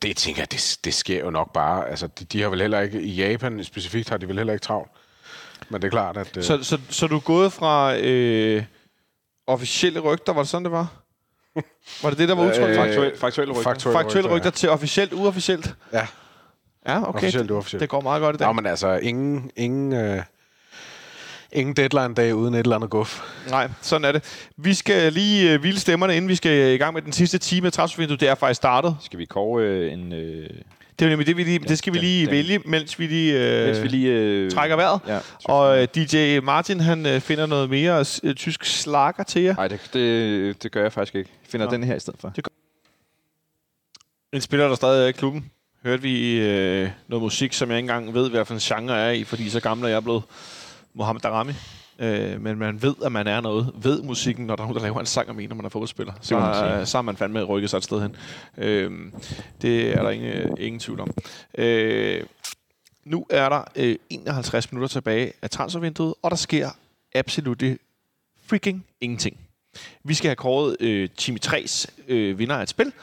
Det tænker jeg, det, det sker jo nok bare. Altså, de, de har vel heller ikke, i Japan specifikt, har de vel heller ikke travlt. Men det er klart, at... Øh, Så, så, så du er gået fra øh, officielle rygter, var det sådan, det var? Var det det, der var udtrykt? Øh, Faktuelt. Faktuelle rygter. faktuelle, Faktuelle rygter til officielt, uofficielt? Ja, Ja, okay. officielt uofficielt. Det går meget godt i dag. Nå, men altså, ingen, ingen, øh, ingen deadline-dag uden et eller andet guf. Nej, sådan er det. Vi skal lige øh, hvile stemmerne, inden vi skal i gang med den sidste time af transfervinduet. Det er faktisk startet. Skal vi kåre øh, en... Øh, Det er nemlig det, vi lige, det skal vi lige den- vælge, mens vi lige, øh, mens vi lige... Øh, trækker vejret. Ja, Og øh, DJ Martin, han øh, finder noget mere øh, tysk slager til jer. Nej, det, det, det gør jeg faktisk ikke. Jeg finder Nå. den her i stedet for. En spiller, der stadig er i klubben. Hørte vi øh, noget musik, som jeg ikke engang ved, hvad for en genre er i, fordi så gammel er jeg blevet Mohamed Darami. Øh, men man ved, at man er noget. Ved musikken, når der er nogen, der laver en sang om en, når man er fodboldspiller. Så, må man sige. øh, så har man fandme rykket sig et sted hen. Øh, det er der ingen, ingen tvivl om. Øh, nu er der øh, 51 minutter tilbage af transfervinduet, og der sker absolut freaking ingenting. Vi skal have kåret øh, Team 3's øh, vinder af et spil,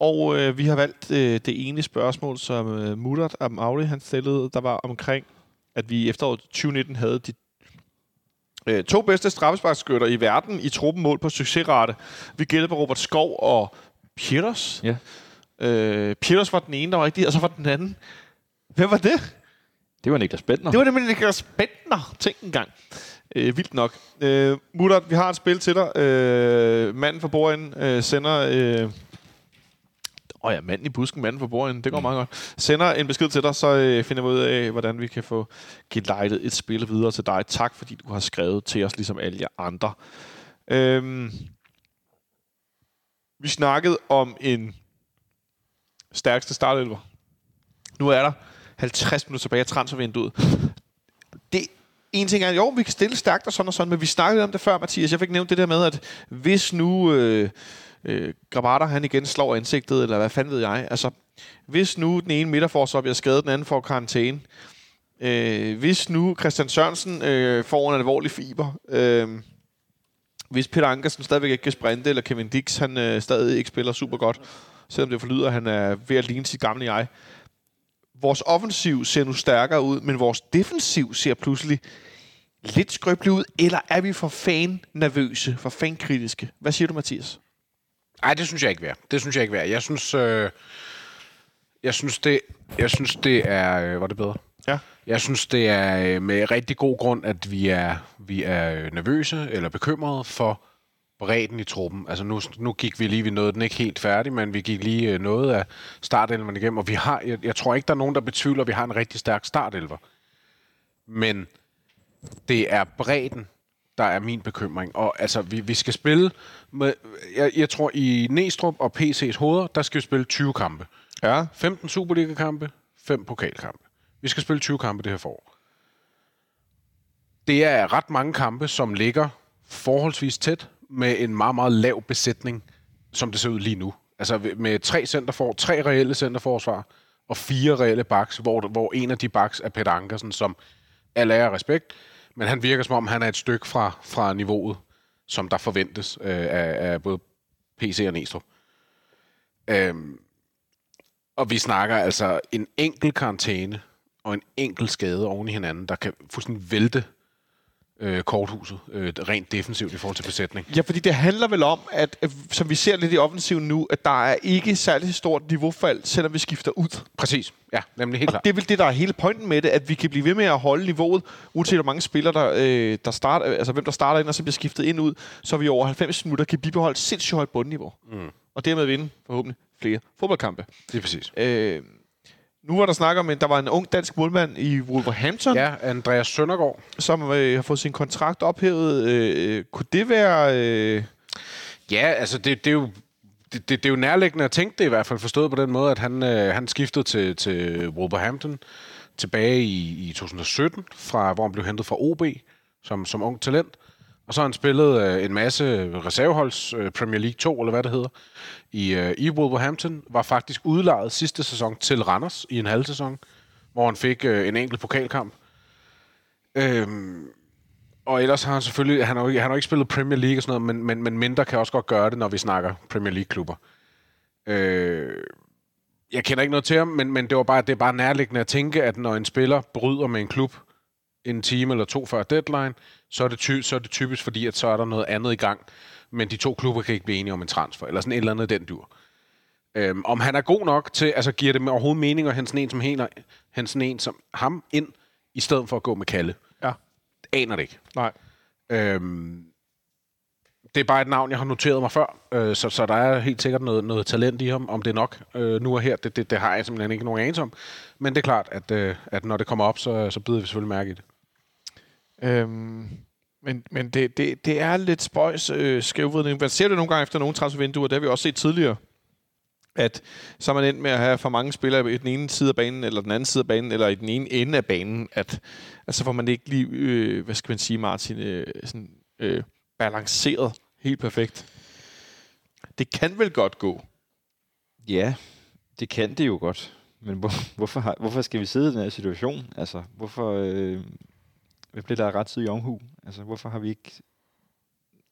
og øh, vi har valgt øh, det ene spørgsmål, som øh, Murat Amauri han stillede, der var omkring, at vi i efteråret 2019 havde de øh, to bedste straffesparkskytter i verden i truppen mål på succesrate. Vi gættede på Robert Skov og Pieters. Ja. Øh, Pieters var den ene, der var rigtig, og så var den anden. Hvem var det? Det var Niklas Bentner. Det var nemlig Niklas Bentner. Tænk en gang. Øh, vildt nok. Øh, Mutter, vi har et spil til dig. Øh, manden for bordenden øh, sender... Øh, Åh ja, manden i busken, manden for bordenden. Det går mm. meget godt. Sender en besked til dig, så øh, finder vi ud af, hvordan vi kan få gelejtet et spil videre til dig. Tak, fordi du har skrevet til os, ligesom alle jer andre. Øhm, vi snakkede om en stærkeste startelver. Nu er der 50 minutter tilbage af transfervinduet. Det, en ting er, jo, vi kan stille stærkt og sådan og sådan, men vi snakkede om det før, Mathias. Jeg fik nævnt det der med, at hvis nu øh, øh, Grabata, han igen slår ansigtet, eller hvad fanden ved jeg, altså, hvis nu den ene midterforsvar bliver skadet, den anden får karantæne, øh, hvis nu Christian Sørensen øh, får en alvorlig fiber, øh, hvis Peter Ankersen stadigvæk ikke kan sprinte, eller Kevin Dix, han øh, stadig ikke spiller super godt, selvom det forlyder, at han er ved at ligne sit gamle jeg, vores offensiv ser nu stærkere ud, men vores defensiv ser pludselig lidt skrøbelig ud, eller er vi for fan-nervøse, for fan-kritiske? Hvad siger du, Mathias? Nej, det synes jeg ikke værd. Det synes jeg ikke værd. Jeg synes, øh, jeg synes det, jeg synes det er, øh, var det bedre? Ja. Jeg synes det er øh, med rigtig god grund, at vi er, vi er øh, nervøse eller bekymrede for bredden i truppen. Altså nu, nu gik vi lige, vi nåede den ikke helt færdig, men vi gik lige øh, noget af startelveren igennem, og vi har, jeg, jeg tror ikke, der er nogen, der betvivler, at vi har en rigtig stærk startelver. Men det er bredden, der er min bekymring. Og altså, vi, vi skal spille med, jeg, jeg tror, i Næstrup og PC's hoveder, der skal vi spille 20 kampe. Ja. 15 Superliga-kampe, 5 pokalkampe. Vi skal spille 20 kampe det her forår. Det er ret mange kampe, som ligger forholdsvis tæt med en meget, meget lav besætning, som det ser ud lige nu. Altså med tre centerfor, tre reelle centerforsvar og fire reelle backs, hvor, hvor en af de backs er Peter Ankersen, som er respekt, men han virker som om, han er et stykke fra, fra niveauet, som der forventes øh, af, af både PC og Næstrup. Øhm, og vi snakker altså en enkelt karantæne og en enkelt skade oven i hinanden, der kan fuldstændig vælte øh, korthuset øh, rent defensivt i forhold til besætning. Ja, fordi det handler vel om, at, at som vi ser lidt i offensiven nu, at der er ikke særlig stort niveaufald, selvom vi skifter ud. Præcis. Ja, nemlig helt Og klart. det er vel det, der er hele pointen med det, at vi kan blive ved med at holde niveauet, uanset hvor mange spillere, der, øh, der starter, altså hvem der starter ind og så bliver skiftet ind ud, så vi over 90 minutter kan bibeholde sindssygt højt bundniveau. Mm. Og dermed vinde forhåbentlig flere fodboldkampe. Det er præcis. Øh, nu var der snak om, at der var en ung dansk målmand i Wolverhampton, ja. Andreas Søndergaard. som øh, har fået sin kontrakt ophævet. Øh, kunne det være... Øh, Ja, altså det, det er jo det, det, det er jo nærliggende at tænke det i hvert fald, forstået på den måde, at han, øh, han skiftede til, til Wolverhampton tilbage i, i 2017, fra, hvor han blev hentet fra OB som, som ung talent. Og så har han spillet øh, en masse reserveholds øh, Premier League 2, eller hvad det hedder, i, øh, i Wolverhampton. Var faktisk udlejet sidste sæson til Randers i en halv sæson, hvor han fik øh, en enkelt pokalkamp. Øhm, og ellers har han selvfølgelig, han har, jo ikke, han har ikke spillet Premier League og sådan noget, men, men, men mindre kan også godt gøre det, når vi snakker Premier League-klubber. Øh, jeg kender ikke noget til ham, men, men det, var bare, det er bare nærliggende at tænke, at når en spiller bryder med en klub en time eller to før deadline, så er det, ty- så er det typisk fordi, at så er der noget andet i gang, men de to klubber kan ikke blive enige om en transfer, eller sådan et eller andet den dur. Øhm, om han er god nok til, altså giver det overhovedet mening at hente sådan en som, hener, hente sådan en som ham ind, i stedet for at gå med Kalle? Ja. Aner det ikke. Nej. Øhm, det er bare et navn, jeg har noteret mig før, øh, så, så der er helt sikkert noget, noget talent i ham. Om det er nok øh, nu og her, det, det, det har jeg simpelthen ikke nogen anelse om. Men det er klart, at, øh, at når det kommer op, så, så bider vi selvfølgelig mærke i det. Øhm, men men det, det, det er lidt spøjs øh, skævvridning. Man ser det nogle gange efter nogle transfervinduer, det har vi også set tidligere, at så er man endt med at have for mange spillere i den ene side af banen, eller den anden side af banen, eller i den ene ende af banen, at, at så får man ikke lige, øh, hvad skal man sige, Martin, øh, sådan, øh, balanceret helt perfekt. Det kan vel godt gå. Ja, det kan det jo godt. Men hvor, hvorfor, har, hvorfor skal vi sidde i den her situation? Altså, hvorfor... Øh, hvad blev der ret tid i omhu? Altså, hvorfor har vi ikke...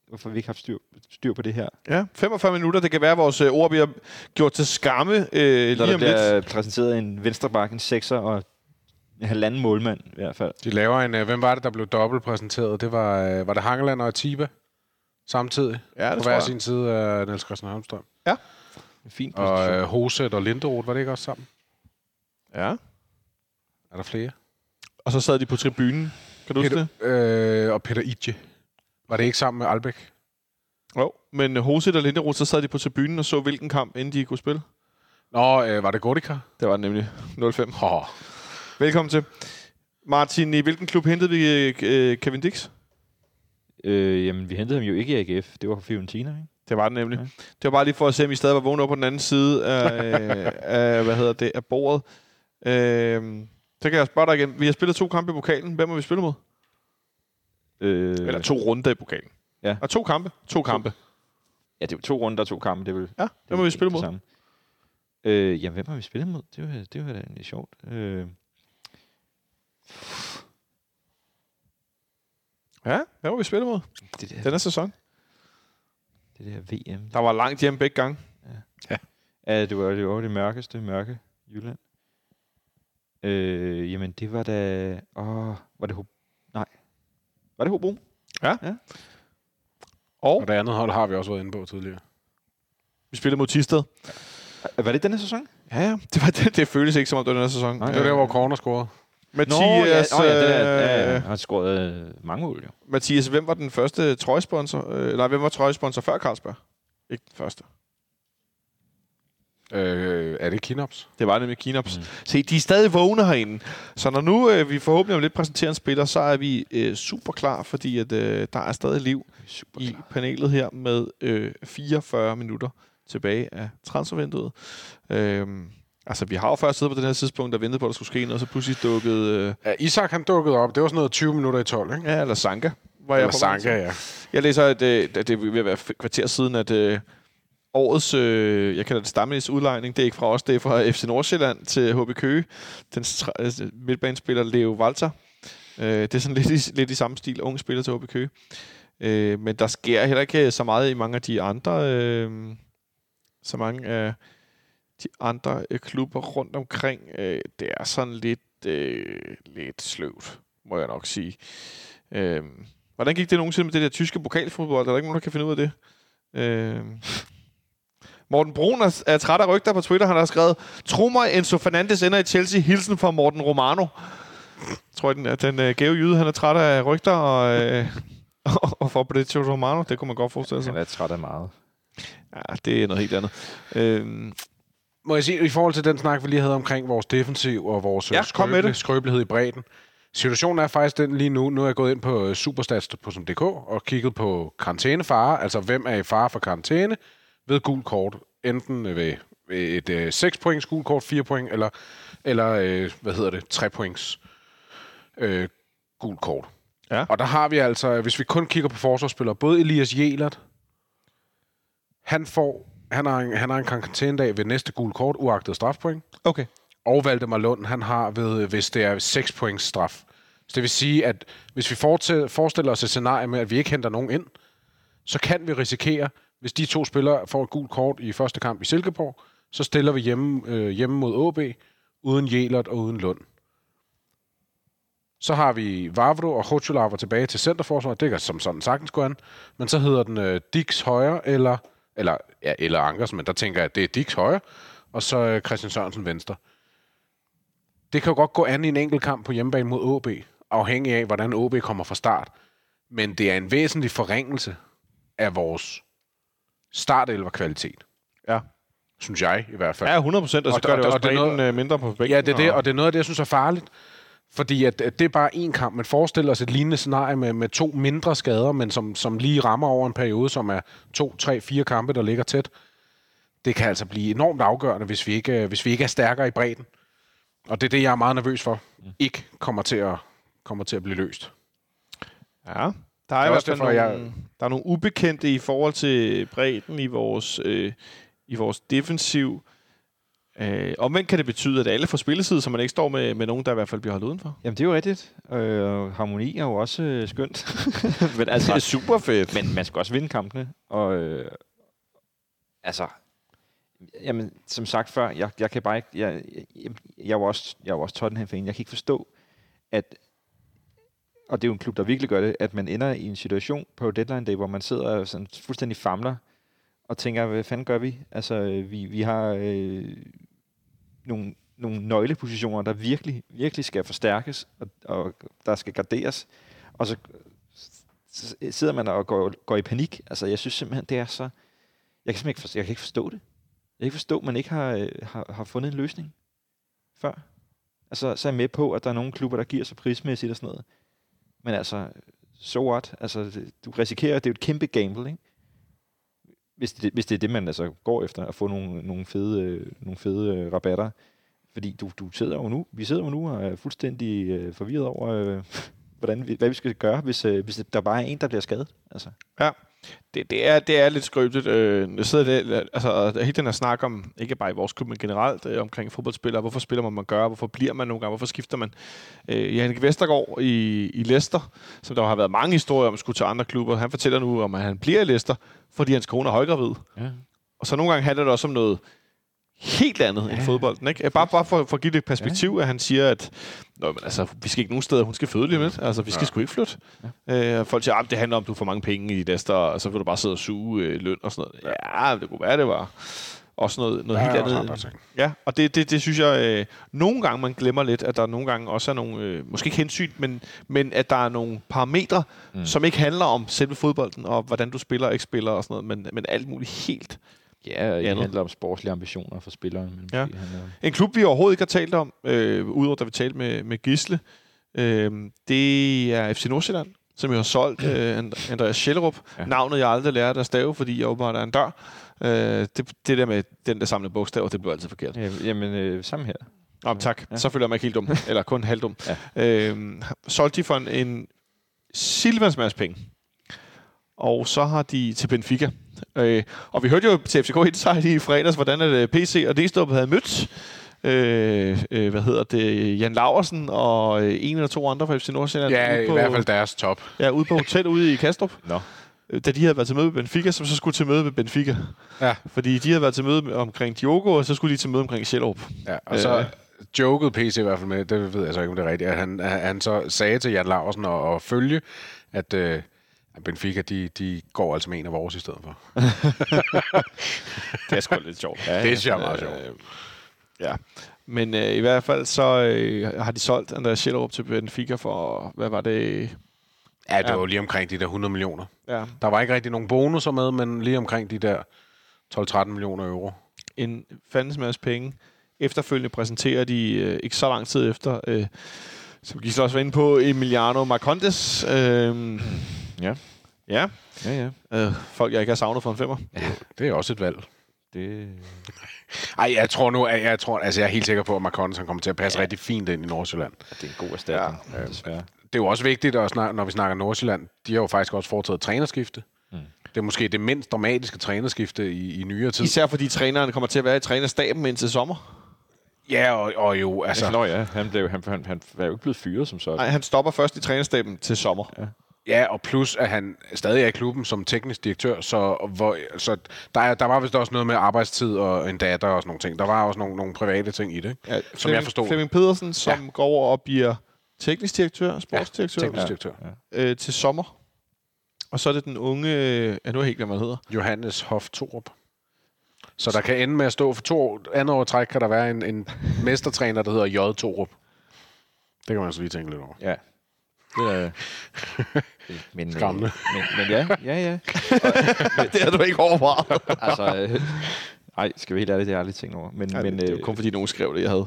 Hvorfor har vi ikke haft styr, styr på det her? Ja, 45 minutter. Det kan være, at vores øh, ord bliver gjort til skamme øh, Når der lidt. bliver præsenteret en venstreback, en sekser og en halvanden målmand i hvert fald. De laver en... Øh, hvem var det, der blev dobbelt præsenteret? Det var, øh, var det Hangeland og Tiba samtidig? Ja, det på tror hver jeg. sin side af Niels Christian Holmstrøm. En fin Og position. øh, Hoset og Linderoth, var det ikke også sammen? Ja. Er der flere? Og så sad de på tribunen. Kan du huske det? Peter, øh, og Peter Idje. Var det ikke sammen med Albæk? Jo, men Hoset og Linderoth, så sad de på tribunen og så, hvilken kamp, inden de kunne spille. Nå, øh, var det Godika? Det var det nemlig 05. Oh. Velkommen til. Martin, i hvilken klub hentede vi øh, Kevin Dix? Øh, jamen, vi hentede ham jo ikke i AGF. Det var fra Fiorentina, ikke? Det var det nemlig. Ja. Det var bare lige for at se, om I stadig var vågne op på den anden side af, af hvad hedder det, af bordet. Øh, så kan jeg spørge dig igen. Vi har spillet to kampe i pokalen. Hvem har vi spillet mod? Øh, Eller to runder i pokalen. Ja. Og to kampe. To kampe. Ja, det var to runder og to kampe. Det er vel, Ja, hvem er har vi spillet mod? samme. Øh, jamen, hvem har vi spillet mod? Det var, det var da egentlig sjovt. Øh, Ja, hvem har vi spillet mod? det, der, Den her sæson. det der VM. Der var langt hjem begge gange. Ja, det var det, var det mørkeste, mørke Jylland. Øh, jamen, det var da... Åh, var det Ho... Nej. Var det Hobro? Og Og det andet hold har vi også været inde på tidligere. vi spillede mod Tisted. Var det denne sæson? Ja, ja. Det, var, det, det føles ikke som om, det var den her sæson. Nej. Det var der, hvor Corner scorede. Mathias, Nå, ja, oh, ja, det der, ja, ja. øh, Han har scoret øh, mange mål, jo. Mathias, hvem var den første trøjesponsor? Øh, nej, hvem var trøjesponsor før Carlsberg? Ikke den første. Øh, er det Kinops? Det var nemlig Kinops. Mm. Se, de er stadig vågne herinde. Så når nu øh, vi forhåbentlig om lidt præsenterer en spiller, så er vi øh, super klar, fordi at, øh, der er stadig liv Super i panelet her med øh, 44 minutter tilbage af transfervinduet. Øhm, altså, vi har jo først siddet på den her tidspunkt og ventet på, at der skulle ske noget, og så pludselig dukkede... Øh, Ja, Isak han dukkede op. Det var sådan noget 20 minutter i 12, ikke? ja, eller Sanka. Var Eller jeg på. Sanka, ja. Jeg læser, at øh, det er ved at være kvarter siden, at øh, årets, øh, jeg kalder det stammelis udlejning, det er ikke fra os, det er fra FC Nordsjælland til HB Køge. Den altså, midtbanespiller Leo Walter. Øh, det er sådan lidt i, lidt i samme stil, ung spiller til HB Køge. Øh, men der sker heller ikke øh, så meget i mange af de andre, øh, så mange af de andre øh, klubber rundt omkring. Øh, det er sådan lidt, øh, lidt sløvt, må jeg nok sige. Øh, Hvordan gik det nogensinde med det der tyske pokalfodbold? Er der ikke nogen, der kan finde ud af det? Øh... Morten Brun er, er træt af rygter på Twitter. Han har skrevet, tro mig, Enzo Fernandes ender i Chelsea. Hilsen fra Morten Romano. Jeg tror, den, at den øh, gave jyde, han er træt af rygter og, øh, og for Fabrizio Romano. Det kunne man godt forestille sig. Han er træt af meget. Ja, det er noget helt andet. Øh, Må jeg sige, i forhold til den snak, vi lige havde omkring vores defensiv og vores Ja, ja, kom med skrøbelighed, det. skrøbelighed i bredden. Situationen er faktisk den lige nu. Nu er jeg gået ind på øh, superstats.dk og kigget på karantænefare, altså hvem er i fare for karantæne ved gul kort. Enten ved, ved et øh, 6 points gul kort, 4 point, eller, eller øh, hvad hedder det, 3 points øh, gul kort. Ja. Og der har vi altså, hvis vi kun kigger på forsvarsspillere, både Elias Jelert, han får, han har en, han har en karantænedag ved næste gul kort, uagtet strafpoint. okay. Og Valdemar Lund, han har ved, hvis det er 6 points straf. Så det vil sige, at hvis vi forestiller os et scenarie med, at vi ikke henter nogen ind, så kan vi risikere, hvis de to spillere får et gult kort i første kamp i Silkeborg, Så stiller vi hjemme, øh, hjemme mod AB, uden Jelert og uden Lund. Så har vi Vavro og Hochulava tilbage til centerforsvaret. Det kan som sådan sagtens gå an. Men så hedder den øh, Dix højre, eller, eller, ja, eller Ankers, men der tænker jeg, at det er Dix højre, og så øh, Christian Sørensen venstre. Det kan jo godt gå an i en enkelt kamp på hjemmebane mod AB, afhængig af, hvordan AB kommer fra start. Men det er en væsentlig forringelse af vores startelver-kvalitet. Ja. Synes jeg i hvert fald. Ja, 100 procent, og så Og- gør og- det også og det er noget- øh, mindre på bænken. Ja, det er det, og det er noget af det, jeg synes er farligt. Fordi at, at det er bare én kamp. Man forestiller os et lignende scenarie med, med to mindre skader, men som, som lige rammer over en periode, som er to, tre, fire kampe, der ligger tæt. Det kan altså blive enormt afgørende, hvis vi ikke, øh, hvis vi ikke er stærkere i bredden. Og det er det, jeg er meget nervøs for. Ikke kommer til at, kommer til at blive løst. Ja, der er, er i hvert også fald derfor, nogle, jeg- der er nogle ubekendte i forhold til bredden i vores, øh, i vores defensiv. Øh, omvendt kan det betyde, at alle får spilletid, så man ikke står med, med nogen, der i hvert fald bliver holdt udenfor. Jamen, det er jo rigtigt. Øh, harmoni er jo også øh, skønt. men, altså, Det er super fedt. men man skal også vinde kampene. Og øh, altså, jamen, som sagt før, jeg, jeg kan bare ikke, jeg, jeg, jeg var også, jeg var også Tottenham-fan. Jeg kan ikke forstå, at, og det er jo en klub, der virkelig gør det, at man ender i en situation på deadline day, hvor man sidder og sådan fuldstændig famler, og tænker, hvad fanden gør vi? Altså, øh, vi, vi har øh, nogle, nogle nøglepositioner, der virkelig, virkelig skal forstærkes, og, og der skal garderes. Og så, så sidder man og går, går i panik. Altså, jeg synes simpelthen, det er så... Jeg kan simpelthen ikke forstå, jeg kan ikke forstå det. Jeg kan ikke forstå, at man ikke har, øh, har, har fundet en løsning før. Altså, så er jeg med på, at der er nogle klubber, der giver sig prismæssigt og sådan noget. Men altså, so what? Altså, det- du risikerer, det er jo et kæmpe gamble, ikke? Hvis det, hvis det er det, man altså går efter, at få nogle, nogle fede, øh, nogle fede øh, rabatter. Fordi du, du sidder jo nu, vi sidder jo nu og er fuldstændig øh, forvirret over, øh, hvordan vi, hvad vi skal gøre, hvis, øh, hvis der bare er en, der bliver skadet. Altså. Ja, det, det, er, det er lidt skrøbeligt. Øh, jeg sidder der, altså, hele den her snak om, ikke bare i vores klub, men generelt øh, omkring fodboldspillere. Hvorfor spiller man, man gør? Hvorfor bliver man nogle gange? Hvorfor skifter man? Øh, Jannik Vestergaard i, i Leicester, som der har været mange historier om, skulle til andre klubber. Han fortæller nu om, at han bliver i Leicester, fordi hans kone er højgravid. Ja. Og så nogle gange handler det også om noget helt andet ja. end fodbolden. Ikke? Bare, bare for, for at give det et perspektiv, ja. at han siger, at Nå, men altså, vi skal ikke nogen steder, hun skal føde lige lidt. Altså, vi skal ja. sgu ikke flytte. Ja. Øh, folk siger, at det handler om, at du får mange penge i Leicester, og så vil du bare sidde og suge øh, løn og sådan noget. Ja, det kunne være, det var også noget, noget er helt andet. andre ting. Ja, og det, det, det synes jeg, øh, nogle gange man glemmer lidt, at der nogle gange også er nogle, øh, måske ikke hensyn, men, men at der er nogle parametre, mm. som ikke handler om selve fodbolden, og hvordan du spiller og ikke spiller og sådan noget, men, men alt muligt helt Ja, det handler om sportslige ambitioner for spilleren. Men Ja. handler om- En klub, vi overhovedet ikke har talt om, øh, udover da vi talte med, med Gisle, øh, det er FC Nordsjælland, som jo har solgt øh, And- Andreas Schellerup. Ja. Navnet, jeg aldrig lærte at stave, fordi jeg åbenbart er en dør. Øh, det, det der med den der samlede bogstaver, det blev altid forkert. Ja, jamen, øh, sammen her. Om tak, ja. Så føler jeg mig ikke helt dum. Eller kun halvdum. Ja. Øh, solgte de for en, en silvans masse penge. Og så har de til Benfica. Øh, og vi hørte jo til FCK Insight i fredags, hvordan at øh, PC og D-Stop havde mødt øh, øh, hvad hedder det, Jan Laversen og øh, en eller to andre fra FC Nordsjælland. Ja, i på, hvert fald deres top. Ja, ude på hotel ude i Kastrup. Nå. Øh, Da de havde været til møde med Benfica, som så skulle til møde med Benfica. Ja. Fordi de havde været til møde omkring Diogo, og så skulle de til møde omkring Sjællerup. Ja, og så Øh. jokede PC i hvert fald med, det ved jeg så ikke, om det er rigtigt, at han, han så sagde til Jan Larsen og, og følge, at øh, Benfica, de, de går altså med en af vores i stedet for. Det er sgu lidt sjovt. Ja, Det er meget sjovt. Ja. Men øh, i hvert fald så øh, har de solgt Andreas Schellerup til Benfica for, hvad var det? Ja, det Ja. var lige omkring de der 100 millioner. Ja, Der var ikke rigtig nogen bonusser med, men lige omkring de der 12-13 millioner euro. en fandens masse penge. Efterfølgende præsenterer de, øh, ikke så lang tid efter, øh, som Gisle også var inde på, Emiliano Marcondes. Øh, Ja. Ja, Ja, ja. øh, folk jeg ikke har savnet for en femmer. Det er også et valg. Det, Ej, jeg tror nu, at jeg, tror, altså jeg er helt sikker på, at Marcondes kommer til at passe ja. rigtig fint ind i Nordsjælland. det er en god erstatning, ja, desværre. Det er jo også vigtigt, at snak, når vi snakker Nordsjælland, de har jo faktisk også foretaget trænerskifte. Mm. Det er måske det mindst dramatiske trænerskifte i, i nyere tid. Især fordi træneren kommer til at være i trænerstaben indtil sommer. Ja, og, og jo, altså... Altså, Nå ja, han, blev, han, han, han var jo ikke blevet fyret som sådan. Nej, han stopper først i trænerstaben til sommer. Ja. Ja, og plus at han stadig er i klubben som teknisk direktør, så, hvor, så der, er, der var vist også noget med arbejdstid og en datter og sådan nogle ting. Der var også nogle, nogle private ting i det, ikke? Ja, Som jeg forstod. Flemming Pedersen, som ja. går over og bliver teknisk direktør, sportsdirektør, teknisk ja. direktør. øh, til sommer. Og så er det den unge... Ja, nu er jeg helt glemt, hvad han hedder. Johannes Hoff Torup. Så der kan ende med at stå for to år, andet år træk, kan der være en, en mestertræner, der hedder J. Torup. Det kan man altså lige tænke lidt over. Ja. Det er... men, øh, Skræmmende. Men, men ja, ja, ja. det har du ikke overvejet. Altså, øh, ej, skal vi helt ærligt, det har jeg aldrig tænkt over. Men, Ja, men, men, det jo øh, kun fordi, nogen skrev det, jeg havde.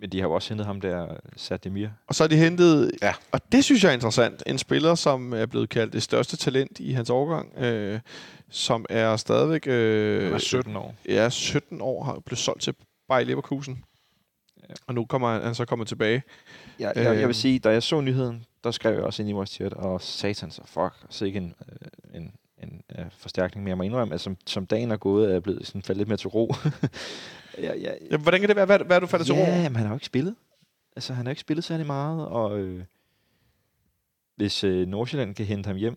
men de har jo også hentet ham der, Sademir. Og så har de hentet, Ja. og det synes jeg er interessant, en spiller, som er blevet kaldt det største talent i hans årgang, øh, som er stadigvæk øh, Han er 17 år. ja, 17 år, har blevet solgt til Bayer Leverkusen. Ja. Og nu kommer han, han så kommet tilbage. Jeg, jeg, jeg Øhm. vil sige, da jeg så nyheden, der skrev jeg også ind i vores chat, og satan så fuck, så ikke en, øh, en, en uh, forstærkning mere. Jeg må indrømme, at som, som dagen er gået, er jeg blevet sådan faldet lidt mere til ro. jeg, jeg, Ja, hvordan kan det være? Hvad, hvad er du faldet til ro? Ja, men han har jo ikke spillet. Altså, han har ikke spillet særlig meget, og øh, hvis øh, Nordsjælland kan hente ham hjem,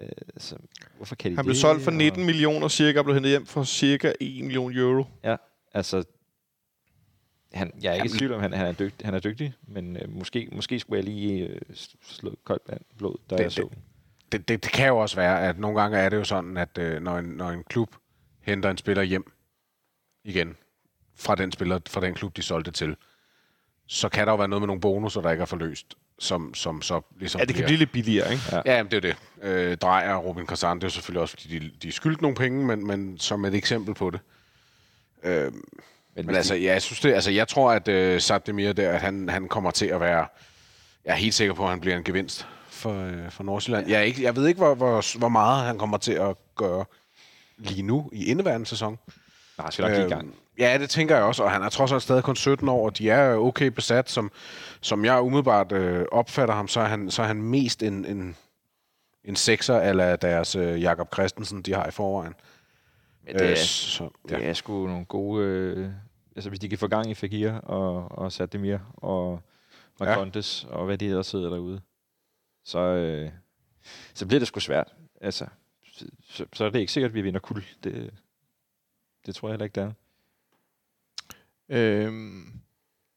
øh, så hvorfor kan de Han det? blev solgt for 19 Og, millioner cirka, og blev hentet hjem for cirka 1 million euro. altså, han, jeg er ikke i Jamen. tvivl om, han, han, er dygtig, han er dygtig, men øh, måske, måske skulle jeg lige øh, slå koldt vand blod, da Det- jeg så det-. Det, det, det kan jo også være, at nogle gange er det jo sådan, at øh, når, en, når en klub henter en spiller hjem igen fra den spiller, fra den klub, de solgte til, så kan der jo være noget med nogle bonusser, der ikke er forløst, som, som så ligesom Ja, det kan bliver- blive lidt billigere, ikke? Ja, men det er det. Øh, Drejer og Robin Kazan, det er selvfølgelig også, fordi de, de skyldte nogle penge, men, men som et eksempel på det. Øh, Men, men altså, ja, jeg synes det, altså, jeg tror, at øh, Sabdemir der, at han, han kommer til at være, jeg er helt sikker på, at han bliver en gevinst for, øh, for Nordsjælland. Jeg, er ikke, jeg ved ikke, hvor, hvor, hvor meget han kommer til at gøre lige nu i indeværende sæson. nej, skal nok give i gang. Ja, det tænker jeg også, og han er trods alt stadig kun 17 år, og de er okay besat, som, som jeg umiddelbart øh, opfatter ham, så er han, så er han mest en, en, en sekser eller deres øh, Jakob Christensen, de har i forvejen. Men det, er, Øh, så, ja. det er sgu nogle gode... Øh, altså, hvis de kan få gang i Fagir og, og Sademir og Marcondes ja. og hvad de ellers sidder derude, så, øh, så bliver det sgu svært. Altså, så, så, så er det ikke sikkert, at vi vinder kul. Det, det tror jeg heller ikke, det er. Øhm,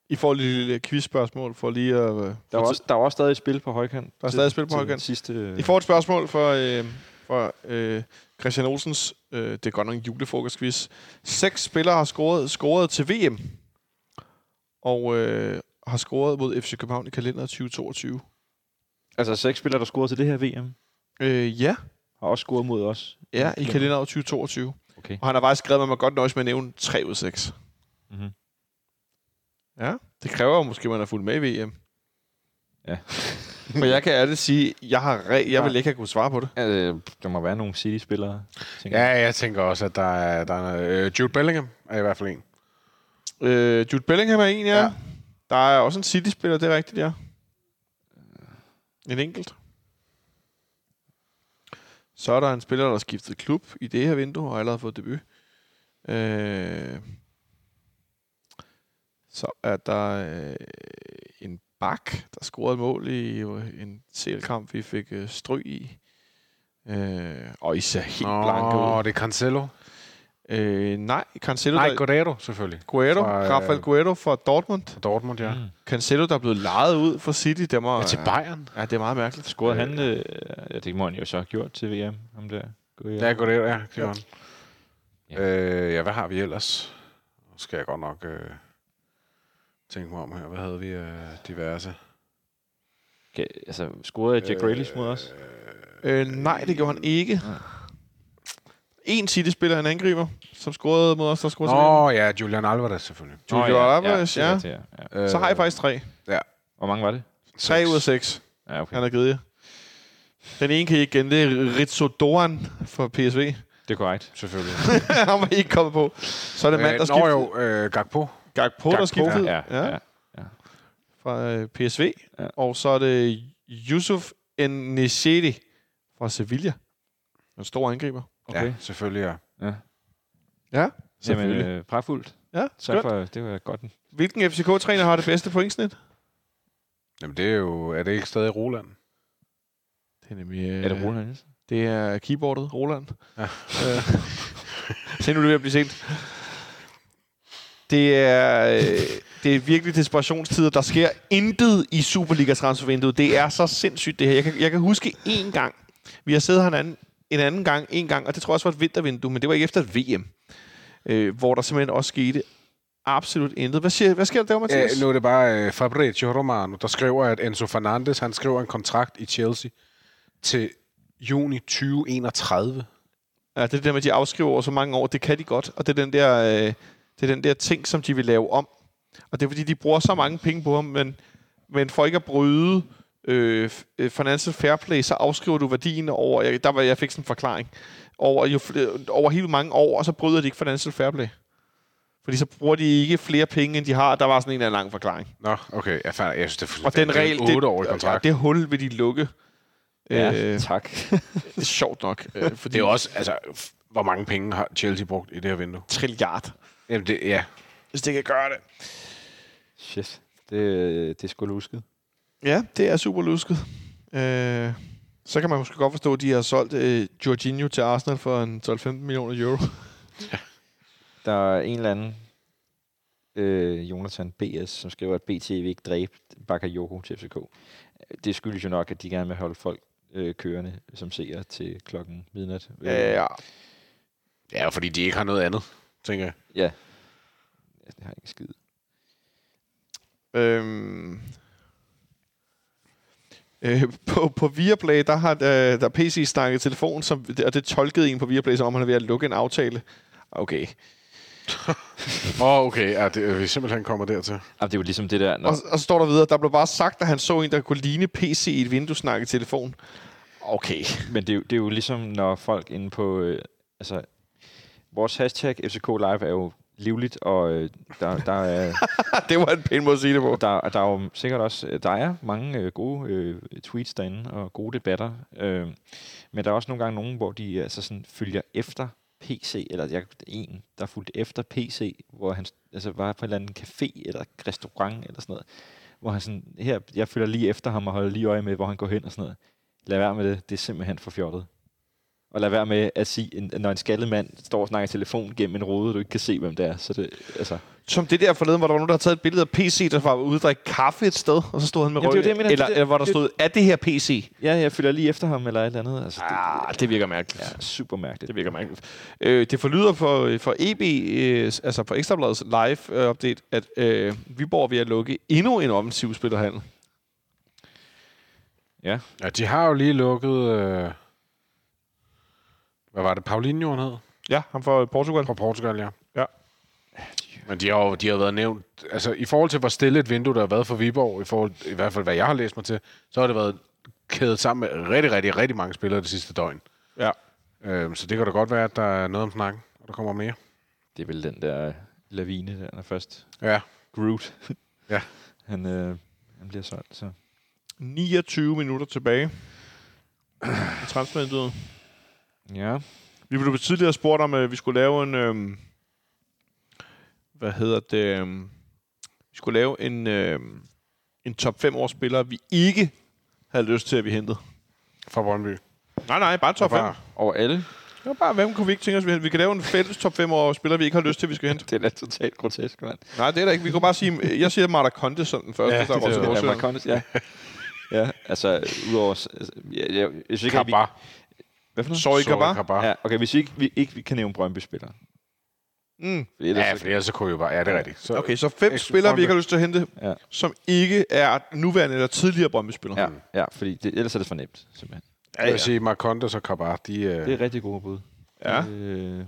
I får lige et lille quizspørgsmål for lige at... Øh, Der er, også, der er også stadig spil på højkant. Der er stadig spil på højkant. Sidste, øh, I får et spørgsmål for, øh, for øh, Christian Olsens, øh, det er godt nok en julefrokostquiz. Seks spillere har scoret, scoret til VM, og øh, har scoret mod FC København i kalenderet 2022. altså seks spillere, der scorede til det her VM, Øh, ja, har også scoret mod os. ja, i kalenderet 2022. Okay. Og han har faktisk skrevet, at man godt nøjes med at nævne 3 ud af 6. Mm-hmm. Ja, det kræver måske, at man er fuldt med i VM. Ja. For jeg kan ærligt sige, jeg, har re- jeg vil ikke have kunnet svare på det. Altså, der må være nogle City-spillere. tænker ja, jeg. tænker også, at der er, der er øh, Jude Bellingham er i hvert fald en. Øh, Jude Bellingham er en, ja. Ja. ja. Der er også en City-spiller, det er rigtigt, ja. En enkelt. Så er der en spiller, der har skiftet klub i det her vindue, og allerede fået debut. Øh, så er der øh, en bak, der scorede et mål i øh, en CL-kamp, vi fik øh, stryg i. Øh, og I ser helt Nå, blanke ud. det er Cancelo. Øh, nej, Cancelo, Nej, der, Guerrero selvfølgelig. Guerrero, fra, øh, Rafael Guerrero fra Dortmund. Fra Dortmund, ja. Mm. Cancelo, der er blevet lejet ud for City, det må... ja til Bayern. Ja, det er meget mærkeligt. Scorede han, øh, ja, det må han jo så have gjort til VM, ham der. Guerrero. Ja, Guerrero, ja. Det var han. Ja. Øh, ja, hvad har vi ellers? Nu skal jeg godt nok øh, tænke mig om her. Hvad havde vi øh, diverse? Okay, altså, scorede Jack Grealish mod os? Øh, nej, det gjorde han ikke. En City-spiller, en angriber, som scorede mod os, der scorede Åh, ja, Julian Alvarez selvfølgelig. Alvarez, det er ja. rigtigt, ja. ja. VM. Så har jeg faktisk tre. Hvor mange var det? Tre ud af seks, Ja, okay. han har givet jer. Den ene kan I ikke kende, det er Rizzo Doan fra PSV. Det er korrekt. Selvfølgelig. han var ikke kommet på. Så er det mand, der øh, skiftede. Nå jo, øh, Gakpo. Gakpo, der skiftede. Ja, ja, ja. fra øh, PSV. Ja. Og så er det Yusuf Nishedi fra Sevilla. En stor angriber. Okay. Ja, selvfølgelig, ja. Ja. Ja, Jamen, selvfølgelig. øh, pragtfuldt. Ja, Tak for, det var godt. Hvilken FCK-træner har det bedste pointsnit? Jamen, det er jo... Er det ikke stadig Roland? Det er nemlig... Øh, Er det Roland? Det er keyboardet, Roland. Ja. Øh, Se nu, er det ved at blive sent. Det er, øh, det er virkelig desperationstider. Der sker intet i Superliga-transfervinduet. Det er så sindssygt, det her. Jeg kan, jeg kan huske én gang. Vi har siddet her en anden, en anden gang, en gang, og det tror jeg også var et vintervindue, men det var ikke efter et VM, øh, hvor der simpelthen også skete absolut intet. Hvad, siger, hvad sker der der, Ja, Mathias? nu er det bare uh, Fabrizio Romano, der skriver, at Enzo Fernandes, han skriver en kontrakt i Chelsea til juni 2031. Ja, det er det der med, at de afskriver over så mange år. Det kan de godt, og det er den der, øh, det er den der ting, som de vil lave om. Og det er fordi, de bruger så mange penge på ham, men, men for ikke at bryde øh, øh, financial fair play, så afskriver du værdien over, jeg, der var, jeg fik sådan en forklaring, over, jo, over helt mange år, og så bryder de ikke financial fair play. Fordi så bruger de ikke flere penge, end de har. Der var sådan en eller anden lang forklaring. Nå, okay. Jeg, fandt, jeg synes, det er Og den regel, det, 8 det, år kontrakt. det hul vil de lukke. Ja, Øh, tak. det er sjovt nok. Øh, fordi det er også, altså, hvor mange penge har Chelsea brugt i det her vindue? trilliard, Jamen, det, ja. hvis det kan gøre det. Shit. Det, det er sgu lusket. Ja, det er super lusket. Øh, så kan man måske godt forstå, at de har solgt øh, Jorginho til Arsenal for en 12-15 millioner euro. Der er en eller anden øh, Jonathan B.S., som skriver, at BT vil ikke dræbe Bakayoko til FCK. Det skyldes jo nok, at de gerne vil holde folk øh, kørende, som ser til klokken midnat. Øh, Ja, Ja, fordi de ikke har noget andet, tænker jeg. ja. Ja, Det har jeg ikke skid. Øhm, øh, på, på Viaplay, der har der, der PC snakket i telefon, som, og det tolkede en på Viaplay, som om han er ved at lukke en aftale. Okay. Åh, oh, okay. Ja, det, vi simpelthen kommer dertil. Ah, det er jo ligesom det der, når, Og, og så står der videre, der blev bare sagt, at han så en, der kunne ligne PC i et vindue snakke i telefon. Okay. Men det er, jo, det er jo ligesom, når folk inde på... Øh, altså, vores hashtag FCK Live er jo livligt, og øh, der, der, er, det var en pæn måde at sige det på. der, der er jo sikkert også... Der er mange øh, gode øh, tweets derinde, og gode debatter. Øh, men der er også nogle gange nogen, hvor de altså sådan, følger efter PC, eller jeg, en, der fulgte efter PC, hvor han altså, var på en eller anden café eller restaurant eller sådan noget, hvor han sådan, her, jeg følger lige efter ham og holder lige øje med, hvor han går hen og sådan noget. Lad være med det, det er simpelthen for fjollet. Og lad være med at sige, en- når en skaldet mand står og snakker i telefon gennem en rode, du ikke kan se, hvem det er. Så det, altså, Som det der forleden, hvor der var nogen, der havde taget et billede af PC, der var ude at drikke kaffe et sted, og så stod han med det det, mener. eller, Det- eller hvor der det- stod, er det her PC? ja, jeg følger lige efter ham eller et eller andet. Altså, Ah, det virker mærkeligt. ja, super mærkeligt. Det virker mærkeligt. Øh, det forlyder for, for EB, øh, altså for Ekstrabladets live-update, at øh, Viborg er ved at lukke endnu en offensiv spillerhandel. Ja, Ja, de har jo lige lukket... Øh, hvad var det? Paulinho, han hed? Ja, han fra Portugal. Fra Portugal, ja. Ja. Men de har jo de har været nævnt... Altså, i forhold til, hvor stille et vindue, der har været for Viborg, i, forhold, i hvert fald, hvad jeg har læst mig til, så har det været kædet sammen med rigtig, rigtig, rigtig mange spillere det sidste døgn. Ja. Øhm, så det kan da godt være, at der er noget om snakken, og der kommer mere. det er vel den der lavine, der når først. Ja. Groot. Ja. han, øh, han bliver solgt, så... 29 minutter tilbage. transfervinduet. Ja, Vi blev tidligere spurgt om, at vi skulle lave en... Øhm, hvad hedder det? Øhm, vi skulle lave en, øhm, en top 5 års spillere, vi ikke havde lyst til, at vi hentede. Fra Brøndby. Nej, nej, bare top 5. Bare- over alle. Var bare, hvem kunne vi ikke tænke os, vi hente? Vi kan lave en fælles top 5 års spillere, vi ikke har lyst til, at vi skal hente. Det er da totalt grotesk, mand. Nej, det er da ikke. Vi kunne bare sige, jeg siger Marta Conte som den første, Ja, ja, der er Ja, Nordsjælland. Marcondes, ja. ja, altså, udover... Altså, jeg, jeg, jeg, at vi, Kabar. Hvad for noget? Sorry, Sorry, Kabar. Kabar. Ja, okay, hvis vi ikke, vi ikke vi kan nævne Brøndby-spillere. Mm. Fordi ellers, Ja, så- for ellers så kunne vi jo bare... Ja, det er rigtigt. Så, Okay, så fem Ekstra spillere, vi ikke har lyst til at hente, Ja. som ikke er nuværende eller tidligere Brøndby-spillere. Ja, ja, fordi det, ellers er det for nemt, simpelthen. jeg vil sige, Marcondes og Kabar, de... Øh, Det er rigtig gode bud. Ja. Øh,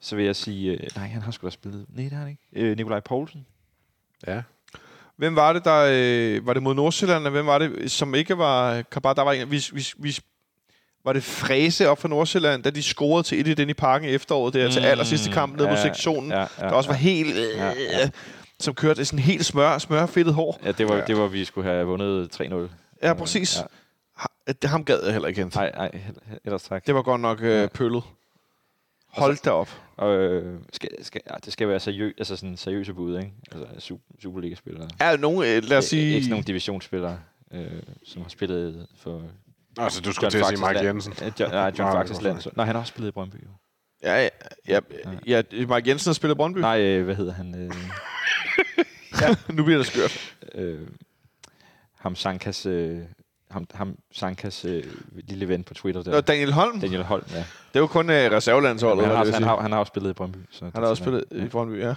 så vil jeg sige... Øh, nej, han har sgu da spillet... Nej, det har han ikke. Øh, Nikolaj Poulsen. ja. Hvem var det, der... Øh, var det mod Nordsjælland, hvem var det, som ikke var... Kabar, der var en, vi, vi, vi, var det Fræse op fra Nordsjælland, da de scorede til 1 i den i parken i efteråret, der mm, til allersidste kamp nede ja, mod sektionen, ja, Ja, ja, ja, der også var ja. helt... Øh, Ja, ja, ja. ja. Som kørte sådan helt smør, smørfedtet hår. Ja, det var, Ja. ja. det var, vi skulle have vundet 3-0. Ja, præcis. Ja. Ja. Det ham gad jeg heller ikke hente. Nej, nej, ellers tak. Det var godt nok øh, pøllet. Hold da op. Og, øh, skal, skal, ja, det skal være seriøs, altså sådan seriøse bud, ikke? Altså super, Superliga-spillere. Er der nogen, øh, lad os sige... Ikke sådan nogle divisionsspillere, øh, som har spillet for Altså, du skulle til at sige Jensen. land- Ja, John, nej, John Nej, Faxes land. Nej, han har også spillet i Brøndby. Jo. Ja, ja, ja, ja, Mark Jensen har spillet Brøndby. Nej, øh, hvad hedder han? Øh, nu bliver det skørt. øh, ham Sankas, øh, ham, ham Sankas øh, lille ven på Twitter der. Og Daniel Holm, Daniel Holm, ja. det var kun uh, reservelandsholdet. han, var har, det, han, har, han har også spillet i Brøndby. Så han har også spillet i Brøndby, ja.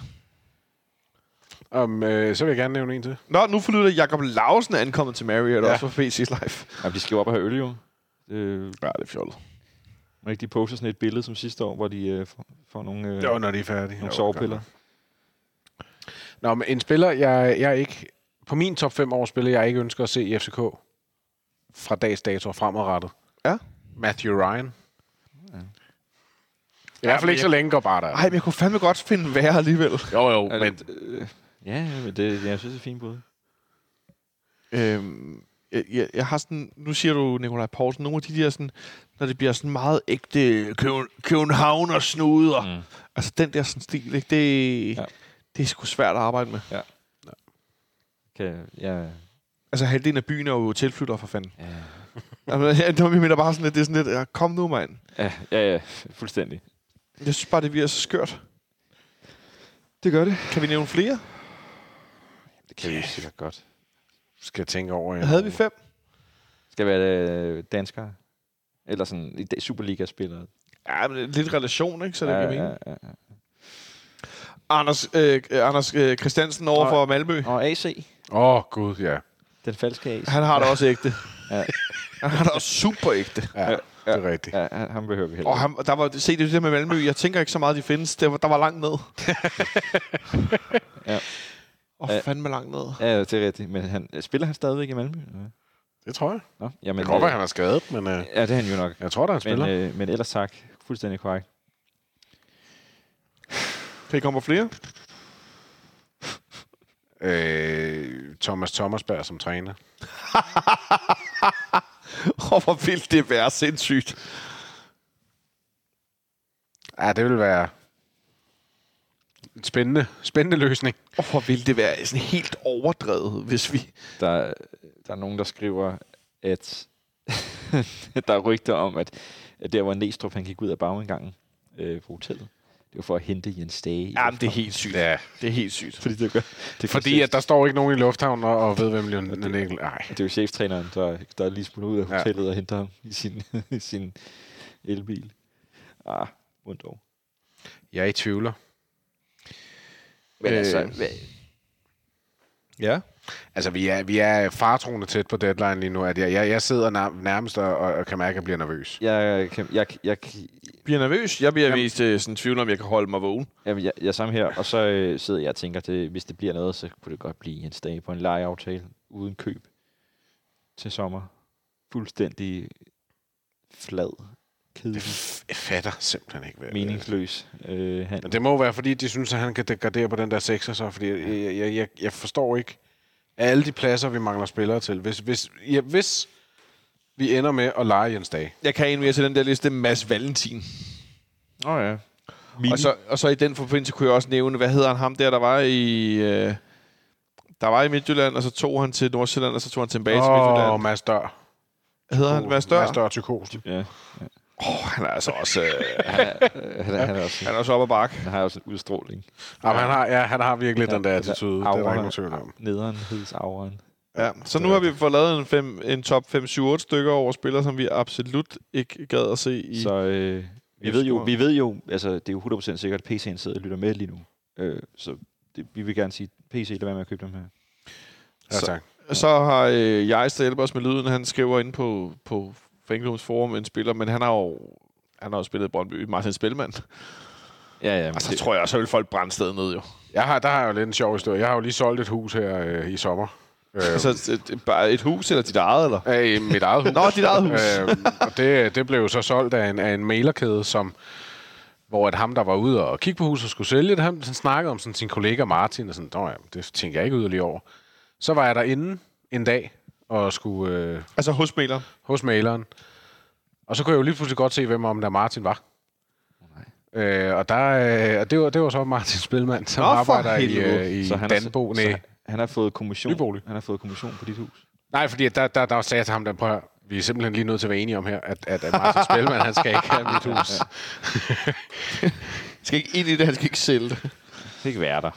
Um, øh, så vil jeg gerne nævne en til. Nå, nu forlyder Jakob Lausen er ankommet til Marriott, ja. Også for PC's Live. Ja, de skal jo op og have øl, jo. Øh, Ja, det er fjollet. må ikke de poster sådan et billede som sidste år, hvor de øh, får, nogle, øh, Det var, når de er færdige. nogle Jo, sovepiller. Nå, men en spiller, jeg, jeg ikke... På min top 5 år spiller, jeg ikke ønsker at se i FCK fra dags dato og fremadrettet. Ja. Matthew Ryan. Ja. I hvert fald ikke så længe går bare der. Ej, men jeg kunne fandme godt finde værre alligevel. Jo, jo, men øh, ja, men det, jeg synes, det er fint bud. Øhm, jeg, jeg, jeg har sådan, nu siger du, Nikolaj Poulsen, nogle af de der sådan, når det bliver sådan meget ægte Køben, København og snuder. Mm. Altså den der sådan stil, ikke? Det, Ja. ja. det er sgu svært at arbejde med. Kan, ja, Altså halvdelen af byen er jo tilflyttere for fanden. ja, Altså, jeg, jeg mener bare sådan lidt, det er sådan lidt, ja, kom nu mand. ja, ja, ja, fuldstændig. Jeg synes bare, det bliver så skørt. Det gør det. Kan vi nævne flere? Det kan vi sikkert godt. skal jeg tænke over. Havde vi fem? Skal være øh, danskere? Eller sådan Superliga-spillere? Ja, men lidt relation, ikke? Så det ja, mening. ja, ja, ja. Anders, øh, Anders øh, Christiansen over Og- for Malmø. Og AC. Åh, oh, gud, ja. Den falske AC. Han har det også ægte. Ja. Han har det også super ægte. Ja, det er rigtigt. Ja, han- ham behøver vi heller Og han, der var, se det er det der med Malmø. Jeg tænker ikke så meget, de findes. Der var, der var langt ned. Ja. Og Ja. fandme langt ned. Ja, det er rigtigt. Men han, spiller han stadigvæk i Malmø? Det tror jeg. Nå, Det jamen, kan godt være, øh, han er skadet, men øh, Ja, det er han jo nok. jeg tror, der er en Men, spiller. øh, men ellers tak. Fuldstændig korrekt. Kan I komme på flere? Øh, Thomas Thomasberg som træner. Åh, hvor vildt det være sindssygt. Ja, det vil være en spændende, spændende løsning. Åh, hvor vildt det være sådan helt overdrevet, hvis vi... Der, der er nogen, der skriver, at der er rygter om, at, at der, hvor Næstrup han gik ud af bagindgangen øh, på hotellet, det var for at hente Jens Dage. Ja, det er helt sygt. Ja, Det er helt sygt. Fordi det gør, det fordi at der står ikke nogen i lufthavnen og, og ved, hvem Leon Nikkel... Nej. Det er jo cheftræneren, der, der er lige smuttet ud af Ja. hotellet og henter ham i sin, i sin elbil. Ah, ondt dog. Jeg er i tvivler. Men Øh, altså, hvad, Ja. Altså, vi er, vi er fartroende tæt på deadline lige nu. At jeg, jeg, jeg sidder nær- nærmest og, og kan mærke, at jeg bliver nervøs. jeg, kan, jeg, jeg, Bliver nervøs. Jeg bliver Jamen. mest øh, sådan tvivl om, jeg kan holde mig vågen. jeg, jeg, jeg er sammen her, og så øh, sidder jeg og tænker, at hvis det bliver noget, så kunne det godt blive Jens Dage på en lejeaftale uden køb til sommer. Fuldstændig flad, kedelig, Jeg fatter simpelthen ikke, hvad meningsløs øh, han. Men det må være, fordi de synes, at han kan degradere på den der sekser, så. Fordi jeg, jeg, jeg, jeg forstår ikke af alle de pladser, vi mangler spillere til. Hvis, hvis, ja, hvis vi ender med at lege Jens Dage. Jeg kan en mere til den der liste, Mads Valentin. Åh oh, ja. Og så, og så i den forbindelse kunne jeg også nævne, hvad hedder han ham der, der var i... Øh, der var i Midtjylland, og så tog han til Nordsjælland, og så tog han tilbage til Åh, Midtjylland. oh, Mads Dør. Hedder han Mads Dør? Mads Dør Tykos. Ja, Åh, oh, han er altså også... Øh, han, er, han, er, han, er også, han er også oppe ad bakke. han har også en udstråling. Jamen, han har, ja, han har virkelig den der Ja, attitude. Det er der aura. ikke nogen tvivl om. Nederenhedsauren. Ja, så nu har vi fået lavet en, fem, en top 5-7-8 stykker over spillere, som vi absolut ikke gad at se i... Så øh, vi, ved jo, vi ved jo, altså det er jo 100% sikkert, at PC'en sidder og lytter med lige nu. Øh, så det, vi vil gerne sige, PC, lad være med at købe dem her. Ja, Så- tak. Så har øh, jeg der hjælper os med lyden. Han skriver ind på, på Fanklubs forum en spiller, men han har jo han har jo spillet i Brøndby. Martin Spilman. Ja, ja. Og så tror jeg, så vil folk brænde stedet ned jo. Jeg har, der har jeg jo lidt en sjov historie. Jeg har jo lige solgt et hus her øh, i sommer. Øh, Altså, et, et, bare et hus eller dit eget, eller? af mit eget hus. Nå, dit eget hus. øh, og det, det blev jo så solgt af en, af en mailerkæde, som, hvor at ham, der var ude og kigge på huset, skulle sælge det. Han, han snakkede om sådan, sin kollega Martin, og sådan, Nå, ja, det tænker jeg ikke yderligere over. Så var jeg derinde en dag og skulle øh, Altså hos Mæler. hos maileren. Og så kunne jeg jo lige pludselig godt se, hvem om der Martin var. Øh, og der, øh, og det, var, det var så Martin Spilman, som Nå, arbejder i, øh, i Så han er- Danbo. så Nej, Han har fået kommission. Nybolig. Han har fået kommission på dit hus. nej, fordi der, der, der sagde jeg til ham, der, prøv Vi er simpelthen lige nødt til at være enige om her, at, at, at Martin Spelman, han skal ikke have mit hus. Han skal ikke ind i det, han skal ikke sælge det. Det kan ikke være der.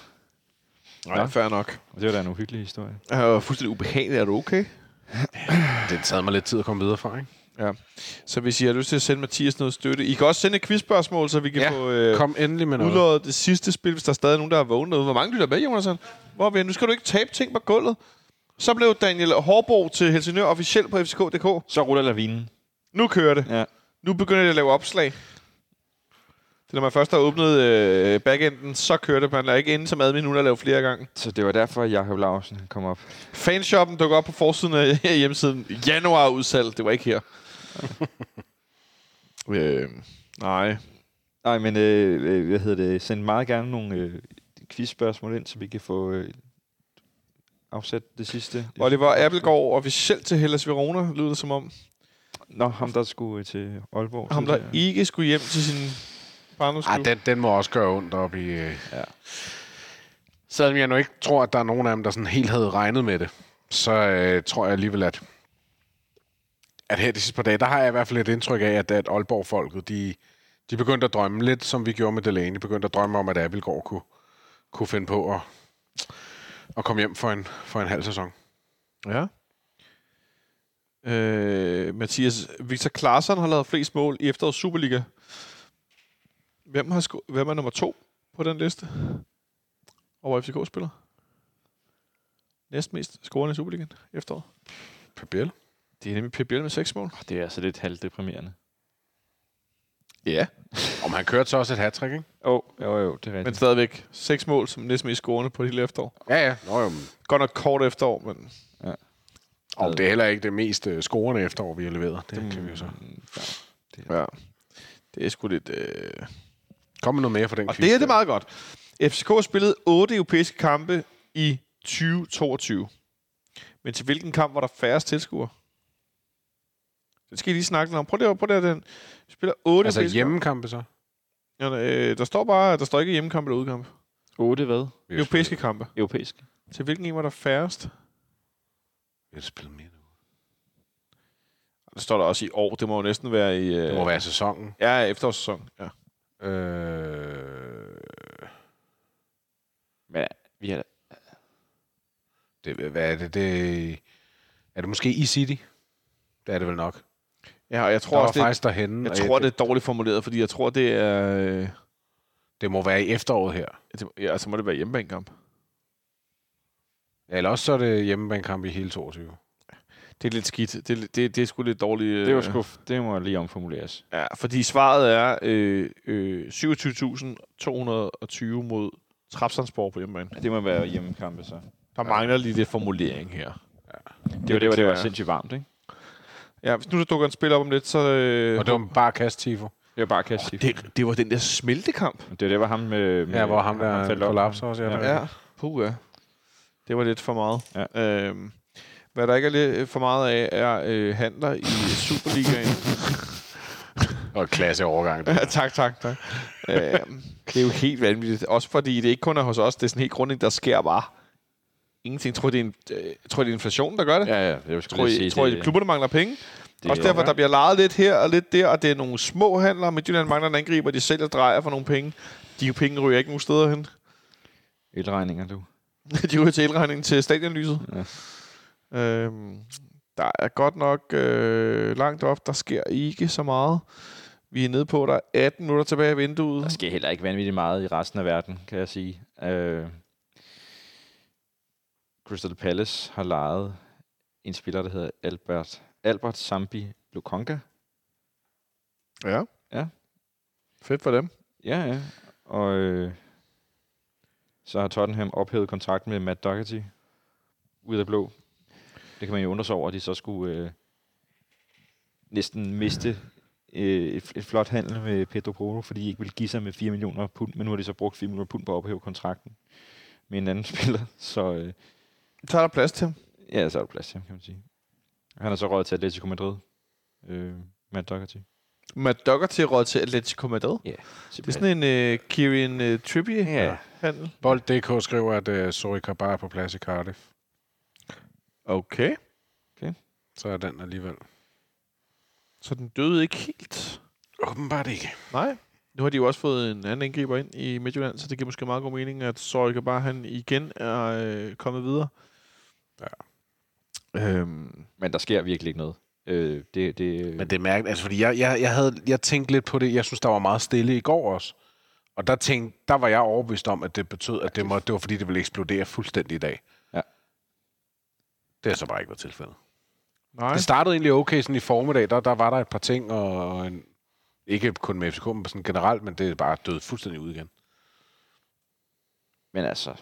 Nej, fair nok. Og det var da en uhyggelig historie. Var fuldstændig ubehageligt. Er du okay? Det taget mig lidt tid at komme videre fra, ikke? Ja. Så hvis I har lyst til at sende Mathias noget støtte, I kan også sende et quizspørgsmål, så vi kan Ja, få øh, Kom endelig med noget. udløjet det sidste spil, hvis der er stadig nogen, der har vågnet derude. Hvor mange lytter med, Jonas? Hvor er vi? Nu skal du ikke tabe ting på gulvet. Så blev Daniel Hårbo til Helsingør officiel på fck.dk. Så ruller lavinen. Nu kører det. Ja. Nu begynder det at lave opslag. Det er, når man først har åbnet øh, backenden, så kører det. Man er ikke inde som admin, at lave flere gange. Så det var derfor, Jakob Larsen kom op. Fanshoppen dukker op på forsiden af hjemmesiden. Januar udsalg. Det var ikke her. øh, nej. Nej, men øh, øh, hvad hedder det? Send meget gerne nogle øh, quizspørgsmål ind, så vi kan få øh, afsat det sidste. Oliver Appelgaard officielt til Hellas Verona, lyder det som om. Nå, ham der skulle øh, til Aalborg. Ham, der ikke skulle hjem til sin barndomsklub. Ej, den, den må også gøre ondt op i... Øh. Ja. Selvom jeg nu ikke tror, at der er nogen af dem, der sådan helt havde regnet med det, så øh, tror jeg alligevel, at, at her de sidste par dage, der har jeg i hvert fald et indtryk af, at, at Aalborg-folket, de, de begyndte at drømme lidt, som vi gjorde med Delaney. De begyndte at drømme om, at Abelgaard kunne, kunne finde på at, at komme hjem for en, for en halv sæson. Ja. Øh, Mathias, Victor Klaarsson har lavet flest mål i efterårets Superliga. Hvem, har sku- hvem er nummer to på den liste over FCK-spillere? Næstmest scorende i Superligaen efteråret. Pabel? Det er nemlig Biel med seks mål. Det er altså lidt halvdeprimerende. Ja. Om han kørte så også et hat ikke? Åh, oh, jo, jo, det er Men rigtigt. stadigvæk seks mål som næstmest scorende på det hele efterår. Ja, ja. Nå, jo, men, Godt nok kort efterår, men og det er heller ikke det mest øh, scorende efterår, vi har leveret. Det kan vi jo så. ja. Det er sgu lidt... Øh... Kom med noget mere for den Og quiz det er det meget godt. FCK har spillet otte europæiske kampe i 2022. Men til hvilken kamp var der færrest tilskuere? Det skal I lige snakke lidt om. Prøv lige at prøv lige at den. Vi spiller otte Altså europæiske hjemmekampe så? Ja, øh, der står bare, der står ikke hjemmekamp eller udkamp. 8 hvad? Europæiske kampe. Europæisk. Til hvilken en var der færrest? Vi har spillet mere nu. Der står der også i år. Det må jo næsten være i... Øh... Det må være sæsonen. Ja, efterårssæson. Ja. Øh, Men vi har det, hvad er det, det? Er det måske i City? Det er det vel nok. ja, og jeg Tror der også, det, faktisk derhenne. jeg tror, det er dårligt formuleret, fordi jeg tror, det er... Øh... det må være i efteråret her. det- Ja, så må det være hjemmebanekamp. Ja, Eller også så er det hjemmebanekamp i hele 22. Det er lidt skidt. Det, er- det, det er sgu lidt dårligt. øh, Det var sgu, det må lige omformuleres. Ja, fordi svaret er øh, øh, 27.220 mod Trapsandsborg på hjemmebane. Det må være hjemmekampe, så. Der mangler lige lidt formulering her. Det var det, var, det var sindssygt varmt, ikke? Ja, hvis nu der dukker en spil op om lidt, så... Øh, Og det var bare kast, Tifo. Det var bare kast oh, det, det var den der smeltekamp. Det var det, var ham med... med Ja, hvor ham der kollapser også. Ja, Ja. ja. Ja, puh ja. Det var lidt for meget. Ja. Øhm, hvad der ikke er lidt for meget af, er øh, handler i Superligaen. Og klasse overgang. Ja, tak, tak, tak. øhm, det er jo helt vanvittigt. Også fordi det ikke kun er hos os. Det er sådan helt grundlæggende, der sker bare ingenting. Tror I, det er, en, øh, tror I, det er inflation, der gør det? Ja, ja. Jeg Tror I, tror I, at klubberne mangler penge? det Også er- derfor, der bliver lejet lidt her og lidt der, og det er nogle små handlere. Midtjylland mangler en angriber, de sælger drejer for nogle penge. De penge ryger ikke nogen steder hen. Elregninger, du. de ryger til elregningen til stadionlyset. Ja. Øhm, der er godt nok øh, langt op. Der sker ikke så meget. Vi er nede på, der er 18 minutter tilbage i vinduet. Der sker heller ikke vanvittigt meget i resten af verden, kan jeg sige. Øh, Crystal Palace har lejet en spiller, der hedder Albert, Albert Sambi Lukonga. Ja. Ja. Fedt for dem. Ja, ja. Og øh, så har Tottenham ophævet kontrakten med Matt Doherty ud af blå. Det kan man jo undre sig over, at de så skulle øh, næsten miste øh, et, et flot handel med Pedro Porro, fordi de ikke ville give sig med 4 millioner pund, men nu har de så brugt 4 millioner pund på at ophæve kontrakten med en anden spiller. Så øh, Så er der plads til ham. ja, så er der plads til ham, kan man sige. Han er så råd til Atletico Madrid, øh, Matt Doherty. Matt Doherty råd til Atletico Madrid. Ja, Det er sådan en uh, Kieran uh, Trippier-handel. Ja. Bold.dk skriver, at uh, Zoe Kabar er på plads i Cardiff. Okay. Så er den alligevel. Så den døde ikke helt. Åbenbart ikke. Nej. Nu har de jo også fået en anden angriber ind i Midtjylland, så det giver måske meget god mening, at Sorge bare han igen er øh, kommet videre. Ja. Øhm, Men der sker virkelig ikke noget. Øh, det, det, Men det er mærkeligt, altså fordi jeg, jeg, jeg, havde, jeg tænkte lidt på det. Jeg synes, der var meget stille i går også. Og der, tænkte, der var jeg overbevist om, at det betød, at det, må, det var fordi, det ville eksplodere fuldstændig i dag. Det har så bare ikke været tilfældet. nej. Det startede egentlig okay sådan i formiddag. Der, der var der et par ting, og en, ikke kun med FCK, men sådan generelt, men det er bare død fuldstændig ud igen. Men altså,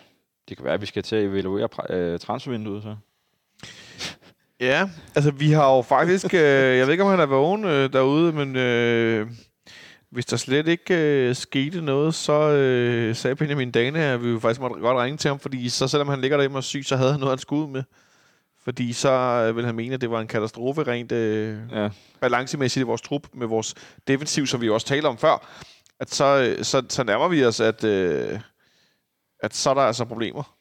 det kan være, at vi skal til at evaluere øh, transfervinduet så. Ja, altså vi har jo faktisk, øh, jeg ved ikke om han er vågen øh, derude, men øh, hvis der slet ikke øh, skete noget, så øh, sagde Benjamin Dane, at vi jo faktisk måtte godt ringe til ham, fordi så selvom han ligger derhjemme og syg, så havde han noget, han skulle ud med. Fordi så øh, vil han mene, at det var en katastrofe rent øh, Ja. balancemæssigt i vores trup, med vores defensiv, som vi også talte om før, at så, øh, så, så nærmer vi os, at, øh, at så er der altså problemer.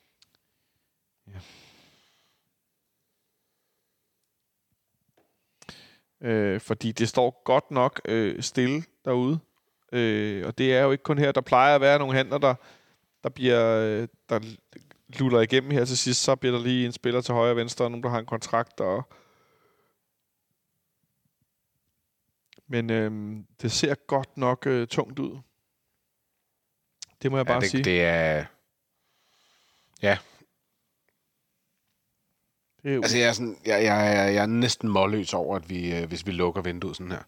Øh, fordi det står godt nok øh, stille derude. Øh, og det er jo ikke kun her. Der plejer at være nogle handler, der, der bliver øh, der lutter igennem her til sidst. Så bliver der lige en spiller til højre og venstre, og nogen, der har en kontrakt. Og Men øh, det ser godt nok øh, tungt ud. Det må jeg bare ja, det, sige. det er... det er jo, Altså, jeg er, sådan, jeg, jeg, jeg, jeg er næsten målløs over, at vi, øh, hvis vi lukker vinduet sådan her.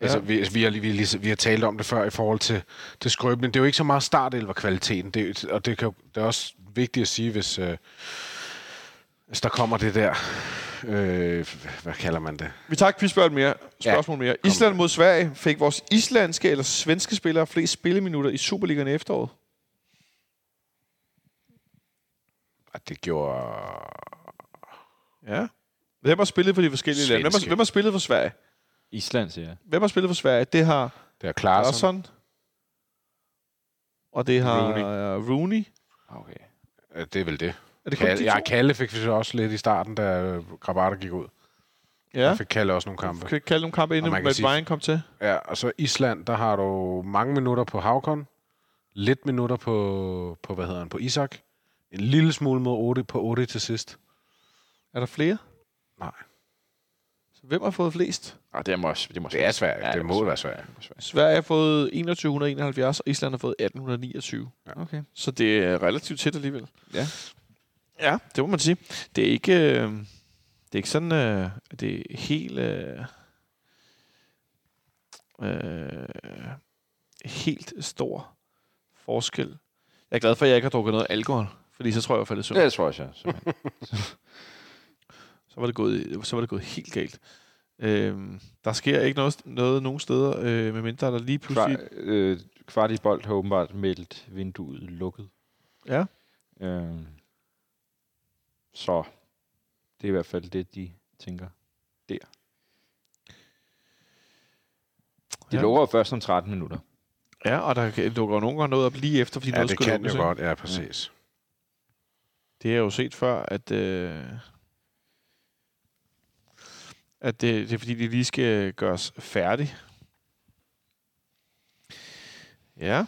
Ja. Altså, vi, vi, har, lige- vi, har lige- vi har talt om det før i forhold til, til skrøbning. Det er jo ikke så meget startelver kvaliteten, det, og det, kan, det er også vigtigt at sige, hvis, øh, hvis der kommer det der... Øh, hvad kalder man det? Vi tager et quizspørgsmål mere. Spørgsmål mere. Island mod Sverige. Fik vores islandske eller svenske spillere flest spilleminutter i Superligaen i efteråret? Det gjorde... Ja. Hvem har spillet for de forskellige lande? Hvem har, Svenske. hvem har spillet for Sverige? Island, siger jeg. Hvem har spillet for Sverige? Det har Det er klart. Larsson. Og det har Rooney. Rooney. Okay. Det er vel det. Er det kun Kalle, de ja, to? Kalle fik vi så også lidt i starten, da øh, Grabata gik ud. Ja. Der fik Kalle også nogle kampe. Kan kalde nogle kampe, inden Og man kan Matt sige- Ryan kom til. Ja, og så Island, der har du mange minutter på Havkon, lidt minutter på, på hvad hedder han, på Isak, en lille smule mod Odi, på Odi til sidst. Er der flere? Nej. Hvem har fået flest? Ah, det må, det må Det er svært. Ja, det, må må være svært. Sverige har fået 2171, og Island har fået 1829. Okay. Så det er relativt tæt alligevel. Ja. Ja, det må man sige. Det er ikke, øh, det er ikke sådan, øh, det er helt, øh, øh, helt stor forskel. Jeg er glad for, at jeg ikke har drukket noget alkohol, fordi så tror jeg, jeg faldet søvn. Det tror jeg, så. Så var det gået, så var det gået helt galt. Øhm, der sker ikke noget, noget nogen steder, øh, medmindre der lige pludselig... Kvar, øh, Kvartibolt har åbenbart meldt vinduet lukket. Ja. Øh, så det er i hvert fald det, de tænker der. De Ja. ja. lukker jo først om 13 minutter. Ja, og der dukker nogle gange noget op lige efter, fordi Ja, noget det skulle kan lukkes, jo ikke? godt. Ja, præcis. Det har jeg jo set før, at, øh, at det, det er fordi, de lige skal gøres færdig. Ja.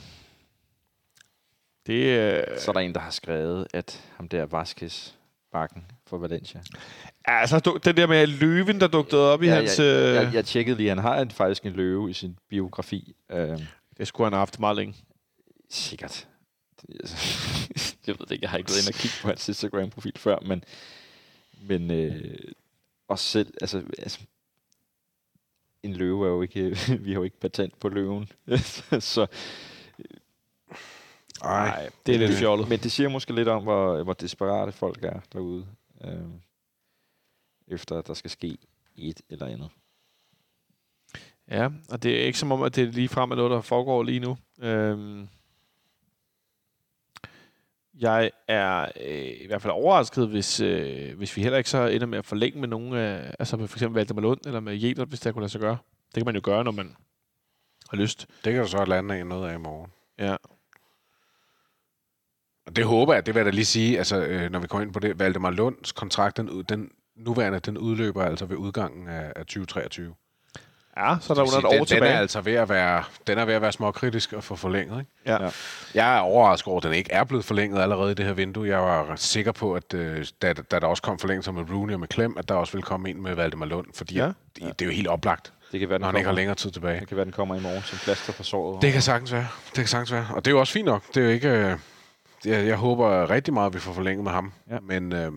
Det er... Så er der en, der har skrevet, at ham der Vaskes bakken for Valencia. Altså, du- den der med løven, der dukkede op i Ja, hans... jeg, øh, jeg, jeg tjekkede lige, han har en, faktisk en løve i sin biografi. Øh, Det skulle han have haft meget længe. sikkert. jeg ved det ikke, jeg har ikke været inde og kigge på hans Instagram-profil før, men, men øh, også selv, altså, altså, en løve er jo ikke, vi har jo ikke patent på løven. så, Ej, Det er lidt fjollet. men det siger måske lidt om, hvor, hvor desperate folk er derude, øh, efter at der skal ske et eller andet. Ja, og det er ikke som om, at det lige frem er noget, der foregår lige nu. Øhm, jeg er øh, i hvert fald overrasket, hvis, øh, hvis vi heller ikke så ender med at forlænge med nogen af, altså med for eksempel Valdemar Lund eller med Jelert, hvis det kunne lade sig gøre. Det kan man jo gøre, når man har lyst. det kan du så lande af noget af i morgen. Ja. Og det håber jeg, det vil jeg da lige sige, altså, øh, når vi kommer ind på det. Valdemar Lunds kontrakt, den, ud- den nuværende, den udløber altså ved udgangen af, af 2023. Ja, så er der under et år den, den tilbage. er altså ved at være, den er ved at være småkritisk at få forlænget. Ikke? Ja. Ja. Jeg er overrasket over, at den ikke er blevet forlænget allerede i det her vindue. Jeg var sikker på, at øh, da, da der også kom forlængelser med Rooney og med Klem, at der også ville komme en med Valdemar Lund, fordi Ja. ja. det, det er jo helt oplagt, Det kan være, den når han ikke har længere tid tilbage. det kan være, den kommer i morgen som plaster på såret. Det kan sagtens være. Det kan sagtens være. Og det er jo også fint nok. Det er jo ikke... Øh, jeg, jeg håber rigtig meget, at vi får forlænget med ham. Ja. Men øh,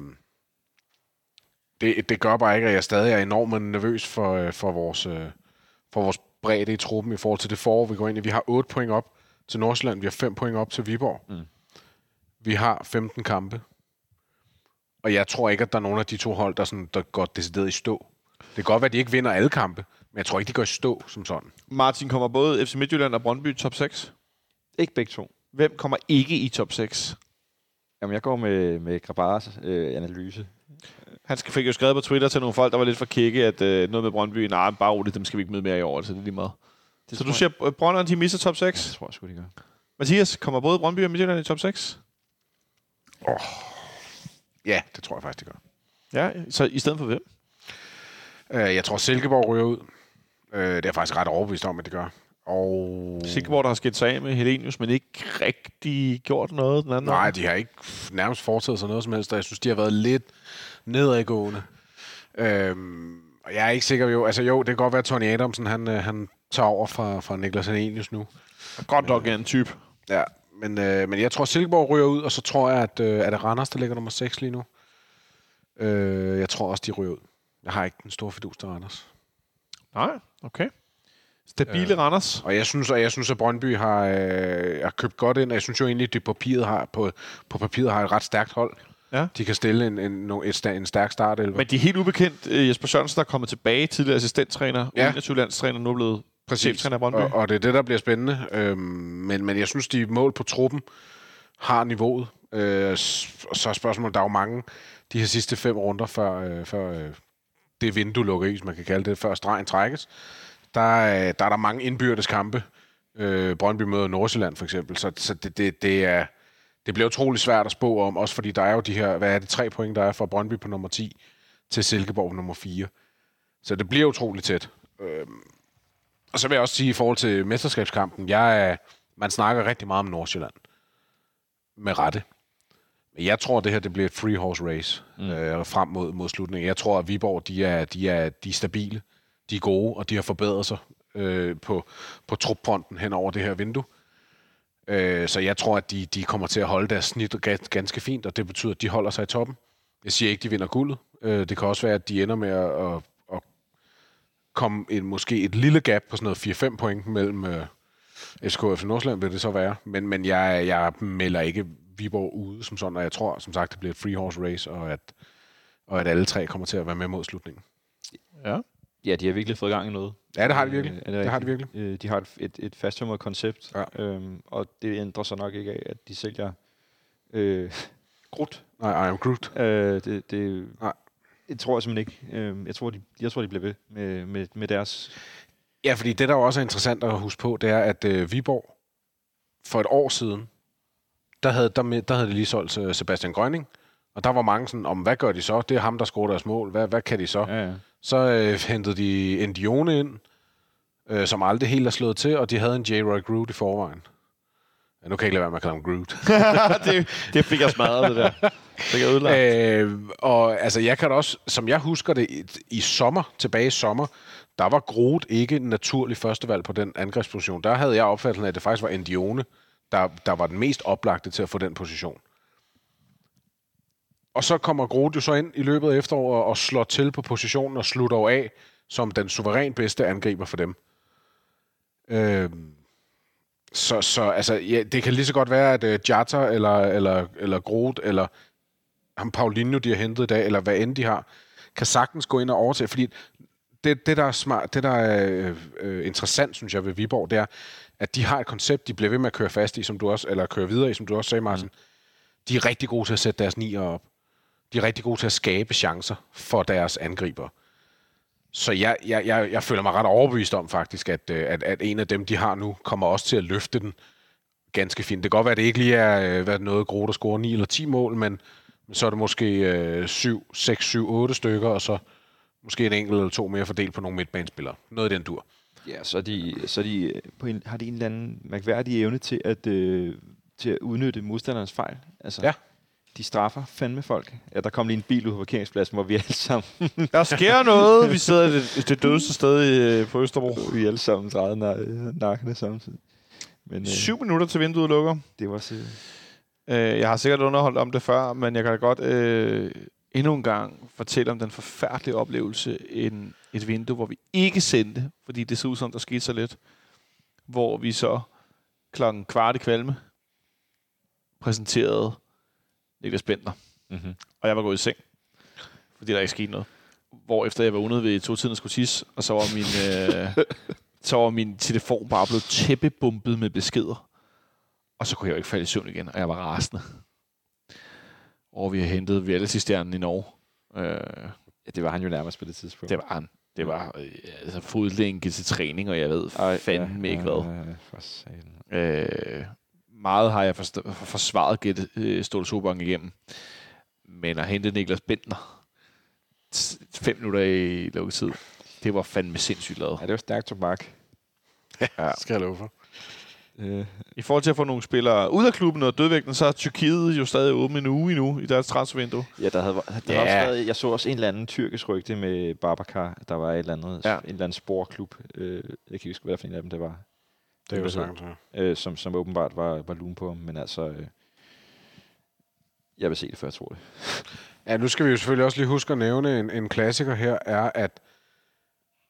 det, det gør bare ikke, at jeg stadig er enormt nervøs for, øh, for, vores, øh, for vores bredde i truppen i forhold til det forår, vi går ind i. Vi har 8 point op til Nordsjælland. Vi har 5 point op til Viborg. Mm. Vi har 15 kampe. Og jeg tror ikke, at der er nogen af de to hold, der, sådan, der går decideret i stå. Det kan godt være, at de ikke vinder alle kampe, men jeg tror ikke, de går i stå som sådan. Martin, kommer både FC Midtjylland og Brøndby top 6? Ikke begge to. Hvem kommer ikke i top 6? Jamen, jeg går med, med Grabars øh, analyse. Han fik jo skrevet på Twitter til nogle folk, der var lidt for kikke, at øh, noget med Brøndby, nej, bare roligt, dem skal vi ikke møde mere i år, så det er lige meget. Det Så du siger, at Brønderen, de misser top jeg, ja, 6? det tror jeg sgu, de gør. Mathias, kommer både Brøndby og Midtjylland i top 6? Ja, det tror jeg faktisk, de gør. Ja, så i stedet for hvem? Øh, jeg tror, Silkeborg ryger ud. Øh, det er jeg faktisk ret overbevist om, at det gør. Og... Silkeborg, der har skilt sig af med Helenius, men ikke rigtig gjort noget den anden Nej, vej. de har ikke nærmest foretaget sig noget som helst, og jeg synes, de har været lidt nedadgående. Øhm, og jeg er ikke sikker jo, altså jo, det kan godt være, at Tony Adamsen, han, øh, han tager over fra, fra Niklas Helenius nu. Godt nok en type. Ja, men, øh, men jeg tror, Silkeborg ryger ud, og så tror jeg, at øh, er det Randers, der ligger nummer 6 lige nu. Øh, jeg tror også, de ryger ud. Jeg har ikke den store fidus til Randers. Nej, okay. Stabile Øh. Randers. Og jeg synes, og jeg synes at Brøndby har, øh, har købt godt ind, og jeg synes jo egentlig, at de på papiret har, på, på papiret har et ret stærkt hold. Ja. De kan stille en, en, no- et, en stærk start. Men de er helt ubekendt. Øh, Jesper Sørensen, der er kommet tilbage, tidligere assistenttræner, Ja. ja. 21 landstræner, nu er blevet Brøndby. Og, og det er det, der bliver spændende. Øhm, men, men jeg synes, de mål på truppen har niveauet. Øh, og så er spørgsmålet, der er jo mange de her sidste fem runder, før, øh, før øh, det vindue lukker i, hvis man kan kalde det, før stregen trækkes. Der, er- der er der mange indbyrdes kampe. Øh, Brøndby møder Nordsjælland for eksempel. Så, så det, det, det, er, det bliver utrolig svært at spå om, også fordi der er jo de her, hvad er det, tre point, der er fra Brøndby på nummer 10 til Silkeborg på nummer 4. Så det bliver utroligt tæt. Øhm, og så vil jeg også sige i forhold til mesterskabskampen, jeg er, man snakker rigtig meget om Nordsjælland. Med rette. Men jeg tror, det her det bliver et free horse race mm. øh, frem mod, mod slutningen. Jeg tror, at Viborg de er, de er, de er stabile, de er gode, og de har forbedret sig øh, på, på trupfronten hen over det her vindue. Øh, så jeg tror, at de, de kommer til at holde deres snit ga- ganske fint, og det betyder, at de holder sig i toppen. Jeg siger ikke, at de vinder guldet. Øh, det kan også være, at de ender med at, at, at komme en, måske et lille gap på sådan noget 4-5 point mellem øh, SK og FC Nordsjælland, vil det så være. Men, men jeg, jeg melder ikke Viborg ude som sådan, og jeg tror, som sagt, det bliver et free horse race, og at, og at alle tre kommer til at være med mod slutningen. Ja. Ja, de har virkelig fået gang i noget. Ja, det har de virkelig. Øh, det, det har de rigtigt? virkelig. Øh, de har et, et, et fasttømret koncept, Ja. øhm, og det ændrer sig nok ikke af, at de sælger øh, krudt. Nej, I am Groot. Øh, det, det, Nej. det tror jeg simpelthen ikke. Øh, jeg, tror, de, jeg tror, de bliver ved med, med, med deres... Ja, fordi det, der også er interessant at huske på, det er, at øh, Viborg for et år siden, der havde, der, der havde de lige solgt øh, Sebastian Grønning, og der var mange sådan, om hvad gør de så? Det er ham, der scorer deres mål. Hvad, hvad kan de så? Ja, ja. Så øh, hentede de Endione ind, øh, som aldrig helt er slået til, og de havde en J. Roy Groot i forvejen. Ja, nu kan jeg ikke lade være med at kalde ham Groot. det, det fik jeg smadret, det der. Det fik jeg ødelagt. øh, og altså, jeg kan også, som jeg husker det, i, i sommer, tilbage i sommer, der var Groot ikke en naturlig førstevalg på den angrebsposition. Der havde jeg opfattelsen af, at det faktisk var Endione, der, der var den mest oplagte til at få den position. Og så kommer Groot jo så ind i løbet af efteråret og slår til på positionen og slutter jo af som den suveræn bedste angriber for dem. Øh, så, så altså, ja, det kan lige så godt være, at uh, Jata eller, eller, eller Groot eller ham Paulinho, de har hentet i dag, eller hvad end de har, kan sagtens gå ind og overtage. Fordi det, det der er smart, det der er øh, interessant, synes jeg, ved Viborg, det er, at de har et koncept, de bliver ved med at køre fast i, som du også, eller køre videre i, som du også sagde, Martin. Mm. De er rigtig gode til at sætte deres nier op. De er rigtig gode til at skabe chancer for deres angriber. Så jeg, jeg, jeg, jeg føler mig ret overbevist om faktisk, at, øh, at, at en af dem, de har nu, kommer også til at løfte den ganske fint. Det kan godt være, at det ikke lige er øh, hvad, noget Groot, der scorer 9 eller 10 mål, men, men så er det måske øh, 7, 6, 7, 8 stykker, og så måske en enkelt eller to mere fordelt på nogle midtbanespillere. Noget i den dur. Ja, så, de, så de, øh, på en, har de en eller anden mærkværdig evne til at, øh, til at udnytte modstanderens fejl. Altså, Ja. De straffer fandme folk. Ja, der kom lige en bil ud på parkeringspladsen, hvor vi alle sammen, Der sker noget. Vi sidder det, det dødeste sted i, øh, på Østerbro. vi alle sammen drejede na- nakkene samtidig. Men øh, Syv minutter til vinduet lukker. det var så... Øh, jeg har sikkert underholdt om det før, men jeg kan da godt øh, endnu en gang fortælle om den forfærdelige oplevelse en, et vindue, hvor vi ikke sendte, fordi det så ud som, der skete så lidt. Hvor vi så klokken kvart i kvalme præsenterede Niklas Bentner, Mm-hmm. og jeg var gået i seng, fordi der ikke skete noget. Hvor efter jeg var vågnet ved to tiden skulle tisse, og så var min, øh, så var min telefon bare blevet tæppebumpet med beskeder. Og så kunne jeg jo ikke falde i søvn igen, og jeg var rasende. Og vi har hentet reality-stjernen i Norge. Øh, Ja, det var han jo nærmest på det tidspunkt. det var han. Det var øh, altså fodlænke til træning, og jeg ved Ej, fandme ikke hvad. Ja, ja. Øh, meget har jeg forsvaret Gette øh, Ståle Sobang igennem. Men at hente Niklas Bentner t- fem minutter i lukketid, det var fandme sindssygt lavet. Ja, det var stærkt tobak. Ja. Skal jeg love for. Øh, I forhold til at få nogle spillere ud af klubben og dødvægten, så er Tyrkiet jo stadig åben en uge endnu i deres transfervindue. ja, der havde, der Ja. også været, jeg så også en eller anden tyrkisk rygte med Babacar. Der var et eller andet, Ja. ja. en eller anden sporklub. Øh, jeg kan ikke huske, hvad for en af dem det var. Det er jo Det sagt. Ja. Øh, som, som åbenbart var, var lun på ham. Men altså, øh, jeg vil se det, før jeg tror det. Ja, nu skal vi jo selvfølgelig også lige huske at nævne en, en klassiker her, er, at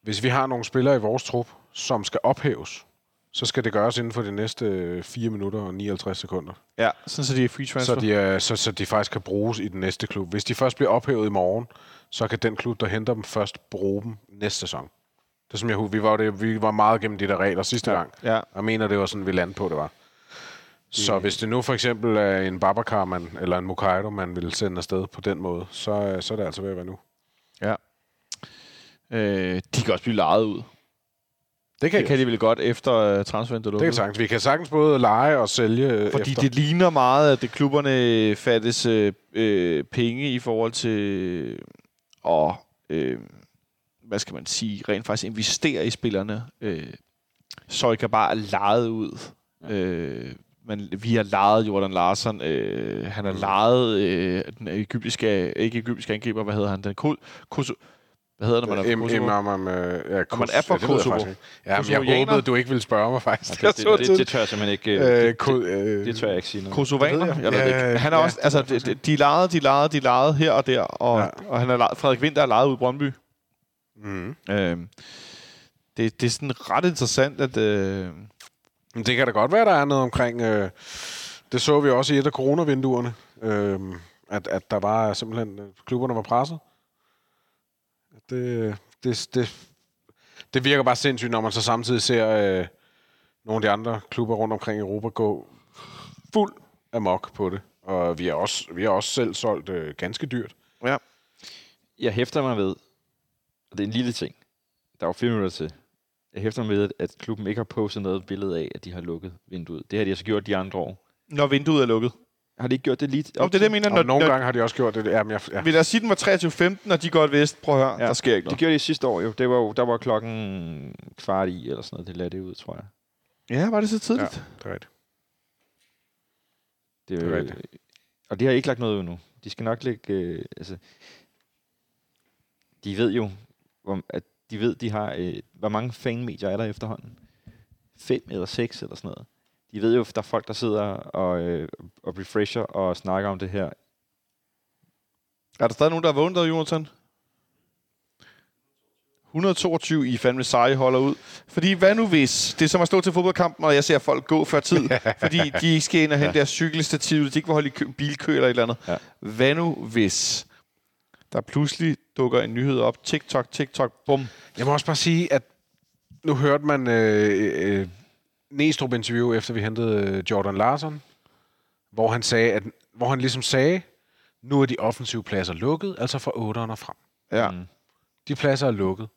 hvis vi har nogle spillere i vores trup, som skal ophæves, så skal det gøres inden for de næste øh, 4 minutter og 59 sekunder. Ja, sådan så de er free transfer. Så de, er, så, så de faktisk kan bruges i den næste klub. Hvis de først bliver ophævet i morgen, så kan den klub, der henter dem først, bruge dem næste sæson. Det som jeg vi var, det, vi var meget gennem de der regler sidste ja. gang. Ja. Og jeg mener, det var sådan, vi landede på, det var. Så hvis det nu for eksempel er en Babacar, man, eller en Mokaido, man vil sende afsted på den måde, så, øh, så er det altså ved at være nu. Øh, de kan også blive lejet ud. Det kan, Det kan de vel godt efter uh, transfervinduet det kan sagtens. Vi kan sagtens både lege og sælge øh, Fordi efter. det ligner meget, at det klubberne fattes øh, penge i forhold til at, øh, hvad skal man sige, rent faktisk investere i spillerne. Øh, så ikke bare er lejet ud. Øh, men vi har lejet Jordan Larsen. Øh, han har lejet øh, den egyptiske, ikke egyptiske angriber, hvad hedder han? Den Kol, Koso, hvad hedder det, man er Em, fra Kosovo? øh, ja, man er fra ja, jeg Kosovo. Ja, men jeg håbede, du ikke ville spørge mig faktisk. Det, det, det, det, tør jeg simpelthen ikke... Øh, Øh, det, ko- det, øh, det tør jeg ikke sige noget. Kosovaner? Jeg. Jeg ved Ja, ikke. Han er ja, også, altså, de, de, de legede, de legede, de legede her og der, og, Ja. ja. og han er lejet, Frederik Winter er lejet ud i Brøndby. Mm. Øhm, det, det er sådan ret interessant, at... Øh, Men Det kan da godt være, der er noget omkring... Øh, det så vi også i et af coronavinduerne, øh, at, at der var simpelthen... øh, Klubberne var presset. Det, det, det, det virker bare sindssygt, når man så samtidig ser øh, nogle af de andre klubber rundt omkring i Europa gå fuld amok på det. Og vi har også, vi har også selv solgt øh, ganske dyrt. Jeg hæfter mig ved, og det er en lille ting, der var fire minutter til. Jeg hæfter mig ved, at klubben ikke har postet noget billede af, at de har lukket vinduet. Det har de altså gjort de andre år. når vinduet er lukket. Har de ikke gjort det lige? Om det er det, jeg mener. Og Når, nogle når, gange har de også gjort det. Jamen, jeg, ja. Vil jeg sige, den var 23.15, og de går vest. Prøv at høre, ja. Ja. der sker ikke Det noget. gjorde de sidste år jo. Det var jo, der var klokken kvart i, eller sådan noget. Det lagde det ud, tror jeg. Ja, var det så tidligt? Ja. Det er rigtigt. Det er, Det er jo, rigtigt. og de har ikke lagt noget ud nu. De skal nok lægge... Øh, altså, de ved jo, hvor, at de ved, de har... Øh, hvor mange fanmedier er der efterhånden? Fem eller seks eller sådan noget. De ved jo, der er folk, der sidder og, øh, og refresher og snakker om det her. Er der stadig nogen, der har vundet, Jonathan? 122 i fandme seje holder ud. Fordi hvad nu hvis, det er som at stå til fodboldkampen, og jeg ser folk gå før tid, fordi de ikke skal ind og hente deres cykelstativ, de ikke vil holde i kø, bilkø eller et eller andet. Ja. Hvad nu hvis der pludselig dukker en nyhed op, TikTok, TikTok, bum. Jeg må også bare sige, at nu hørte man øh, øh, Næstrup interview, efter vi hentede øh, Jordan Larsen, hvor han sagde, at, hvor han ligesom sagde, nu er de offensive pladser lukket, altså fra 8'erne og frem. Ja. Mm. De pladser er lukket.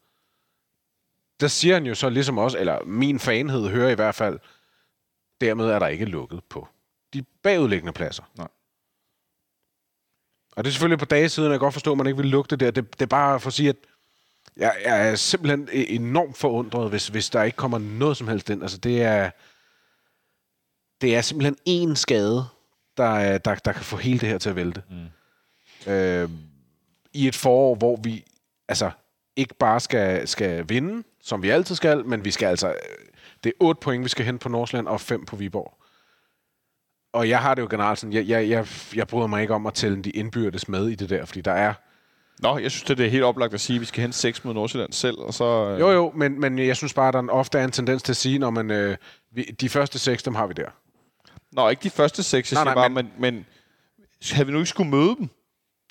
Der siger han jo så ligesom også, eller min fanhed hører i hvert fald, dermed er der ikke lukket på de bagudliggende pladser. Nej. Og det er selvfølgelig på dage siden, jeg kan godt forstå, at man ikke vil lukke det der. Det, det er bare for at sige, at Jeg, jeg er simpelthen e- enormt forundret, hvis, hvis der ikke kommer noget som helst ind. Altså, det er, det er simpelthen én skade, der, er- der, der kan få hele det her til at vælte. Mm. Øh, I et forår, hvor vi altså ikke bare skal, skal vinde, som vi altid skal, men vi skal altså... øh, Det er otte point, vi skal hente på Nordsjælland, og fem på Viborg. Og jeg har det jo generelt sådan, jeg, jeg, jeg, jeg bryder mig ikke om at tælle de indbyrdes med i det der, fordi der er... Nå, jeg synes, det er helt oplagt at sige, at vi skal hente 6 mod Nordsjælland selv, og så... øh, Jo, jo, men, men jeg synes bare, at der ofte er en tendens til at sige, når man, øh, vi, de første seks, dem har vi der. Nå, ikke de første seks, jeg Nej, nej, bare, men, men havde vi nu ikke skulle møde dem,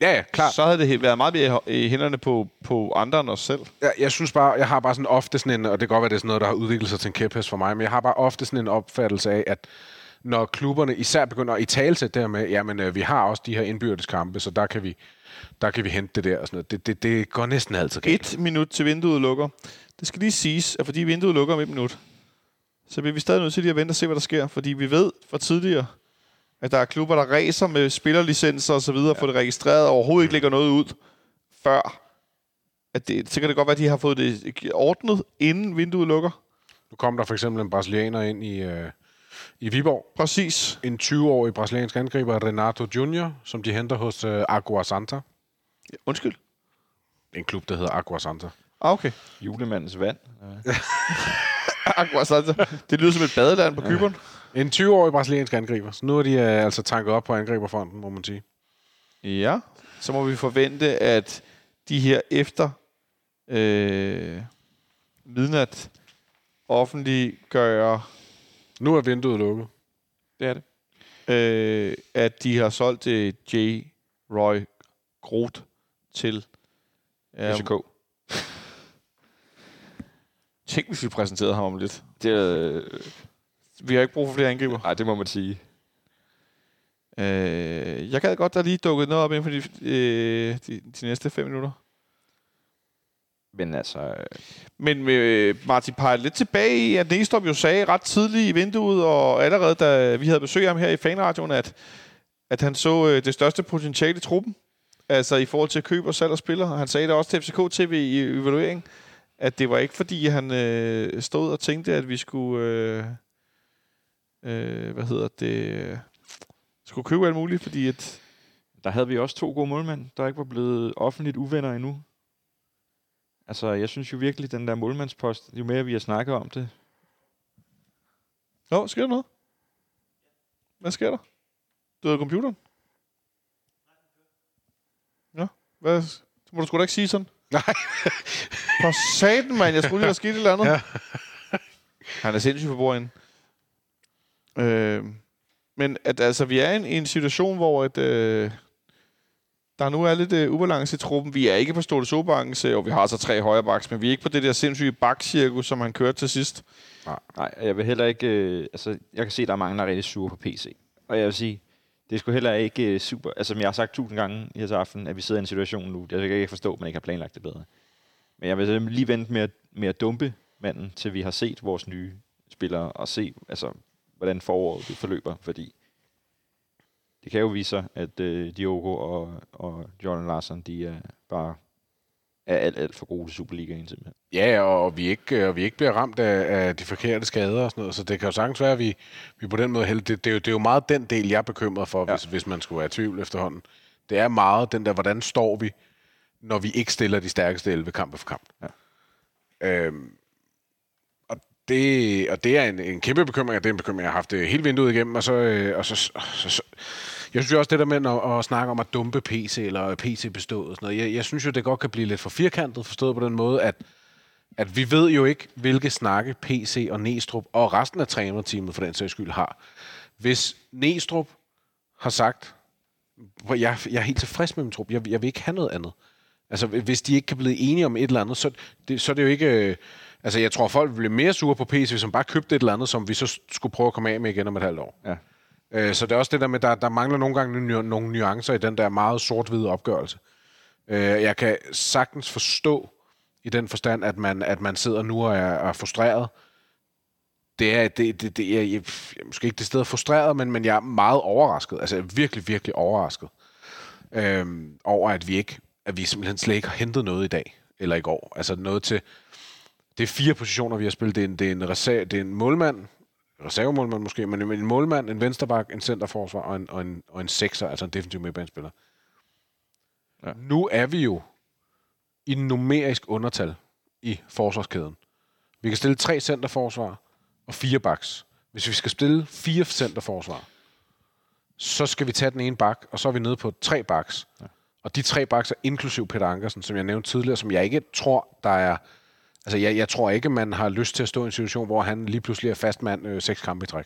Ja, ja, klart. så havde det været meget mere i hænderne på, på andre end os selv. Jeg, jeg synes bare, jeg har bare sådan ofte sådan en, og det kan godt være, det er sådan noget, der har udviklet sig til en kæphest for mig, men jeg har bare ofte sådan en opfattelse af, at når klubberne især begynder at i tale det her med, jamen øh, vi har også de her indbyrdes kampe, så der kan vi, der kan vi hente det der og sådan noget. Det, det, det går næsten altid galt. Et minut til vinduet lukker. Det skal lige siges, at fordi vinduet lukker om et minut, så bliver vi stadig nødt til lige at vente og se, hvad der sker. Fordi vi ved fra tidligere, at der er klubber, der racer med spillerlicenser og så videre, ja. få det registreret, og overhovedet ikke lægger noget ud, før at det, så kan det godt være, at de har fået det ordnet, inden vinduet lukker. Nu kom der for eksempel en brasilianer ind i, øh, i Viborg. Præcis. En 20-årig brasiliansk angriber, Renato Junior, som de henter hos øh, Agua Santa. Undskyld. En klub, der hedder Agua Santa. Ah, okay. Julemandens vand. Akkurat sådan. Det lyder som et badeland på Kyberen. En 20-årig brasiliansk angriber. Så nu er de øh, altså tanket op på angriberfronten, må man sige. Ja. Så må vi forvente, at de her efter øh, midnat offentliggør, Nu er vinduet lukket. det er det, øh, at de har solgt til J. Roy Groth til ja, FCK. Tænk, hvis vi præsenterede ham om lidt. Det, øh, Vi har ikke brug for flere angriber. ej, det må man sige. Øh, jeg gad godt, der lige dukket noget op inden for de, øh, de, de næste fem minutter. Men altså, øh, Men med Martin peger lidt tilbage i, at Næstrup jo sagde ret tidligt i vinduet, og allerede da vi havde besøg af ham her i fanradioen, at, at han så øh, det største potentiale i truppen. Altså i forhold til køb og salg og spiller. Han sagde det også til FCK TV i evaluering, at det var ikke fordi, han øh, stod og tænkte, at vi skulle... Øh, øh, hvad hedder det? øh, Skulle købe alt muligt, fordi at... der havde vi også to gode målmænd, der ikke var blevet offentligt uvenner endnu. Altså, jeg synes jo virkelig, den der målmandspost, jo mere vi har snakket om det, Nå, sker der noget? Hvad sker der? Du havde computeren? Ja, hvad? Så må du sgu da ikke sige sådan. Nej. For satan, mand. Jeg skulle lige, der skete et eller andet. Ja. Han er sindssygt på bordet øh, Men at, altså, vi er i en, i en situation, hvor at, øh, der nu er lidt øh, ubalance i truppen. Vi er ikke på Ståle Sobanks, øh, og vi har så tre højre baks, men vi er ikke på det der sindssyge bakcirkus, som han kørte til sidst. Nej, nej, jeg vil heller ikke... Øh, altså, jeg kan se, at der er mange, der er rigtig sure på PC. Og jeg vil sige, det er sgu heller ikke øh, super... Altså, som jeg har sagt tusind gange her aften, at vi sidder i en situation nu, jeg kan ikke forstå, at man ikke har planlagt det bedre. Men jeg vil lige vente med at, med at dumpe manden, til vi har set vores nye spillere, og se, altså, hvordan foråret det forløber, fordi det kan jo vise sig, at øh, Diogo og, og Jordan Larsen, de er bare er alt, alt for gode til Superligaen simpelthen. Ja, og, og vi ikke, og vi ikke bliver ramt af, af de forkerte skader og sådan noget, så det kan jo sagtens være, at vi, vi på den måde heldig. Det, det, er jo, det er jo meget den del, jeg er bekymret for, ja. hvis, hvis man skulle være i tvivl efterhånden. Det er meget den der, hvordan står vi, når vi ikke stiller de stærkeste 11 kampe for kamp. Ja. Øhm, og, det, og det er en, en kæmpe bekymring, og det er en bekymring, jeg har haft det hele vinduet igennem, og så, øh, og så, så, så jeg synes jo også det der med at, at snakke om at dumpe PC, eller PC bestået og sådan noget, jeg, jeg synes jo, det godt kan blive lidt for firkantet, forstået på den måde, at, at vi ved jo ikke, hvilke snakke PC og Næstrup og resten af trænerteamet for den sags skyld har. Hvis Næstrup har sagt, at jeg, jeg er helt tilfreds med min trup, jeg, jeg vil ikke have noget andet. Altså, hvis de ikke kan blive enige om et eller andet, så, det, så er det jo ikke... øh, Altså, jeg tror, folk ville blive mere sure på PC, hvis man bare købte et eller andet, som vi så skulle prøve at komme af med igen om et halvt år. Ja. Øh, så det er også det der med, der, der mangler nogle gange nogle nuancer i den der meget sort-hvide opgørelse. Øh, jeg kan sagtens forstå i den forstand, at man, at man sidder nu og er, er frustreret. Det er, det, det, det er jeg, jeg, måske ikke det sted frustreret, men, men jeg er meget overrasket. Altså jeg er virkelig, virkelig overrasket. Øhm, over at vi ikke, at vi simpelthen slet ikke har hentet noget i dag. eller i går. Altså noget til... Det er fire positioner, vi har spillet. Det er en, det er en, reser, det er en målmand, reservemålmand måske, men en målmand, en vensterbak, en centerforsvar og en, og en, og en sekser, altså en defensiv midtbanespiller. Ja. Nu er vi jo i numerisk undertal i forsvarskæden. Vi kan stille tre centerforsvar og fire baks. Hvis vi skal stille fire centerforsvar, så skal vi tage den ene bak, og så er vi nede på tre baks. Ja. Og de tre baks er inklusiv Peter Ankersen, som jeg nævnte tidligere, som jeg ikke tror, der er... Altså, jeg, jeg tror ikke, man har lyst til at stå i en situation, hvor han lige pludselig er fastmand øh, seks kampe i træk.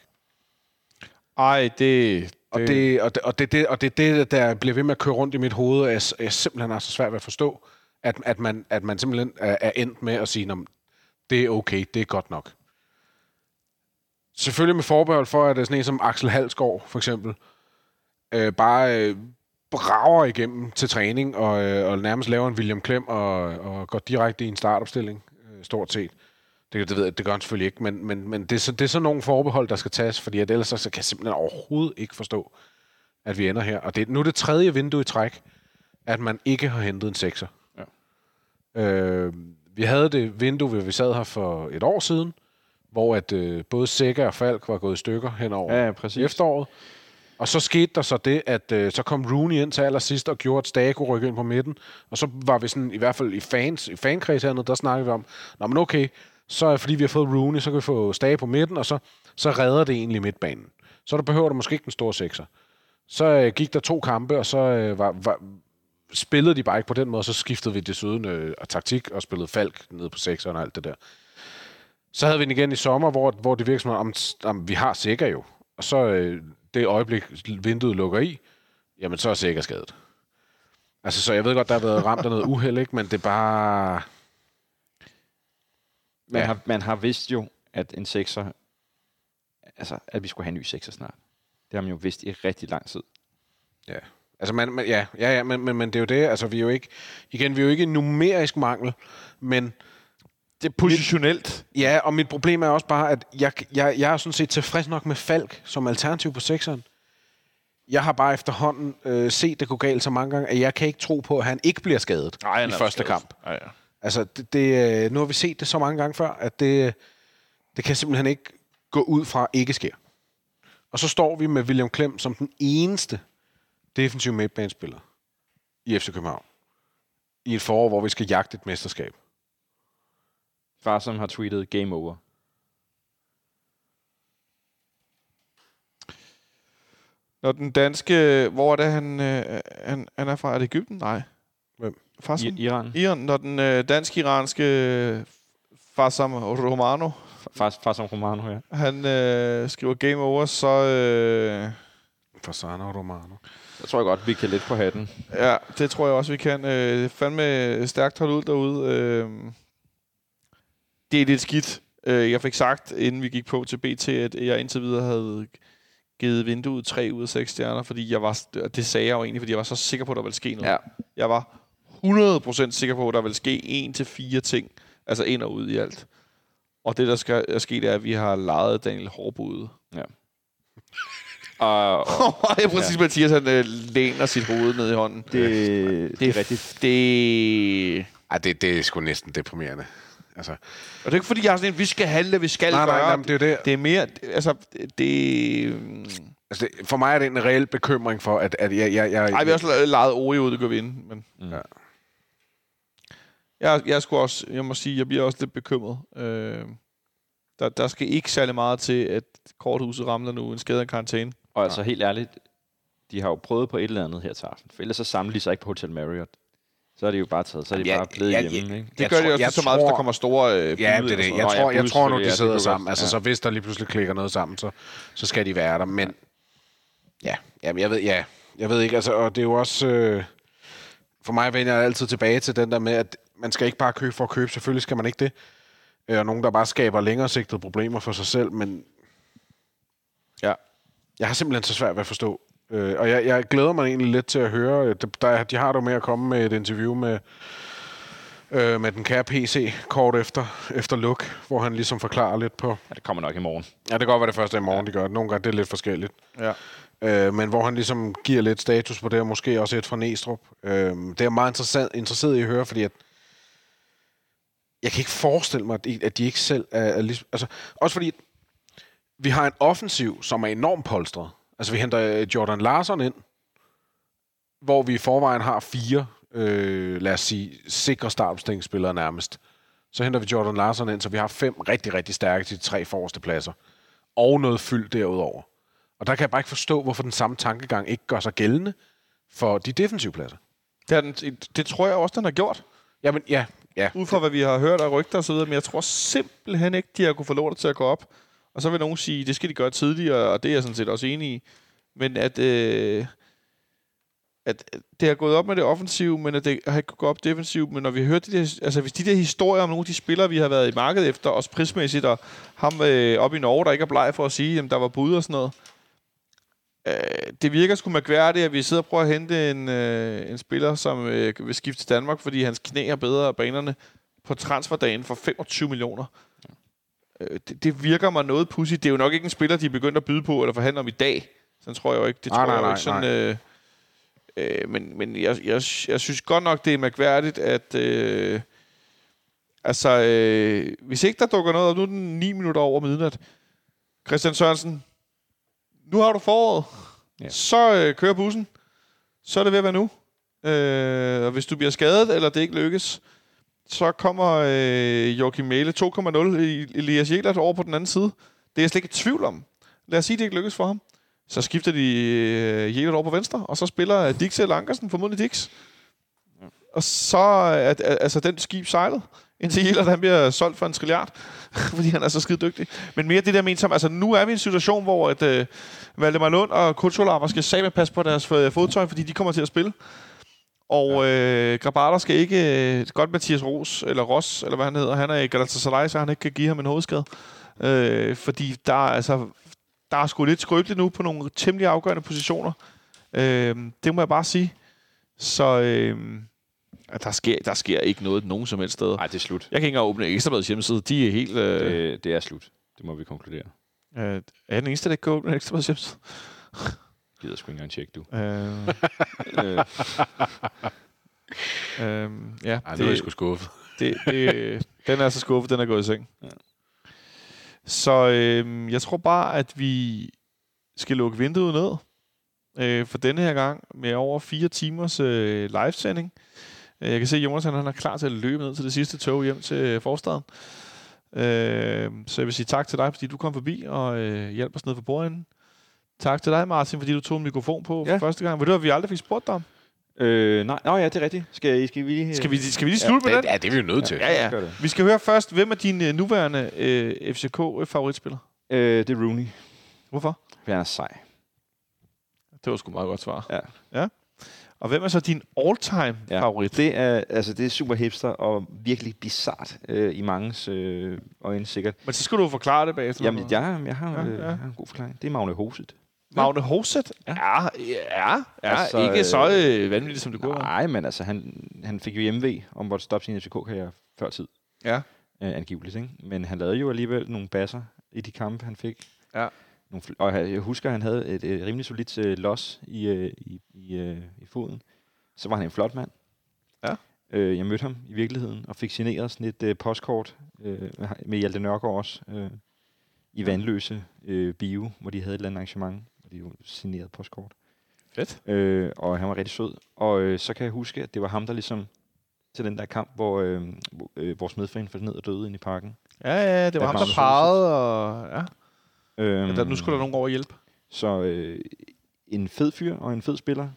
Ej, det... det... Og det, og, det, og, det, det, og det det, der bliver ved med at køre rundt i mit hoved, og jeg, jeg simpelthen har så svært ved at forstå, at, at, man, at man simpelthen er, er endt med at sige, det er okay, det er godt nok. Selvfølgelig med forbehold for, at sådan en som Axel Halsgaard, for eksempel, øh, bare øh, brager igennem til træning og, øh, og nærmest laver en William Klem og, og går direkte i en startopstilling, stort set. Det, det ved jeg, det gør han selvfølgelig ikke, men, men, men det, er så, det er sådan nogle forbehold, der skal tages, fordi at ellers så kan jeg simpelthen overhovedet ikke forstå, at vi ender her. Og det, nu er det tredje vindue i træk, at man ikke har hentet en sekser. Ja. Øh, vi havde det vindue, hvor vi sad her for et år siden, hvor at øh, både Sækker og Falk var gået i stykker hen over Ja, ja, præcis. efteråret. Og så skete der så det, at øh, så kom Rooney ind til allersidst og gjorde, at Stage rykke ind på midten. Og så var vi sådan, i hvert fald i fans, i fankreds hernede, der snakkede vi om, Nå, men okay, så er fordi vi har fået Rooney, så kan vi få Stage på midten, og så, så redder det egentlig midtbanen. Så der behøver du måske ikke den store sekser. Så øh, gik der to kampe, og så øh, var, var, spillede de bare ikke på den måde, og så skiftede vi desuden øh, taktik og spillede Falk ned på sekseren og alt det der. Så havde vi den igen i sommer, hvor, hvor det virker som om, om vi har sikker jo. Og så øh, det øjeblik, vinduet lukker i, jamen så er sikker skadet. Altså, så jeg ved godt, der har været ramt af noget uheld, ikke? men det er bare... Man, har, man har vidst jo, at en sekser, altså, at vi skulle have en ny sekser snart. Det har man jo vidst i rigtig lang tid. Ja. Altså, man, man, ja, ja, ja men, men, men det er jo det. Altså, vi er jo ikke... Igen, vi er jo ikke en numerisk mangel, men... Det er positionelt. Ja, og mit problem er også bare, at jeg, jeg, jeg er sådan set tilfreds nok med Falk som alternativ på sekseren. Jeg har bare efterhånden øh, set det gå galt så mange gange, at jeg kan ikke tro på, at han ikke bliver skadet Nej, han i første skadet. kamp. Ja, ja. Altså, det, det, øh, nu har vi set det så mange gange før, at det, det kan simpelthen ikke gå ud fra ikke sker. Og så står vi med William Klem som den eneste defensive midtbanespiller i FC København. I et forår, hvor vi skal jagte et mesterskab. Far, som har tweetet game over. Når den danske... Hvor er det, han, øh, han, han er fra? Er det Ægypten? Nej. Hvem? Farsam? I, Iran. Iran. Når den øh, dansk-iranske Farsam Romano, Far, far som Romano, ja. han øh, skriver game over, så... Øh, Fasano Romano. Jeg tror godt, vi kan lidt på hatten. ja, det tror jeg også, vi kan. Øh, fandme stærkt holdt ud derude. Øh, det er lidt skidt. Øh, jeg fik sagt, inden vi gik på til BT, at jeg indtil videre havde givet vinduet 3 ud af 6 stjerner, fordi jeg var, det sagde jeg jo egentlig, fordi jeg var så sikker på, at der ville ske noget. Ja. Jeg var 100% sikker på, at der ville ske en til fire ting, altså ind og ud i alt. Og det, der skal er sket, er, at vi har lejet Daniel Hårbud. Og, og jeg præcis, ja. Mathias, han øh, læner sit hoved ned i hånden. det, det, det er rigtigt. Det... Ej, det, det er sgu næsten deprimerende. Altså, Og det er ikke, fordi jeg har sådan en, vi skal handle, vi skal nej, nej, gøre. nej, men det er det. det er mere, altså, det... Altså, det, for mig er det en reel bekymring for, at, at jeg... jeg, jeg Ej, vi har også lejet Ori ud, det gør vi ind, men... Mm. Ja. Jeg, jeg, skulle også, jeg må sige, jeg bliver også lidt bekymret. Øh, der, der skal ikke særlig meget til, at korthuset ramler nu en skade af karantæne. Og altså helt ærligt, de har jo prøvet på et eller andet her til aften. For ellers så samler de sig ikke på Hotel Marriott. Så er de jo bare taget. Så er de Ja, bare blevet ja, hjemme, ja. ikke? Det Jeg gør tror- de også jeg så meget, hvis tror- der kommer store øh, Ja, det er og det. Jeg tror, jeg tror nu, de det sidder sammen. Altså, ja. så hvis der lige pludselig klikker noget sammen, så, så skal de være der. Men ja, jamen, jeg ved, ja, jeg ved ikke, altså, og det er jo også... Øh, for mig vender jeg altid tilbage til den der med, at man skal ikke bare købe for at købe. Selvfølgelig skal man ikke det. Øh, Og nogen, der bare skaber længere sigtede problemer for sig selv, men Ja. jeg har simpelthen så svært ved at forstå. Øh, og jeg, jeg glæder mig egentlig lidt til at høre. øh, Der, de har du med at komme med et interview med, øh, med den kære PC kort efter, efter luk, hvor han ligesom forklarer lidt på... Ja, det kommer nok i morgen. Ja, det kan godt være det første i morgen, de gør det. Nogle gange det er lidt forskelligt. Ja. Øh, men hvor han ligesom giver lidt status på det, og måske også et fra Næstrup. Øh, det er jeg meget interessant, interesseret i at høre, fordi at jeg kan ikke forestille mig, at de ikke selv er, er ligesom, altså, også fordi vi har en offensiv, som er enormt polstret. Altså, vi henter øh, Jordan Larson ind, hvor vi i forvejen har fire, øh, lad os sige, sikre startopstillingsspillere nærmest. Så henter vi Jordan Larson ind, så vi har fem rigtig, rigtig stærke til de tre forreste pladser. Og noget fyldt derudover. Og der kan jeg bare ikke forstå, hvorfor den samme tankegang ikke gør sig gældende for de defensive pladser. Det, den, det tror jeg også, den har gjort. Jamen, ja, ja. Ud fra, hvad vi har hørt og rygter og så videre. Men jeg tror simpelthen ikke, de har kunne få lov til at gå op. Og så vil nogen sige, det skal de gøre tidligere, og det er jeg sådan set også enig i. Men at, øh, at det har gået op med det offensive, men at det har ikke gået op defensivt. Men når vi hører de der, altså hvis de der historier om nogle af de spillere, vi har været i markedet efter, også prismæssigt, og ham øh, op i Norge, der ikke er bleg for at sige, at der var bud og sådan noget. Øh, det virker sgu mærkværdigt, at vi sidder og prøver at hente en, øh, en spiller, som øh, vil skifte til Danmark, fordi hans knæ er bedre af banerne på transferdagen for 25 millioner. Øh, det, det virker mig noget pudsigt. Det er jo nok ikke en spiller, de er begyndt at byde på eller forhandle om i dag. Sådan tror jeg jo ikke. Det Nej, tror nej, jeg jo nej, ikke sådan... Øh, øh, men men jeg, jeg, jeg synes godt nok, det er mærkværdigt, at... Øh, altså, øh, hvis ikke der dukker noget op, nu er den 9 minutter over midnat. Christian Sørensen, nu har du foråret. Ja. Så øh, kører bussen. Så er det ved at være nu. Øh, og hvis du bliver skadet, eller det ikke lykkes, så kommer øh, Joachim Mæle 2,0 i Elias Jelert over på den anden side. Det er jeg slet ikke i tvivl om. Lad os sige, det ikke lykkes for ham. Så skifter de øh, Jelert over på venstre, og så spiller Dix eller Ankersen, formodentlig Dix. Og så er at, altså, den skib sejlet, indtil Jelert han bliver solgt for en trilliard, fordi han er så skide dygtig. Men mere det der ment som, altså nu er vi i en situation, hvor at, øh, Valdemar Lund og Kutsulava skal sammen passe på deres fodtøj, fordi de kommer til at spille. Og øh, Grabater skal ikke... Øh, godt Mathias Ros, eller Ross, eller hvad han hedder. Han er i Galatasaray, så han ikke kan give ham en hovedskade. Øh, fordi der, er, altså, der er sgu lidt skrøbeligt nu på nogle temmelig afgørende positioner. Øh, det må jeg bare sige. Så øh, at der, sker, der sker ikke noget nogen som helst sted. Nej, det er slut. Jeg kan ikke engang åbne Ekstrabladets hjemmeside. De er helt... Øh, Det, det er slut. Det må vi konkludere. øh, er jeg den eneste, der ikke kan åbne Ekstrabladets hjemmeside? Gider sgu ikke engang tjekke, du. Øh, øh, øh, ja, Ej, det, det er jeg sgu skuffet. det, det, den er så skuffet, den er gået i seng. Ja. Så øh, jeg tror bare, at vi skal lukke vinduet ned øh, for denne her gang med over fire timers øh, livesending. Øh, Jeg kan se, at Jonas han, han er klar til at løbe ned til det sidste tog hjem til forstaden. Øh, så jeg vil sige tak til dig, fordi du kom forbi og øh, hjalp os ned for bordenden. Tak til dig, Martin, fordi du tog en mikrofon på ja. Ja. for første gang. Ved du, hvad vi aldrig fik spurgt dig om? øh, nej, nå, ja, det er rigtigt. Skal, skal vi lige... Skal vi, skal vi lige slutte med den? Ja, det er vi jo nødt til. Ja, ja. Det. Vi skal høre først, hvem er din øh, nuværende øh, FCK-favoritspiller? Øh, det er Rooney. Hvorfor? For han er sej. Det var sgu meget godt svar. Ja. ja. Og hvem er så din all-time Ja. favorit? Det er, altså, det er super hipster og virkelig bizart øh, i mangens øh, øjne sikkert. Men så skal du forklare det bagefter. Jamen, jeg, jeg, har, Ja, øh, ja. jeg har en god forklaring. Det er Magne Hoset. Magne Hoset? Ja. Ja, ja, Altså, ikke så øh, øh, vanvittigt, som det kunne være. Nej, men altså, han, han fik jo MV om måtte stoppe sin FCK-karriere før tid. Ja. Øh, angiveligt, ikke? Men han lavede jo alligevel nogle basser i de kampe, han fik. Ja. Nogle, og jeg husker, at han havde et, et rimelig solidt øh, los i, øh, i, i, øh, i foden. Så var han en flot mand. Ja. Øh, jeg mødte ham i virkeligheden og fik signeret sådan et øh, postkort øh, med Hjalte Nørgaard også. Øh, I Vandløse øh, Bio, hvor de havde et eller andet arrangement. Og de jo signeret postkort. Fedt. Øh, og han var rigtig sød. Og øh, så kan jeg huske, at det var ham, der ligesom til den der kamp, hvor øh, hvor, øh, vores medfan faldt ned og døde inde i parken. Ja, ja, det var Ja, ham, der pegede, og ja. Øhm, Men der, nu skulle der nogen over hjælp. Så øh, en fed fyr og en fed spiller,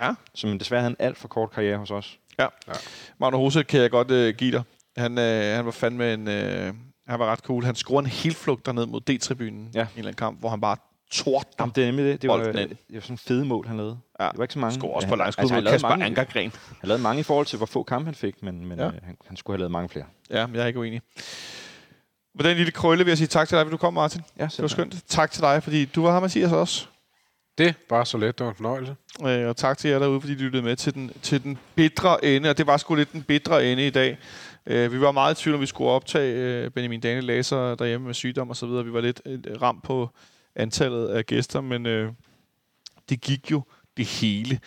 Ja. som desværre havde en alt for kort karriere hos os. Magne Hoset kan jeg godt øh, give dig. Han, øh, han var fandme en... Øh, han var ret cool. Han scorede en helflugt derned mod D-tribunen Ja. i en eller anden kamp, hvor han bare tordner. Jamen, det er nemlig det. Det var, øh, det var sådan en fede mål, han lavede. Ja. Det var ikke så mange. Scorer også Ja, på langskud altså, han lavede Kasper mange- Ankergren. Han lavede mange i forhold til, hvor få kampe han fik, men, men Ja. øh, han, han skulle have lavet mange flere. Ja, jeg er ikke uenig. Med den lille krølle vil jeg sige tak til dig, fordi du kom, Martin. Ja, Det var skønt. Tak til dig, fordi du var her, Mathias, også. Det var så let. Det var en fornøjelse. Øh, og tak til jer derude, fordi I lyttede med til den, til den bitre ende. Og det var sgu lidt den bitre ende i dag. Øh, vi var meget i tvivl, om vi skulle optage øh, Benjamin Daniel Laser derhjemme med sygdom og så videre. Vi var lidt øh, ramt på antallet af gæster, men øh, det gik jo det hele.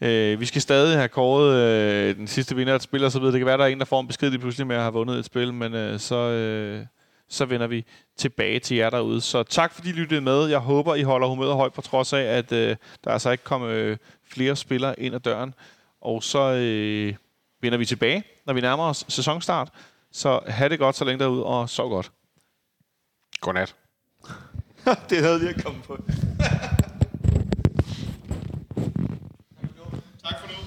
Øh, vi skal stadig have kåret øh, den sidste vinder af et spil, og så videre. Det kan være, der er en, der får en besked lige pludselig med at have vundet et spil, men øh, så, øh, så vender vi tilbage til jer derude. Så tak, fordi I lyttede med. Jeg håber, I holder humøret højt, på trods af, at øh, der altså ikke kommer øh, flere spillere ind ad døren. Og så øh, vender vi tilbage, når vi nærmer os sæsonstart. Så have det godt så længe derude, og sov godt. Godnat. det havde lige at komme på. tak for nu.